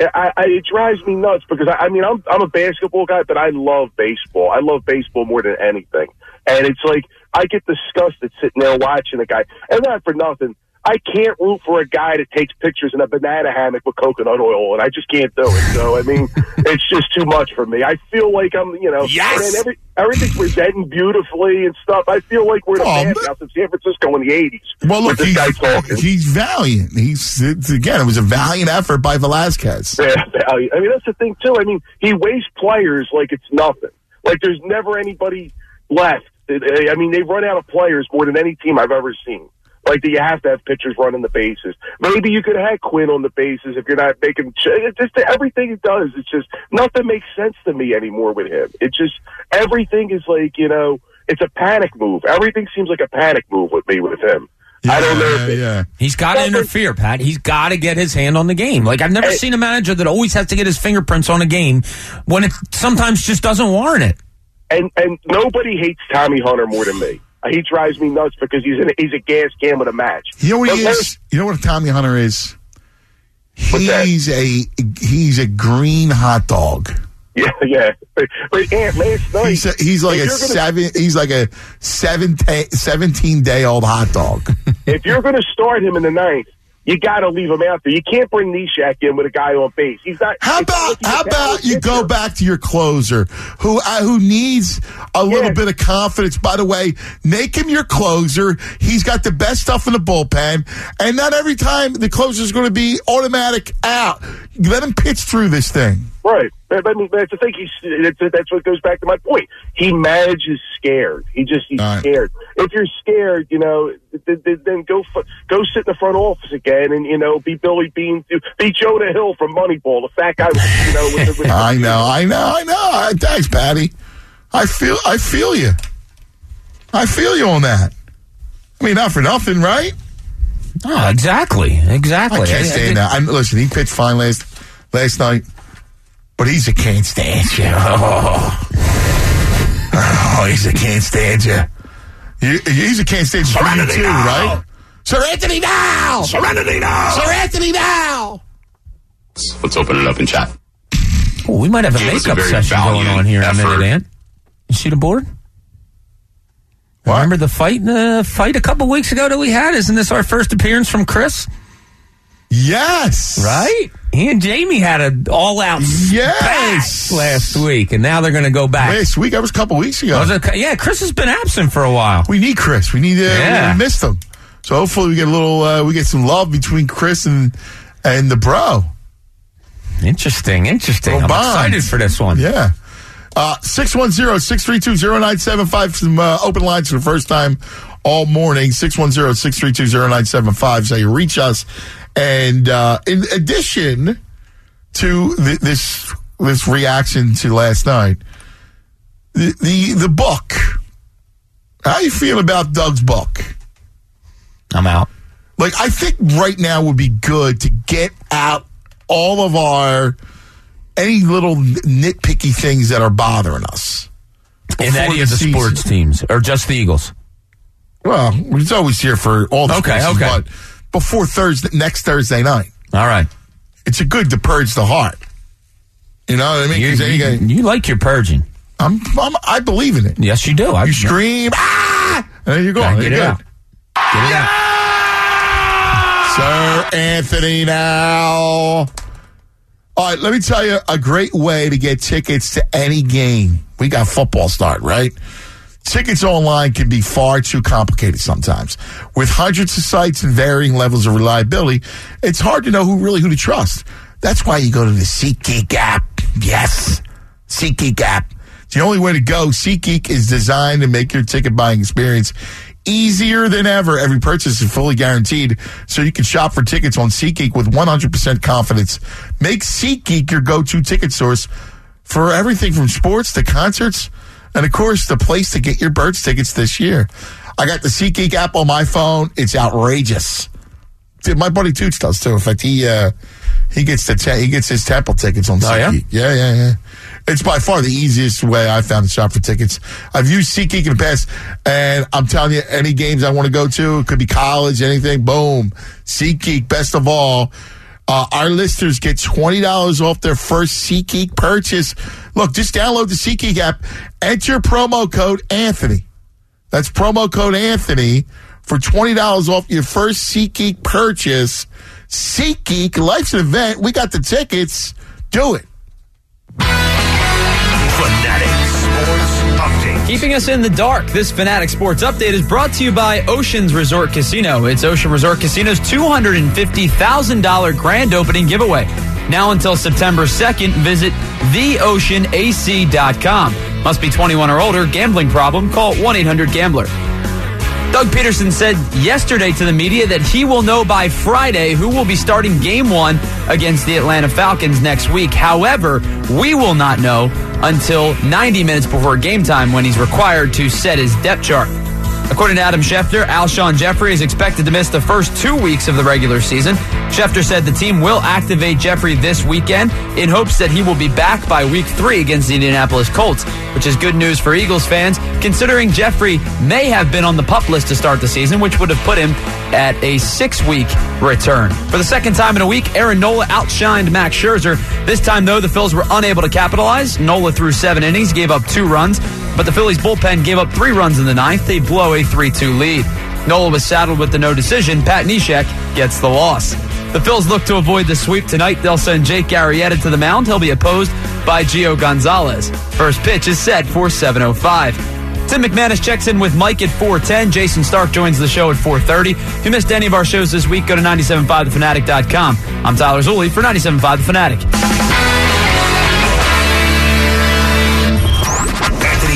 S77: I, I, it drives me nuts because I, I mean I'm I'm a basketball guy, but I love baseball. I love baseball more than anything, and it's like I get disgusted sitting there watching a guy, and not for nothing. I can't root for a guy that takes pictures in a banana hammock with coconut oil, and I just can't do it. So I mean, it's just too much for me. I feel like I'm, you know,
S2: Yes!
S77: and every, everything's presenting beautifully and stuff. I feel like we're in a
S2: Oh,
S77: in San Francisco in the '80s.
S2: Well, look,
S77: this
S2: he's,
S77: talking.
S2: he's valiant. He's it's, again, it was a valiant effort by Velasquez.
S77: Yeah, value. I mean, that's the thing too. I mean, he wastes players like it's nothing. Like there's never anybody left. I mean, they run out of players more than any team I've ever seen. Like, do you have to have pitchers running the bases. Maybe you could have Quinn on the bases if you're not making. It's just everything he does. It's just nothing makes sense to me anymore with him. It just everything is like you know, it's a panic move. Everything seems like a panic move with me with him. I don't know. If
S2: yeah.
S3: He's got to interfere, Pat. He's got to get his hand on the game. Like I've never
S77: Hey.
S3: seen a manager that always has to get his fingerprints on a game when it sometimes just doesn't warrant it.
S77: and and nobody hates Tommy Hunter more than me. He drives me nuts because he's an, he's a gas can with a match.
S2: You know what he
S77: But
S2: is? You know what Tommy Hunter is? He's a he's a green hot dog.
S77: Yeah, yeah. But, but Ant, last night
S2: He's a, he's like a
S77: gonna-
S2: seven. He's like a seven 17 day old hot dog.
S77: If you're going to start him in the ninth, you got to leave him out there. You can't bring Neshek in with a guy on base. He's not.
S2: How about how about you go back to your closer who uh, who needs a little bit of confidence? By the way, make him your closer. He's got the best stuff in the bullpen, and not every time the closer is going to be automatic out. Let him pitch through this thing.
S77: Right. But, I mean, that's the thing. He's that's, that's what goes back to my point. He manages scared. He just he's scared. If you're scared, you know, th- th- then go go sit in the front office again, and you know, be Billy Beane, be Jonah Hill from Moneyball, the fat guy. You know, with the, with the-
S2: I know, I know, I know. Uh, Thanks, Patty. I feel, I feel you. I feel you on that. I mean, not for nothing, right?
S3: Oh, exactly, exactly.
S2: I can't
S3: I- I
S2: stand
S3: did-
S2: that. I'm listen. He pitched fine last last night, but he's a can't stand you. Oh, oh he's a can't stand you. You- He's a can't stand you
S68: Serenity
S2: too,
S68: now.
S2: right? Seranthony now.
S68: Serenity now.
S2: Seranthony now.
S76: Let's open it up in chat.
S3: Oh, we might have a
S76: Gave us a
S3: session going on here in a minute, Ant. You see the board? Remember the fight? Uh, fight a couple weeks ago that we had. Isn't this our first appearance from Chris?
S2: Yes.
S3: Right. He and Jamie had an all-out
S2: Yes.
S3: bang last week, and now they're going to go back.
S2: Last week, that was a couple weeks ago.
S3: Was it- yeah, Chris has been absent for a while.
S2: We need Chris. We need. Uh,
S3: Yeah.
S2: We missed him. So hopefully we get a little. Uh, we get some love between Chris and and the bro.
S3: Interesting. Interesting.
S2: Little
S3: I'm
S2: bond.
S3: excited for this one.
S2: Yeah. Uh, 610-632-0975. Some uh, open lines for the first time all morning. 610-632-0975. So you reach us. And uh, in addition to th- this this reaction to last night, the, the the book. How you feel about Doug's book?
S3: I'm out.
S2: Like I think right now would be good to get out all of our any little nitpicky things that are bothering us.
S3: In
S2: before
S3: any of the
S2: season.
S3: sports teams, or just the Eagles?
S2: Well, it's always here for all the
S3: Okay,
S2: sports,
S3: okay.
S2: Before Thursday, next Thursday night,
S3: All right.
S2: it's a good to purge the heart. You know what I mean?
S3: You,
S2: you
S3: you-
S2: get-
S3: you like your purging.
S2: I'm, I'm, I believe in it.
S3: Yes, you do. I,
S2: You scream, ah, and then you
S3: go. get
S2: You're
S3: it
S2: good.
S3: out. Get it out.
S2: Seranthony now. All right, let me tell you a great way to get tickets to any game. We got football start, right? Tickets online can be far too complicated sometimes. With hundreds of sites and varying levels of reliability, it's hard to know who really who to trust. That's why you go to the SeatGeek app. Yes, SeatGeek app. It's the only way to go. SeatGeek is designed to make your ticket buying experience easier than ever. Every purchase is fully guaranteed, so you can shop for tickets on SeatGeek with 100% confidence. Make SeatGeek your go-to ticket source for everything from sports to concerts, and of course, the place to get your Birds tickets this year. I got the SeatGeek app on my phone. It's outrageous. Dude, my buddy Toots does too. In fact, he uh, he gets the te- he gets his Temple tickets on
S3: Oh, yeah?
S2: SeatGeek. Yeah, yeah, yeah. It's by far the easiest way I found to shop for tickets. I've used SeatGeek in the past, and I'm telling you, any games I want to go to, it could be college, anything. Boom, SeatGeek. Best of all, uh, our listeners get twenty dollars off their first SeatGeek purchase. Look, just download the SeatGeek app, enter promo code Anthony. That's promo code Anthony for twenty dollars off your first SeatGeek purchase. SeatGeek, life's an event. We got the tickets. Do it.
S48: Fanatic.
S6: Keeping us in the dark, this Fanatic Sports Update is brought to you by Oceans Resort Casino. It's Ocean Resort Casino's $250,000 grand opening giveaway. Now until September 2nd, visit theoceanac.com. Must be 21 or older. Gambling problem? Call 1-800-GAMBLER. Doug Pederson said yesterday to the media that he will know by Friday who will be starting game one against the Atlanta Falcons next week. However, we will not know until 90 minutes before game time when he's required to set his depth chart. According to Adam Schefter, Alshon Jeffery is expected to miss the first two weeks of the regular season. Schefter said the team will activate Jeffery this weekend in hopes that he will be back by week three against the Indianapolis Colts, which is good news for Eagles fans, considering Jeffery may have been on the pup list to start the season, which would have put him at a six week return. For the second time in a week, Aaron Nola outshined Max Scherzer. This time, though, the Phils were unable to capitalize. Nola threw seven innings, gave up two runs, but the Phillies bullpen gave up three runs in the ninth. They blow a 3 2 lead. Nola was saddled with the no decision. Pat Neshek gets the loss. The Phils look to avoid the sweep tonight. They'll send Jake Arrieta to the mound. He'll be opposed by Gio Gonzalez. First pitch is set for 7.05. Tim McManus checks in with Mike at 410. Jayson Stark joins the show at 430. If you missed any of our shows this week, go to 975thefanatic.com. I'm Tyler Zulli for 97.5 The Fanatic.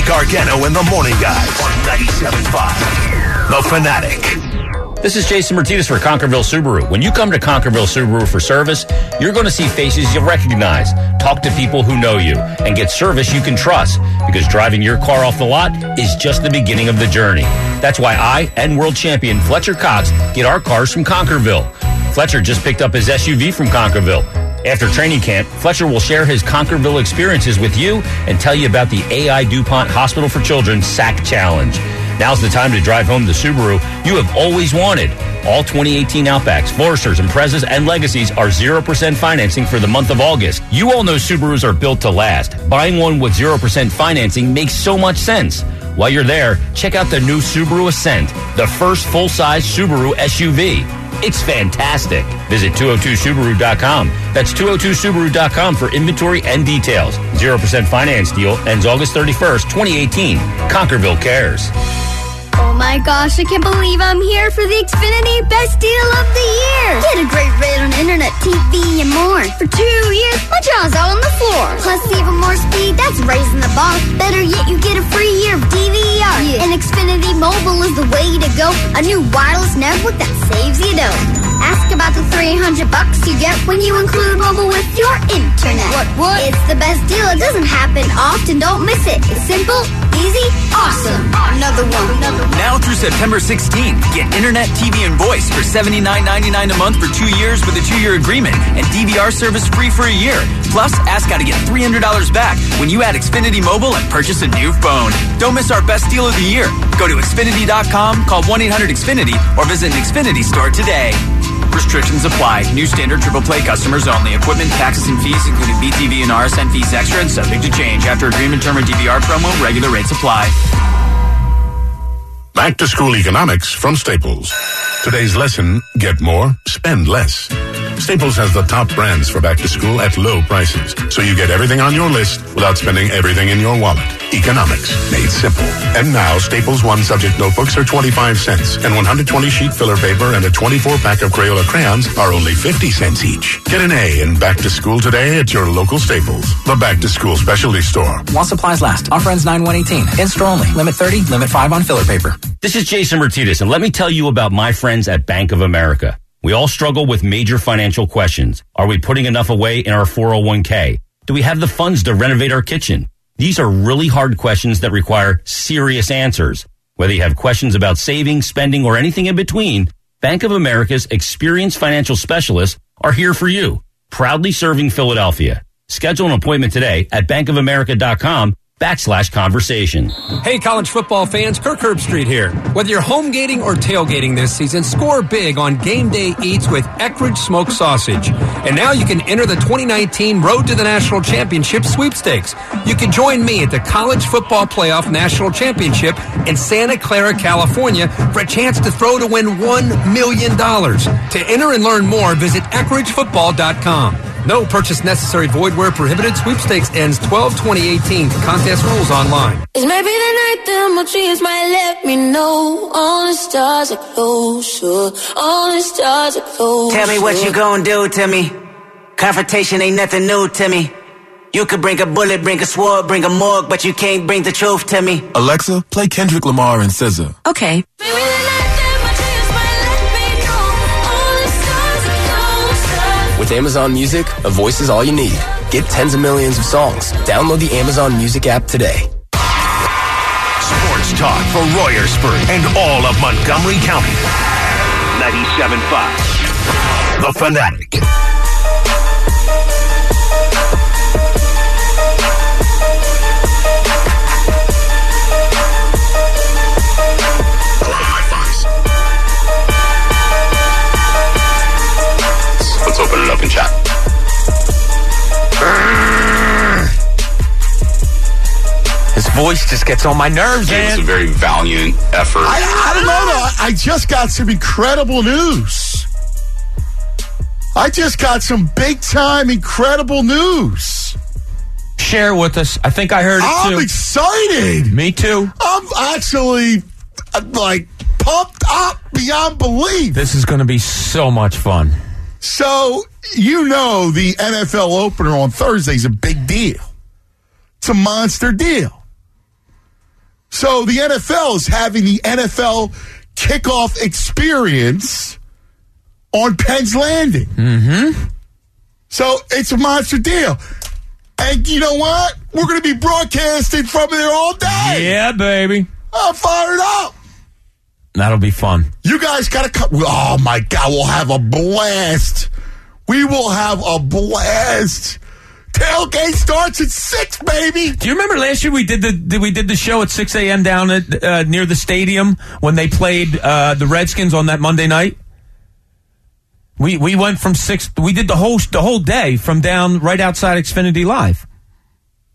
S1: Gargano and the Morning Guys on 97.5. The Fanatic.
S11: This is Jason Martinez for Concordville Subaru. When you come to Concordville Subaru for service, you're going to see faces you'll recognize, talk to people who know you, and get service you can trust. Because driving your car off the lot is just the beginning of the journey. That's why I and world champion Fletcher Cox get our cars from Concordville. Fletcher just picked up his SUV from Concordville. After training camp, Fletcher will share his Concordville experiences with you and tell you about the AI DuPont Hospital for Children SAC Challenge. Now's the time to drive home the Subaru you have always wanted. All 2018 Outbacks, Foresters, Imprezas, and Legacies are 0% financing for the month of August. You all know Subarus are built to last. Buying one with 0% financing makes so much sense. While you're there, check out the new Subaru Ascent, the first full-size Subaru SUV. It's fantastic. Visit 202subaru.com. That's 202subaru.com for inventory and details. 0% finance deal ends August 31st, 2018. Concordville cares.
S78: Oh my gosh, I can't believe I'm here for the Xfinity Best Deal of the Year. Get a great rate on internet, TV, and more. For two years, my jaw's out on the floor. Plus, even more speed, that's raising the bar. Better yet, you get a free year of DVR. And Xfinity Mobile is the way to go. A new wireless network that saves you dough. Ask about the 300 bucks you get when you include mobile with your internet. What, what? It's the best deal. It doesn't happen often. Don't miss it. It's simple, easy, awesome. Another one. Another one.
S14: Now through September 16th, get internet, TV, and voice for $79.99 a month for two years with a two-year agreement and DVR service free for a year. Plus, ask how to get $300 back when you add Xfinity Mobile and purchase a new phone. Don't miss our best deal of the year. Go to Xfinity.com, call 1-800-XFINITY, or visit an Xfinity store today. Restrictions apply. New standard triple play customers only. Equipment, taxes, and fees, including BTV and RSN fees extra and subject to change. After agreement term or DVR promo, regular rates apply.
S79: Back to school economics from Staples. Today's lesson get more, spend less. Staples has the top brands for back to school at low prices, so you get everything on your list without spending everything in your wallet. Economics made simple. And now Staples One subject notebooks are 25 cents, and 120 sheet filler paper and a 24 pack of Crayola crayons are only 50 cents each. Get an A in back to school today at your local Staples, the back to school specialty store.
S80: While supplies last. Offer ends 9-118. In store only. Limit 30, limit 5 on filler paper.
S11: This is Jason Martinez, and let me tell you about my friends at Bank of America. We all struggle with major financial questions. Are we putting enough away in our 401k? Do we have the funds to renovate our kitchen? These are really hard questions that require serious answers. Whether you have questions about saving, spending, or anything in between, Bank of America's experienced financial specialists are here for you, proudly serving Philadelphia. Schedule an appointment today at bankofamerica.com backslash conversation.
S68: Hey, college football fans, Kirk Herbstreit here. Whether you're home gating or tailgating this season, score big on game day eats with Eckrich Smoked Sausage. And now you can enter the 2019 Road to the National Championship sweepstakes. You can join me at the College Football Playoff National Championship in Santa Clara, California for a chance to throw to win $1 million. To enter and learn more, visit EckrichFootball.com. No purchase necessary void where prohibited. Sweepstakes ends 12 2018. Contest rules online.
S23: It's maybe the night that my dreams might let me know all the stars are closer, all the stars are closer.
S81: Tell me what you gonna do to me. Confrontation ain't nothing new to me. You could bring a bullet, bring a sword, bring a morgue, but you can't bring the truth to me.
S82: Alexa, play Kendrick Lamar and SZA.
S23: Okay.
S3: With Amazon Music, a voice is all you need. Get tens of millions of songs. Download the Amazon Music app today.
S1: Sports talk for Royersford and all of Montgomery County. 97.5. The Fanatic.
S83: Open it up and chat.
S3: His voice just gets on my nerves,
S76: Gave us a very valiant effort.
S2: I, I don't know though. I just got some incredible news. I just got some big time incredible news.
S3: Share with us. I think I heard it
S2: I'm
S3: too.
S2: excited.
S3: Me too.
S2: I'm actually uh, like pumped up beyond belief.
S3: This is going to be so much fun.
S2: So, you know, the NFL opener on Thursday is a big deal. It's a monster deal. So, the NFL is having the NFL kickoff experience on Penn's Landing.
S3: Mm-hmm.
S2: So, it's a monster deal. And you know what? We're going to be broadcasting from there all day.
S3: Yeah, baby.
S2: I'm fired up.
S3: That'll be fun.
S2: You guys got to come. Oh my God, we'll have a blast. We will have a blast. Tailgate starts at six, baby.
S3: Do you remember last year we did the we did the show at six a.m. down at uh, near the stadium when they played uh, the Redskins on that Monday night? We we went from six. We did the whole the whole day from down right outside Xfinity Live.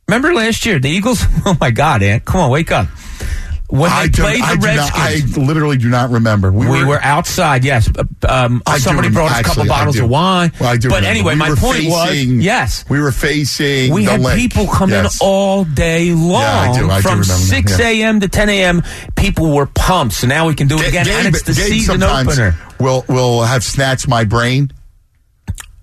S3: Remember last year the Eagles? Oh my God, Ant! Come on, wake up. When they
S2: I, do,
S3: played
S2: I,
S3: the
S2: do not, I literally do not remember. We,
S3: we, were, outside. Yes, um,
S2: I do
S3: somebody brought us a couple bottles of wine.
S2: Well, I do
S3: but
S2: remember.
S3: anyway,
S2: We
S3: my
S2: were
S3: point was yes.
S2: We were facing.
S3: We had
S2: lake.
S3: people come
S2: Yes.
S3: in all day long.
S2: Yeah, I do. I do
S3: From
S2: remember that,
S3: 6
S2: yeah.
S3: a.m. to 10 a.m., people were pumped. So now we can do it again. and it's the
S2: Gabe
S3: season opener.
S2: Will we'll have snatched my brain.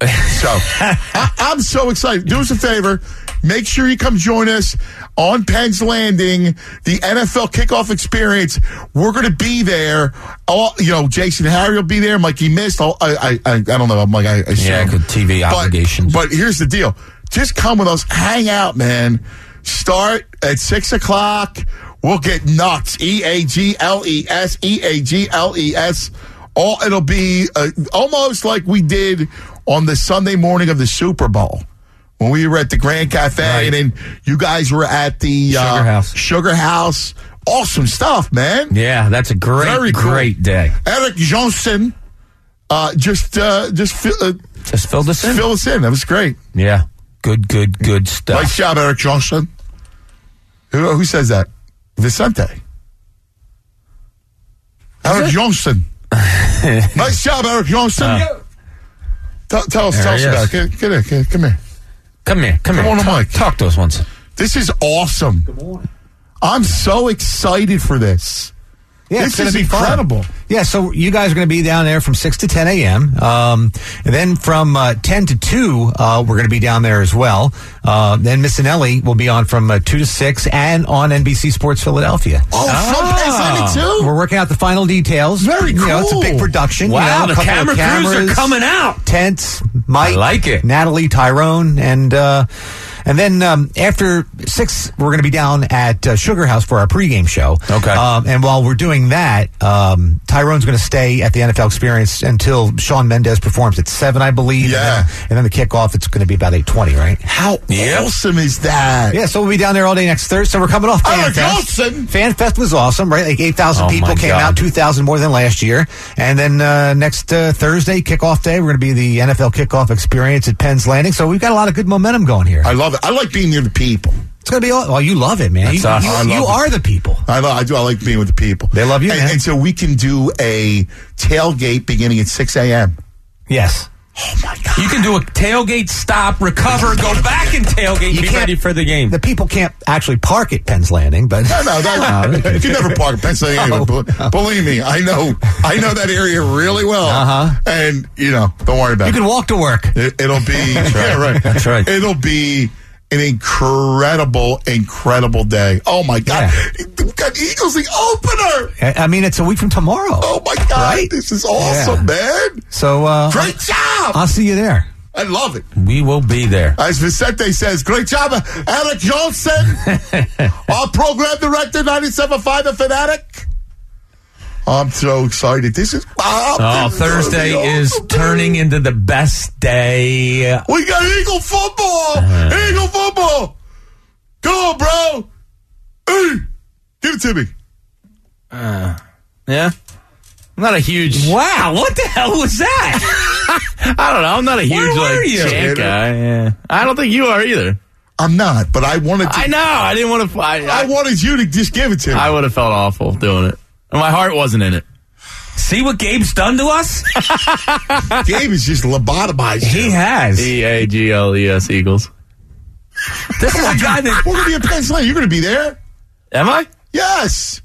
S2: So I, I'm so excited. Do us a favor. Make sure you come join us on Penn's Landing, the NFL kickoff experience. We're going to be there. All you know, Jason Harry will be there. He missed. All, I, I I don't know. I'm like I, I
S3: Yeah, good TV
S2: But-
S3: obligations.
S2: But here's the deal. Just come with us. Hang out, man. Start at six o'clock. We'll get nuts. E A G L E S. E A G L E S. All it'll be uh, almost like we did on the Sunday morning of the Super Bowl when we were at the Grand Cafe and then you guys were at the uh,
S3: Sugar House.
S2: Sugar House. Awesome stuff, man.
S3: Yeah, that's a great,
S2: Very cool.
S3: great day.
S2: Eric Johnson uh, just uh, just fill, uh,
S3: Just filled us in.
S2: fill us in. That was great.
S3: Yeah, good, good, good stuff.
S2: Nice job, Eric Johnson. Who, who says that? Vicente. Eric Johnson. nice job, Eric Johnson.
S3: Uh,
S2: tell, tell us, tell us about it. Get, get here, get, come here.
S3: Come here, come, here.
S2: Come
S3: here.
S2: on the
S3: talk,
S2: mic.
S3: Talk to us once.
S2: This is awesome. Good morning. I'm so excited for this.
S84: Yeah,
S2: this
S84: it's going
S2: is
S84: to be fun.
S2: incredible.
S84: Yeah, so you guys are going to be down there from 6 to 10 a.m. Um, and then from uh, 10 to 2, uh, we're going to be down there as well. Uh, then Missanelli will be on from uh, 2 to 6 and on NBC Sports Philadelphia.
S2: Oh, from Penn too?
S84: We're working out the final details.
S2: Very
S84: You know, it's a big production.
S3: Wow,
S84: you know,
S3: the camera
S84: of
S3: crews are coming out.
S84: Tents, Mike,
S3: I like it.
S84: Natalie, Tyrone, and uh, and then um, after six, we're going to be down at uh, Sugar House for our pregame show.
S3: Okay.
S84: Um, and while we're doing that, um, Tyrone's going to stay at the NFL Experience until Shawn Mendes performs at seven, I believe.
S2: Yeah.
S84: And then, and then the kickoff, it's going to be about eight twenty, right?
S2: How
S3: Yep.
S2: awesome is that?
S84: Yeah, so we'll be down there all day next Thursday. So we're coming off Fan
S2: Eric
S84: Fest.
S2: Johnson.
S84: Fan Fest was awesome, right? Like 8,000
S3: Oh,
S84: people came
S3: God.
S84: out, 2,000 more than last year. And then uh, next uh, Thursday, kickoff day, we're going to be the NFL kickoff experience at Penn's Landing. So we've got a lot of good momentum going here.
S2: I love it. I like being near the people.
S84: It's going to be, all, well, you love it, man.
S3: That's
S84: you
S3: awesome.
S84: you, you are the people.
S2: I love, I do. I like being with the people.
S84: They love you,
S2: and,
S84: man.
S2: and so we can do a tailgate beginning at six a.m.
S84: Yes. Oh my god!
S3: You can do a tailgate stop, recover, go back and tailgate,
S84: You
S3: be ready for the game.
S84: The people can't actually park at Penn's Landing, but.
S2: No, no, that, you never park in Pennsylvania.
S84: No,
S2: but Believe me, I know, I know that area really well.
S84: Uh-huh.
S2: And you know, don't worry about
S84: You
S2: it.
S84: You can walk to work.
S2: it. It'll be yeah, right.
S3: That's right.
S2: It'll be an incredible, incredible day. Oh my God, We've got Eagles the opener.
S84: I I mean, it's a week from tomorrow.
S2: Oh my God,
S84: Right?
S2: this is awesome, man.
S84: So, uh,
S2: Great job.
S84: I'll see you there.
S2: I love it.
S3: We will be there.
S2: As Vicente says, great job, Eric Johnson, our program director, 97.5 The Fanatic. I'm so excited. This is wow.
S3: Oh,
S2: this
S3: Thursday
S2: be
S3: is
S2: awesome.
S3: turning into the best day.
S2: We got Eagle football. Uh-huh. Eagle football. Come on, bro. Hey, give it to me.
S5: Uh, yeah. I'm not a huge.
S3: Wow, what the hell was that?
S5: I don't know. I'm not a huge
S3: Where were
S5: like
S3: you?
S5: chant guy. Yeah. I don't think you are either.
S2: I'm not, but I wanted to.
S5: I know. I didn't want to. I,
S2: I wanted you to just give it to me.
S5: I would have felt awful doing it. And my heart wasn't in it.
S3: See what Gabe's done to us?
S2: Gabe is just lobotomized.
S3: He
S2: you.
S3: has.
S5: E A G L E S Eagles.
S3: This is a guy that.
S2: We're going to be in Pennsylvania. You're going to be there.
S5: Am I?
S2: Yes.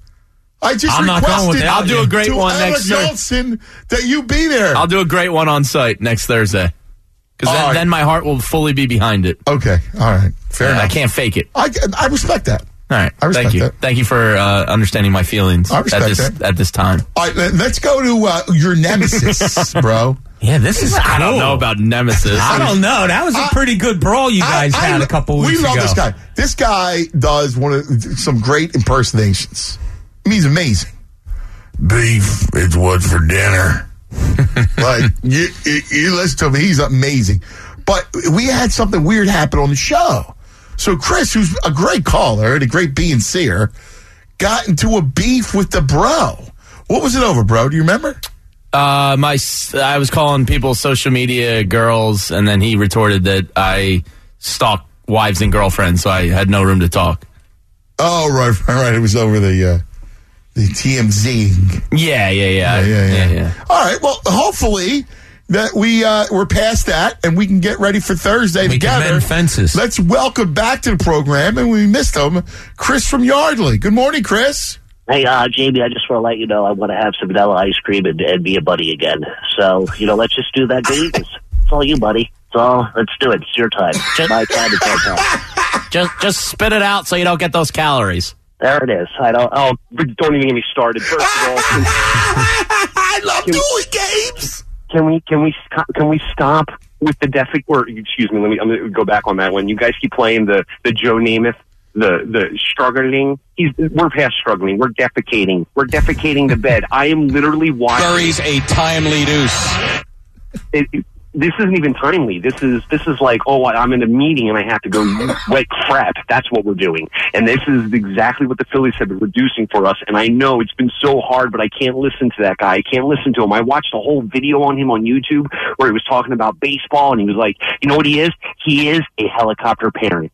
S2: I just
S3: I'm not
S2: requested
S3: going without
S5: I'll do a great one
S2: Emma
S5: next Thursday.
S2: Johnson that you be there.
S5: I'll do a great one on site next Thursday. Because then,
S2: right.
S5: then my heart will fully be behind it.
S2: okay. All right. Fair
S5: And
S2: enough.
S5: I can't fake it.
S2: I, I respect that.
S5: All right.
S2: I respect
S5: Thank you.
S2: that.
S5: Thank you for uh, understanding my feelings
S2: I
S5: at
S2: respect
S5: this
S2: that.
S5: at this time.
S2: All right, let- let's go to uh, your nemesis, bro.
S3: Yeah, this is.
S5: I don't know about Nemesis.
S3: I don't know. That was a pretty good brawl you guys
S2: I- I-
S3: had a couple weeks
S2: We love
S3: ago.
S2: this guy. This guy does one of some great impersonations. I mean, he's amazing. Beef it's what's for dinner. like you, you, you listen to him, he's amazing. But we had something weird happen on the show. So Chris, who's a great caller and a great B and C'er, got into a beef with the bro. What was it over, bro? Do you remember?
S5: Uh, my I was calling people social media girls, and then he retorted that I stalk wives and girlfriends, so I had no room to talk.
S2: Oh, right, right, right. It was over the uh, the TMZ.
S5: Yeah, yeah, yeah,
S2: yeah, yeah, yeah. All right. Well, hopefully that we uh, we're past that and we can get ready for Thursday
S3: We can
S2: together.
S3: mend fences.
S2: Let's welcome back to the program, and we missed him, Chris from Yardley. Good morning, Chris.
S85: Hey, uh, Jamie, I just want to let you know I want to have some vanilla ice cream and, and be a buddy again. So, you know, let's just do that, It's, it's all you, buddy. It's all, let's do it. It's your time. It's my time. It's your time.
S5: Just just spit it out so you don't get those calories.
S85: There it is. I don't, oh, don't even get me started. First of all,
S2: I love doing games.
S85: Can we, can we, can we stop with the defi- or excuse me, let me, I'm to go back on that one. You guys keep playing the, the Joe Namath, the, the struggling. He's, we're past struggling. We're defecating. We're defecating the bed. I am literally watching.
S86: Buries a timely deuce.
S85: it, it- this isn't even timely. This is this is like, oh, I'm in a meeting and I have to go wet crap. That's what we're doing, and this is exactly what the Phillies have been reducing for us. And I know it's been so hard, but I can't listen to that guy. I can't listen to him. I watched a whole video on him on YouTube where he was talking about baseball, and he was like, you know what he is? He is a helicopter parent.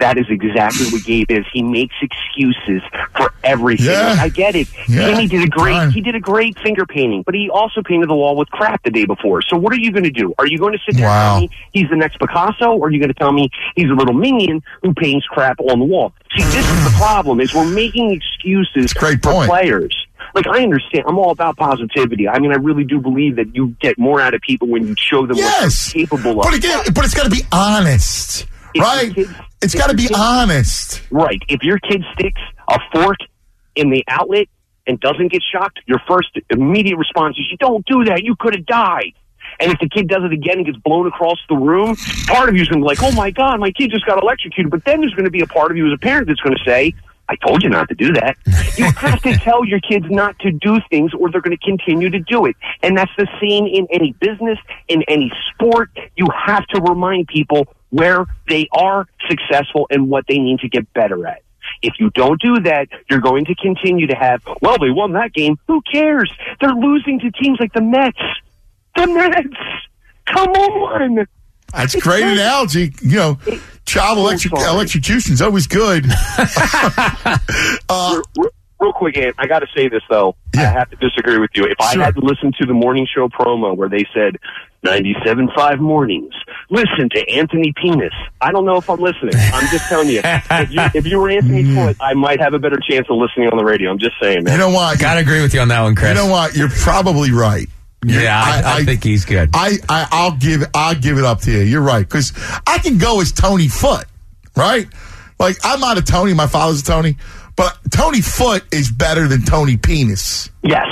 S85: That is exactly what Gabe is. He makes excuses for everything.
S2: Yeah.
S85: I get it.
S2: Yeah.
S85: Jimmy did a great
S2: Fine.
S85: he did a great finger painting, but he also painted the wall with crap the day before. So what are you going to do? Are you going to sit there
S2: Wow.
S85: and tell me he's the next Picasso, or are you going to tell me he's a little minion who paints crap on the wall? See, this is the problem: is we're making excuses
S2: great
S85: for
S2: point.
S85: players. Like I understand, I'm all about positivity. I mean, I really do believe that you get more out of people when you show them
S2: Yes.
S85: what you're capable of.
S2: But again, but it's got to be honest,
S85: If
S2: right?
S85: kid-
S2: It's got to be
S85: kid-
S2: honest.
S85: Right. If your kid sticks a fork in the outlet and doesn't get shocked, your first immediate response is, "You don't do that. You could have died." And if the kid does it again and gets blown across the room, part of you is going to be like, "Oh my god, my kid just got electrocuted." But then there's going to be a part of you as a parent that's going to say, "I told you not to do that." you have to tell your kids not to do things, or they're going to continue to do it. And that's the same in any business, in any sport. You have to remind people where they are successful and what they need to get better at. If you don't do that, you're going to continue to have, well, they won that game. Who cares? They're losing to teams like the Mets. The Mets. Come on.
S2: That's great analogy. You know, child electric, electrocution is always good. uh,
S85: real, real quick, Ant, I got to say this though. I have to disagree with you. If
S2: Sure.
S85: I had to listen to the morning show promo where they said 97.5 mornings, listen to Anthony Penis. I don't know if I'm listening. I'm just telling you. if, you if you were Anthony mm. Foot, I might have a better chance of listening on the radio. I'm just saying, man.
S2: you know what?
S3: Gotta agree with you on that one, Chris.
S2: You know what? You're probably right. You're-
S3: Yeah, I, I, think he's good.
S2: I, I I'll give I'll give it up to you. You're right because I can go as Tony Foot, right? Like I'm not a Tony. My father's a Tony, but Tony Foot is better than Tony Penis.
S85: Yes.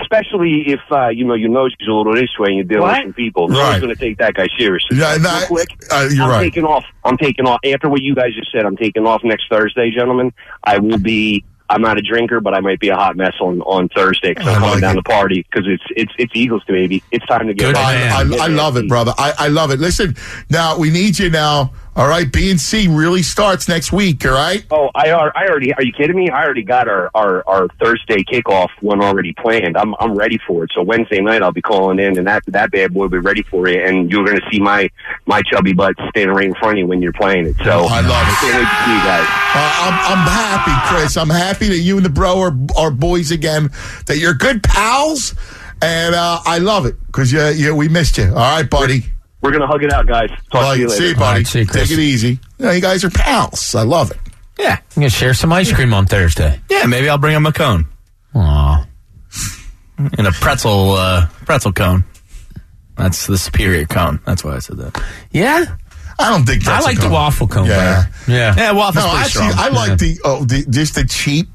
S85: Especially if uh, you know your nose is a little this way and you're dealing What? with some people. No
S2: Right.
S85: one's going to take that guy seriously.
S2: Yeah, no,
S85: Real quick,
S2: uh, you're
S85: I'm
S2: right.
S85: taking off. I'm taking off after what you guys just said. I'm taking off next Thursday, gentlemen. I will be. I'm not a drinker, but I might be a hot mess on on Thursday because
S2: I
S85: I'm coming
S2: like
S85: down
S2: it.
S85: to party because it's it's it's Eagles to baby. It's time to get.
S2: I. I, I love it, brother. I, I love it. Listen, now we need you now All right, B and C really starts next week. All right.
S85: Oh, I, I already. Are you kidding me? I already got our, our, our Thursday kickoff one already planned. I'm I'm ready for it. So Wednesday night I'll be calling in, and that that bad boy will be ready for you. And you're going to see my my chubby butt standing right in front of you when you're playing it. So
S2: I love it.
S85: Can't wait to see you guys.
S2: Uh, I'm, I'm happy, Chris. I'm happy that you and the bro are, are boys again. That you're good pals, and uh, I love it because you, you, we missed you. All right, buddy.
S85: We're gonna hug it out, guys. Talk
S2: Like,
S85: to you later.
S2: see you, buddy. Take it easy. You, know, you guys are pals. I love it.
S5: Yeah.
S3: I'm going to share some ice cream on Thursday.
S5: Yeah, maybe I'll bring him a cone.
S3: Aw.
S5: And a pretzel uh, pretzel cone. That's the superior cone. That's why I said that.
S3: Yeah?
S2: I don't think
S3: I
S2: that's a
S3: like the waffle cone
S2: Yeah.
S3: better. Yeah.
S5: Yeah, waffle's
S2: No,
S5: pretty
S2: actually,
S5: strong.
S2: I like
S3: Yeah.
S2: the oh, the just the cheap.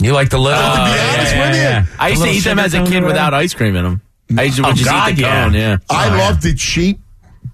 S3: You like the little?
S2: to be honest with you,
S5: I used to eat them as a kid without ice cream in them. I used to
S3: Oh,
S5: just
S3: God,
S5: eat the cone, yeah.
S2: I
S3: Oh, yeah.
S2: love the cheap.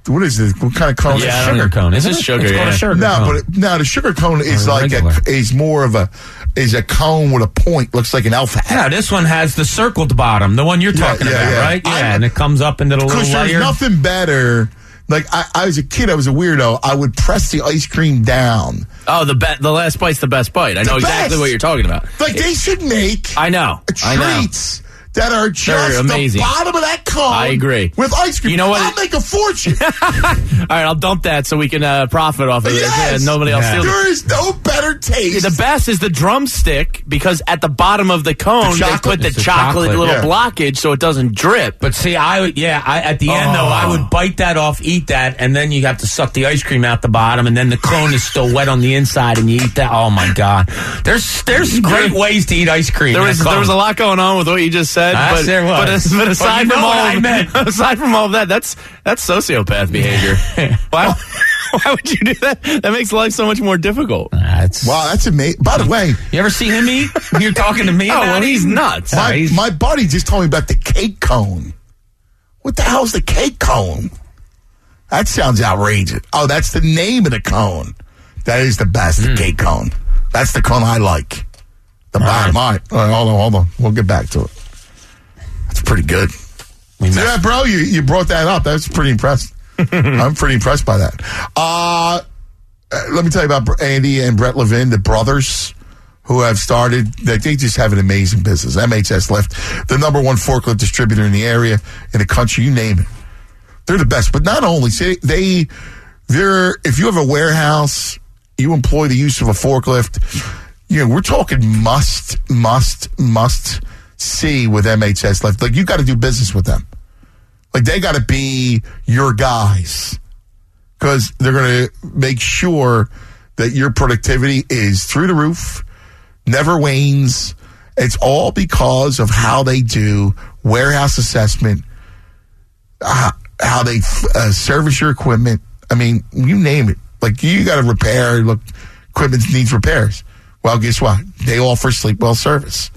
S2: What is this? What kind of cone?
S5: Yeah, I
S3: It's a sugar cone.
S5: It's
S3: isn't
S5: a
S3: it?
S5: sugar,
S3: It's called a sugar
S2: No,
S3: cone.
S2: but it, no, the sugar cone is
S3: Or
S2: like a, is more of a is a cone with a point. Looks like an elf hat.
S3: Yeah, this one has the circled bottom, the one you're talking
S2: yeah,
S3: about,
S2: yeah.
S3: right? Yeah,
S2: I-
S3: and it comes up into the little
S2: Because there's
S3: layer.
S2: nothing better. Like I, I was a kid, I was a weirdo. I would press the ice cream down.
S5: Oh, the be- the last bite's the best bite. I know
S2: The
S5: exactly
S2: best.
S5: what you're talking about.
S2: Like they should make
S5: I know. I know.
S2: treats that are just
S5: amazing.
S2: the bottom of that cone.
S5: I agree.
S2: With ice cream,
S5: You know what?
S2: I'll make a fortune.
S5: All right, I'll dump that so we can uh, profit off of this.
S2: yes,
S5: Yeah, nobody else
S3: Yeah.
S5: steals it.
S2: There is no better taste.
S5: The best is the drumstick because at the bottom of the cone
S2: The
S5: they put the
S3: the
S5: chocolate,
S3: chocolate,
S5: little
S2: yeah.
S5: blockage so it doesn't drip.
S3: But see, I would, yeah, I, at the end though, I would bite that off, eat that, and then you have to suck the ice cream out the bottom, and then the cone is still wet on the inside, and you eat that. Oh my god, there's there's great ways to eat ice cream.
S5: There was there was a lot going on with what you just said,
S3: Yes,
S5: but,
S3: there was.
S5: but, as- but
S3: But
S5: aside
S3: you know
S5: from all
S3: I meant.
S5: aside from all of that, that's that's sociopath behavior. why why would you do that? That makes life so much more difficult.
S3: That's,
S2: wow, that's amazing. By the way,
S3: you ever see him eat? You're talking to me
S5: Oh,
S3: about
S5: well, he's nuts.
S2: my,
S3: he's-
S2: my buddy just told me about the cake cone. What the hell's the cake cone? That sounds outrageous. Oh, that's the name of the cone. That is the best
S3: Hmm.
S2: the cake cone. That's the cone I like. The bottom. All right. All right, hold on, hold on. We'll get back to it. That's pretty good.
S3: We
S2: See
S3: messed-
S2: that, bro? You you brought that up. That's pretty impressed. I'm pretty impressed by that. Uh, let me tell you about Andy and Brett Levin, the brothers who have started. They, they just have an amazing business. MHS Lift, the number one forklift distributor in the area, in the country, you name it. They're the best. But not only see, they, they're if you have a warehouse, you employ the use of a forklift. You know, we're talking must, must, must see with MHS Lift. Like you got to do business with them. Like they got to be your guys because they're going to make sure that your productivity is through the roof, never wanes. It's all because of how they do warehouse assessment, how they uh, service your equipment. I mean, you name it. Like you got to repair. Look, equipment needs repairs. Well, guess what? They offer sleep well service.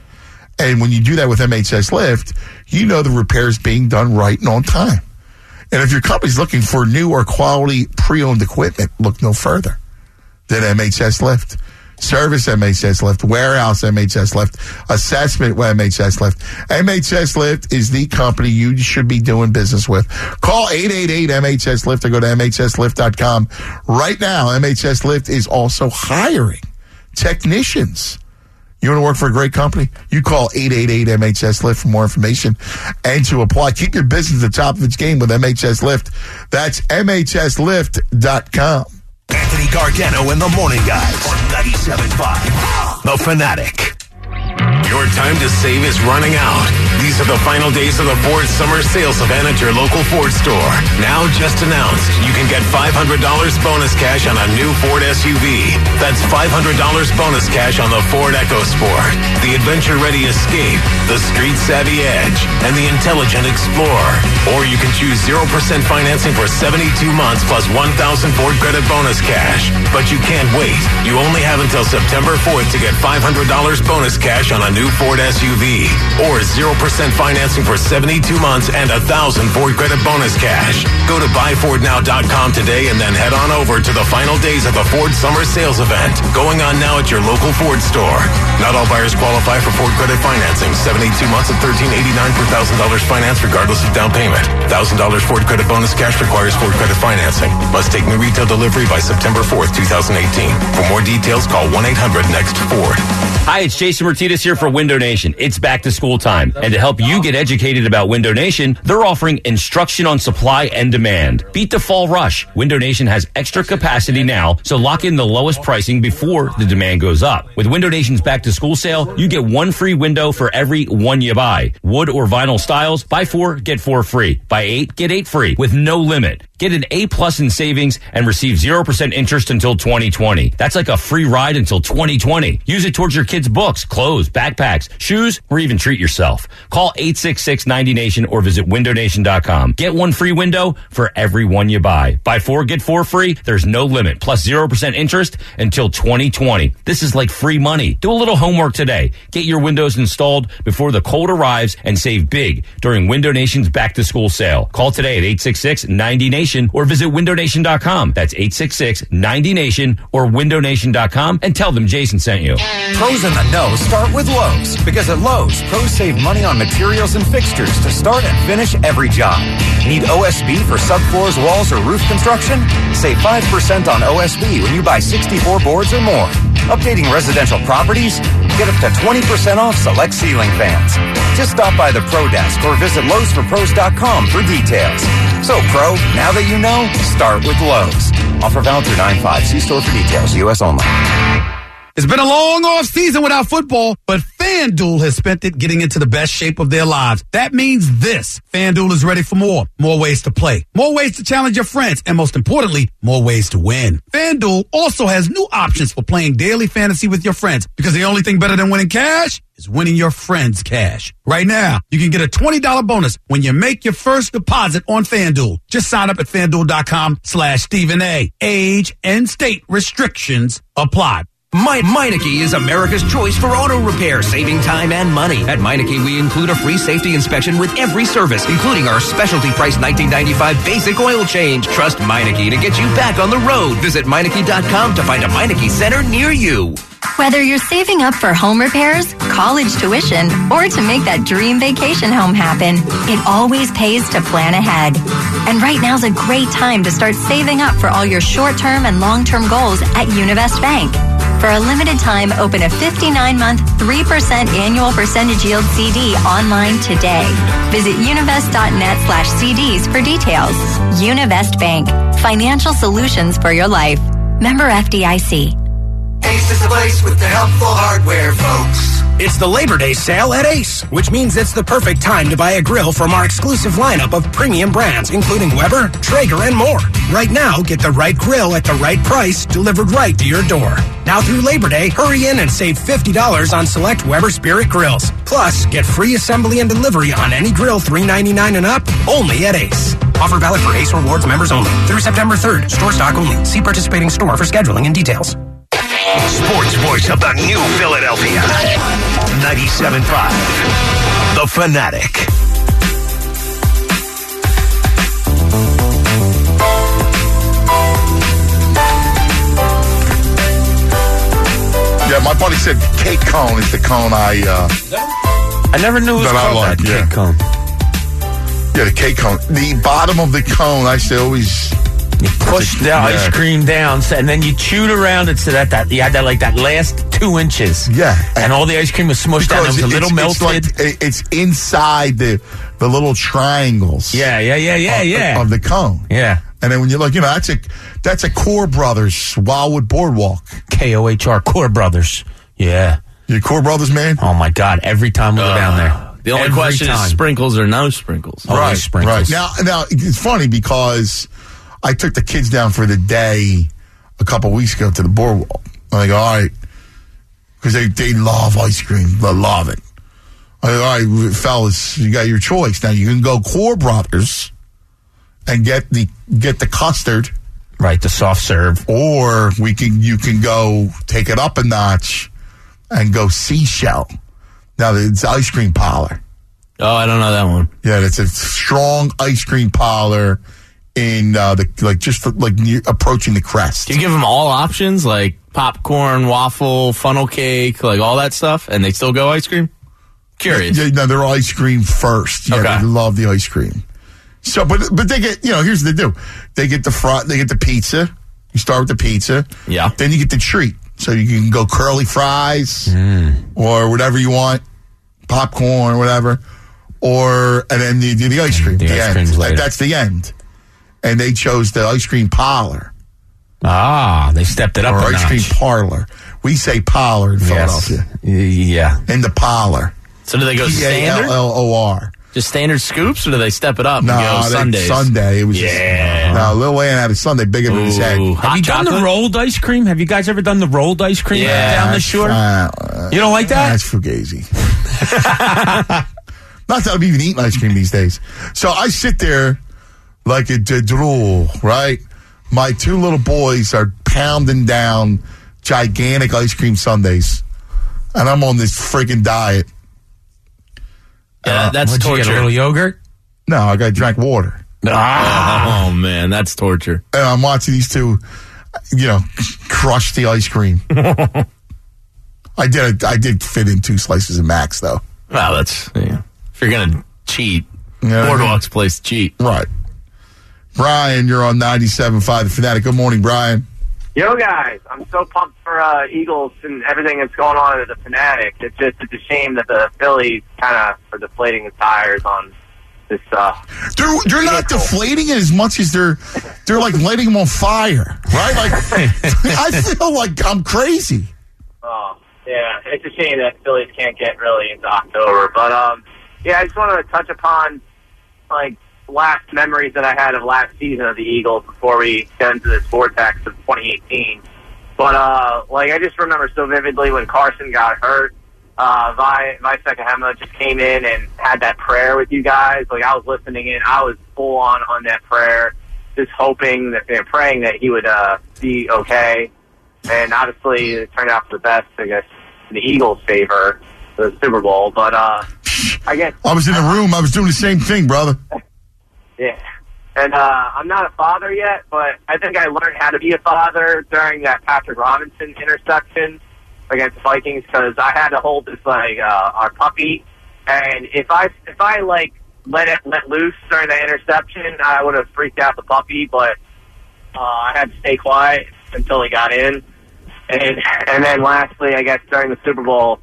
S2: And when you do that with MHS Lift, you know the repair is being done right and on time. And if your company's looking for new or quality pre-owned equipment, look no further than MHS Lift. Service MHS Lift, warehouse MHS Lift, assessment MHS Lift. MHS Lift is the company you should be doing business with. Call 888 MHS Lift or go to MHSLift.com. Right now, MHS Lift is also hiring technicians. You want to work for a great company? You call 888 MHS Lift for more information and to apply. Keep your business at the top of its game with MHS Lift. That's MHSLift.com.
S48: Anthony Gargano and the Morning Guys on 97.5. The Fanatic.
S31: Your time to save is running out. These are the final days of the Ford Summer Sales Event at your local Ford store. Now just announced, you can get $500 bonus cash on a new Ford SUV. That's $500 bonus cash on the Ford EcoSport, the adventure-ready Escape, the street-savvy Edge, and the intelligent Explorer. Or you can choose 0% financing for 72 months plus 1,000 Ford credit bonus cash. But you can't wait. You only have until September 4th to get $500 bonus cash on a new Ford SUV or 0% financing for 72 months and a thousand Ford credit bonus cash. Go to buyfordnow.com today and then head on over to the final days of the Ford Summer Sales Event going on now at your local Ford store. Not all buyers qualify for Ford credit financing. 72 months at 1389 per thousand dollars finance regardless of down payment. Thousand dollars Ford credit bonus cash requires Ford credit financing. Must take new retail delivery by September 4th, 2018. For more details, call 1-800-NEXT-FORD.
S11: Hi, it's Jason Martinez here for Window Nation. It's back to school time. And to help you get educated about Window Nation, they're offering instruction on supply and demand. Beat the fall rush. Window Nation has extra capacity now, so lock in the lowest pricing before the demand goes up. With Window Nation's back to school sale, you get one free window for every one you buy. Wood or vinyl styles, buy four, get four free. Buy eight, get eight free with no limit. Get an A plus in savings and receive 0% interest until 2020. That's like a free ride until 2020. Use it towards your kids' books, clothes, backpacks, shoes, or even treat yourself. Call 866-90Nation or visit windownation.com. Get one free window for every one you buy. Buy four, get four free. There's no limit. Plus 0% interest until 2020. This is like free money. Do a little homework today. Get your windows installed before the cold arrives and save big during Window Nation's back to school sale. Call today at 866-90Nation or visit windownation.com. That's 866-90Nation or windownation.com and tell them Jason sent you.
S87: Pros in the know start with Lowe's because at Lowe's, pros save money on materials and fixtures to start and finish every job. Need OSB for subfloors, walls, or roof construction? Save 5% on OSB when you buy 64 boards or more. Updating residential properties? Get up to 20% off select ceiling fans. Just stop by the Pro Desk or visit Lowe'sForPros.com for details. So, Pro, now that you know, start with Lowe's. Offer valid through 9-5. See store for details. U.S. only.
S88: It's been a long off season without football, but FanDuel has spent it getting into the best shape of their lives. That means this. FanDuel is ready for more. More ways to play. More ways to challenge your friends. And most importantly, more ways to win. FanDuel also has new options for playing daily fantasy with your friends because the only thing better than winning cash is winning your friends cash. Right now, you can get a $20 bonus when you make your first deposit on FanDuel. Just sign up at FanDuel.com slash Stephen A. Age and state restrictions apply.
S89: My Meineke is America's choice for auto repair, saving time and money. At Meineke, we include a free safety inspection with every service, including our specialty price 1995 basic oil change. Trust Meineke to get you back on the road. Visit Meineke.com to find a Meineke center near you.
S90: Whether you're saving up for home repairs, college tuition, or to make that dream vacation home happen, it always pays to plan ahead. And right now's a great time to start saving up for all your short-term and long-term goals at Univest Bank. For a limited time, open a 59-month, 3% annual percentage yield CD online today. Visit univest.net slash CDs for details. Univest Bank. Financial solutions for your life. Member FDIC.
S91: Ace is the place with the helpful hardware, folks. It's the Labor Day sale at Ace, which means it's the perfect time to buy a grill from our exclusive lineup of premium brands, including Weber, Traeger, and more. Right now, get the right grill at the right price delivered right to your door. Now through Labor Day, hurry in and save $50 on select Weber Spirit grills. Plus, get free assembly and delivery on any grill $3.99 and up, only at Ace. Offer valid for Ace Rewards members only through September 3rd. Store stock only. See participating store for scheduling and details.
S48: Sports voice of the new Philadelphia. 97.5. The Fanatic.
S2: Yeah, my buddy said cake cone is the cone I. Uh,
S3: I never knew it was
S2: that I
S3: called
S2: like.
S3: that
S2: yeah.
S3: cake cone.
S2: Yeah, the cake cone. The bottom of the cone, I used to always.
S3: You push the ice cream down, so- and then you chewed around it so that, that you had that like that last two inches.
S2: Yeah,
S3: and all the ice cream was smushed down. It was a little
S2: it's,
S3: melted.
S2: It's, like, it- it's inside the the little triangles.
S3: Yeah, yeah, yeah, yeah,
S2: of,
S3: yeah.
S2: Of the cone.
S3: Yeah.
S2: And then when you look, you know, that's a that's a Kohr Brothers Wildwood Boardwalk.
S3: K O H R Kohr Brothers. Yeah.
S2: You Kohr Brothers man?
S3: Oh my God! Every time we go down uh, there,
S5: The only
S3: Every
S5: question
S3: time.
S5: is sprinkles or no sprinkles.
S3: Always
S2: right,
S3: sprinkles.
S2: right. Now, now it's funny because I took the kids down for the day a couple weeks ago to the boardwalk. I'm like, all right, because they they love ice cream, they love it. I go, all right, fellas, you got your choice. Now you can go Kohr Brothers and get the get the custard,
S3: right? The soft serve,
S2: or we can you can go take it up a notch and go seashell. Now it's ice cream parlor.
S5: Oh, I don't know that one.
S2: Yeah, it's a strong ice cream parlor in uh, the like just like near, approaching the crest.
S5: Do you give them all options like popcorn, waffle, funnel cake, like all that stuff, and they still go ice cream? Curious.
S2: Yeah, no, they're ice cream first. Yeah,
S5: Okay.
S2: they love the ice cream. So, but but they get you know here's what they do. They get the front. They get the pizza. You start with the pizza.
S5: Yeah.
S2: Then you get the treat. So you can go curly fries or whatever you want, popcorn or whatever, or and then the, the ice cream.
S3: The ice
S2: end.
S3: later.
S2: That's the end. And they chose the ice cream parlor
S3: Ah, they stepped it up
S2: or
S3: a
S2: ice
S3: notch.
S2: cream parlor. We say parlor in
S3: Yes.
S2: Philadelphia.
S3: Yeah.
S2: In the parlor.
S5: So do they go
S2: P A
S5: standard?
S2: L L O R.
S5: Just standard scoops, or do they step it up
S2: No,
S5: and go Sundays?
S2: Sunday. It was
S5: Yeah.
S2: Just, no, Lil Wayne had a Sunday bigger than his head.
S3: Have
S5: hot
S3: you done the rolled ice cream? Have you guys ever done the rolled ice cream
S5: Yeah,
S3: down the
S2: That's
S3: shore?
S2: fine. Uh,
S3: You don't like that?
S2: That's fugazi. Not that I'm even eating ice cream these days. So I sit there like a d- drool, right? My two little boys are pounding down gigantic ice cream sundaes, and I'm on this freaking diet.
S5: Yeah, uh, that's
S3: What'd you
S5: torture.
S3: get, a little yogurt?
S2: No, I got drank water, ah.
S5: Oh man, that's torture.
S2: and I'm watching these two, you know, crush the ice cream. I did. I did fit in two slices of Mack's though.
S5: Well, that's yeah. if you're gonna cheat,
S2: Yeah.
S5: Boardwalk's place to cheat.
S2: Right. Brian, you're on 97.5 The Fanatic. Good morning, Brian.
S81: Yo, guys, I'm so pumped for uh, Eagles and everything that's going on at the Fanatic. It's just it's a shame that the Phillies kind of are deflating the tires on this. Uh,
S2: They're, they're not deflating it as much as they're they're like lighting them on fire, right? Like I feel like I'm crazy.
S81: oh, yeah, it's a shame that Phillies can't get really into October. But um, yeah, I just wanted to touch upon like last memories that I had of last season of the Eagles before we get into this vortex of 2018. But uh, like I just remember so vividly when Carson got hurt. Uh, Vai Vai Sikahema just came in and had that prayer with you guys. Like I was listening in, I was full on on that prayer, just hoping that and praying that he would uh, be okay. And obviously, it turned out for the best. I guess in the Eagles' favor, the Super Bowl. But uh, I guess
S2: I was in the room. I was doing the same thing, brother.
S81: yeah. And uh, I'm not a father yet, but I think I learned how to be a father during that Patrick Robinson interception against the Vikings because I had to hold this like uh, our puppy, and if I if I like let it let loose during the interception, I would have freaked out the puppy. But uh, I had to stay quiet until he got in, and and then lastly, I guess during the Super Bowl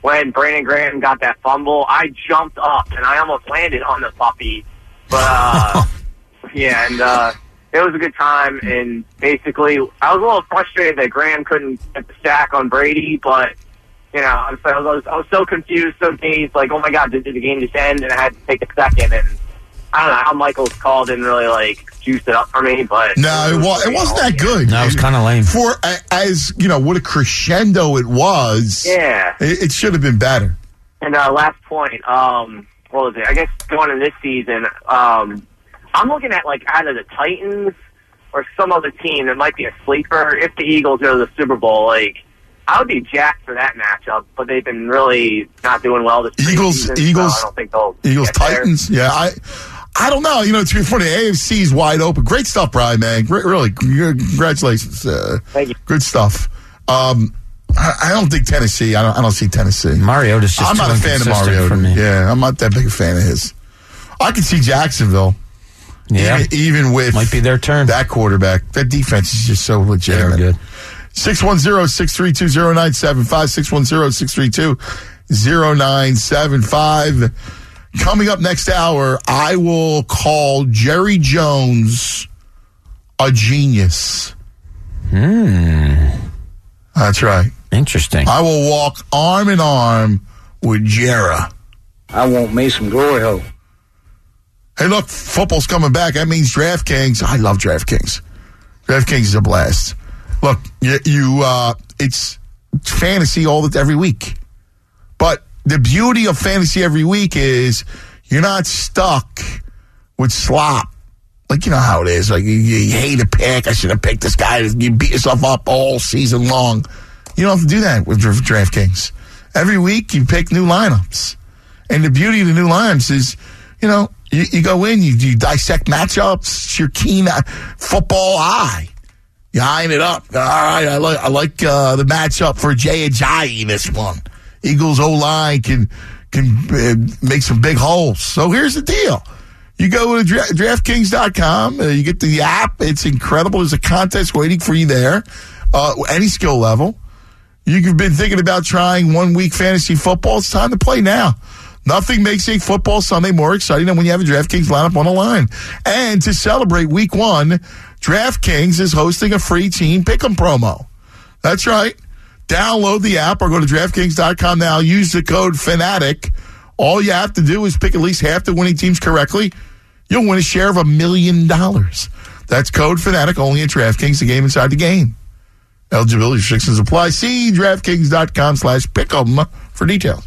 S81: when Brandon Graham got that fumble, I jumped up and I almost landed on the puppy, but. Uh, yeah, and uh, it was a good time. And basically, I was a little frustrated that Graham couldn't get the sack on Brady, but you know, I was, I was, I was so confused, so dazed. Like, oh my god, did, did the game just end? And I had to take a second. And I don't know how Michael's call didn't really like juice it up for me, but
S2: No, it, was, it wasn't that good.
S3: No, it was kinda lame.
S2: For as you know, what a crescendo it was.
S81: Yeah.
S2: it, it should have been better.
S81: And uh, last point, um, what was it? I guess going into this season, um, I'm looking at like either the Titans or some other team that might be a sleeper. If the Eagles go to the Super Bowl, like I would be jacked for that matchup. But they've been really not doing well this
S2: Eagles,
S81: preseason,
S2: Eagles,
S81: So I don't think they'll
S2: Eagles,
S81: get there.
S2: Titans. Yeah, I, I don't know. You know, it's funny. AFC's wide open. Great stuff, Brian. Man, Great, really, congratulations. Uh,
S81: Thank you.
S2: Good stuff. Um, I, I don't think Tennessee. I don't. I don't see Tennessee.
S3: Mariota's just
S2: I'm not a fan of
S3: inconsistent
S2: Mario.
S3: for me.
S2: Yeah, I'm not that big a fan of his. I can see Jacksonville.
S3: Yeah.
S2: even, even with
S3: Might be their turn.
S2: That quarterback, that defense is just so legitimate.
S3: They're good.
S2: 610-632-0975, 610-632-0975. Coming up next hour, I will call Jerry Jones a genius.
S3: Hmm.
S2: That's right.
S3: Interesting.
S2: I will walk arm in arm with Jera.
S92: I want me some glory hole.
S2: Hey, look, football's coming back. That means DraftKings. I love DraftKings. DraftKings is a blast. Look, you, you uh, it's fantasy all the, every week, but the beauty of fantasy every week is you're not stuck with slop. Like you know how it is. Like you, you hate a pick. I should have picked this guy. You beat yourself up all season long. You don't have to do that with DraftKings. Every week you pick new lineups. And the beauty of the new lines is, you know, you, you go in, you, you dissect matchups, it's your keen uh, football eye. You eyeing it up. All right, I like I like uh, the matchup for Jay Ajayi this one. Eagles O line can can uh, make some big holes. So here's the deal. You go to dra- DraftKings.com. Uh, you get the app. It's incredible. There's a contest waiting for you there. Uh, any skill level. You've been thinking about trying one week fantasy football. It's time to play now. Nothing makes a football Sunday more exciting than when you have a DraftKings lineup on the line. And to celebrate week one, DraftKings is hosting a free team pick'em promo. That's right. Download the app or go to DraftKings.com now. Use the code FANATIC. All you have to do is pick at least half the winning teams correctly. You'll win a share of a million dollars. That's code FANATIC only at DraftKings, the game inside the game. Eligibility restrictions apply. See DraftKings.com slash pick'em for details.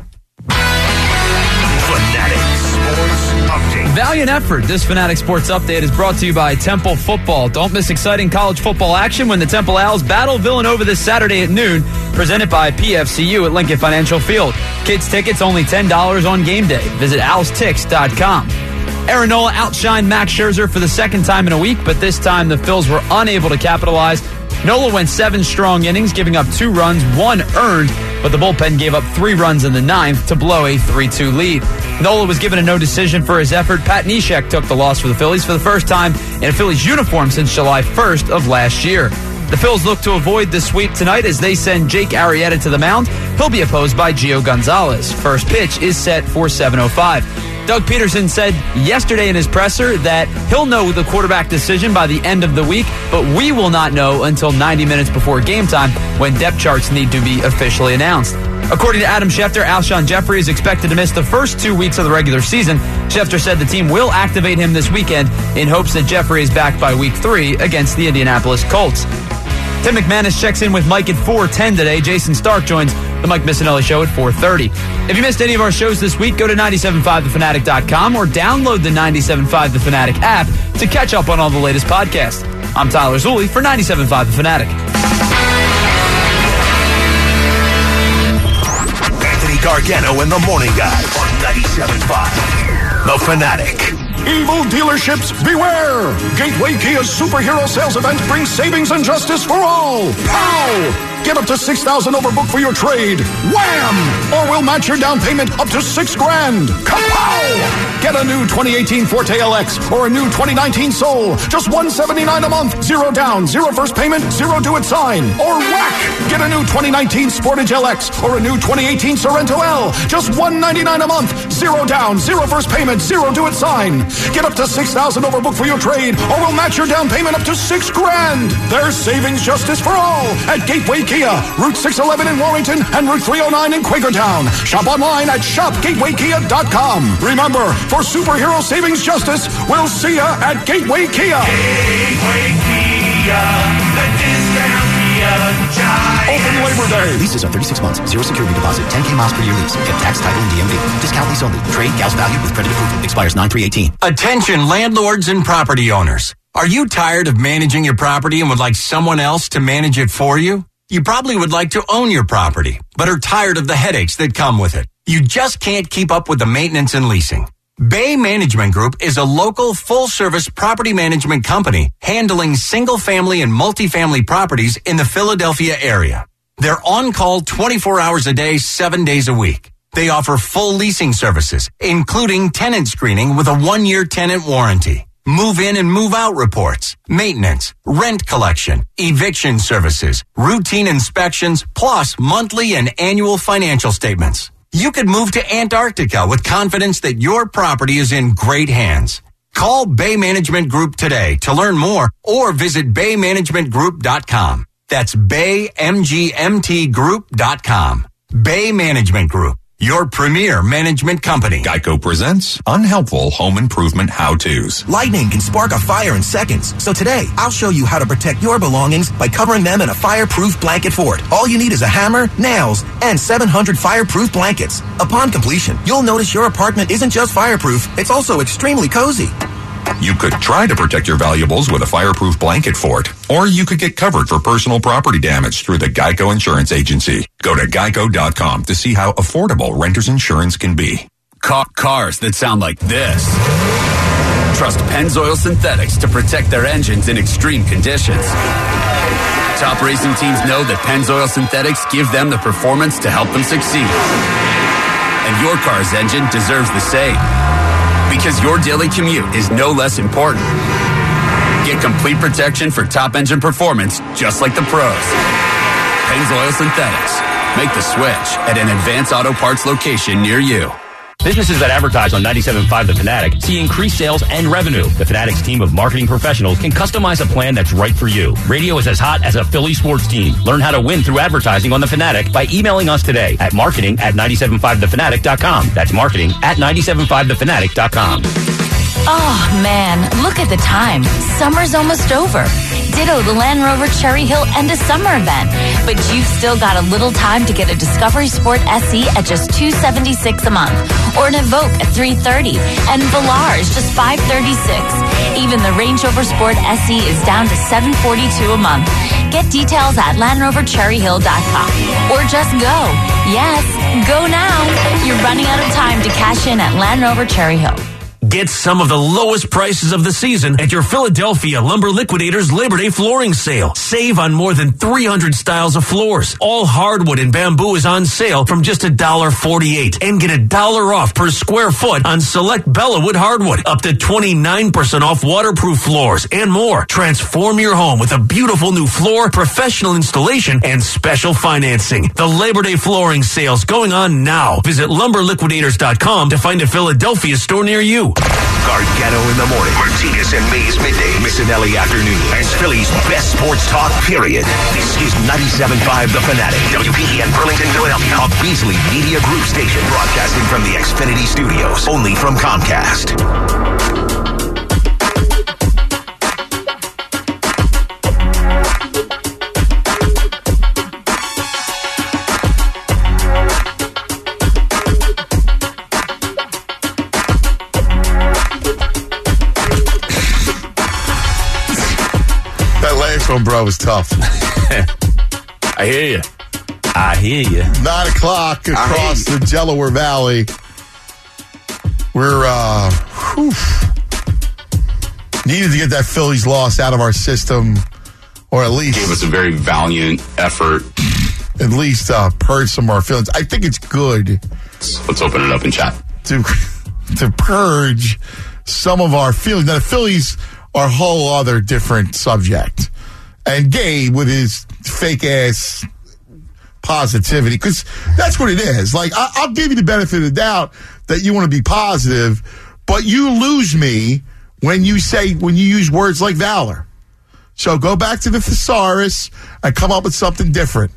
S93: Fanatic Sports Update.
S6: Valiant effort. This Fanatic Sports Update is brought to you by Temple Football. Don't miss exciting college football action when the Temple Owls battle Villanova over this Saturday at noon. Presented by PFCU at Lincoln Financial Field. Kids tickets only $10 on game day. Visit owlstix.com. Aaron Nola outshined Max Scherzer for the second time in a week, but this time the Phils were unable to capitalize. Nola went seven strong innings, giving up two runs, one earned, but the bullpen gave up three runs in the ninth to blow a 3 2 lead. Nola was given a no decision for his effort. Pat Neshek took the loss for the Phillies for the first time in a Phillies uniform since July 1st of last year. The Phils look to avoid the sweep tonight as they send Jake Arrieta to the mound. He'll be opposed by Gio Gonzalez. First pitch is set for 7.05. Doug Pederson said yesterday in his presser that he'll know the quarterback decision by the end of the week, but we will not know until 90 minutes before game time when depth charts need to be officially announced. According to Adam Schefter, Alshon Jeffery is expected to miss the first two weeks of the regular season. Schefter said the team will activate him this weekend in hopes that Jeffery is back by week three against the Indianapolis Colts. Tim McManus checks in with Mike at 410 today. Jayson Stark joins the Mike Missanelli Show at 430. If you missed any of our shows this week, go to 975thefanatic.com or download the 975 The Fanatic app to catch up on all the latest podcasts. I'm Tyler Zulli for 975 The Fanatic.
S93: Anthony Gargano and the Morning Guys on 97.5. The Fanatic.
S94: Evil dealerships, beware! Gateway Kia's superhero sales event brings savings and justice for all. Pow! Get up to 6000 overbook for your trade. Wham! Or we'll match your down payment up to 6 grand. Kapow! Get a new 2018 Forte LX or a new 2019 Soul. Just 179 a month. Zero down, zero first payment, zero do it sign. Or whack! Get a new 2019 Sportage LX or a new 2018 Sorento L. Just 199 a month. Zero down, zero first payment, zero do it sign. Get up to 6000 overbook for your trade or we'll match your down payment up to 6 grand. There's savings justice for all at Gateway Kia, Route 611 in Warrington and Route 309 in Quakertown. Shop online at shopgatewaykia.com. Remember, for superhero savings justice, we'll see ya at Gateway Kia.
S93: Gateway Kia, the discount Kia giant.
S94: Open Labor Day.
S95: Leases are 36 months, zero security deposit, 10K miles per year lease. Get tax title and DMV. Discount lease only. Trade gals value with credit approval. Expires 9318.
S96: Attention landlords and property owners. Are you tired of managing your property and would like someone else to manage it for you? You probably would like to own your property, but are tired of the headaches that come with it. You just can't keep up with the maintenance and leasing. Bay Management Group is a local full service property management company handling single family and multifamily properties in the Philadelphia area. They're on call 24 hours a day, seven days a week. They offer full leasing services, including tenant screening with a one year tenant warranty, move in and move out reports, maintenance, rent collection, eviction services, routine inspections, plus monthly and annual financial statements. You could move to Antarctica with confidence that your property is in great hands. Call Bay Management Group today to learn more or visit baymanagementgroup.com. That's baymgmtgroup.com. Bay Management Group, your premier management company.
S97: Geico presents unhelpful home improvement how-tos.
S98: Lightning can spark a fire in seconds. So today, I'll show you how to protect your belongings by covering them in a fireproof blanket fort. All you need is a hammer, nails, and 700 fireproof blankets. Upon completion, you'll notice your apartment isn't just fireproof, it's also extremely cozy.
S97: You could try to protect your valuables with a fireproof blanket fort, or you could get covered for personal property damage through the Geico Insurance Agency. Go to geico.com to see how affordable renter's insurance can be.
S99: Car- cars that sound like this. Trust Pennzoil Synthetics to protect their engines in extreme conditions. Top racing teams know that Pennzoil Synthetics give them the performance to help them succeed. And your car's engine deserves the same. Because your daily commute is no less important. Get complete protection for top engine performance just like the pros. Pennzoil Synthetics. Make the switch at an Advance Auto Parts location near you.
S11: Businesses that advertise on 97.5 The Fanatic see increased sales and revenue. The Fanatic's team of marketing professionals can customize a plan that's right for you. Radio is as hot as a Philly sports team. Learn how to win through advertising on The Fanatic by emailing us today at marketing at 975thefanatic.com. That's marketing at 975thefanatic.com.
S100: Oh man, look at the time. Summer's almost over. Ditto the Land Rover Cherry Hill end of summer event. But you've still got a little time to get a Discovery Sport SE at just 276 a month. Or an Evoque at 330. And Velar is just 536. Even the Range Rover Sport SE is down to 742 a month. Get details at LandRoverCherryHill.com. Or just go. Yes, go now. You're running out of time to cash in at Land Rover Cherry Hill.
S101: Get some of the lowest prices of the season at your Philadelphia Lumber Liquidators Labor Day flooring sale. Save on more than 300 styles of floors. All hardwood and bamboo is on sale from just $1.48 and get a dollar off per square foot on select Bellawood hardwood. Up to 29% off waterproof floors and more. Transform your home with a beautiful new floor, professional installation, and special financing. The Labor Day flooring sales going on now. Visit lumberliquidators.com to find a Philadelphia store near you.
S48: Gargano in the morning. Martinez and Mays midday. Missanelli afternoon. And Philly's best sports talk, period. This is 97.5 The Fanatic. WPEN Burlington, Philadelphia. A Beasley Media Group station. Broadcasting from the Xfinity Studios. Only from Comcast.
S2: Last bro, was tough.
S3: I hear you. I hear you.
S2: Nine o'clock across the Delaware Valley. We're uh whew, needed to get that Phillies loss out of our system, or at least
S102: gave us a very valiant effort.
S2: At least uh, purge some of our feelings. I think it's good.
S102: Let's open it up and chat.
S2: To to purge some of our feelings. Now the Phillies are a whole other different subject, and Gabe with his fake ass positivity because that's what it is. Like I, I'll give you the benefit of the doubt that you want to be positive, but you lose me when you say when you use words like valor. So go back to the thesaurus and come up with something different.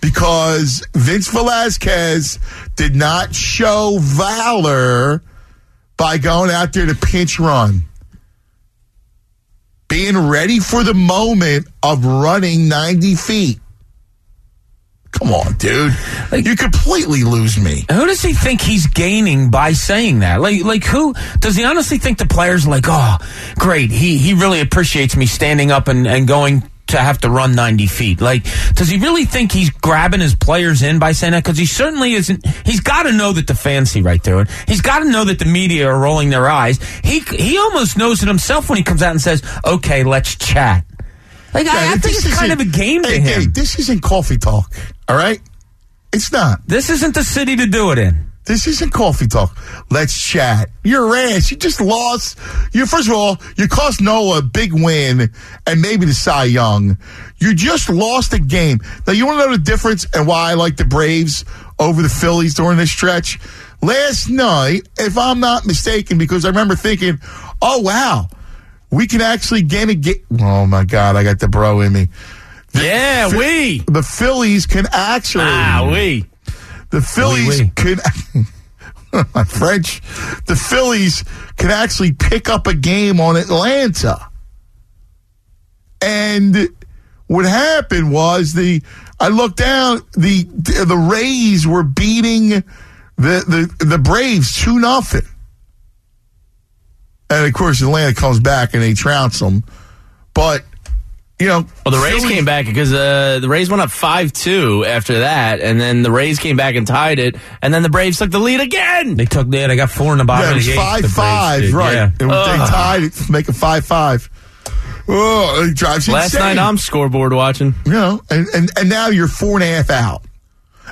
S2: Because Vince Velasquez did not show valor by going out there to pinch run. Being ready for the moment of running 90 feet. Come on, dude. you completely lose me.
S3: Who does he think he's gaining by saying that? Like, like who does he honestly think the players like? Oh, great. He he really appreciates me standing up and, and going to have to run 90 feet. Like, does he really think he's grabbing his players in by saying that? Because he certainly isn't. He's got to know that the fans see right through it. He's got to know that the media are rolling their eyes. He he almost knows it himself when he comes out and says, "Okay, let's chat." Like, I, I think it's kind of a game to
S2: hey,
S3: him.
S2: hey, this isn't coffee talk, all right? It's not.
S3: This isn't the city to do it in.
S2: This isn't coffee talk. Let's chat. You're ass. You just lost. You first of all, you cost Nola a big win and maybe the Cy Young. You just lost a game. Now you want to know the difference and why I like the Braves over the Phillies during this stretch? Last night, if I'm not mistaken, because I remember thinking, oh wow, we can actually get a get. Oh my God, I got the bro in me.
S3: Yeah, we.
S2: The Phillies can actually.
S3: Ah, we.
S2: The Phillies
S3: oui.
S2: can. my French. The Phillies can actually pick up a game on Atlanta. And what happened was the I looked down the the Rays were beating the the the Braves two nothing. And of course Atlanta comes back and they trounce them. But you know,
S5: Well, the Rays
S2: Philly-
S5: came back because uh, the Rays went up five two after that, and then the Rays came back and tied it, and then the Braves took the lead again.
S3: They took yeah, they got four in the bottom
S2: Yeah, it was
S3: the
S2: five five, right?
S3: Yeah.
S2: And they tied it to make it five five. Oh, it drives you
S5: Last
S2: insane.
S5: night I'm scoreboard watching.
S2: you know, and, and and now you're four and a half out.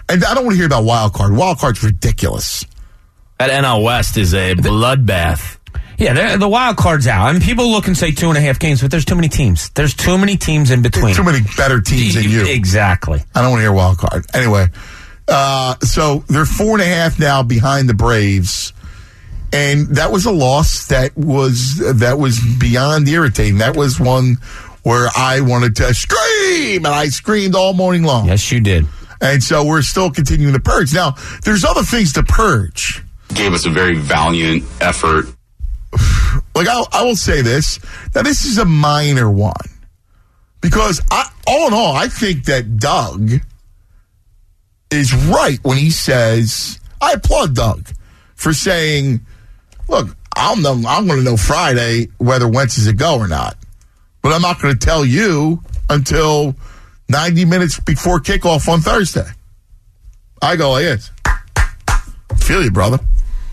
S2: And I don't want to hear about wild card. Wild card's ridiculous.
S5: That NL West is a bloodbath.
S3: Yeah, the wild card's out. I mean, people look and say two and a half games, but there's too many teams. There's too many teams in between.
S2: Too many better teams than you.
S3: Exactly.
S2: I don't want to hear wild card. Anyway, uh, so they're four and a half now behind the Braves, and that was a loss that was that was beyond irritating. That was one where I wanted to scream, and I screamed all morning long.
S3: Yes, you did.
S2: And so we're still continuing to purge. Now, there's other things to purge.
S102: Gave us a very valiant effort.
S2: Like I, I will say this. Now, this is a minor one because I, all in all, I think that Doug is right when he says, I applaud Doug for saying, look, I'll know, I'm going to know Friday whether Wentz is a go or not. But I'm not going to tell you until 90 minutes before kickoff on Thursday. I go this. Feel you, brother.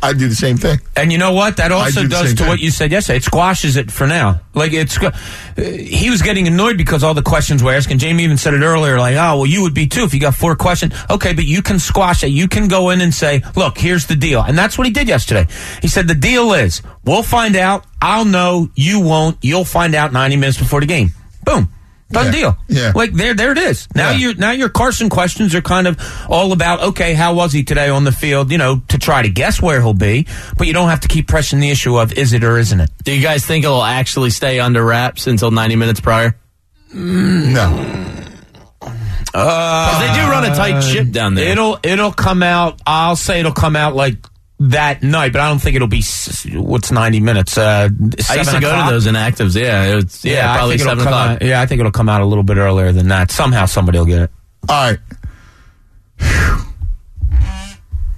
S2: I do the same thing.
S3: And you know what? That also
S2: do
S3: does to
S2: thing.
S3: what you said yesterday. It squashes it for now. Like it's, uh, he was getting annoyed because all the questions were asking. Jamie even said it earlier, like, "Oh, well, you would be too if you got four questions." Okay, but you can squash it. You can go in and say, "Look, here's the deal," and that's what he did yesterday. He said, "The deal is, we'll find out. I'll know. You won't. You'll find out 90 minutes before the game. Boom." Done
S2: Yeah.
S3: deal.
S2: Yeah.
S3: Like there, there it is. Now
S2: Yeah.
S3: your now your Carson questions are kind of all about okay, how was he today on the field? You know, to try to guess where he'll be, but you don't have to keep pressing the issue of is it or isn't it.
S5: Do you guys think it'll actually stay under wraps until 90 minutes prior?
S2: No.
S3: Uh,
S5: 'Cause they do run a tight ship down there.
S3: It'll it'll come out. I'll say it'll come out like that night, but I don't think it'll be what's ninety minutes. Uh,
S5: I used to
S3: seven
S5: go to those inactives. Yeah, it was, yeah,
S3: I
S5: probably
S3: think it'll
S5: seven
S3: come
S5: o'clock.
S3: out- yeah, I think it'll come out a little bit earlier than that. Somehow somebody will get it.
S2: All right.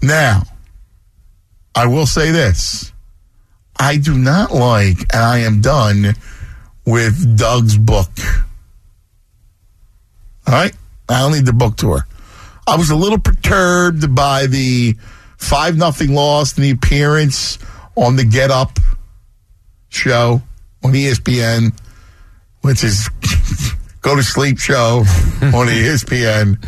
S2: Now, I will say this. I do not like, and I am done with Doug's book. All right? I don't need the book tour. I was a little perturbed by the 5 nothing loss and the appearance on the Get Up show on ESPN, which is go to sleep show on ESPN.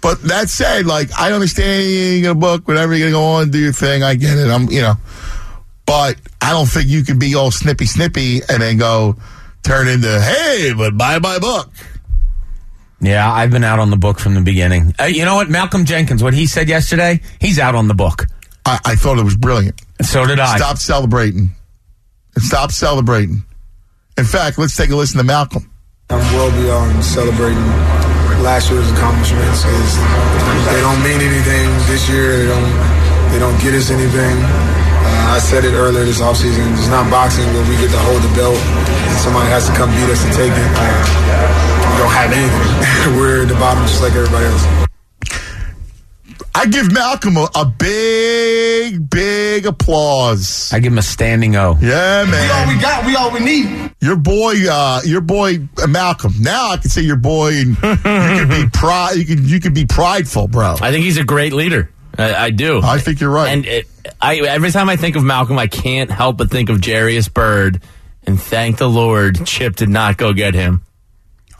S2: But that said, like I understand you're gonna book whatever you're gonna go on, do your thing. I get it. I'm, you know, but I don't think you can be all snippy snippy and then go turn into hey, but buy my book.
S3: Yeah, I've been out on the book from the beginning. Uh, you know what? Malcolm Jenkins, what he said yesterday, he's out on the book.
S2: I, I thought it was brilliant.
S3: So did I.
S2: Stop celebrating. Stop celebrating. In fact, let's take a listen to Malcolm.
S103: I'm well beyond celebrating last year's accomplishments because they don't mean anything this year. They don't. They don't get us anything. Uh, I said it earlier this offseason. It's not boxing where we get to hold the belt and somebody has to come beat us to take it. Uh, we don't have anything. We're at the bottom just like everybody else.
S2: I give Malcolm a, a big, big applause.
S3: I give him a standing O.
S2: Yeah, man.
S103: We all we got. We all we need.
S2: Your boy, uh, your boy uh, Malcolm. Now I can say your boy, and you can be pride. You can you can be prideful, bro.
S5: I think he's a great leader. I, I do.
S2: I think you're right.
S5: And it, I every time I think of Malcolm, I can't help but think of Jairus Byrd. And thank the Lord, Chip did not go get him.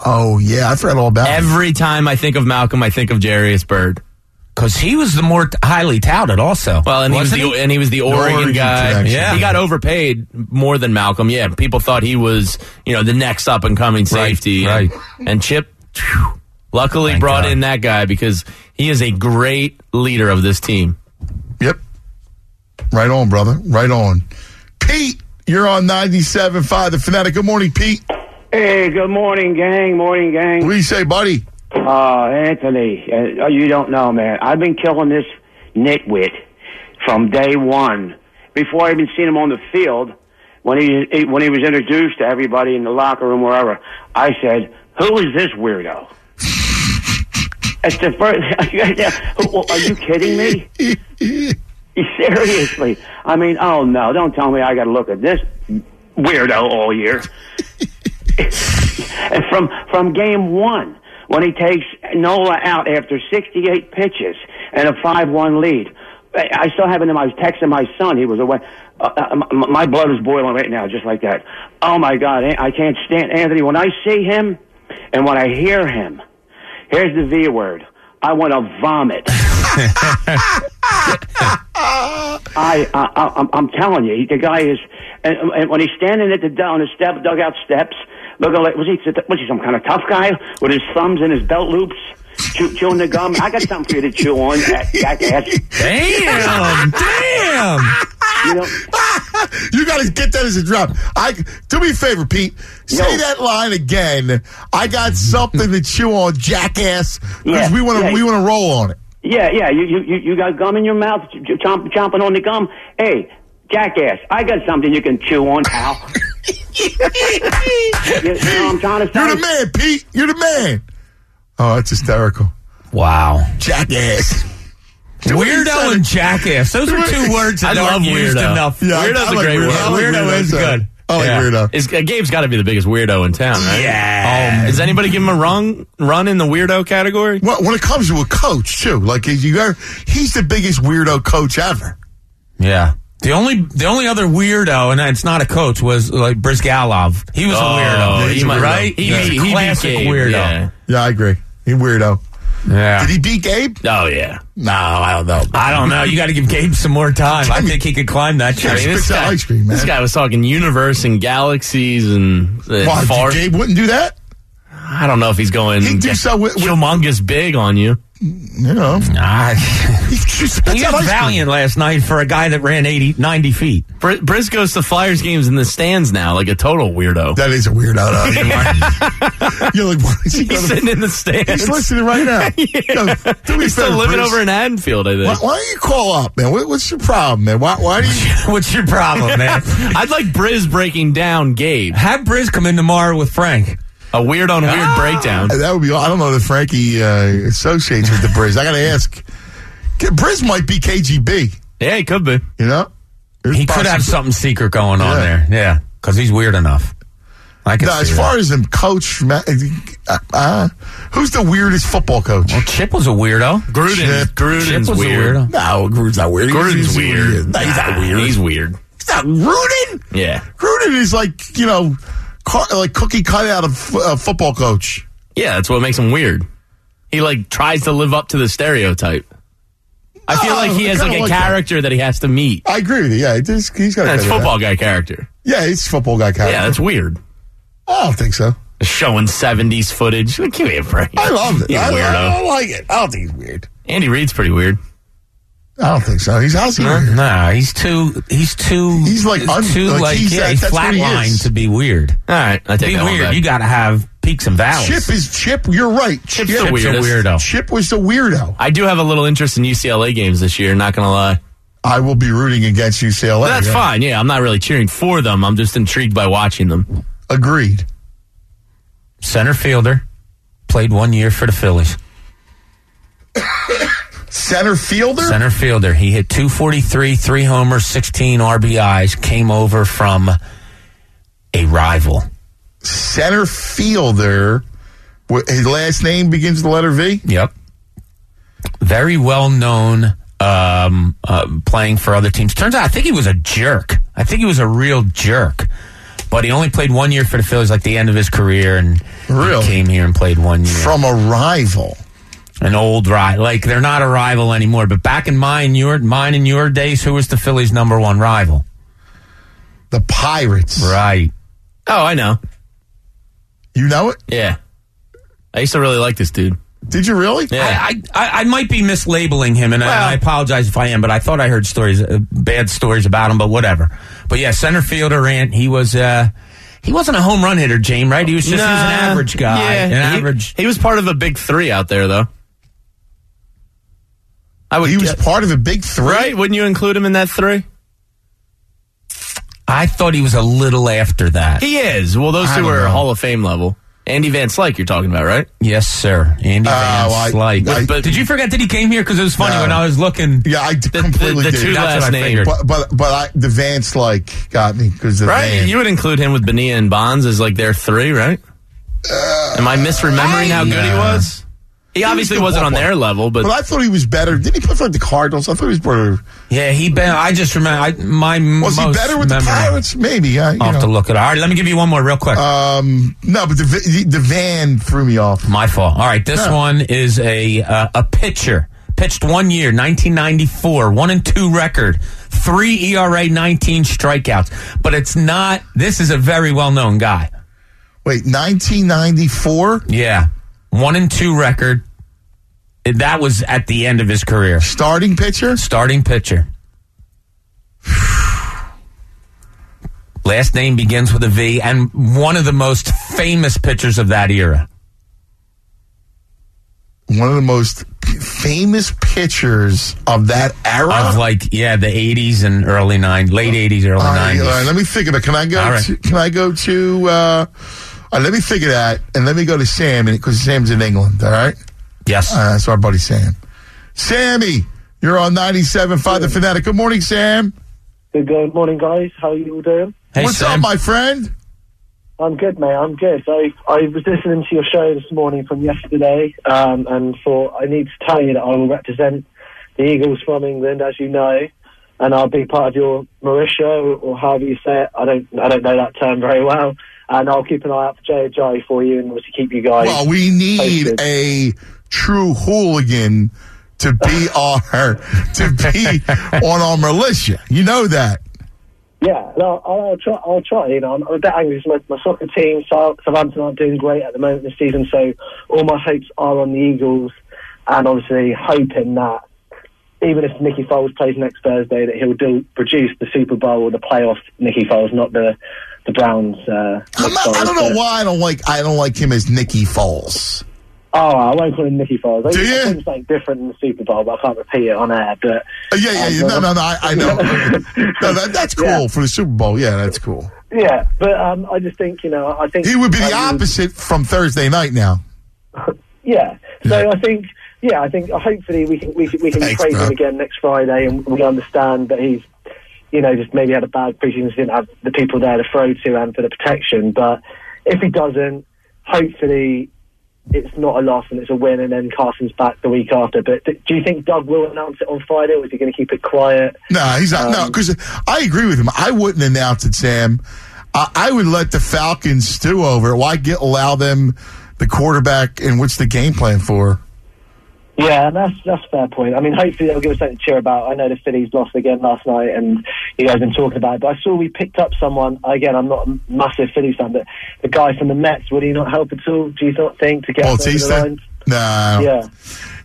S2: Oh yeah, I forgot all about. it.
S5: Every time I think of Malcolm, I think of Jairus Byrd.
S3: Because he was the more t- highly touted, also.
S5: Well, and he was
S3: Wasn't
S5: the and he was the Oregon,
S2: Oregon
S5: guy.
S2: connection.
S5: Yeah, he got overpaid more than Malcolm. Yeah, people thought he was you know the next up and coming safety.
S3: right.
S5: And, and Chip, phew, luckily
S3: Thank
S5: brought
S3: God.
S5: in that guy because he is a great leader of this team.
S2: Yep. Right on, brother. Right on. Pete, you're on 97.5 The Fanatic. Good morning, Pete.
S104: Hey, good morning, gang. Morning, gang.
S2: What do you say, buddy?
S104: Uh, Anthony, uh, you don't know, man. I've been killing this nitwit from day one. Before I even seen him on the field, when he when he was introduced to everybody in the locker room, wherever, I said, "Who is this weirdo?" It's the first. Are you kidding me? Seriously, I mean, oh no! Don't tell me I got to look at this weirdo all year. And from from game one, when he takes Nola out after 68 pitches and a 5-1 lead, I still have it in my I was texting my son. He was away. Uh, uh, m- my blood is boiling right now, just like that. Oh my God, I can't stand Anthony. When I see him and when I hear him, here's the V word. I want to vomit. I, I, I I'm, I'm telling you, the guy is, and, and when he's standing at the on the step dugout steps, looking like was he was he some kind of tough guy with his thumbs in his belt loops, chew, chewing the gum? I got something for you to chew on, that jackass.
S3: Damn, damn.
S104: You know,
S2: you got to get that as a drop. I do me a favor, Pete. Say that line again. I got mm-hmm. something to chew on, jackass. Because
S104: Yeah,
S2: we want to
S104: yeah.
S2: we want to roll on it.
S104: yeah, yeah. You you you- you got gum in your mouth, ch- ch- chomp, chomping on the gum. Hey, jackass, I got something you can chew on, pal. You, you know, I'm trying to say.
S2: You're the man, Pete. You're the man. Oh, that's hysterical.
S3: Wow.
S2: Jackass.
S3: Weirdo and jackass. Those are two words that
S5: I love
S3: aren't used
S5: weirdo.
S3: enough.
S2: Yeah,
S5: Weirdo's
S2: I
S5: a
S2: like
S5: great
S2: weirdo.
S5: word.
S2: I like
S5: weirdo
S2: weirdo,
S5: is
S2: too.
S5: good.
S2: I like weirdo.
S5: Is, uh, Gabe's got to be the biggest weirdo in town, right?
S3: Yeah.
S5: Um, does anybody give him a run run in the weirdo category?
S2: Well, when it comes to a coach too, like you are, he's the biggest weirdo coach ever.
S3: Yeah. The only the only other weirdo, and it's not a coach, was like Bryzgalov. He was
S5: Oh,
S3: a weirdo,
S5: he
S3: right?
S5: he
S3: He was
S5: beat-
S3: a
S5: he beat
S3: classic
S5: Gabe,
S3: weirdo.
S5: yeah.
S2: Yeah, I agree. He weirdo.
S3: Yeah.
S2: Did he beat Gabe?
S5: Oh yeah.
S2: No, I don't know.
S3: I don't know. You got to give Gabe some more time. I think he could climb that
S5: I
S3: tree.
S5: mean, this guy,
S2: ice cream, man.
S5: this guy was talking universe and galaxies and uh,
S2: Why,
S5: far.
S2: Gabe wouldn't do that?
S5: I don't know if he's going
S2: He'd do so with- with-
S5: humongous big on you.
S2: You know,
S3: Ah,
S2: he just
S3: he
S2: out
S3: was valiant last night for a guy that ran 80, 90 feet.
S5: Br- Briz goes to Flyers games in the stands now, like a total weirdo.
S2: That is a weirdo. Though. You're like, why is he
S5: He's
S2: going
S5: sitting in the stands.
S2: He's listening right now. Yo, do me a
S5: He's still
S2: favor,
S5: living
S2: Bruce.
S5: over in Haddonfield, I think.
S2: Why, why don't you call up, man? What, what's your problem, man? Why, why do you?
S3: What's your problem, man?
S5: I'd like Briz breaking down Gabe.
S3: Have Briz come in tomorrow with Frank.
S5: A weird on weird
S3: Ah.
S5: breakdown.
S2: That would be. I don't know that Frankie uh, associates with the Briz. I got to ask. Briz might be KGB.
S5: Yeah, he could be.
S2: You know, There's
S3: He could have something secret going on
S2: Yeah.
S3: there. Yeah, because he's weird enough. I can
S2: No, as far
S3: that.
S2: as him coach, ma- uh, uh, who's the weirdest football coach?
S3: Well, Chip was a weirdo.
S5: Gruden.
S2: Chip.
S5: Gruden's
S3: Chip was a
S5: weird.
S3: weirdo.
S2: No, Gruden's not weird.
S5: Gruden's
S2: He's- he's
S5: weird.
S2: No, he's not weird.
S5: He's weird.
S2: He's not Gruden.
S5: Yeah.
S2: Gruden is like you know, car, like cookie cutout of uh, football coach.
S5: Yeah, that's what makes him weird. He like tries to live up to the stereotype. I feel like he
S2: I
S5: has
S2: kinda
S5: like a
S2: like that.
S5: character that. he has to meet.
S2: I agree with you. Yeah, he's got. a
S5: That's
S2: bit of
S5: football guy character.
S2: that. Yeah, he's a football guy character.
S5: Yeah, that's weird.
S2: I don't think so.
S5: Showing seventies footage. Give me a break.
S2: I love it.
S5: You
S2: I, I,
S5: weirdo.
S2: I like it. I don't think he's weird.
S5: Andy Reid's pretty weird.
S2: I don't think so. He's how's he weird?
S3: Nah, he's too. He's too.
S2: He's like un-
S3: too
S2: like
S3: like,
S2: he's
S3: yeah,
S2: that-
S3: he's
S2: that's he
S3: flatlined to be weird.
S5: All right, I
S3: To
S5: take
S3: be
S5: that
S3: weird, you got to have peaks and valleys.
S2: Chip is Chip. You're right.
S5: Chip's
S2: Chip,
S5: the weirdest.
S3: weirdo.
S2: Chip was the weirdo.
S5: I do have a little interest in UCLA games this year. Not gonna lie.
S2: I will be rooting against UCLA.
S5: But that's
S2: yeah.
S5: fine. Yeah, I'm not really cheering for them. I'm just intrigued by watching them.
S2: Agreed.
S3: Center fielder, played one year for the Phillies.
S2: Center fielder.
S3: Center fielder. He hit 243, three homers, 16 RBIs. Came over from a rival.
S2: Center fielder. His last name begins with the letter V.
S3: Yep. Very well known, um, uh, playing for other teams. Turns out, I think he was a jerk. I think he was a real jerk. But he only played one year for the Phillies, like the end of his career, and
S2: Really?
S3: he came here and played one year.
S2: From a rival.
S3: An old rival. Like they're not a rival anymore. But back in mine, your mine in your days, who was the Phillies' number one rival?
S2: The Pirates.
S3: Right.
S5: Oh, I know.
S2: You know it?
S5: Yeah, I used to really like this dude.
S2: Did you really?
S5: Yeah.
S3: I, I, I might be mislabeling him, and I, I apologize if I am, but I thought I heard stories, uh, bad stories about him, but whatever. But yeah, center fielder Ant, he was, uh, he wasn't a home run hitter, James, right? He was just he was an average guy.
S5: Yeah,
S3: an
S5: he,
S3: average.
S5: He was part of a big three out there, though. I would.
S2: He was part of a big three.
S5: right. Wouldn't you include him in that three?
S3: I thought he was a little after that.
S5: He is. Well, those
S2: I
S5: two
S2: don't
S5: are
S2: know.
S5: Hall of Fame level. Andy Van Slyke, you're talking about, right?
S3: yes, sir. Andy Van
S2: Oh, I-
S3: Slyke.
S2: I-
S3: but did you forget that he came here? Because it was funny
S2: No.
S3: when I was looking.
S2: Yeah, I d- completely
S5: the
S2: did.
S5: two
S2: That's
S5: last
S2: what I
S5: names.
S2: figured. But but, but I, the Van Slyke got me because
S5: Right.
S2: van.
S5: You would include him with Bonilla and Bonds as like their three, right? Uh, Am I misremembering how good he was? He obviously
S2: was
S5: wasn't on their level, but
S2: But I thought he was better. Didn't he play for like the Cardinals? I thought he was better.
S3: Yeah, he been. I just remember. I, my
S2: Was he better with the Pirates? Maybe. I,
S3: I'll have to look it. All right, let me give you one more real quick.
S2: Um, no, but the the, the van threw me off.
S3: My fault. All right, this one is a uh, a pitcher. Pitched one year, 1994, one and two record, three ERA, 19 strikeouts. But it's not. This is a very well known guy.
S2: Wait, 1994?
S3: Yeah, one and two record. That was at the end of his career.
S2: Starting pitcher?
S3: Starting pitcher. Last name begins with a V, and one of the most famous pitchers of that era.
S2: One of the most famous pitchers of that era.
S3: Of like, yeah, the 80s and early 90s, late 80s, early
S2: All right,
S3: 90s.
S2: all right, let me think of it. Can I go?
S3: Right.
S2: To, can I go to? Uh, all right, let me figure of that, and let me go to Sam, because Sam's in England. All right.
S3: Yes.
S2: Uh, that's our buddy Sam. Sammy, you're on 97.5 The Fanatic. Good morning, Sam.
S105: Good morning, guys. How are you all doing?
S2: What's up, my friend?
S105: I'm good, mate. I'm good. I I was listening to your show this morning from yesterday, um, and thought I need to tell you that I will represent the Eagles from England, as you know, and I'll be part of your Mauritia, or, or however you say it. I don't I don't know that term very well, and I'll keep an eye out for JJ for you, and obviously keep you guys.
S2: Well, we need
S105: posted.
S2: a true hooligan to be our to be on our militia. You know that.
S105: Yeah, no, I'll, I'll try. I'll try. You know, I'm, I'm a bit angry with my, my soccer team, Sou- Southampton, aren't doing great at the moment this season. So all my hopes are on the Eagles, and obviously hoping that even if Nicky Foles plays next Thursday, that he'll do produce the Super Bowl or the playoff Nicky Foles, not the the Browns. Uh,
S2: not, I don't know why I don't like I don't like him as Nicky Foles.
S105: Oh, I won't call him Nicky Foles. I
S2: Do
S105: think
S2: you?
S105: I think something different in the Super Bowl, but I can't repeat it on air. But
S2: Uh, yeah, yeah, yeah. No, no, no. I, I know. no, that, that's cool for the Super Bowl. Yeah, that's cool.
S105: yeah, but um, I just think you know, I think
S2: He would be the
S105: I
S2: opposite from Thursday night now.
S105: Yeah. So I think, yeah, I think uh, hopefully we can we can, we can
S2: Thanks,
S105: praise
S2: bro.
S105: him again next Friday, and we understand that he's, you know, just maybe had a bad preseason, didn't have the people there to throw to and for the protection. But if he doesn't, hopefully it's not a loss and it's a win, and then Carson's back the week after. But d- do you think Doug will announce it on Friday, or is he going to keep it quiet?
S2: No, he's not. no,
S105: Um,
S2: because I agree with him. I wouldn't announce it, Sam. I, I would let the Falcons stew over it. Why get allow them the quarterback and what's the game plan for?
S105: Yeah, that's that's a fair point. I mean, hopefully they'll give us something to cheer about. I know the Phillies lost again last night, and you guys have been talking about it. But I saw we picked up someone. Again, I'm not a massive Phillies fan, but the guy from the Mets. Would he not help at all? Do you not think to get over the line?
S2: No.
S105: Yeah.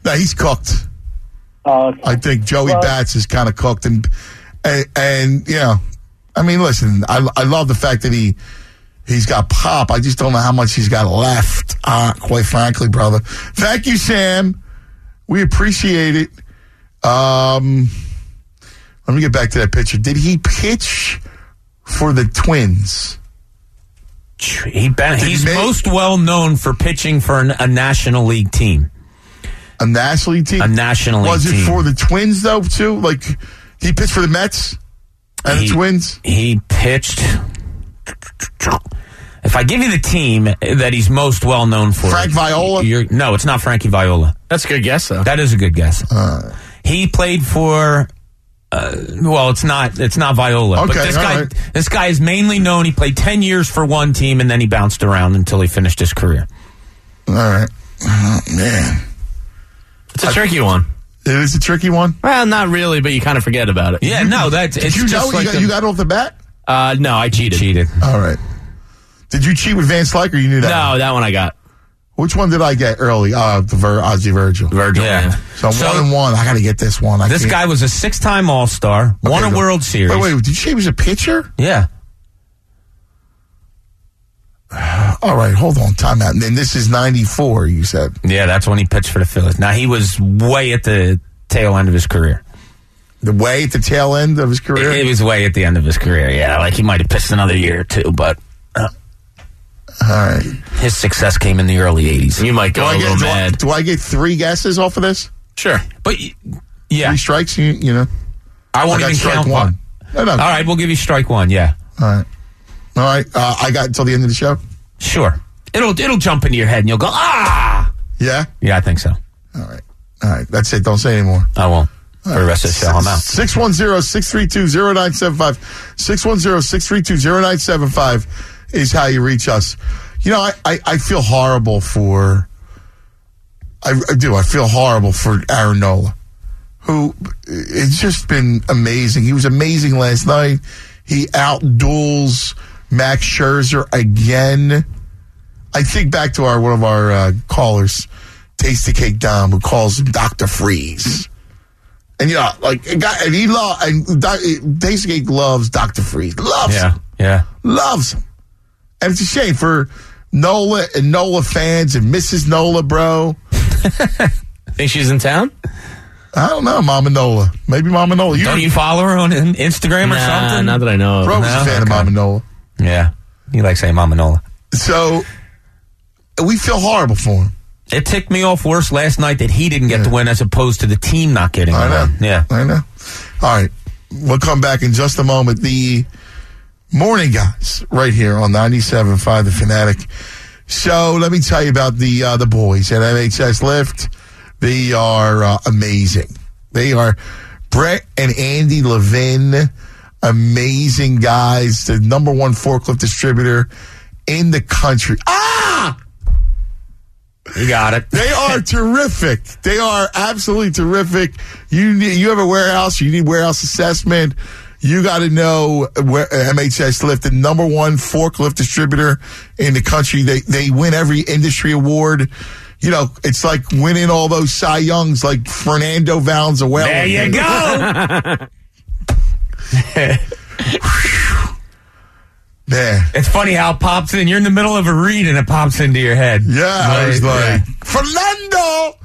S2: No, he's cooked.
S105: Oh, okay.
S2: I think Joey
S105: Well-
S2: Bats is kind of cooked, and, and and you know, I mean, listen, I I love the fact that he he's got pop. I just don't know how much he's got left. Uh, quite frankly, brother. Thank you, Sam. We appreciate it. Um, let me get back to that picture. Did he pitch for the Twins?
S3: He he's
S2: make-
S3: most well known for pitching for an, a National League team.
S2: A National League team.
S3: A National League
S2: Was it
S3: team.
S2: for the Twins though? Too like he pitched for the Mets and
S3: He-
S2: the Twins.
S3: He pitched. If I give you the team that he's most well known for,
S2: Frank Viola?
S3: You're, no, it's not Frankie Viola.
S5: That's a good guess, though.
S3: That is a good guess.
S2: Uh.
S3: he played for. Uh, well, it's not. It's not Viola. but
S2: Okay,
S3: this
S2: all
S3: guy.
S2: right.
S3: This guy is mainly known. He played ten years for one team, and then he bounced around until he finished his career.
S2: All right, oh, man,
S5: It's a tricky one.
S2: it is a tricky one.
S5: Well, not really, but you kind of forget about it.
S3: Yeah, no, that's.
S2: Did
S3: It's
S2: you know
S3: like
S2: you, got,
S3: a-
S2: you got off the bat?
S5: Uh, no, I cheated.
S3: cheated.
S2: All right. Did you cheat with Van Slyke or you knew that?
S5: No, that one I got.
S2: Which one did I get early? Uh, the Vir- Ozzy Virgil.
S5: Virgil.
S3: Yeah.
S5: Yeah.
S2: So I'm
S3: So-
S2: one and one. I got to get this one. I
S3: This
S2: can't-
S3: guy was a six-time All-Star, won
S2: Okay,
S3: a
S2: go.
S3: World Series.
S2: Wait, wait. Did you say he was a pitcher?
S3: Yeah.
S2: All right, hold on. Time out. And then this is '94. You said.
S3: Yeah, that's when he pitched for the Phillies. Now he was way at the tail end of his career.
S2: The way at the tail end of his career.
S3: It, it was way at the end of his career. Yeah, like he might have pitched another year or two, but
S2: All right.
S3: his success came in the early '80s.
S5: You might
S2: Do
S5: go
S2: I,
S5: a little
S2: get, do, I,
S5: mad.
S2: do I get three guesses off of this?
S5: Sure.
S3: But yeah,
S2: Three strikes. You, you know.
S3: I won't
S2: I
S3: even
S2: strike
S3: count
S2: one. No, no.
S3: All right, we'll give you strike one. Yeah,
S2: All right. All right. Uh, I got until the end of the show.
S3: sure. It'll it'll jump into your head and you'll go ah.
S2: Yeah.
S3: Yeah, I think so.
S2: All right. All right. That's it. Don't say anymore.
S3: I won't. For the rest of the show, I'm out.
S2: 610-632-0975. 610-632-0975 is how you reach us. You know, I, I, I feel horrible for I, I do. I feel horrible for Aaron Nola, who it's just been amazing. He was amazing last night. He outduels Max Scherzer again. I think back to our one of our uh, callers, Tasty Cake Dom, who calls him Doctor Freeze. And yeah, like a guy, and he love and Doc, Tasty Cake loves Doctor Freeze, loves
S3: Yeah,
S2: him,
S3: yeah.
S2: loves him. And it's a shame for Nola and Nola fans and Mrs. Nola, bro.
S5: Think she's in town?
S2: I don't know, Mama Nola. Maybe Mama Nola.
S3: Don't you follow her on in- Instagram or
S5: Nah,
S3: something?
S5: not that I know of.
S2: Bro was a
S3: No?
S2: fan of Mama Nola.
S3: Yeah, you like saying Mama Nola.
S2: So we feel horrible for him.
S3: It ticked me off worse last night that he didn't get the win as opposed to the team not getting
S2: I
S3: the
S2: know.
S3: win. Yeah.
S2: I know. All right. We'll come back in just a moment. The morning guys right here on 97.5 The Fanatic. So let me tell you about the uh, the boys at MHS Lift. They are uh, amazing. They are Brett and Andy Levin, amazing guys. The number one forklift distributor in the country. Ah!
S3: You got it.
S2: They are terrific. They are absolutely terrific. You need, you have a warehouse. You need warehouse assessment. You got to know where uh, MHS Lift, the number one forklift distributor in the country. They they win every industry award. You know, it's like winning all those Cy Youngs, like Fernando Valenzuela.
S3: There you go.
S2: Man.
S3: It's funny how it pops in. You're in the middle of a read and it pops into your head.
S2: Yeah, I was like, Fernando.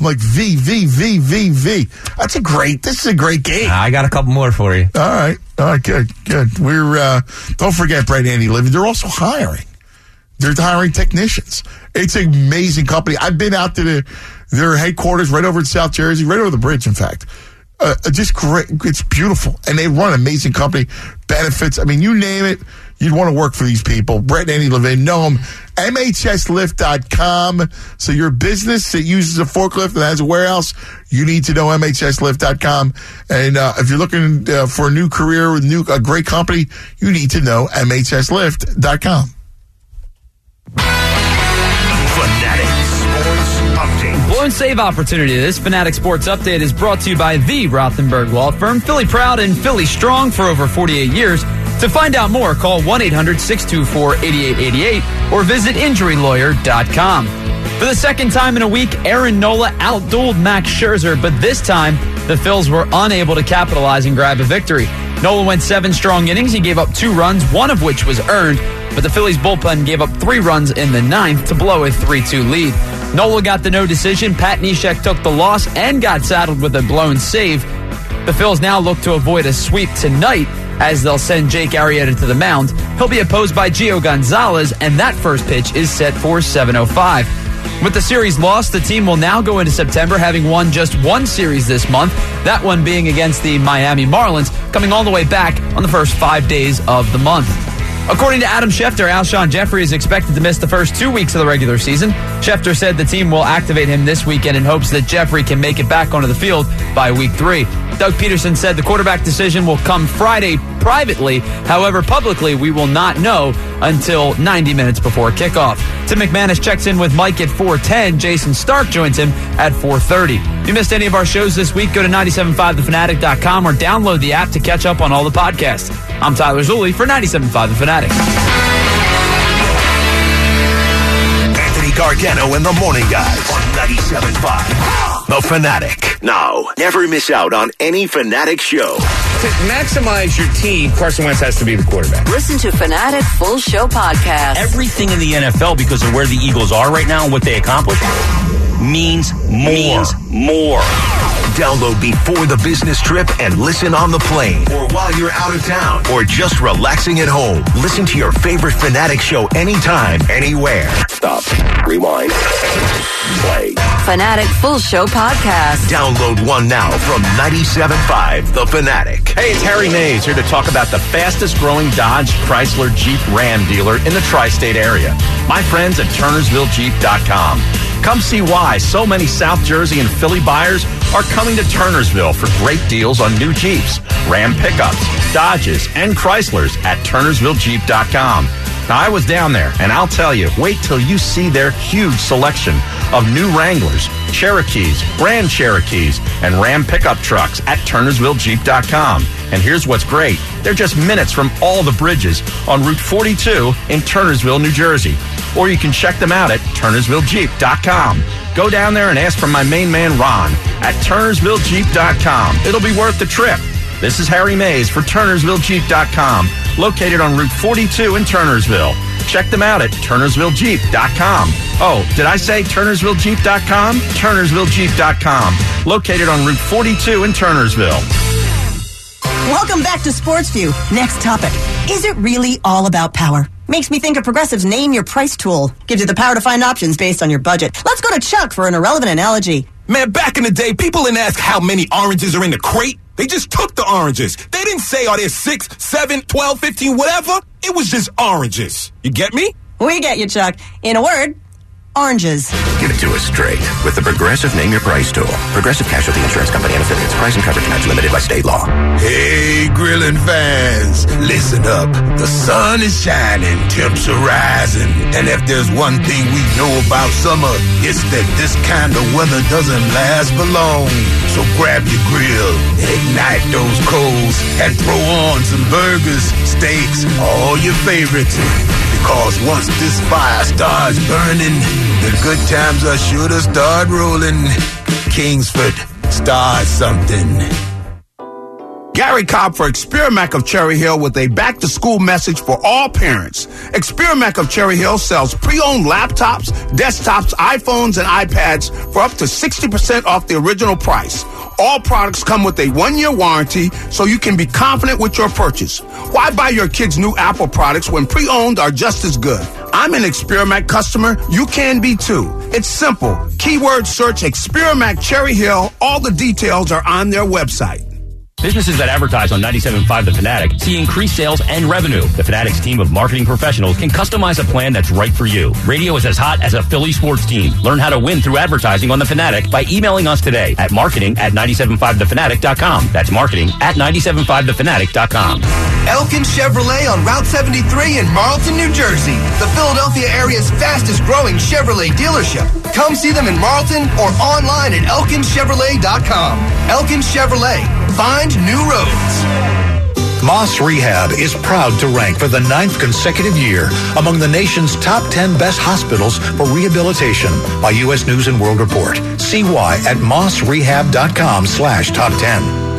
S2: I'm like V V V V V. That's a great. This is a great game.
S3: I got a couple more for you.
S2: All right. All right. Good. Good. We're, uh, don't forget Brett Andy Levin. They're also hiring. They're hiring technicians. It's an amazing company. I've been out to the, their headquarters right over in South Jersey, right over the bridge, in fact. Uh, just great. It's beautiful. And they run an amazing company. Benefits. I mean, you name it, you'd want to work for these people. Brett and Andy Levin, know them. MHSlift.com. So your business that uses a forklift and has a warehouse, you need to know MHSlift.com. And uh, if you're looking uh, for a new career with new, a great company, you need to know MHSlift.com.
S31: Fanatic Sports Update.
S6: Blown save opportunity. This Fanatic Sports Update is brought to you by the Rothenberg Law Firm, Philly proud and Philly strong for over 48 years. To find out more, call 1 800 624 8888 or visit injurylawyer.com. For the second time in a week, Aaron Nola outdueled Max Scherzer, but this time the Phils were unable to capitalize and grab a victory. Nola went seven strong innings. He gave up two runs, one of which was earned, but the Phillies bullpen gave up three runs in the ninth to blow a 3 2 lead. Nola got the no decision. Pat Neshek took the loss and got saddled with a blown save. The Phils now look to avoid a sweep tonight as they'll send Jake Arrieta to the mound. He'll be opposed by Gio Gonzalez, and that first pitch is set for 7.05. With the series lost, the team will now go into September having won just one series this month, that one being against the Miami Marlins, coming all the way back on the first five days of the month. According to Adam Schefter, Alshon Jeffery is expected to miss the first two weeks of the regular season. Schefter said the team will activate him this weekend in hopes that Jeffery can make it back onto the field by week three. Doug Pederson said the quarterback decision will come Friday privately. However, publicly, we will not know until 90 minutes before kickoff. Tim McManus checks in with Mike at 410. Jayson Stark joins him at 430. If you missed any of our shows this week, go to 975thefanatic.com or download the app to catch up on all the podcasts. I'm Tyler Zulli for 97.5 The Fanatic.
S31: Anthony Gargano and the Morning Guys on 97.5. The Fanatic. Now, never miss out on any Fanatic show.
S106: To maximize your team, Carson Wentz has to be the quarterback.
S107: Listen to Fanatic Full Show Podcast.
S11: Everything in the NFL, because of where the Eagles are right now and what they accomplished, means more.
S31: Means more. Download before the business trip and listen on the plane or while you're out of town or just relaxing at home. Listen to your favorite Fanatic show anytime, anywhere. Stop. Rewind. Play.
S108: Fanatic Full Show Podcast.
S31: Download one now from 97.5 The Fanatic.
S109: Hey, it's Harry Mays here to talk about the fastest growing Dodge, Chrysler, Jeep, Ram dealer in the tri state area. My friends at TurnersvilleJeep.com. Come see why so many South Jersey and Philly buyers are coming to Turnersville for great deals on new Jeeps, Ram pickups, Dodges, and Chryslers at TurnersvilleJeep.com. Now, I was down there, and I'll tell you, wait till you see their huge selection of new Wranglers, Cherokees, Grand Cherokees, and Ram pickup trucks at TurnersvilleJeep.com. And here's what's great they're just minutes from all the bridges on Route 42 in Turnersville, New Jersey. Or you can check them out at TurnersvilleJeep.com. Go down there and ask for my main man, Ron, at TurnersvilleJeep.com. It'll be worth the trip. This is Harry Mays for TurnersvilleJeep.com, located on Route 42 in Turnersville. Check them out at TurnersvilleJeep.com. Oh, did I say TurnersvilleJeep.com? TurnersvilleJeep.com, located on Route 42 in Turnersville.
S110: Welcome back to Sports View. Next topic. Is it really all about power? Makes me think of Progressive's Name Your Price tool. Gives you the power to find options based on your budget. Let's go to Chuck for an irrelevant analogy.
S111: Man, back in the day, people didn't ask how many oranges are in the crate. They just took the oranges. They didn't say, are there six, seven, twelve, fifteen, whatever? It was just oranges. You get me?
S110: We get you, Chuck. In a word, oranges.
S31: Give it to us straight with the Progressive Name Your Price tool. Progressive Casualty Insurance Company and affiliates. Price and coverage match limited by state law.
S112: Hey, grilling fans, listen up. The sun is shining, temps are rising. And if there's one thing we know about summer, it's that this kind of weather doesn't last for long. So grab your grill, ignite those coals, and throw on some burgers, steaks, all your favorites. Because once this fire starts burning, the good times are sure to start rolling. Kingsford, start something.
S113: Gary Cobb for Experimac of Cherry Hill with a back to school message for all parents. Experimac of Cherry Hill sells pre-owned laptops, desktops, iPhones, and iPads for up to 60% off the original price. All products come with a one year warranty so you can be confident with your purchase. Why buy your kids new Apple products when pre owned are just as good? I'm an Experimac customer. You can be too. It's simple. Keyword search Experimac Cherry Hill. All the details are on their website.
S11: Businesses that advertise on 97.5 The Fanatic see increased sales and revenue. The Fanatic's team of marketing professionals can customize a plan that's right for you. Radio is as hot as a Philly sports team. Learn how to win through advertising on The Fanatic by emailing us today at marketing at 975thefanatic.com. That's marketing at 975thefanatic.com.
S114: Elkin Chevrolet on Route 73 in Marlton, New Jersey. The Philadelphia area's fastest growing Chevrolet dealership. Come see them in Marlton or online at elkinchevrolet.com. Elkin Chevrolet. Find new roads.
S35: Moss Rehab is proud to rank for the ninth consecutive year among the nation's top 10 best hospitals for rehabilitation by U.S. News World Report. See why at mossrehab.com slash top 10.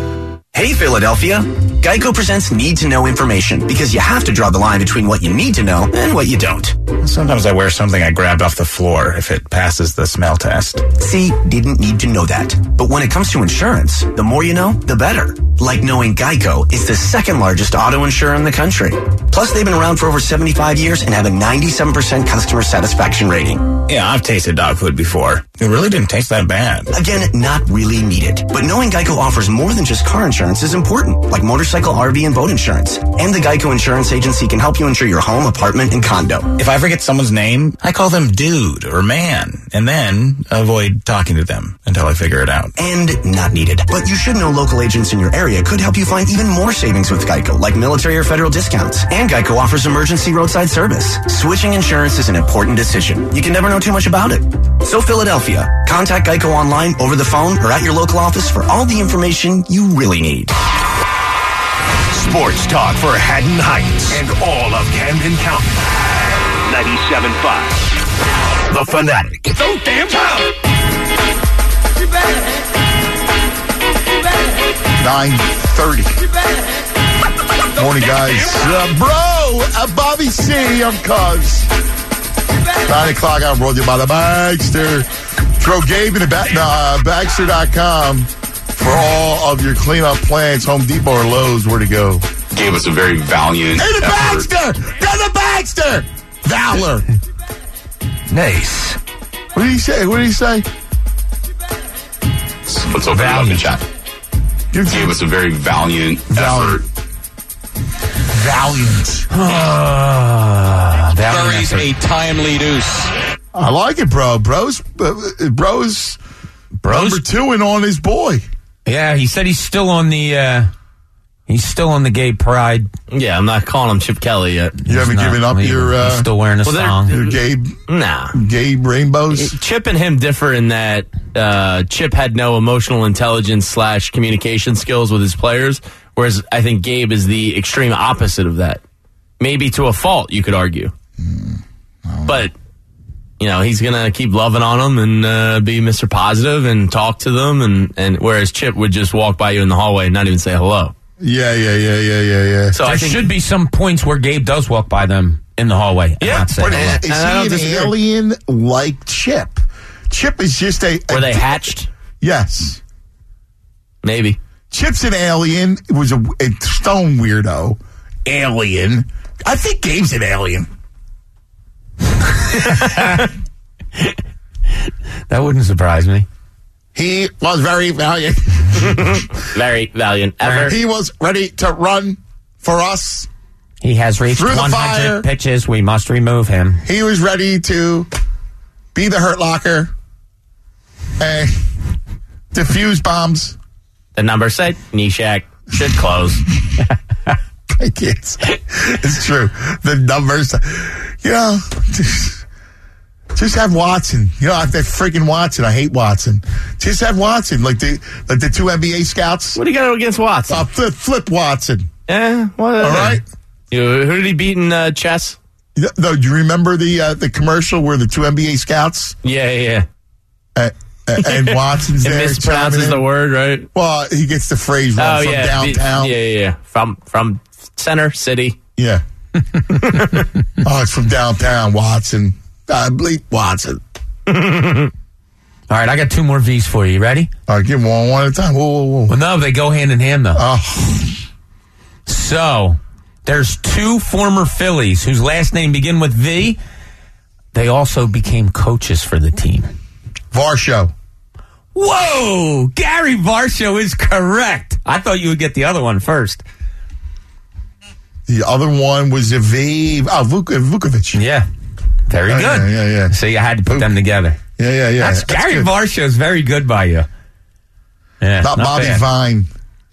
S114: Hey, Philadelphia. Geico presents need to know information because you have to draw the line between what you need to know and what you don't.
S9: Sometimes I wear something I grabbed off the floor if it passes the smell test.
S114: See, didn't need to know that. But when it comes to insurance, the more you know, the better. Like knowing Geico is the second largest auto insurer in the country. Plus, they've been around for over 75 years and have a 97% customer satisfaction rating.
S9: Yeah, I've tasted dog food before. It really didn't taste that bad.
S114: Again, not really needed. But knowing Geico offers more than just car insurance is important, like motorcycle, RV, and boat insurance. And the Geico Insurance Agency can help you insure your home, apartment, and condo.
S9: If I forget someone's name, I call them dude or man, and then avoid talking to them until I figure it out.
S114: And not needed. But you should know local agents in your area could help you find even more savings with Geico, like military or federal discounts. And Geico offers emergency roadside service. Switching insurance is an important decision. You can never know too much about it. So Philadelphia, contact Geico online, over the phone, or at your local office for all the information you really need.
S31: Sports talk for Haddon Heights and all of Camden County. 97.5. The Fanatic.
S113: So damn proud.
S2: 930. Morning, guys. Uh, bro, uh, Bobby C. I'm Cuz. 9 o'clock, I'm brought to you by the Bagster. Throw Gabe in the ba- uh, Bagster.com for all of your cleanup plans, Home Depot or Lowe's, where to go.
S1: Gave us a very valiant
S2: Hey, the
S1: effort.
S2: Bagster! Go the Bagster! Valor.
S31: Nice.
S2: What did he say? What did he say?
S102: let's let's open it up and chat. Gave us a very valiant effort.
S2: Valiant.
S115: Buries a timely deuce.
S2: I like it, bro. Bro's uh, bro's
S3: Bro's-
S2: number two and on his boy.
S3: Yeah, he said he's still on the uh he's still on the gay pride.
S5: Yeah, I'm not calling him Chip Kelly yet.
S2: You haven't
S3: not.
S2: given up
S3: He-
S2: your uh,
S3: he's still wearing a
S5: Well, they're-
S3: song.
S2: your gay
S5: Nah.
S2: gay rainbows.
S5: Chip and him differ in that uh, Chip had no emotional intelligence slash communication skills with his players, whereas I think Gabe is the extreme opposite of that. Maybe to a fault, you could argue. But you know he's gonna keep loving on them and uh, be Mr. Positive and talk to them, and and whereas Chip would just walk by you in the hallway and not even say hello.
S2: Yeah, yeah, yeah, yeah, yeah, yeah.
S5: So
S3: there
S5: I think
S3: should be some points where Gabe does walk by them in the hallway. and
S5: Yeah,
S3: not say
S2: But
S3: hello.
S2: is, is
S5: And
S2: he an
S5: disagree.
S2: alien like Chip? Chip is just a. a
S5: were they hatched?
S2: Yes.
S5: Maybe.
S2: Chip's an alien. It was a, a stone weirdo. Alien. I think Gabe's an alien.
S3: that wouldn't surprise me.
S2: He was very valiant.
S5: Very valiant. Ever.
S2: he was ready to run for us.
S3: He has reached
S2: Through the
S3: 100
S2: fire.
S3: pitches. We must remove him.
S2: He was ready to be the hurt locker and defuse bombs.
S5: The number said Neshek should close.
S2: I can't say. It's true. The numbers, you know, just, just have Watson. You know, I have that freaking Watson. I hate Watson. Just have Watson, like the like the two NBA scouts.
S5: What do you got against Watson?
S2: Uh, flip, flip Watson.
S5: Eh, what?
S2: All right.
S5: You, who did he beat in uh, chess?
S2: No, do you remember the uh, the commercial where the two NBA scouts
S5: Yeah, yeah, yeah.
S2: uh, and Watson's there
S5: mispronounces the word, right?
S2: Well, he gets the phrase wrong
S5: oh
S2: from
S5: yeah,
S2: downtown.
S5: Yeah, yeah, yeah. From from center city.
S2: Yeah. oh, it's from downtown, Watson. I bleep Watson.
S3: All right, I got two more V's for you. You ready?
S2: All right, give them one, one at a time. Whoa, whoa, whoa.
S3: Well, no, they go hand in hand, though.
S2: Oh,
S3: So, there's two former Phillies whose last name begin with V. They also became coaches for the team.
S2: Varsho.
S3: Whoa! Gary Varsho is correct. I thought you would get the other one first.
S2: The other one was a V. Oh, Vuk- Vukovic.
S3: Yeah. Very good.
S2: Yeah, yeah, yeah.
S3: So you had to put them together.
S2: Yeah, yeah, yeah.
S3: That's, Gary
S2: good.
S3: Varsho is very good by you. Yeah,
S2: Not, Bobby
S3: bad.
S2: Vine.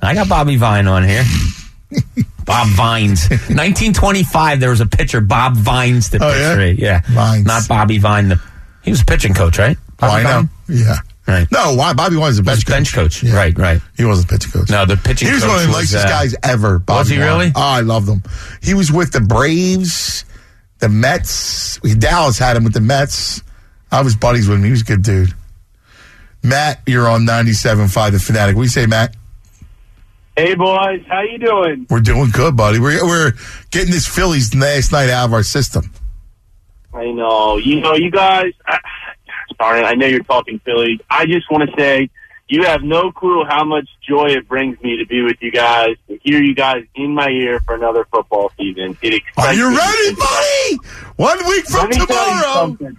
S3: I got Bobby Vine on here. Bob Vines. 1925, there was a pitcher, Bob Vines, the
S2: Oh,
S3: pitcher.
S2: yeah?
S3: Yeah.
S2: Vines.
S3: Not Bobby Vine. The, he was a pitching coach, right?
S2: Oh,
S3: Bobby
S2: I know.
S3: Vine?
S2: Yeah.
S3: Right.
S2: No, why? Bobby Wine's a
S3: was
S2: bench coach.
S3: bench coach.
S2: Yeah.
S3: Right, right.
S2: He wasn't pitching coach.
S3: No, the pitching
S2: He was
S3: coach
S2: one of the nicest
S3: uh,
S2: guys ever. Bobby
S3: was he
S2: Wine.
S3: really?
S2: Oh, I loved him. He was with the Braves, the Mets. Dallas had him with the Mets. I was buddies with him. He was a good dude. Matt, you're on 97.5 The Fanatic. What do you say, Matt?
S51: Hey boys, how you doing?
S2: We're doing good, buddy. We're, we're getting this Phillies last night out of our system.
S51: I know, you know, you guys. I, sorry, I know you're talking Phillies. I just want to say you have no clue how much joy it brings me to be with you guys, to hear you guys in my ear for another football season. It excites
S2: Are you ready, buddy? One week from
S51: Let me tell you
S2: tomorrow.
S51: something.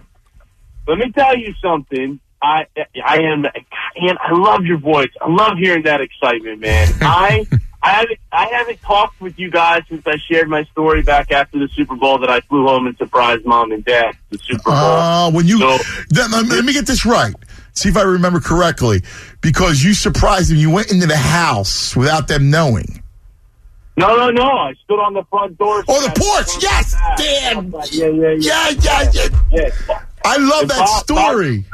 S51: Let me tell you something. I I am and I love your voice. I love hearing that excitement, man. I I haven't I haven't talked with you guys since I shared my story back after the Super Bowl that I flew home and surprised mom and dad the Super Bowl.
S2: Uh, when you
S51: So-
S2: then, let, me- get this right. See if I remember correctly. Because you surprised them, you went into the house without them knowing.
S51: No, no, no. I stood on the front door.
S2: Oh, the porch. Yes, Dan.
S51: Yeah, yeah,
S2: Yeah, yeah, yeah.
S51: yeah.
S2: I love
S51: And
S2: that
S51: Bob-
S2: story.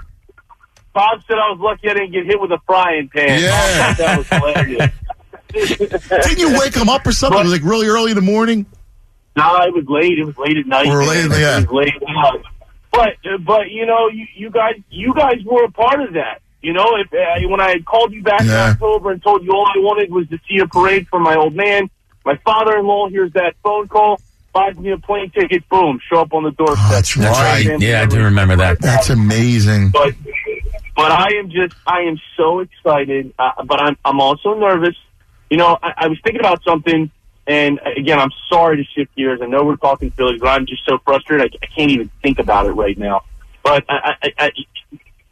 S51: Bob said I was lucky I didn't get hit with a frying pan.
S2: Yeah.
S51: That was hilarious.
S2: Didn't you wake him up or something? It was like really early in the morning.
S51: No, it was late. It was late at night.
S2: Or late,
S51: man.
S2: yeah.
S51: It was late. out. But uh, but you know you, you guys you guys were a part of that. You know if uh, when I had called you back in October and told you all I wanted was to see a parade for my old man, my father-in-law hears that phone call, buys me a plane ticket, boom, show up on the doorstep.
S2: Oh, that's
S3: That's
S2: right.
S3: right. Yeah, I do remember that.
S2: That's amazing.
S51: But but I am just I am so excited. Uh, but I'm I'm also nervous. You know, I, I was thinking about something, and again, I'm sorry to shift gears. I know we're talking Phillies, but I'm just so frustrated. I, I can't even think about it right now. But I, I, I,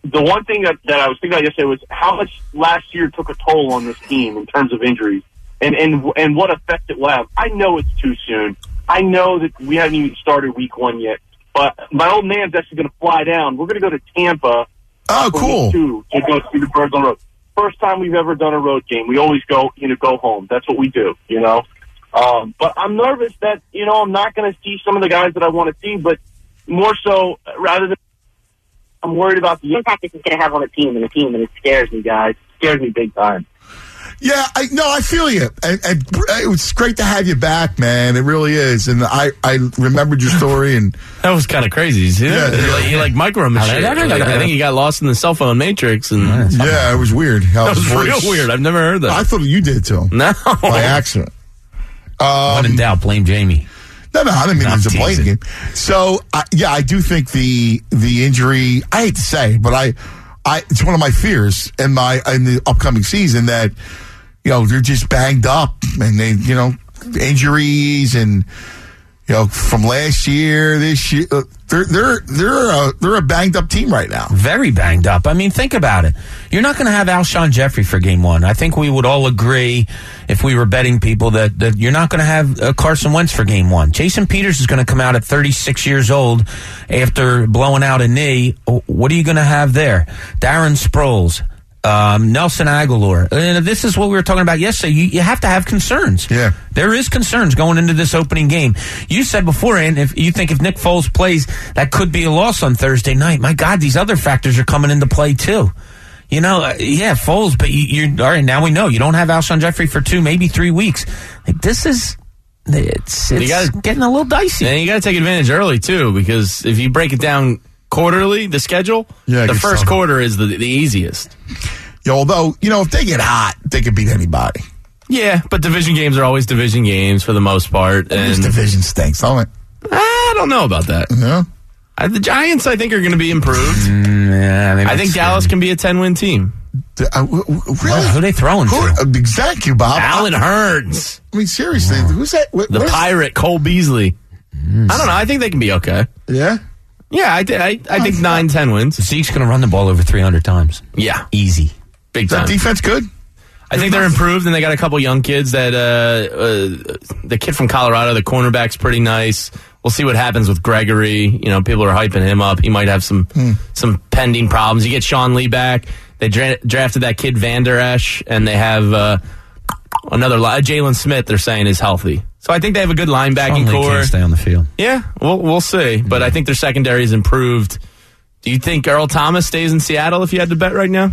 S51: the one thing that, that I was thinking about yesterday was how much last year took a toll on this team in terms of injuries and, and, and what effect it will have. I know it's too soon. I know that we haven't even started week one yet, but my old man's actually going to fly down. We're going to go to Tampa.
S2: Oh, cool.
S51: Two to go see the Birds on the road. First time we've ever done a road game. We always go, you know, go home. That's what we do, you know. Um, but I'm nervous that you know I'm not going to see some of the guys that I want to see, but more so rather than I'm worried about the impact this is going to have on the team and the team, and it scares me, guys. It scares me big time.
S2: Yeah, I no, I feel you, and, and it was great to have you back, man. It really is, and I I remembered your story, and
S5: That was kind of crazy. You see
S2: Yeah,
S5: that?
S2: yeah.
S5: Like, he like micro machine. I think he got lost in the cell phone matrix, and
S2: yeah, it was weird. How
S5: That was
S2: his
S5: real weird. I've never heard that.
S2: I thought you did too.
S5: No,
S2: by accident. Um,
S3: when in doubt, blame Jamie.
S2: No, no, I didn't mean
S3: No,
S2: it was a
S3: I'm
S2: blame
S3: teasing.
S2: game. So, I yeah, I do think the the injury. I hate to say, but I, I it's one of my fears in my in the upcoming season that you know they're just banged up and they you know injuries and you know from last year this year uh, they're they're they're a, they're a banged up team right now.
S3: Very banged up. I mean, think about it. You're not going to have Alshon Jeffery for game one. I think we would all agree, if we were betting people, that, that you're not going to have uh, Carson Wentz for game one. Jason Peters is going to come out at 36 years old after blowing out a knee. What are you going to have there? Darren Sproles. Um, Nelson Agholor. And this is what we were talking about yesterday. You, you have to have concerns.
S2: Yeah.
S3: There is concerns going into this opening game. You said before, and if you think if Nick Foles plays, that could be a loss on Thursday night. My God, these other factors are coming into play too. You know, uh, yeah, Foles, but you, you're all right. Now we know you don't have Alshon Jeffery for two, maybe three weeks. Like this is, it's, it's
S5: You gotta-
S3: getting a little dicey.
S5: And you got to take advantage early too, because if you break it down quarterly, the schedule,
S2: Yeah, it
S5: the first
S2: tough.
S5: quarter is the the easiest.
S2: Yeah, although you know if they get hot, they could beat anybody.
S5: Yeah, but division games are always division games for the most part,
S2: This
S5: and
S2: division stinks, don't it?
S5: I don't know about that.
S2: Yeah.
S5: Uh, the Giants, I think, are going to be improved.
S3: Mm, yeah,
S5: I think Dallas can be a ten win team.
S2: Uh, w- w- really?
S3: Who are they throwing
S2: Who,
S3: to?
S2: uh, exactly, Bob.
S5: Allen Hurns,
S2: I mean, seriously, who's that? What,
S5: the
S2: what is-
S5: Pirate Cole Beasley.
S3: Mm.
S5: I don't know. I think they can be okay.
S2: Yeah.
S5: Yeah, I, thi- I, I think nine, ten wins.
S3: Zeke's going to run the ball over 300 times.
S5: Yeah,
S3: Easy.
S5: big
S2: Is that
S5: time.
S2: defense good?
S5: I think they're improved, and they got a couple young kids. That uh, uh, the kid from Colorado, the cornerback's pretty nice. We'll see what happens with Gregory. You know, people are hyping him up. He might have some some pending problems. You get Sean Lee back. They dra- drafted that kid Vander Esch, and they have uh, another li- Jaylon Smith. They're saying is healthy, so I think they have a good linebacking
S3: Only
S5: core.
S3: can't stay on the field.
S5: Yeah, we'll we'll see. But I think their secondary is improved. Do you think Earl Thomas stays in Seattle if you had to bet right now?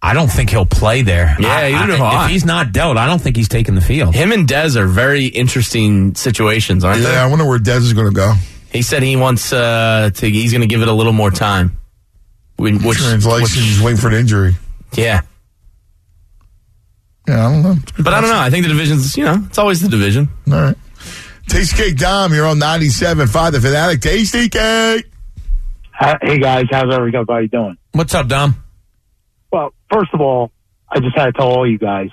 S3: I don't think he'll play there.
S5: Yeah,
S3: I,
S5: either do
S3: I,
S5: I.
S3: If he's not dealt, I don't think he's taking the field.
S5: Him and Dez are very interesting situations, aren't
S2: Yeah,
S5: they?
S2: Yeah, I wonder where Dez is going to go.
S5: He said he wants uh, to. He's going to give it a little more time. When- Which,
S2: Translation,
S5: which-
S2: just waiting for an injury.
S5: yeah,
S2: Yeah, I don't know.
S5: but I don't know. I think the division's. You know, it's always the division.
S2: All right. Tasty Cake Dom, you're on 97.5 The Fanatic. Tasty Cake.
S116: Hey guys, how's everybody doing?
S3: What's up, Dom?
S116: Well, first of all, I just had to tell all you guys,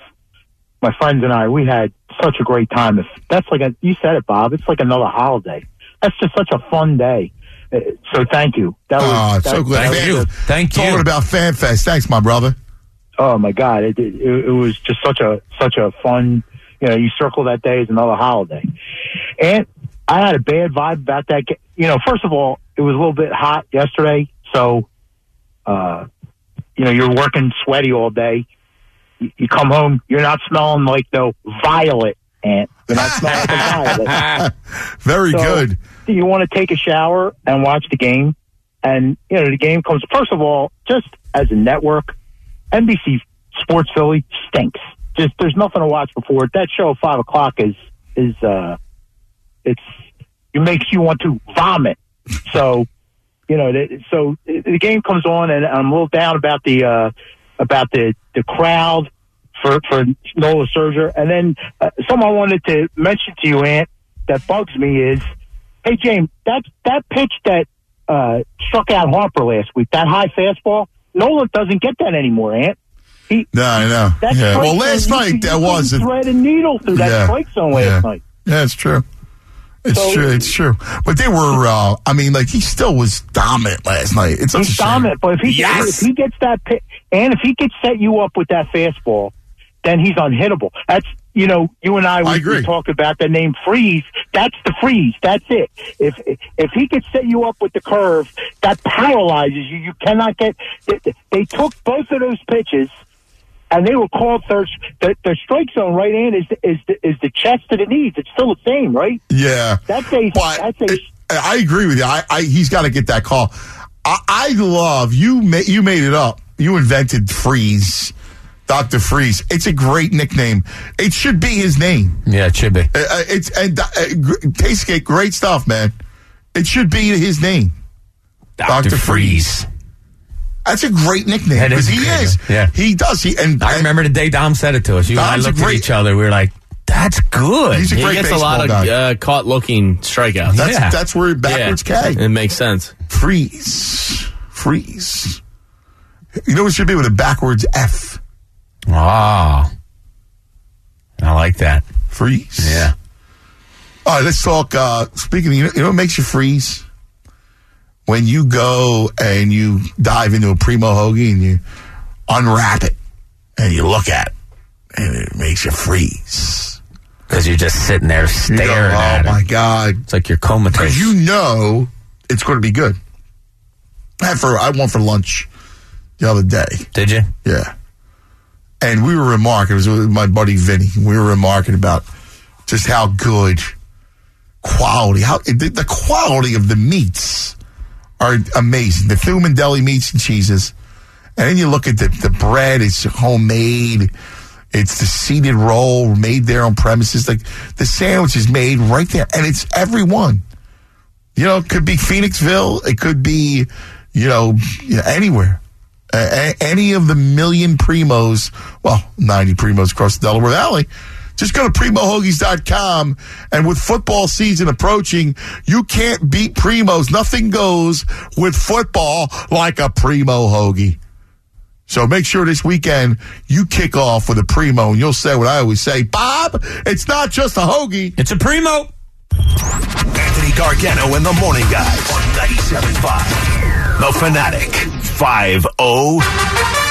S116: my friends and I, we had such a great time. If that's like a, you said it, Bob. It's like another holiday. That's just such a fun day. Uh, So thank you. That was
S2: Oh,
S116: that-
S2: so glad.
S116: that was
S2: Man,
S116: a-
S3: Thank
S2: Talking about Fan Fest. Thanks, my brother.
S116: Oh my god, it, it it was just such a such a fun. You know, you circle that day as another holiday, and I had a bad vibe about that. You know, first of all, it was a little bit hot yesterday, so uh, you know you're working sweaty all day. You, you come home, you're not smelling like the violet ant. You're not smelling like a violet.
S2: Very
S116: So,
S2: good.
S116: You want to take a shower and watch the game, and you know the game comes. First of all, just as a network, NBC Sports Philly stinks. Just there's nothing to watch before it. That show at five o'clock is is uh, it's it makes you want to vomit. So you know, so the game comes on, and I'm a little down about the uh, about the the crowd for for Nola Serger, and then uh, something I wanted to mention to you, Ant, that bugs me is, hey James, that that pitch that uh, struck out Harper last week, that high fastball, Nola doesn't get that anymore, Ant. He,
S2: No, I know.
S116: that
S2: Yeah. Well, last
S116: you
S2: night that was
S116: couldn't thread a needle through that
S2: Yeah.
S116: strike zone last
S2: Yeah.
S116: night.
S2: Yeah, it's true. It's
S116: So-
S2: true. It's true. But they were. Uh, I mean, like he still was dominant last night. It's such a
S116: He's
S2: shame.
S116: dominant, but if he
S2: Yes.
S116: if he gets that pi- and if he could set you up with that fastball, then he's unhittable. That's you know you and I we, we talked about the name freeze. That's the freeze. That's it. If if he could set you up with the curve, that paralyzes you. You cannot get. They, they took both of those pitches. And they were called third. The, the strike zone right in is is the, is the chest to the knees. It's still the same, right?
S2: Yeah,
S116: That's a that's a
S2: I agree with you. I, I he's got to get that call. I, I love you. Ma- you made it up. You invented Freeze, Doctor Freeze. It's a great nickname. It should be his name.
S3: Yeah, it should be.
S2: Uh, uh, it's and uh, gr- Tasty Cake, great stuff, man. It should be his name,
S3: Dr. Freeze.
S2: That's a great nickname
S3: That
S2: because he
S3: great,
S2: is.
S3: yeah.
S2: he does. He and
S3: I remember the day Dom said it to us. You and I
S2: Dom's a
S3: looked at each other. We were like, "That's good."
S2: He's a
S5: he gets a lot of uh, caught looking strikeouts.
S2: That's that's where backwards
S5: Yeah.
S2: K.
S5: It makes sense.
S2: Freeze, freeze. You know what should be with a backwards F.
S3: Ah, I like that.
S2: Freeze.
S3: Yeah.
S2: All right, let's talk. Uh, speaking, of, you know, you know what makes you freeze? When you go and you dive into a primo hoagie and you unwrap it and you look at it, and it makes you freeze.
S3: Because you're just sitting there
S2: You
S3: staring
S2: go,
S3: at
S2: oh
S3: it.
S2: my god!
S3: It's like you're comatose.
S2: Because you know it's going to be good. I had for I went for lunch the other day.
S3: Did you?
S2: Yeah. And we were remarking, it was with my buddy Vinny. We were remarking about just how good quality, how the, quality of the meats are amazing. The Thumann Deli meats and cheeses. And then you look at the, the bread, it's homemade. It's the seeded roll made there on premises. Like the sandwich is made right there. And it's everyone. You know, it could be Phoenixville. It could be, you know, anywhere. Any of the million primos, well, 90 primos across the Delaware Valley. Just go to primohoagies.com. And with football season approaching, you can't beat primos. Nothing goes with football like a primo hoagie. So make sure this weekend you kick off with a primo and you'll say what I always say, Bob, it's not just a hoagie.
S3: It's a primo.
S31: Anthony Gargano and the Morning Guys on 97.5. The Fanatic. 5-0.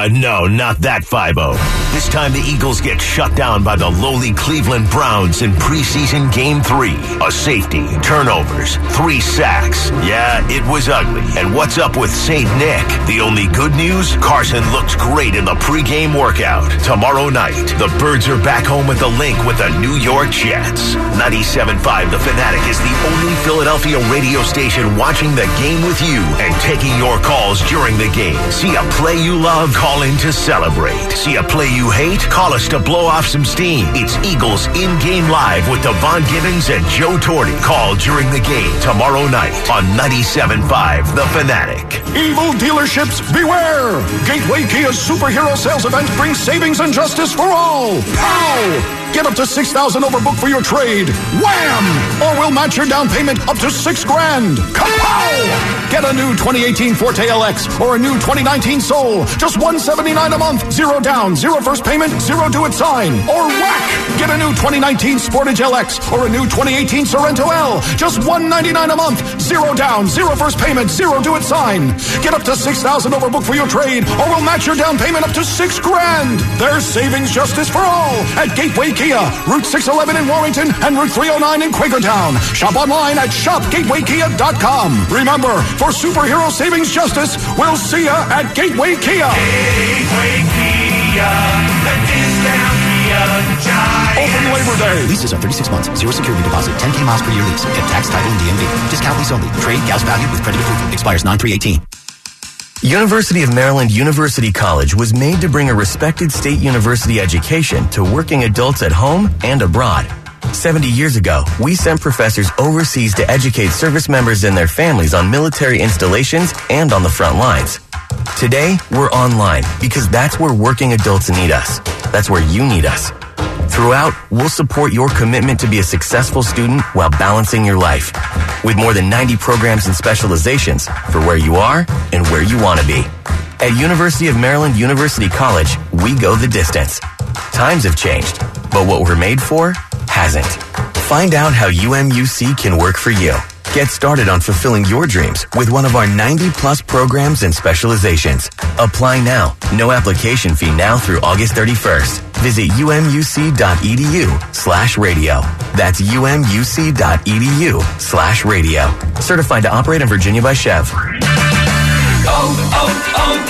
S31: Uh, no, not that 5-0. This time the Eagles get shut down by the lowly Cleveland Browns in preseason game three. A safety, turnovers, three sacks. Yeah, it was ugly. And what's up with St. Nick? The only good news? Carson looked great in the pregame workout. Tomorrow night, the Birds are back home at the link with the New York Jets. 97.5 The Fanatic is the only Philadelphia radio station watching the game with you and taking your calls during the game. See a play you love? Call in to celebrate. See a play you hate? Call us to blow off some steam. It's Eagles in-game live with Devon Gibbons and Joe Torty. Call during the game tomorrow night on 97.5 The Fanatic.
S117: Evil dealerships, beware! Gateway Kia's superhero sales event brings savings and justice for all. Pow! Get up to 6000 overbook for your trade. Wham! Or we'll match your down payment up to 6 grand. Kapow! Get a new 2018 Forte LX or a new 2019 Soul. Just 179 a month. Zero down, zero first payment, zero do it sign. Or whack! Get a new 2019 Sportage LX or a new 2018 Sorento L. Just 199 a month. Zero down, zero first payment, zero do it sign. Get up to 6000 overbook for your trade or we'll match your down payment up to 6 grand. There's savings justice for all at Gateway Kia, Route 611 in Warrington and Route 309 in Quakertown. Shop online at shopgatewaykia.com. Remember, for superhero savings justice, we'll see ya at Gateway Kia. Gateway Kia, the discount Kia giant. Open Labor Day.
S114: Leases are 36 months, zero security deposit, 10k miles per year lease. Get tax title and DMV. Discount lease only. Trade gals value with credit approval. Expires 9318.
S10: University of Maryland University College was made to bring a respected state university education to working adults at home and abroad. 70 years ago, we sent professors overseas to educate service members and their families on military installations and on the front lines. Today, we're online because that's where working adults need us. That's where you need us. Throughout, we'll support your commitment to be a successful student while balancing your life. With more than 90 programs and specializations for where you are and where you want to be. At University of Maryland University College, we go the distance. Times have changed, but what we're made for hasn't. Find out how UMUC can work for you. Get started on fulfilling your dreams with one of our 90 plus programs and specializations. Apply now. No application fee now through August 31st. Visit umuc.edu slash radio. That's umuc.edu slash radio. Certified to operate in Virginia by SCHEV. Oh, oh, oh.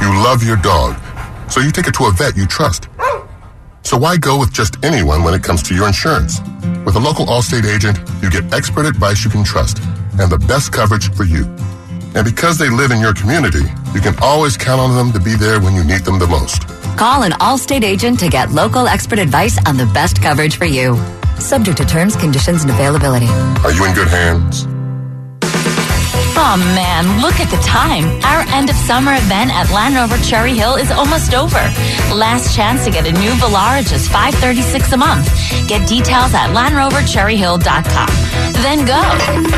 S118: You love your dog, so you take it to a vet you trust. So why go with just anyone when it comes to your insurance? With a local Allstate agent, you get expert advice you can trust and the best coverage for you. And because they live in your community, you can always count on them to be there when you need them the most.
S54: Call an Allstate agent to get local expert advice on the best coverage for you. Subject to terms, conditions, and availability.
S118: Are you in good hands?
S23: Oh man, look at the time. Our end of summer event at Land Rover Cherry Hill is almost over. Last chance to get a new Velara just 536 a month. Get details at LandRoverCherryHill.com. Then go.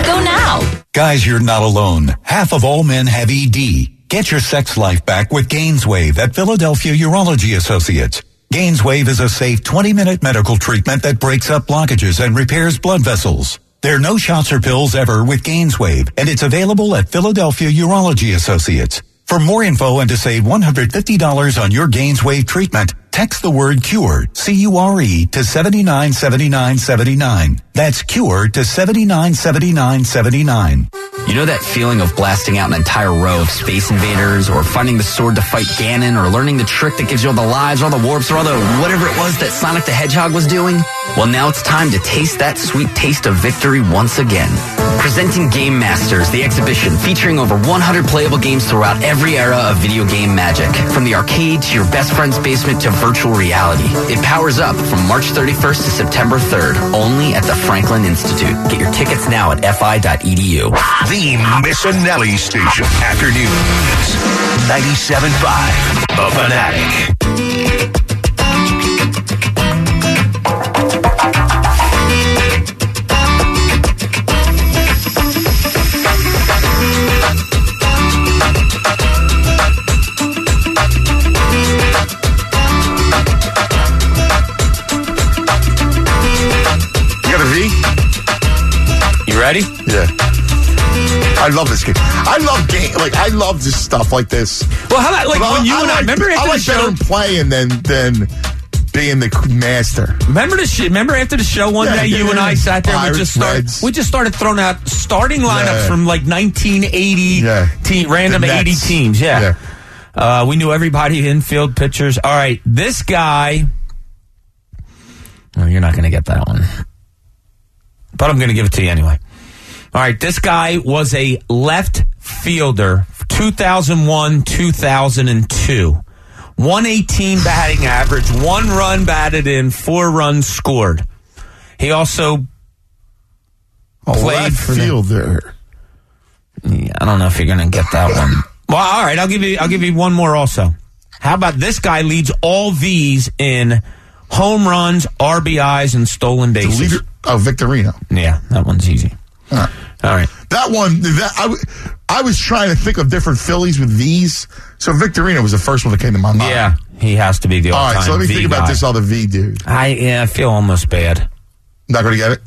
S23: Go now.
S116: Guys, you're not alone. Half of all men have ED. Get your sex life back with Gainswave at Philadelphia Urology Associates. Gainswave is a safe 20 minute medical treatment that breaks up blockages and repairs blood vessels. There are no shots or pills ever with Gainswave, and it's available at Philadelphia Urology Associates. For more info and to save $150 on your Gainswave treatment, text the word CURE, C-U-R-E, to 797979. That's CURE to 797979.
S119: You know that feeling of blasting out an entire row of Space Invaders, or finding the sword to fight Ganon, or learning the trick that gives you all the lives, or all the warps, or all the whatever it was that Sonic the Hedgehog was doing? Well, now it's time to taste that sweet taste of victory once again. Presenting Game Masters, the exhibition featuring over 100 playable games throughout every era of video game magic. From the arcade to your best friend's basement to virtual reality. It powers up from March 31st to September 3rd, only at the Franklin Institute. Get your tickets now at fi.edu.
S31: The Missanelli Station. Afternoons. 97.5. The Fanatic.
S3: Ready?
S2: Yeah. I love this game. I love game like I love this stuff like this.
S3: Well, how about like
S2: But
S3: when you and I remember
S2: I
S3: after
S2: like
S3: the show?
S2: better playing than than being the master.
S3: Remember the shit? Remember after the show one
S2: Yeah,
S3: day, you
S2: yeah,
S3: and I sat there.
S2: Pirates,
S3: we just started.
S2: Reds.
S3: We just started throwing out starting lineups
S2: Yeah.
S3: from like 1980 team, random 80 teams. Yeah. Uh, we knew everybody infield pitchers. All right, this guy. Oh, you're not going to get that one, but I'm going to give it to you anyway. All right, this guy was a left fielder, 2001, 2002. 118 batting average, one run batted in, four runs scored. He also
S2: A
S3: played for
S2: fielder.
S3: Yeah, I don't know if you're going to get that one. Well, all right, I'll give you. I'll give you one more. Also, how about this guy leads all these in home runs, RBIs, and stolen bases?
S2: The leader oh Victorino.
S3: Yeah, that one's easy.
S2: All right.
S3: All right.
S2: That one, that I, w- I was trying to think of different Phillies with these. So Victorino was the first one that came to my mind.
S3: Yeah, he has to be the
S2: All right, so let me
S3: V
S2: think about
S3: guy.
S2: this other V dude.
S3: I yeah, I feel almost bad.
S2: Not going to get it.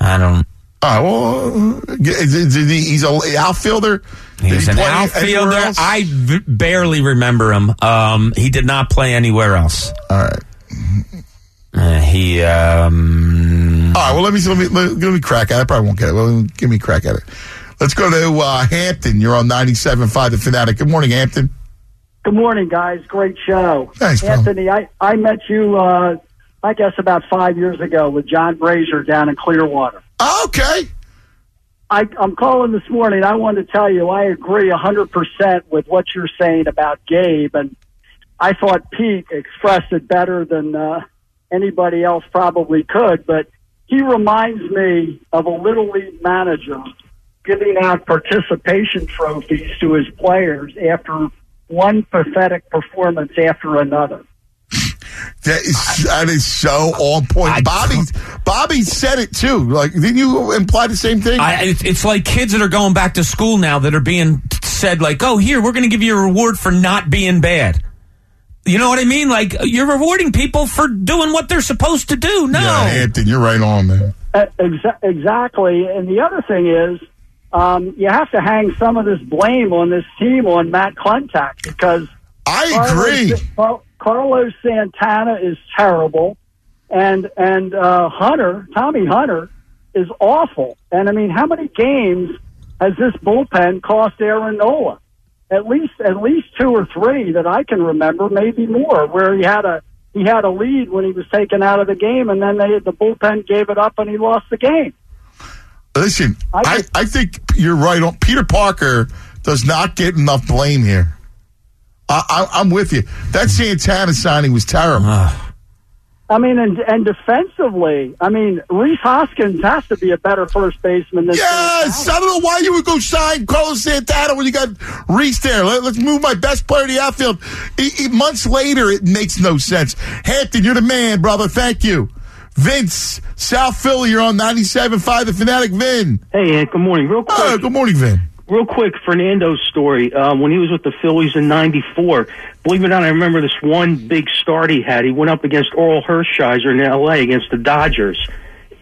S3: I don't.
S2: All right, well, he's an outfielder.
S3: He's
S2: he
S3: an outfielder. I v- barely remember him. Um, he did not play anywhere else.
S2: All right.
S3: Uh, he. Um,
S2: All right, well, let me, let me, let, let me crack at it. I probably won't get it. Well, give me a crack at it. Let's go to uh, Hampton. You're on 97.5 The Fanatic. Good morning, Hampton.
S120: Good morning, guys. Great show.
S2: Thanks, pal.
S120: Anthony. I, I met you, uh, I guess, about five years ago with John Brazier down in Clearwater.
S2: Okay.
S120: I, I'm calling this morning. I wanted to tell you I agree 100% with what you're saying about Gabe. And I thought Pete expressed it better than uh, anybody else probably could, but he reminds me of a little league manager giving out participation trophies to his players after one pathetic performance after another.
S2: That is, that is so on point. Bobby, Bobby said it too. Like, didn't you imply the same thing?
S3: I, it's, it's like kids that are going back to school now that are being said, like, oh, here, we're going to give you a reward for not being bad. You know what I mean? Like, you're rewarding people for doing what they're supposed to do. No.
S2: Yeah, Anthony, you're right on, man.
S120: Uh, exa- exactly. And the other thing is, um, you have to hang some of this blame on this team on Matt Klentak because
S2: I agree.
S120: Carlos, Carlos Santana is terrible, and and uh, Hunter, Tommy Hunter, is awful. And I mean, how many games has this bullpen cost Aaron Nola? At least at least two or three that I can remember, maybe more, where he had a he had a lead when he was taken out of the game, and then they the bullpen gave it up and he lost the game.
S2: Listen, I, I, think you're right on. Peter Parker does not get enough blame here. I, I, I'm with you. That Santana signing was terrible. Ah.
S120: I mean, and and defensively, I mean, Rhys Hoskins has to be a better first baseman than
S2: Yes, I don't know why you would go sign Carlos Santana when you got Rhys there. Let, us move my best player to the outfield. E- e- months later, it makes no sense. Hampton, you're the man, brother. Thank you. Vince, South Philly, you're on 97.5, the Fanatic Vin.
S121: Hey, Ed, good morning. Real oh, quick.
S2: Oh, good morning, Vin.
S121: Real quick, Fernando's story. Um, when he was with the Phillies in '94, believe it or not, I remember this one big start he had. He went up against Orel Hershiser in L.A. against the Dodgers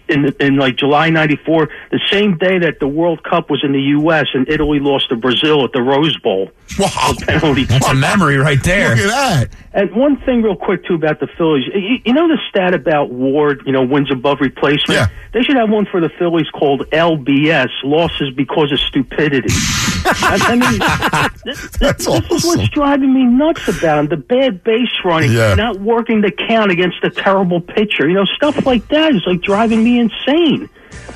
S121: in in like July '94, the same day that the World Cup was in the U.S. and Italy lost to Brazil at the Rose Bowl.
S2: Wow,
S121: penalty.
S3: That's a memory right there.
S2: Look at that.
S121: And one thing, real quick, too, about the Phillies. You, you know the stat about WAR, you know, wins above replacement?
S2: Yeah.
S121: They should have one for the Phillies called LBS, losses because of stupidity. I, I mean, this, this, this is what's driving me nuts about him. The bad base running,
S2: Yeah.
S121: not working the count against a terrible pitcher. You know, stuff like that is like driving me insane.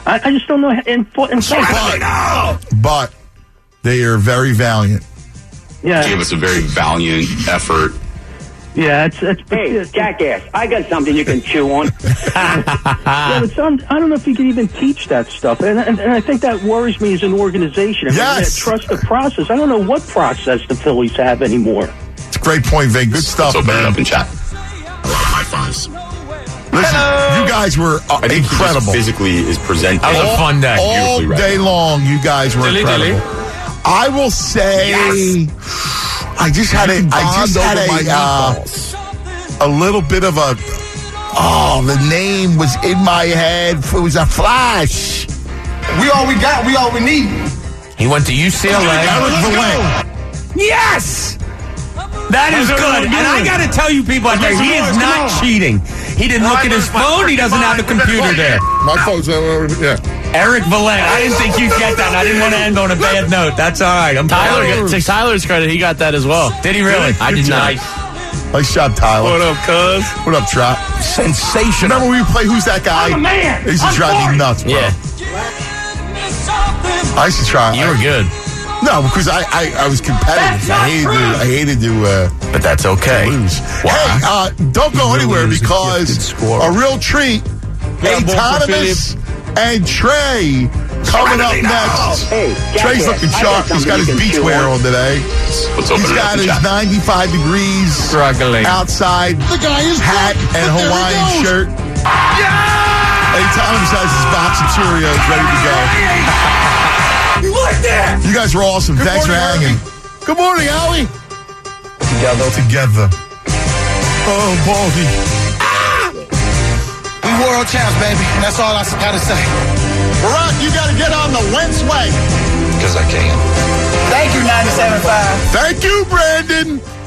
S121: I, I just don't know. how- And, and
S2: But they are very valiant.
S121: Yeah.
S102: Gave us a very valiant effort.
S121: Yeah, it's it's.
S122: Hey, jackass! I got something you can chew on.
S121: yeah, but some, I don't know if you can even teach that stuff, and, and, and I think that worries me as an organization. I
S2: Yes.
S121: yeah, trust the process. I don't know what process the Phillies have anymore.
S2: It's a great point, Vin. Good stuff,
S102: open
S2: man.
S102: it up in chat.
S118: High fives.
S2: Listen, you guys were uh,
S102: I think he just
S2: incredible.
S102: physically is presenting.
S3: That was a fun day.
S2: All
S102: Beautifully read.
S2: day long, you guys were
S3: Dilly, dilly.
S2: incredible. I will say, I just had a, I just had a, uh, a little bit of a, oh, the name was in my head. It was a flash.
S123: We all we got. We all we need.
S3: He went to UCLA.
S2: Eric Valent.
S3: Yes! That is good. And I got to tell you people out there, he is not cheating. He didn't look at his phone. He doesn't have a computer there.
S2: My phone's, uh, yeah.
S3: Eric Valent. I didn't think you'd get that. I didn't want to end on a bad note. That's all right. I'm
S5: Tyler,
S3: proud.
S5: to Tyler's credit, he got that as well.
S3: Did he really?
S5: I did not.
S2: Nice job, Tyler.
S5: What up, cuz?
S2: What up, Trot?
S124: Sensational.
S2: Remember when we play Who's That Guy?
S122: I'm a man.
S2: They used to
S122: I'm
S2: drive me
S122: 40.
S2: nuts, bro.
S5: Yeah,
S2: I used to try.
S5: you were good.
S2: No, because I, I, I was competitive. I hated to, I hated to uh,
S124: But that's okay.
S2: lose. Hey, uh, don't go anywhere
S124: is a
S2: because a real treat. Autonomous and Trey coming up next.
S122: Hey,
S2: Trey's looking
S122: I
S2: sharp. He's got his
S122: something you
S2: beach wear
S122: on.
S2: on today.
S102: Let's open
S2: He's got his
S102: chat.
S2: 95 degrees
S3: Struggling.
S2: outside The guy is hat and Hawaiian shirt. Hey, Autonomous has his box of Cheerios ready to go.
S122: You like that?
S2: You guys were awesome. Thanks for hanging. Good morning, Allie. Together. Together. Oh, Baldy. Ah!
S123: We world champs, baby. That's all I gotta say.
S2: Barack, you got to get on the Wentz way.
S102: Because I can.
S123: Thank you, 97.5.
S2: Thank you, Brandon.